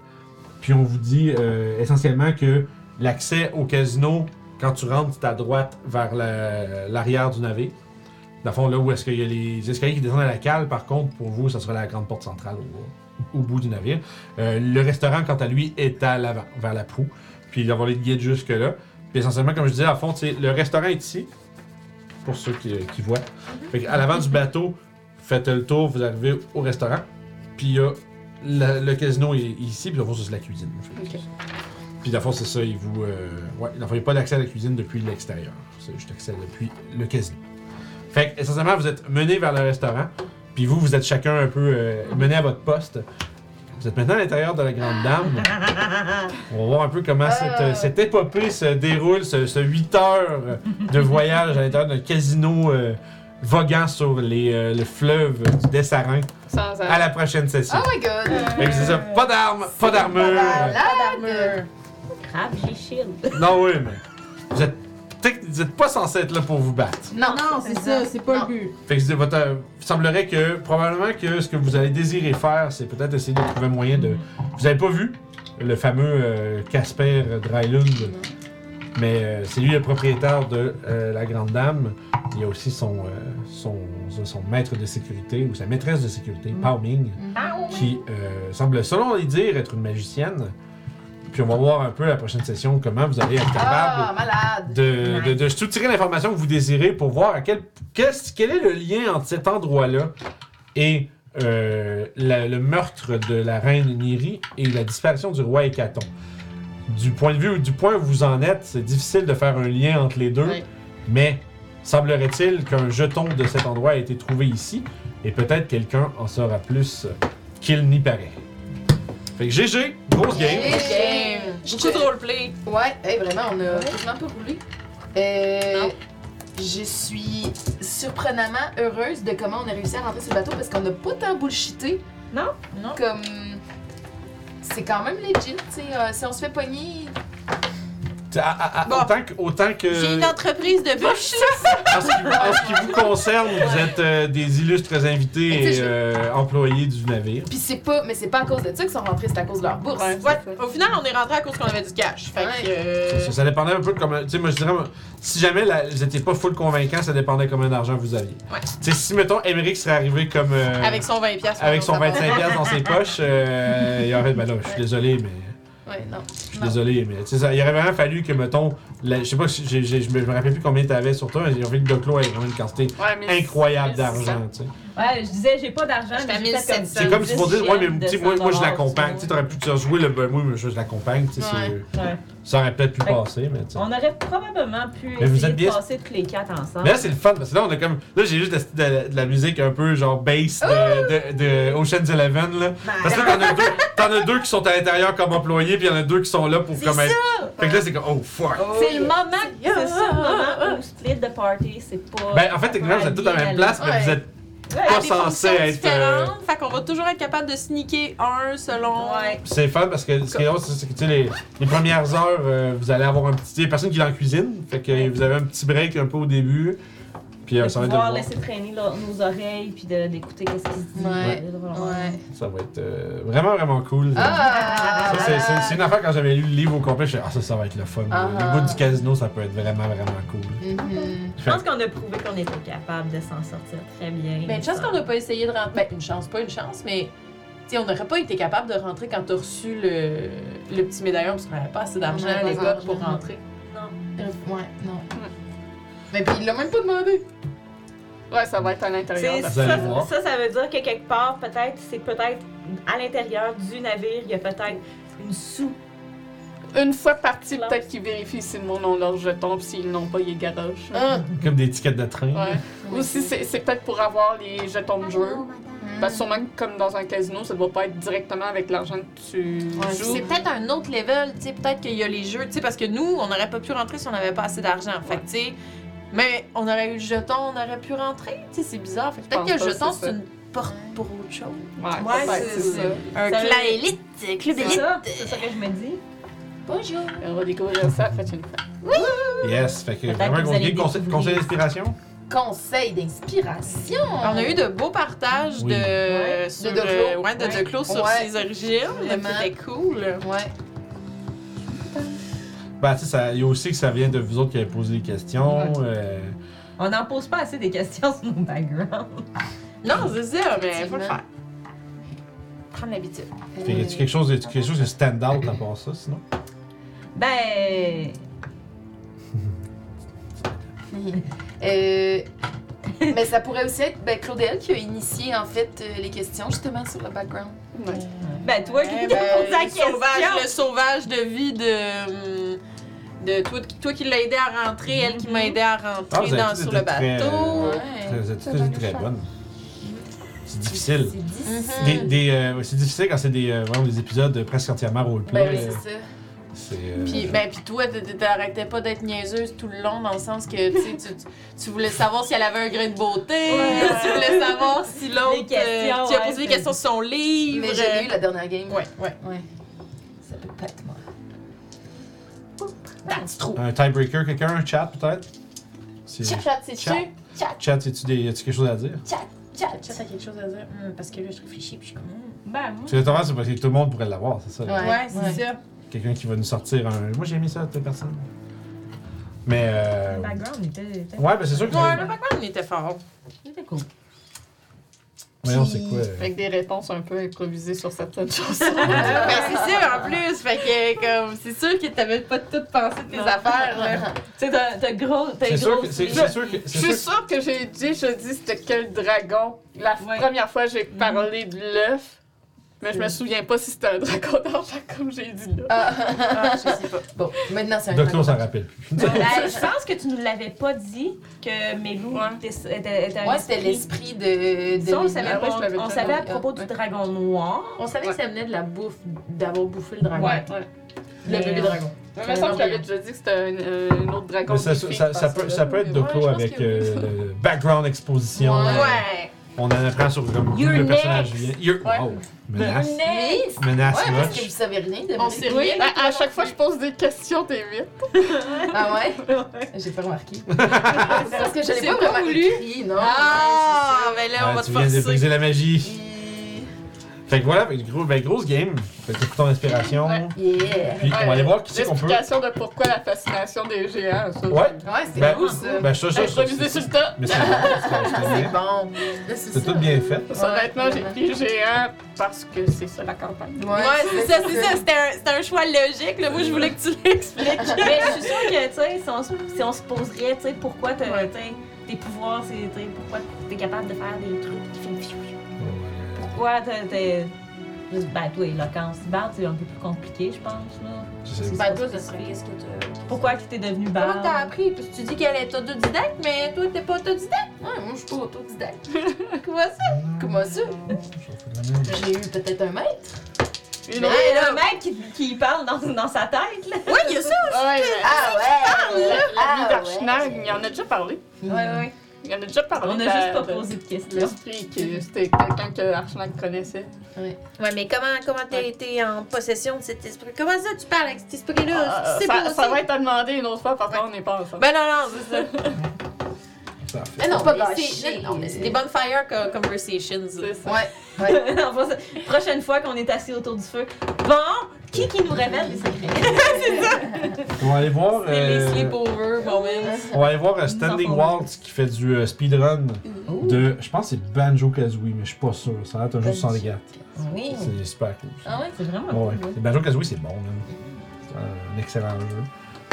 puis on vous dit euh, essentiellement que l'accès au casino, quand tu rentres, c'est à droite vers la- l'arrière du navire. Dans le fond, là où est-ce qu'il y a les escaliers qui descendent à la cale, par contre, pour vous, ça sera la grande porte centrale au, bout du navire. Euh, le restaurant, quant à lui, est à l'avant, vers la proue. Puis il va les guides jusque-là. Puis essentiellement, comme je disais, à fond, le restaurant est ici, pour ceux qui, qui voient. Fait à l'avant du bateau, faites le tour, vous arrivez au restaurant. Puis il y a le, le casino est ici, puis dans le fond, c'est la cuisine. Ok. Puis dans le fond, c'est ça, il vous. euh, ouais, dans le fond, il n'y a pas d'accès à la cuisine depuis l'extérieur. C'est juste accès depuis le casino. Fait que, essentiellement, vous êtes mené vers le restaurant. Puis vous, vous êtes chacun un peu euh, mené à votre poste. Vous êtes maintenant à l'intérieur de la Grande Dame. On va voir un peu comment cette, euh, cette épopée se déroule, ce, ce 8 heures de voyage à l'intérieur d'un casino euh, voguant sur les, euh, le fleuve du Dessarin Sans à la prochaine session. Oh my god! Fait que c'est ça, pas d'armes, pas d'armure. Malade! Crap, j'ai shield. Non, oui, mais vous êtes, vous êtes pas censé être là pour vous battre. Non, Non, c'est ça, c'est pas Non. le but. Fait que c'est votre, euh, il semblerait que probablement que ce que vous allez désirer faire, c'est peut-être essayer de trouver un moyen de. Vous avez pas vu le fameux euh, Casper Drylund, mais euh, c'est lui le propriétaire de euh, la Grande Dame. Il y a aussi son, euh, son, son maître de sécurité ou sa maîtresse de sécurité, Pao Ming, qui euh, semble, selon les dires, être une magicienne. Puis on va voir un peu la prochaine session comment vous allez être capable Ah, malade! de, de, de soutirer l'information que vous désirez pour voir à quel, est le lien entre cet endroit-là et euh, la- le meurtre de la reine Niri et la disparition du roi Hécaton. Du point de vue, du point où vous en êtes, c'est difficile de faire un lien entre les deux, Oui. mais semblerait-il qu'un jeton de cet endroit a été trouvé ici et peut-être quelqu'un en saura plus qu'il n'y paraît. Fait que GG, grosse game. Game. Beaucoup de roleplay. Ouais, hey, vraiment, on a quasiment pas roulé. Euh, Non. je suis surprenamment heureuse de comment on a réussi à rentrer sur le bateau parce qu'on n'a pas tant bullshité. Non? Non? Comme. C'est quand même legit, tu sais. euh, si on se fait pogner. À- à- à- Bon. autant, que, autant que. J'ai une entreprise de bûches. En ce, qui, en ce qui vous concerne, vous êtes euh, des illustres invités et euh, employés du navire. Puis c'est pas. Mais c'est pas à cause de ça qu'ils sont rentrés, c'est à cause de leur bourse. Ouais. Ouais, au final, on est rentré à cause qu'on avait du cash. Fait Ouais. que. euh, Ça, ça- ça dépendait un peu de comment. Tu sais, moi, je dirais, si jamais la- vous n'étiez pas full convaincant, ça dépendait combien d'argent vous aviez. Ouais. Tu sais, si, mettons, Émeric serait arrivé comme. euh, Avec son 20$. piastres, avec on son va 25$ piastres dans ses poches, euh, il aurait. Ben là, je suis désolé, mais. Ouais, non. Suis désolé, mais tu sais, ça- il aurait vraiment fallu que, mettons, la- je sais pas, je me rappelle plus combien t'avais sur toi, mais j'ai envie que Doclo ait vraiment une quantité Ouais, incroyable d'argent, tu sais. Ouais, je disais, j'ai pas d'argent, mais j'ai fait 1700. C'est comme si pour dire, ouais, mais tu sais, moi, moi je 100 l'accompagne. Tu sais, t'aurais pu te jouer le ben, moi, je l'accompagne, ça aurait peut-être pu passer, mais tu sais. On aurait probablement pu Mais vous essayer êtes bien- de passer tous les quatre ensemble. Mais là, c'est le fun parce que là, on a comme. Là, j'ai juste de, de- de la musique un peu genre bass de, de, de Ocean's Eleven, là. Parce que là, t'en as, deux, t'en as deux qui sont à l'intérieur comme employés, puis il y en a deux qui sont là pour comme être. Fait que là, c'est comme, oh fuck. C'est le moment, c'est ça, le moment où split the party, c'est pas. Ben, en fait, techniquement, vous êtes tous à la même place, mais vous êtes pas fonctions être. euh, différentes, Fait qu'on va toujours être capable de sneaker un selon. Ouais. C'est fun parce que ce qui est drôle, c'est c'est que tu sais, les, les premières heures, euh, vous allez avoir un petit. Il y a personne qui est en cuisine. Fait que vous avez un petit break un peu au début. Puis De euh, ça va être de pouvoir voir. laisser traîner là, nos oreilles puis de- d'écouter qu'est-ce qui se dit. Ouais. de- de- de- Ouais. Ça va être euh, vraiment, vraiment cool. Ah! Ça, c'est- c'est- C'est une affaire quand j'avais lu le livre au complet, je suis ah ça, ça va être le fun. Ah. Le bout du casino, ça peut être vraiment, vraiment cool. Mhm. Je pense qu'on a prouvé qu'on était capable de s'en sortir très bien. Mais une chance qu'on n'a pas essayé de rentrer. Ben, une chance, pas une chance, mais. Tu sais, on n'aurait pas été capable de rentrer quand t'as reçu le, le petit médaillon parce qu'on n'avait pas assez d'argent On avait à pas l'époque d'argent. pour rentrer. Euh, Ouais, non. Mais puis il l'a même pas demandé. Ouais, ça va être à l'intérieur. Ça, ça, ça veut dire que quelque part, peut-être, c'est peut-être à l'intérieur du navire, il y a peut-être une sous. Une fois parti, peut-être qu'ils vérifient si le monde a leur jeton, puis s'ils n'ont pas, ils garagent. Ah. Comme des tickets de train. Ouais. Ou si c'est peut-être pour avoir les jetons de jeu. Parce que sûrement que comme dans un casino, ça doit pas être directement avec l'argent que tu Ouais, joues. c'est peut-être un autre level, tu sais, peut-être qu'il y a les jeux, tu sais, parce que nous, on n'aurait pas pu rentrer si on n'avait pas assez d'argent. Fait que, tu sais, mais on aurait eu le jeton, on aurait pu rentrer, tu sais, c'est bizarre. Fait que peut-être que le jeton, c'est une porte pour autre chose. Ouais, Ouais, c'est- ça. Un clan élite, club C'est élite. ça, c'est ça que je me dis. Bonjour. On va découvrir ça la prochaine fois. Yes, fait que vraiment. Conseil, conseil d'inspiration? Conseil d'inspiration. On a eu de beaux partages Oui. de, Ouais. sur, De ouais, de Ouais. Sur Ouais. ses origines, c'était cool. Ouais. Ben, tu sais, ça- il y a aussi que ça vient de vous autres qui avez posé des questions. euh, On n'en pose pas assez des questions sur nos backgrounds. Non, c'est ça, mais faut le faire. Prendre l'habitude. Fait y a-tu quelque chose, y quelque chose de stand-out à part ça, sinon? Ben. Euh, mais ça pourrait aussi être ben, Claudel qui a initié en fait euh, les questions justement sur le background. Ouais. Ben, toi qui as ben, posé la le question. sauvage, le sauvage de vie de. de toi, toi qui l'as aidé à rentrer, elle qui m'a aidé à Ah, rentrer vous avez dans, tous sur été le très, bateau. euh, Ouais. Très, vous êtes C'est très bonnes. Difficile. C'est difficile. Des, des, euh, c'est difficile quand c'est des, euh, vraiment des épisodes presque entièrement roleplay. Ben oui, euh, c'est ça. Euh, Puis, ben, puis toi, t'arrêtais pas d'être niaiseuse tout le long, dans le sens que tu, tu, tu- voulais savoir si elle avait un grain de beauté, Ouais. tu voulais savoir si l'autre. Euh, tu as ouais, posé des questions sur son livre. Mais j'ai eu la dernière game. Ouais, ouais. Ouais. Ça peut pas être moi. That's true. Un tiebreaker, quelqu'un, un chat peut-être? Chat, chat, c'est Chat. tu Chat, Chat, as-tu des, quelque chose à dire? chat, chat. Tu as quelque chose à dire? Hum, parce que là, je réfléchis, puis je suis comme. hum. Ben, moi. Parce que notamment, c'est parce que tout le monde pourrait l'avoir, c'est ça? Ouais. Ouais, c'est ouais. ça. Quelqu'un qui va nous sortir un. Moi, j'ai aimé ça, telle personne. Mais. Euh... Le background était. était- Ouais, ben c'est sûr que. Ouais, le background, il était fort. était cool. Voyons, c'est quoi? euh, Avec des réponses un peu improvisées sur certaines choses. ben, c'est sûr, en plus. Fait que, comme, c'est sûr que t'avais pas tout pensé de tes Non. affaires, là. Tu sais, t'as t'as gros. T'as C'est sûr gros. que. C'est c'est sûr que. Je c'est suis sûr sûre que j'ai dit, je dis c'était quel dragon. La Ouais. première fois, j'ai parlé de l'œuf. Mais je me souviens pas si c'était un dragon d'argent comme j'ai dit là. Ah, ah, je sais pas. Bon, maintenant c'est un Docteur s'en dragon. rappelle plus. Ben, je pense que tu nous l'avais pas dit que Mélou Ouais. était, était, était un Ouais, c'était esprit. l'esprit de. de Ça, on le savait Ah pas. ouais, je l'avais on déjà savait à dit. propos Ouais. du dragon noir. On savait Ouais. que ça venait de la bouffe, d'avoir bouffé le dragon. Ouais. Ouais. Le Mais, bébé euh, dragon. Mais ça, je t'avais déjà dit que c'était un, euh, un autre dragon. Mais ça, qui ça, fait ça, passer peut, ça peut être je pense avec que oui. euh, le background exposition. Ouais. Ouais. On en apprend sur comme You're le personnage next. vient. You're- Ouais. Wow. Menace. Nice. Menace Ouais, parce que vous much. savez rien de On sait rien. Ben, à chaque fois que je pose des questions, t'es vite. Ah ouais? J'ai pas remarqué. C'est parce que je l'ai C'est pas pas vraiment voulu. écrit, non? Ah, mais là, on Ouais, va tu te viens de forcer. briser la magie. Fait que voilà, fait que gros, ben, grosse game. Fait que ton inspiration. Ouais. Yeah. Puis on va aller voir qui c'est qu'on peut. L'explication de pourquoi la fascination des géants. Ça, Ouais. Ouais, c'est Ben, cool ça? ben, ça, ça, ça, Improvisé sur le tas. Mais c'est bon, c'est- bon. Tout bien fait. Honnêtement, j'ai pris géant parce que c'est ça la campagne. Ouais, Ouais, c'est ça, c'est ça. C'était un, choix logique. Là. Moi, je voulais que tu l'expliques. Mais je suis sûre que, tu sais, si on, se- si on se poserait, tu sais, pourquoi t'as- Ouais. tes pouvoirs, c'est, tu sais, pourquoi t'es capable de faire des trucs Ouais. T'as- Juste, ben, toi, éloquence. Bard, c'est un peu plus compliqué, je pense, là. C'est Ben, ça spécifique. serait qu'est-ce que tu. Pourquoi que t'es devenu Comment Bard? t'as appris? Parce que tu dis qu'elle est autodidacte, mais toi, t'es pas autodidacte. Ouais, moi je suis pas autodidacte. Comment ça? Comment ça? J'ai eu peut-être un maître. Une Mais autre- là, le mec qui, qui parle dans, dans sa tête, là. Ouais, il y a ça. Ouais, mais Ah ouais! la vie Ah il y en a déjà parlé. ouais. ouais. Il en a déjà parlé. On a juste pas posé de questions. L'esprit, que c'était quelqu'un que Archnag connaissait. Ouais, mais comment comment t'as été en possession de cet esprit? Comment ça, tu parles avec cet esprit-là? Ah, c'est ça, pas ça va être à demander une autre fois parce qu'on n'est pas ensemble. Ben non, non, c'est ça. Parfait. Mais non, Pas mais gâché. c'est- Non, mais c'est des bonfire co- conversations. ça. Ouais, ouais. Prochaine fois qu'on est assis autour du feu. Bon, qui qui nous révèle les secrets? On va aller voir. C'est les euh, sleepover moments. On va aller voir euh, Standing Waltz qui fait du euh, speedrun de. Je pense que c'est Banjo Kazooie, mais je suis pas sûr. Ça a l'air un jeu sans les gars. Oui. C'est super cool. ça. Ah ouais, c'est vraiment Ouais, cool. ouais. Banjo Kazooie, c'est bon, man. C'est un excellent jeu.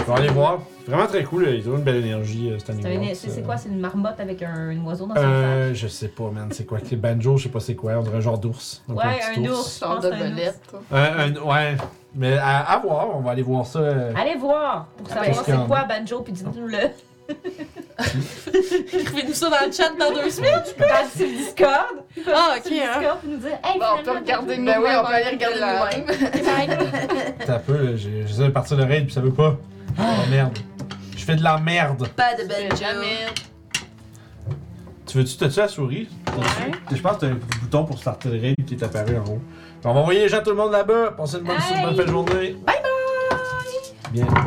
On va aller voir. Vraiment très cool. Ils ont une belle énergie, euh, un- Waltz. C'est euh. quoi? C'est une marmotte avec un, un oiseau dans son sac? Euh, je sais pas, man. C'est quoi? C'est Banjo, je sais pas c'est quoi. On dirait un genre d'ours. Ouais, petit un ours. Genre de un belette. Un- un- ouais. Mais à, à voir, on va aller voir ça. euh, Allez voir pour savoir c'est quoi Banjo, puis dites-nous-le Écrivez-nous ça dans le chat dans deux semaines. dans sur le Discord. Ah, Sur ok, le hein. Discord, puis nous dire Hey, Bon, on peut regarder Ben oui, on peut aller nous-mêmes regarder la- nous-mêmes. T'as un peu, j'ai- j'essaie de partir le raid puis ça veut pas. Oh merde. Je fais de la merde. Pas de banjo. jamais. Tu veux-tu, t'as-tu la souris? Je pense que t'as un bouton pour starter le raid qui est apparu en haut. On va envoyer les gens tout le monde là-bas. Passez une bonne, Hey! bonne fin de journée. Bye bye! Bien.